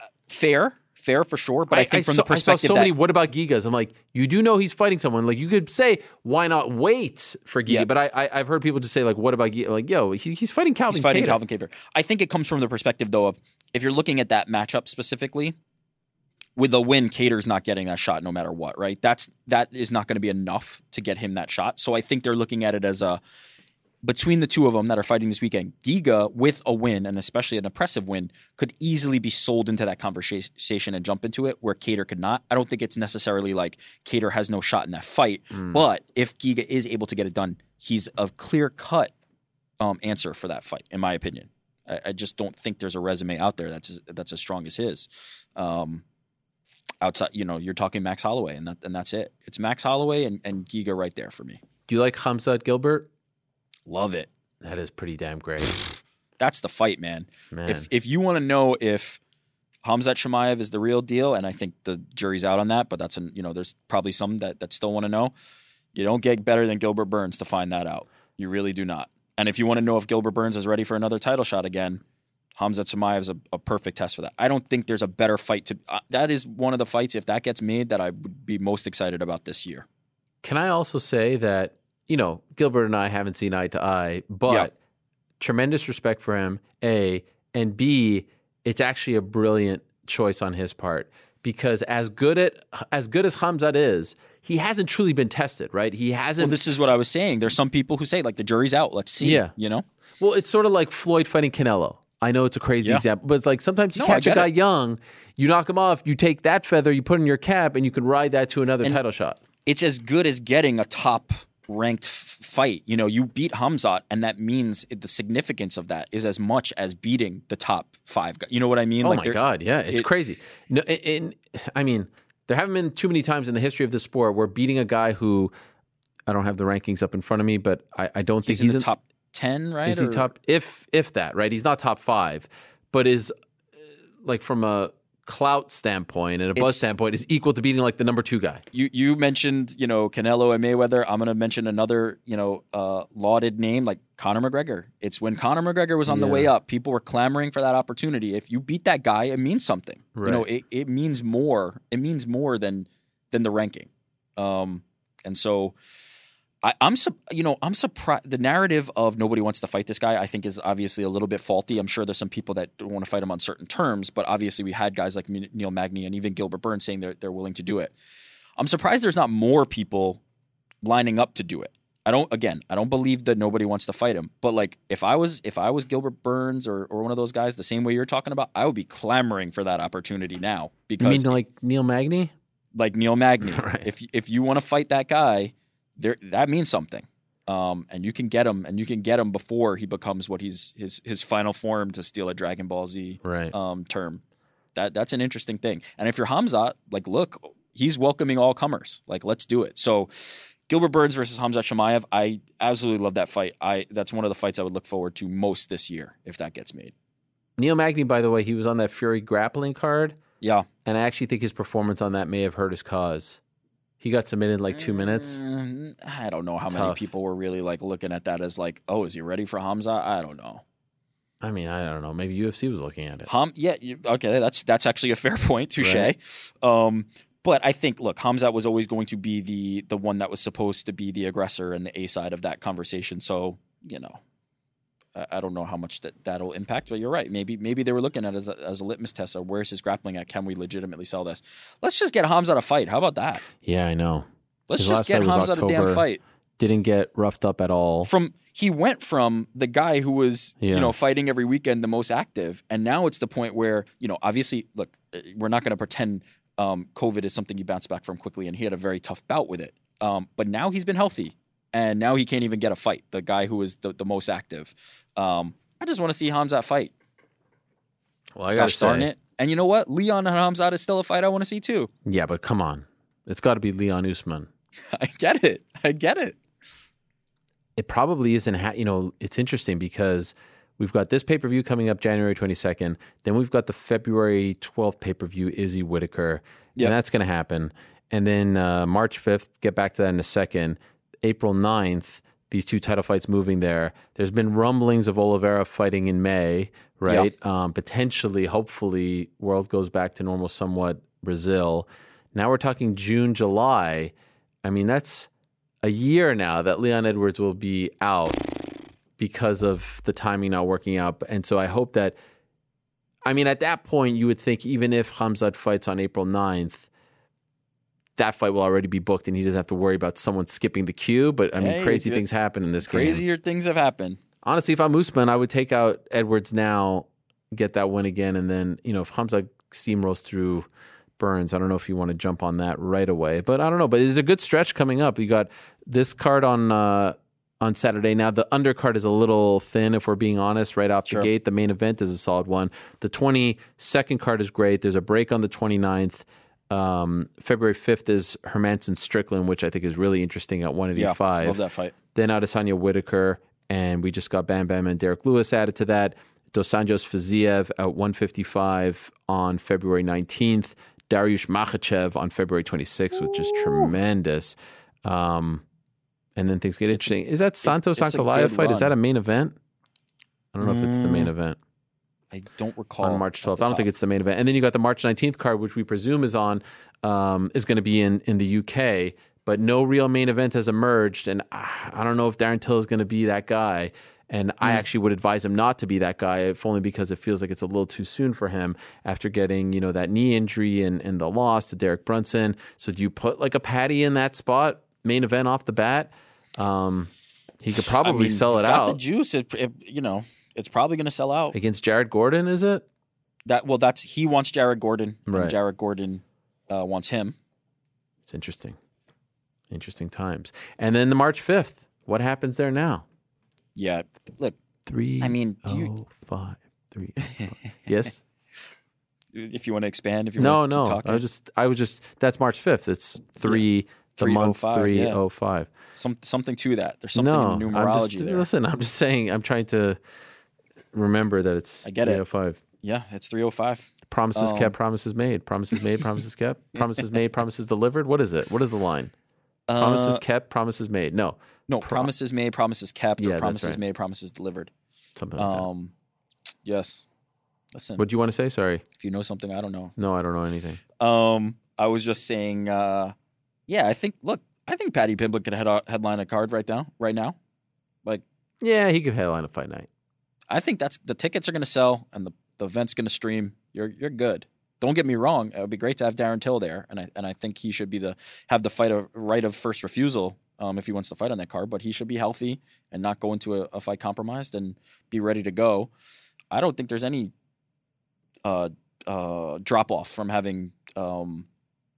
uh, fair, fair for sure. But I, think from saw, the perspective I saw so that many. What about Gigas? I'm like, you do know he's fighting someone. Like you could say, why not wait for Giga? Yeah. But I, I, I've heard people just say like, what about Giga? Like, yo, he, he's fighting Calvin. he's fighting Kattar. Calvin Kattar. I think it comes from the perspective though of if you're looking at that matchup specifically, with a win, Kattar's not getting that shot no matter what, right? That's that is not going to be enough to get him that shot. So I think they're looking at it as a between the two of them that are fighting this weekend, Giga with a win and especially an impressive win could easily be sold into that conversation and jump into it where Kattar could not. I don't think it's necessarily like Kattar has no shot in that fight, but if Giga is able to get it done, he's a clear cut um, answer for that fight, in my opinion. I, I just don't think there's a resume out there that's that's as strong as his. Um, outside, you know, you're talking Max Holloway, and that and that's it. It's Max Holloway and, and Giga right there for me. Do you like Khamzat Gilbert? Love it. That is pretty damn great, [LAUGHS] That's the fight, man. man. If if you want to know if Khamzat Chimaev is the real deal, and I think the jury's out on that, but that's an, you know, there's probably some that that still want to know. You don't get better than Gilbert Burns to find that out. You really do not. And if you want to know if Gilbert Burns is ready for another title shot again, Khamzat Chimaev is a, a perfect test for that. I don't think there's a better fight to. Uh, that is one of the fights if that gets made that I would be most excited about this year. Can I also say that you know Gilbert and I haven't seen eye to eye, but Yeah. tremendous respect for him. A and B, it's actually a brilliant choice on his part because as good at as good as Khamzat is, he hasn't truly been tested, right? He hasn't. Well, this is what I was saying. There's some people who say like the jury's out. Let's see. Yeah. You know. Well, it's sort of like Floyd fighting Canelo. I know it's a crazy Yeah. example, but it's like sometimes you No, catch a guy it. young, you knock him off, you take that feather, you put in your cap, and you can ride that to another And- title shot. it's as good as getting a top ranked f- fight. You know, you beat Khamzat, and that means it, the significance of that is as much as beating the top five. You know what I mean? Oh Like my god, yeah, it's it- crazy. No, and, and I mean, there haven't been too many times in the history of the sport where beating a guy who I don't have the rankings up in front of me, but I, I don't He's think in he's the top ten, right? Is he Or- top? If if that right, he's not top five, but is like from a clout standpoint and a buzz It's- standpoint is equal to beating like the number two guy. You you mentioned you know Canelo and Mayweather. I'm going to mention another you know uh, lauded name like Conor McGregor. It's when Conor McGregor was on the way up, people were clamoring for that opportunity. If you beat that guy, it means something. You know, it, it means more. It means more than than the ranking. Um, and so I, I'm su- you know I'm surprised. The narrative of nobody wants to fight this guy, I think, is obviously a little bit faulty. I'm sure there's some people that don't want to fight him on certain terms, but obviously we had guys like Neil Magny and even Gilbert Burns saying they're they're willing to do it. I'm surprised there's not more people lining up to do it. I don't again, I don't believe that nobody wants to fight him. But like if I was if I was Gilbert Burns or, or one of those guys, the same way you're talking about, I would be clamoring for that opportunity now You because mean like Neil Magny? like Neil Magny. [LAUGHS] Right. If if you want to fight that guy, there that means something. Um, and you can get him, and you can get him before he becomes what he's his his final form to steal a Dragon Ball Z Right. um, term. That that's an interesting thing. And if you're Khamzat, like, look, he's welcoming all comers. Like, let's do it. So, Gilbert Burns versus Khamzat Chimaev, I absolutely love that fight. I that's one of the fights I would look forward to most this year if that gets made. Neil Magny, by the way, he was on that Fury grappling card, Yeah, and I actually think his performance on that may have hurt his cause. He got submitted in like two minutes. Mm, I don't know how many people were really like looking at that as like, oh, is he ready for Hamza? I don't know. I mean, I don't know. Maybe UFC was looking at it. Ham, yeah, you, okay, that's that's actually a fair [LAUGHS] point, touche. Right. Um, but I think, look, Khamzat was always going to be the the one that was supposed to be the aggressor and the A side of that conversation. So you know, I, don't know how much that that'll impact, but you're right. Maybe maybe they were looking at it as a, as a litmus test of where's his grappling at? Can we legitimately sell this? Let's just get Khamzat a fight. How about that? Yeah, I know. Let's His just get fight was Khamzat a damn fight. Didn't get roughed up at all. From he went from the guy who was Yeah. you know fighting every weekend the most active, and now it's the point where you know obviously look uh, we're not going to pretend um, COVID is something you bounce back from quickly, and he had a very tough bout with it. Um, but now he's been healthy, and now he can't even get a fight. The guy who was the, the most active. Um, I just want to see Khamzat fight. well, I gotta Gosh darn say, it! And you know what? Leon and Khamzat is still a fight I want to see too. yeah, but come on, it's got to be Leon Usman. [LAUGHS] I get it. I get it. it probably isn't ha- you know it's interesting because we've got this pay-per-view coming up january 22nd then we've got the february 12th pay-per-view izzy whitaker Yep. and that's going to happen and then uh, march 5th get back to that in a second april 9th these two title fights moving there there's been rumblings of oliveira fighting in may right? Um, potentially hopefully world goes back to normal somewhat brazil. Now we're talking june july. I mean that's a year now that Leon Edwards will be out because of the timing not working out. And so I hope that, I mean, at that point, you would think even if Khamzat fights on April 9th, that fight will already be booked and he doesn't have to worry about someone skipping the queue. But I mean, Hey, crazy things happen in this game. Crazier things have happened. Honestly, if I'm Usman, I would take out Edwards now, get that win again. And then, you know, if Hamza steamrolls through Burns, I don't know if you want to jump on that right away. But I don't know. But it's a good stretch coming up. You got this card on uh, on Saturday. Now the undercard is a little thin, if we're being honest, right out Sure. the gate. The main event is a solid one. The 22nd card is great. There's a break on the 29th. Um, February 5th is Hermansson Strickland, which I think is really interesting at Yeah, 185. love that fight. Then Adesanya Whitaker, and we just got Bam Bam and Derrick Lewis added to that. Dos Anjos Fiziev at 155 on February 19th. Dariush Makhachev on February 26th, which is tremendous. Um, and then things get interesting. Is that Santos Ankalaev fight? Is that a main event? I don't know if it's the main Mm, event I don't recall on March 12th. I don't think it's the main event. And then you got the March 19th card, which we presume is on, um, is going to be in, in the UK. but no real main event has emerged. And I, I don't know if Darren Till is going to be that guy. And I actually would advise him not to be that guy, if only because it feels like it's a little too soon for him after getting, you know, that knee injury and, and the loss to Derek Brunson. So do you put like a Paddy in that spot, main event off the bat? Um, he could probably I mean, sell he's it got out The juice, it, it- you know, it's probably going to sell out. against Jared Gordon, is it? That well, that's he wants Jared Gordon, Right. and Jared Gordon uh, wants him. It's interesting. Interesting times. And then the March 5th, what happens there now? Yeah, look, Three. I mean, do you, oh, five, three. oh, five. [LAUGHS] yes. if you want to expand, if you No, want to no. keep I was just. I was just. That's March 5th. It's three. The month 305, yeah. oh five. some something to that. There's something No, in I'm numerology just, there. listen. I'm just saying. I'm trying to remember that it's. I get it. 305. Yeah, it's 305. Promises Um, kept, promises made. Promises made, promises [LAUGHS] kept. Promises made, promises delivered. What is it? What is the line? Promises Uh, kept, promises made. No, No, Pro- promises made, promises kept, Yeah, or that's promises right. made, promises delivered. something like that. Um, yes. Listen, What do you want to say? Sorry. if you know something, I don't know. No, I don't know anything. Um, I was just saying, uh, yeah, I think. Look, I think Paddy Pimblett could head headline a card right now. Right now, like Yeah, he could headline a fight night. I think that's the tickets are going to sell and the the event's going to stream. You're you're good. Don't get me wrong. It would be great to have Darren Till there, and I and I think he should be the have the fight of right of first refusal um, if he wants to fight on that card. But he should be healthy and not go into a, a fight compromised and be ready to go. I don't think there's any uh, uh, drop off from having um,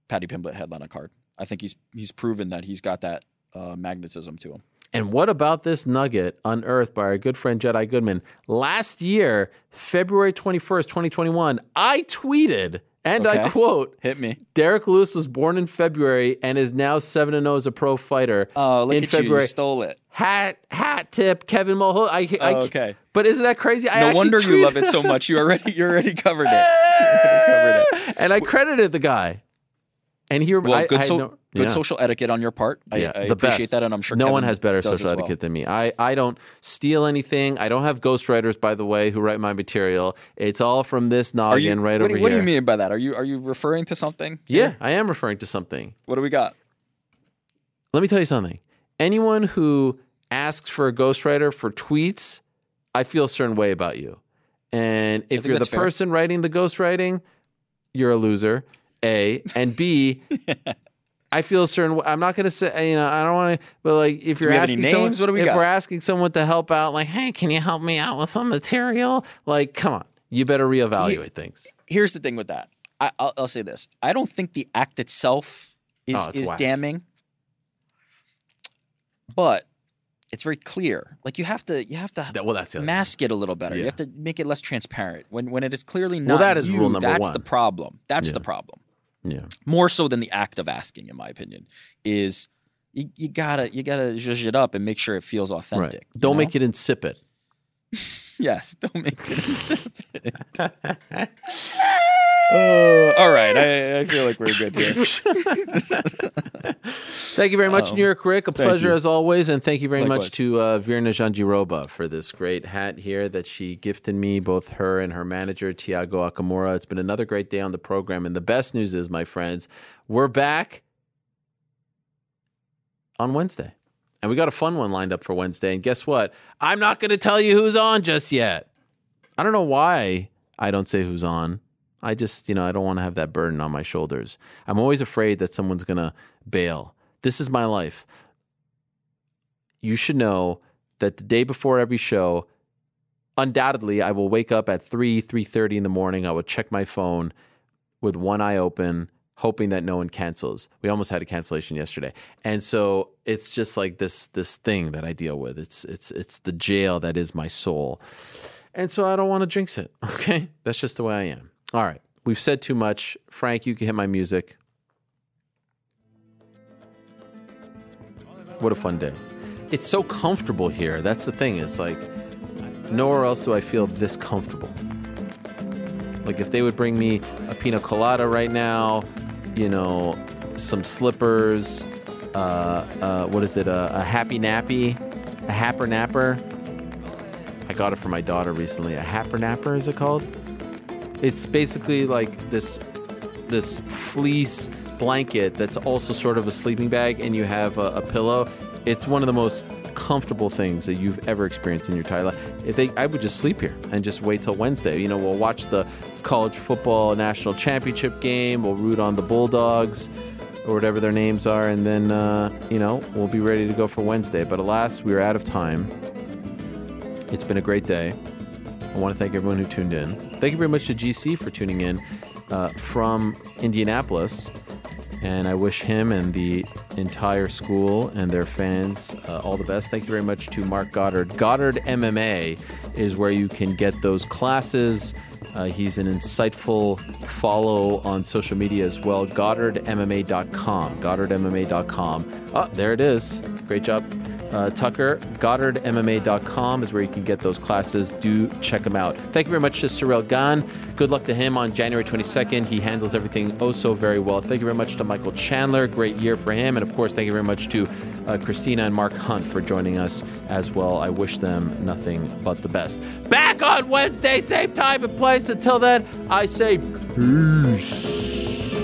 Paddy Pimblett headline a card. I think he's he's proven that he's got that uh, magnetism to him. And what about this nugget unearthed by our good friend Jed I. Goodman? Last year, February 21st, 2021, I tweeted, and I quote, Hit me. Derrick Lewis was born in February and is now 7 0 as a pro fighter. Oh, look in at! February. You stole it. Hat, hat tip, Kevin Mulholland. I, I, Oh, okay. But isn't that crazy? I no wonder you love it so much. You already you already covered it. [LAUGHS] Already covered it. and I credited the guy. And he, Well, I, good, I so, no- good yeah. social etiquette on your part. I, Yeah, I appreciate best. that, and I'm sure no Kevin one has better social well. etiquette than me. I, I don't steal anything. I don't have ghostwriters, by the way, who write my material. It's all from this Are you, noggin right what, over do- what do you mean by that? Are you are you referring to something? Yeah. I am referring to something. What do we got? Let me tell you something. Anyone who asks for a ghostwriter for tweets, I feel a certain way about you. And if you're the fair. person writing the ghostwriting, you're a loser. A and B. [LAUGHS] I feel a certain way. I'm not going to say, you know, I don't want to, but like, if you're we have any asking someone. What do we if got? we're asking someone to help out, like, hey, can you help me out with some material? Like, come on, you better reevaluate things. Here's the thing with that. I, I'll, I'll say this. I don't think the act itself is Oh, it's is whack. damning, but it's very clear. Like you have to you have to That- well, that's mask it a little better. You have to make it less transparent. When when it is clearly not Well, that is you, rule number that's one. the problem. That's Yeah. the problem. Yeah. more so than the act of asking, in my opinion, is you, you gotta you gotta zhuzh it up and make sure it feels authentic. Right. Don't make it insipid. [LAUGHS] Yes, don't make it insipid. [LAUGHS] Oh, all right, I, I feel like we're good here. [LAUGHS] Thank you very much, Um, New York Ric. A pleasure you. as always. And thank you very Likewise. much to uh, Virna Jandiroba for this great hat here that she gifted me, both her and her manager, Tiago Akamura. It's been another great day on the program. And the best news is, my friends, we're back on Wednesday. And we got a fun one lined up for Wednesday. And guess what? I'm not going to tell you who's on just yet. I don't know why I don't say who's on. I just, you know, I don't want to have that burden on my shoulders. I'm always afraid that someone's going to bail. This is my life. You should know that the day before every show, undoubtedly I will wake up at 3, 3:30 in the morning. I will check my phone with one eye open, hoping that no one cancels. We almost had a cancellation yesterday. And so it's just like this this thing that I deal with. It's it's it's the jail that is my soul. And so I don't want to jinx it. [LAUGHS] Okay? That's just the way I am. All right. We've said too much. Frank, you can hit my music. What a fun day. It's so comfortable here. That's the thing. It's like nowhere else do I feel this comfortable. Like if they would bring me a pina colada right now, you know, some slippers, uh, uh, what is it, a, a happy nappy, a happer napper. I got it for my daughter recently. A happer napper is it called? It's basically like this this fleece blanket that's also sort of a sleeping bag and you have a, a pillow, it's one of the most comfortable things that you've ever experienced in your entire life. If they, I would just sleep here and just wait till Wednesday. You know, we'll watch the college football national championship game. We'll root on the Bulldogs or whatever their names are, and then uh, you know we'll be ready to go for Wednesday. But alas, we are out of time. It's been a great day. I want to thank everyone who tuned in. Thank you very much to GC for tuning in uh, from Indianapolis. And I wish him and the entire school and their fans uh, all the best. Thank you very much to Marc Goddard. Goddard MMA is where you can get those classes. Uh, he's an insightful follow on social media as well. GoddardMMA.com. GoddardMMA.com. Oh, there it is. Great job, uh, Tucker. GoddardMMA.com is where you can get those classes. Do check them out. Thank you very much to Ciryl Gane. Good luck to him on January 22nd. He handles everything oh so very well. Thank you very much to Michael Chandler. Great year for him. And of course, thank you very much to uh, Christina and Mark Hunt for joining us as well. I wish them nothing but the best. Back on Wednesday, same time and place. Until then, I say peace.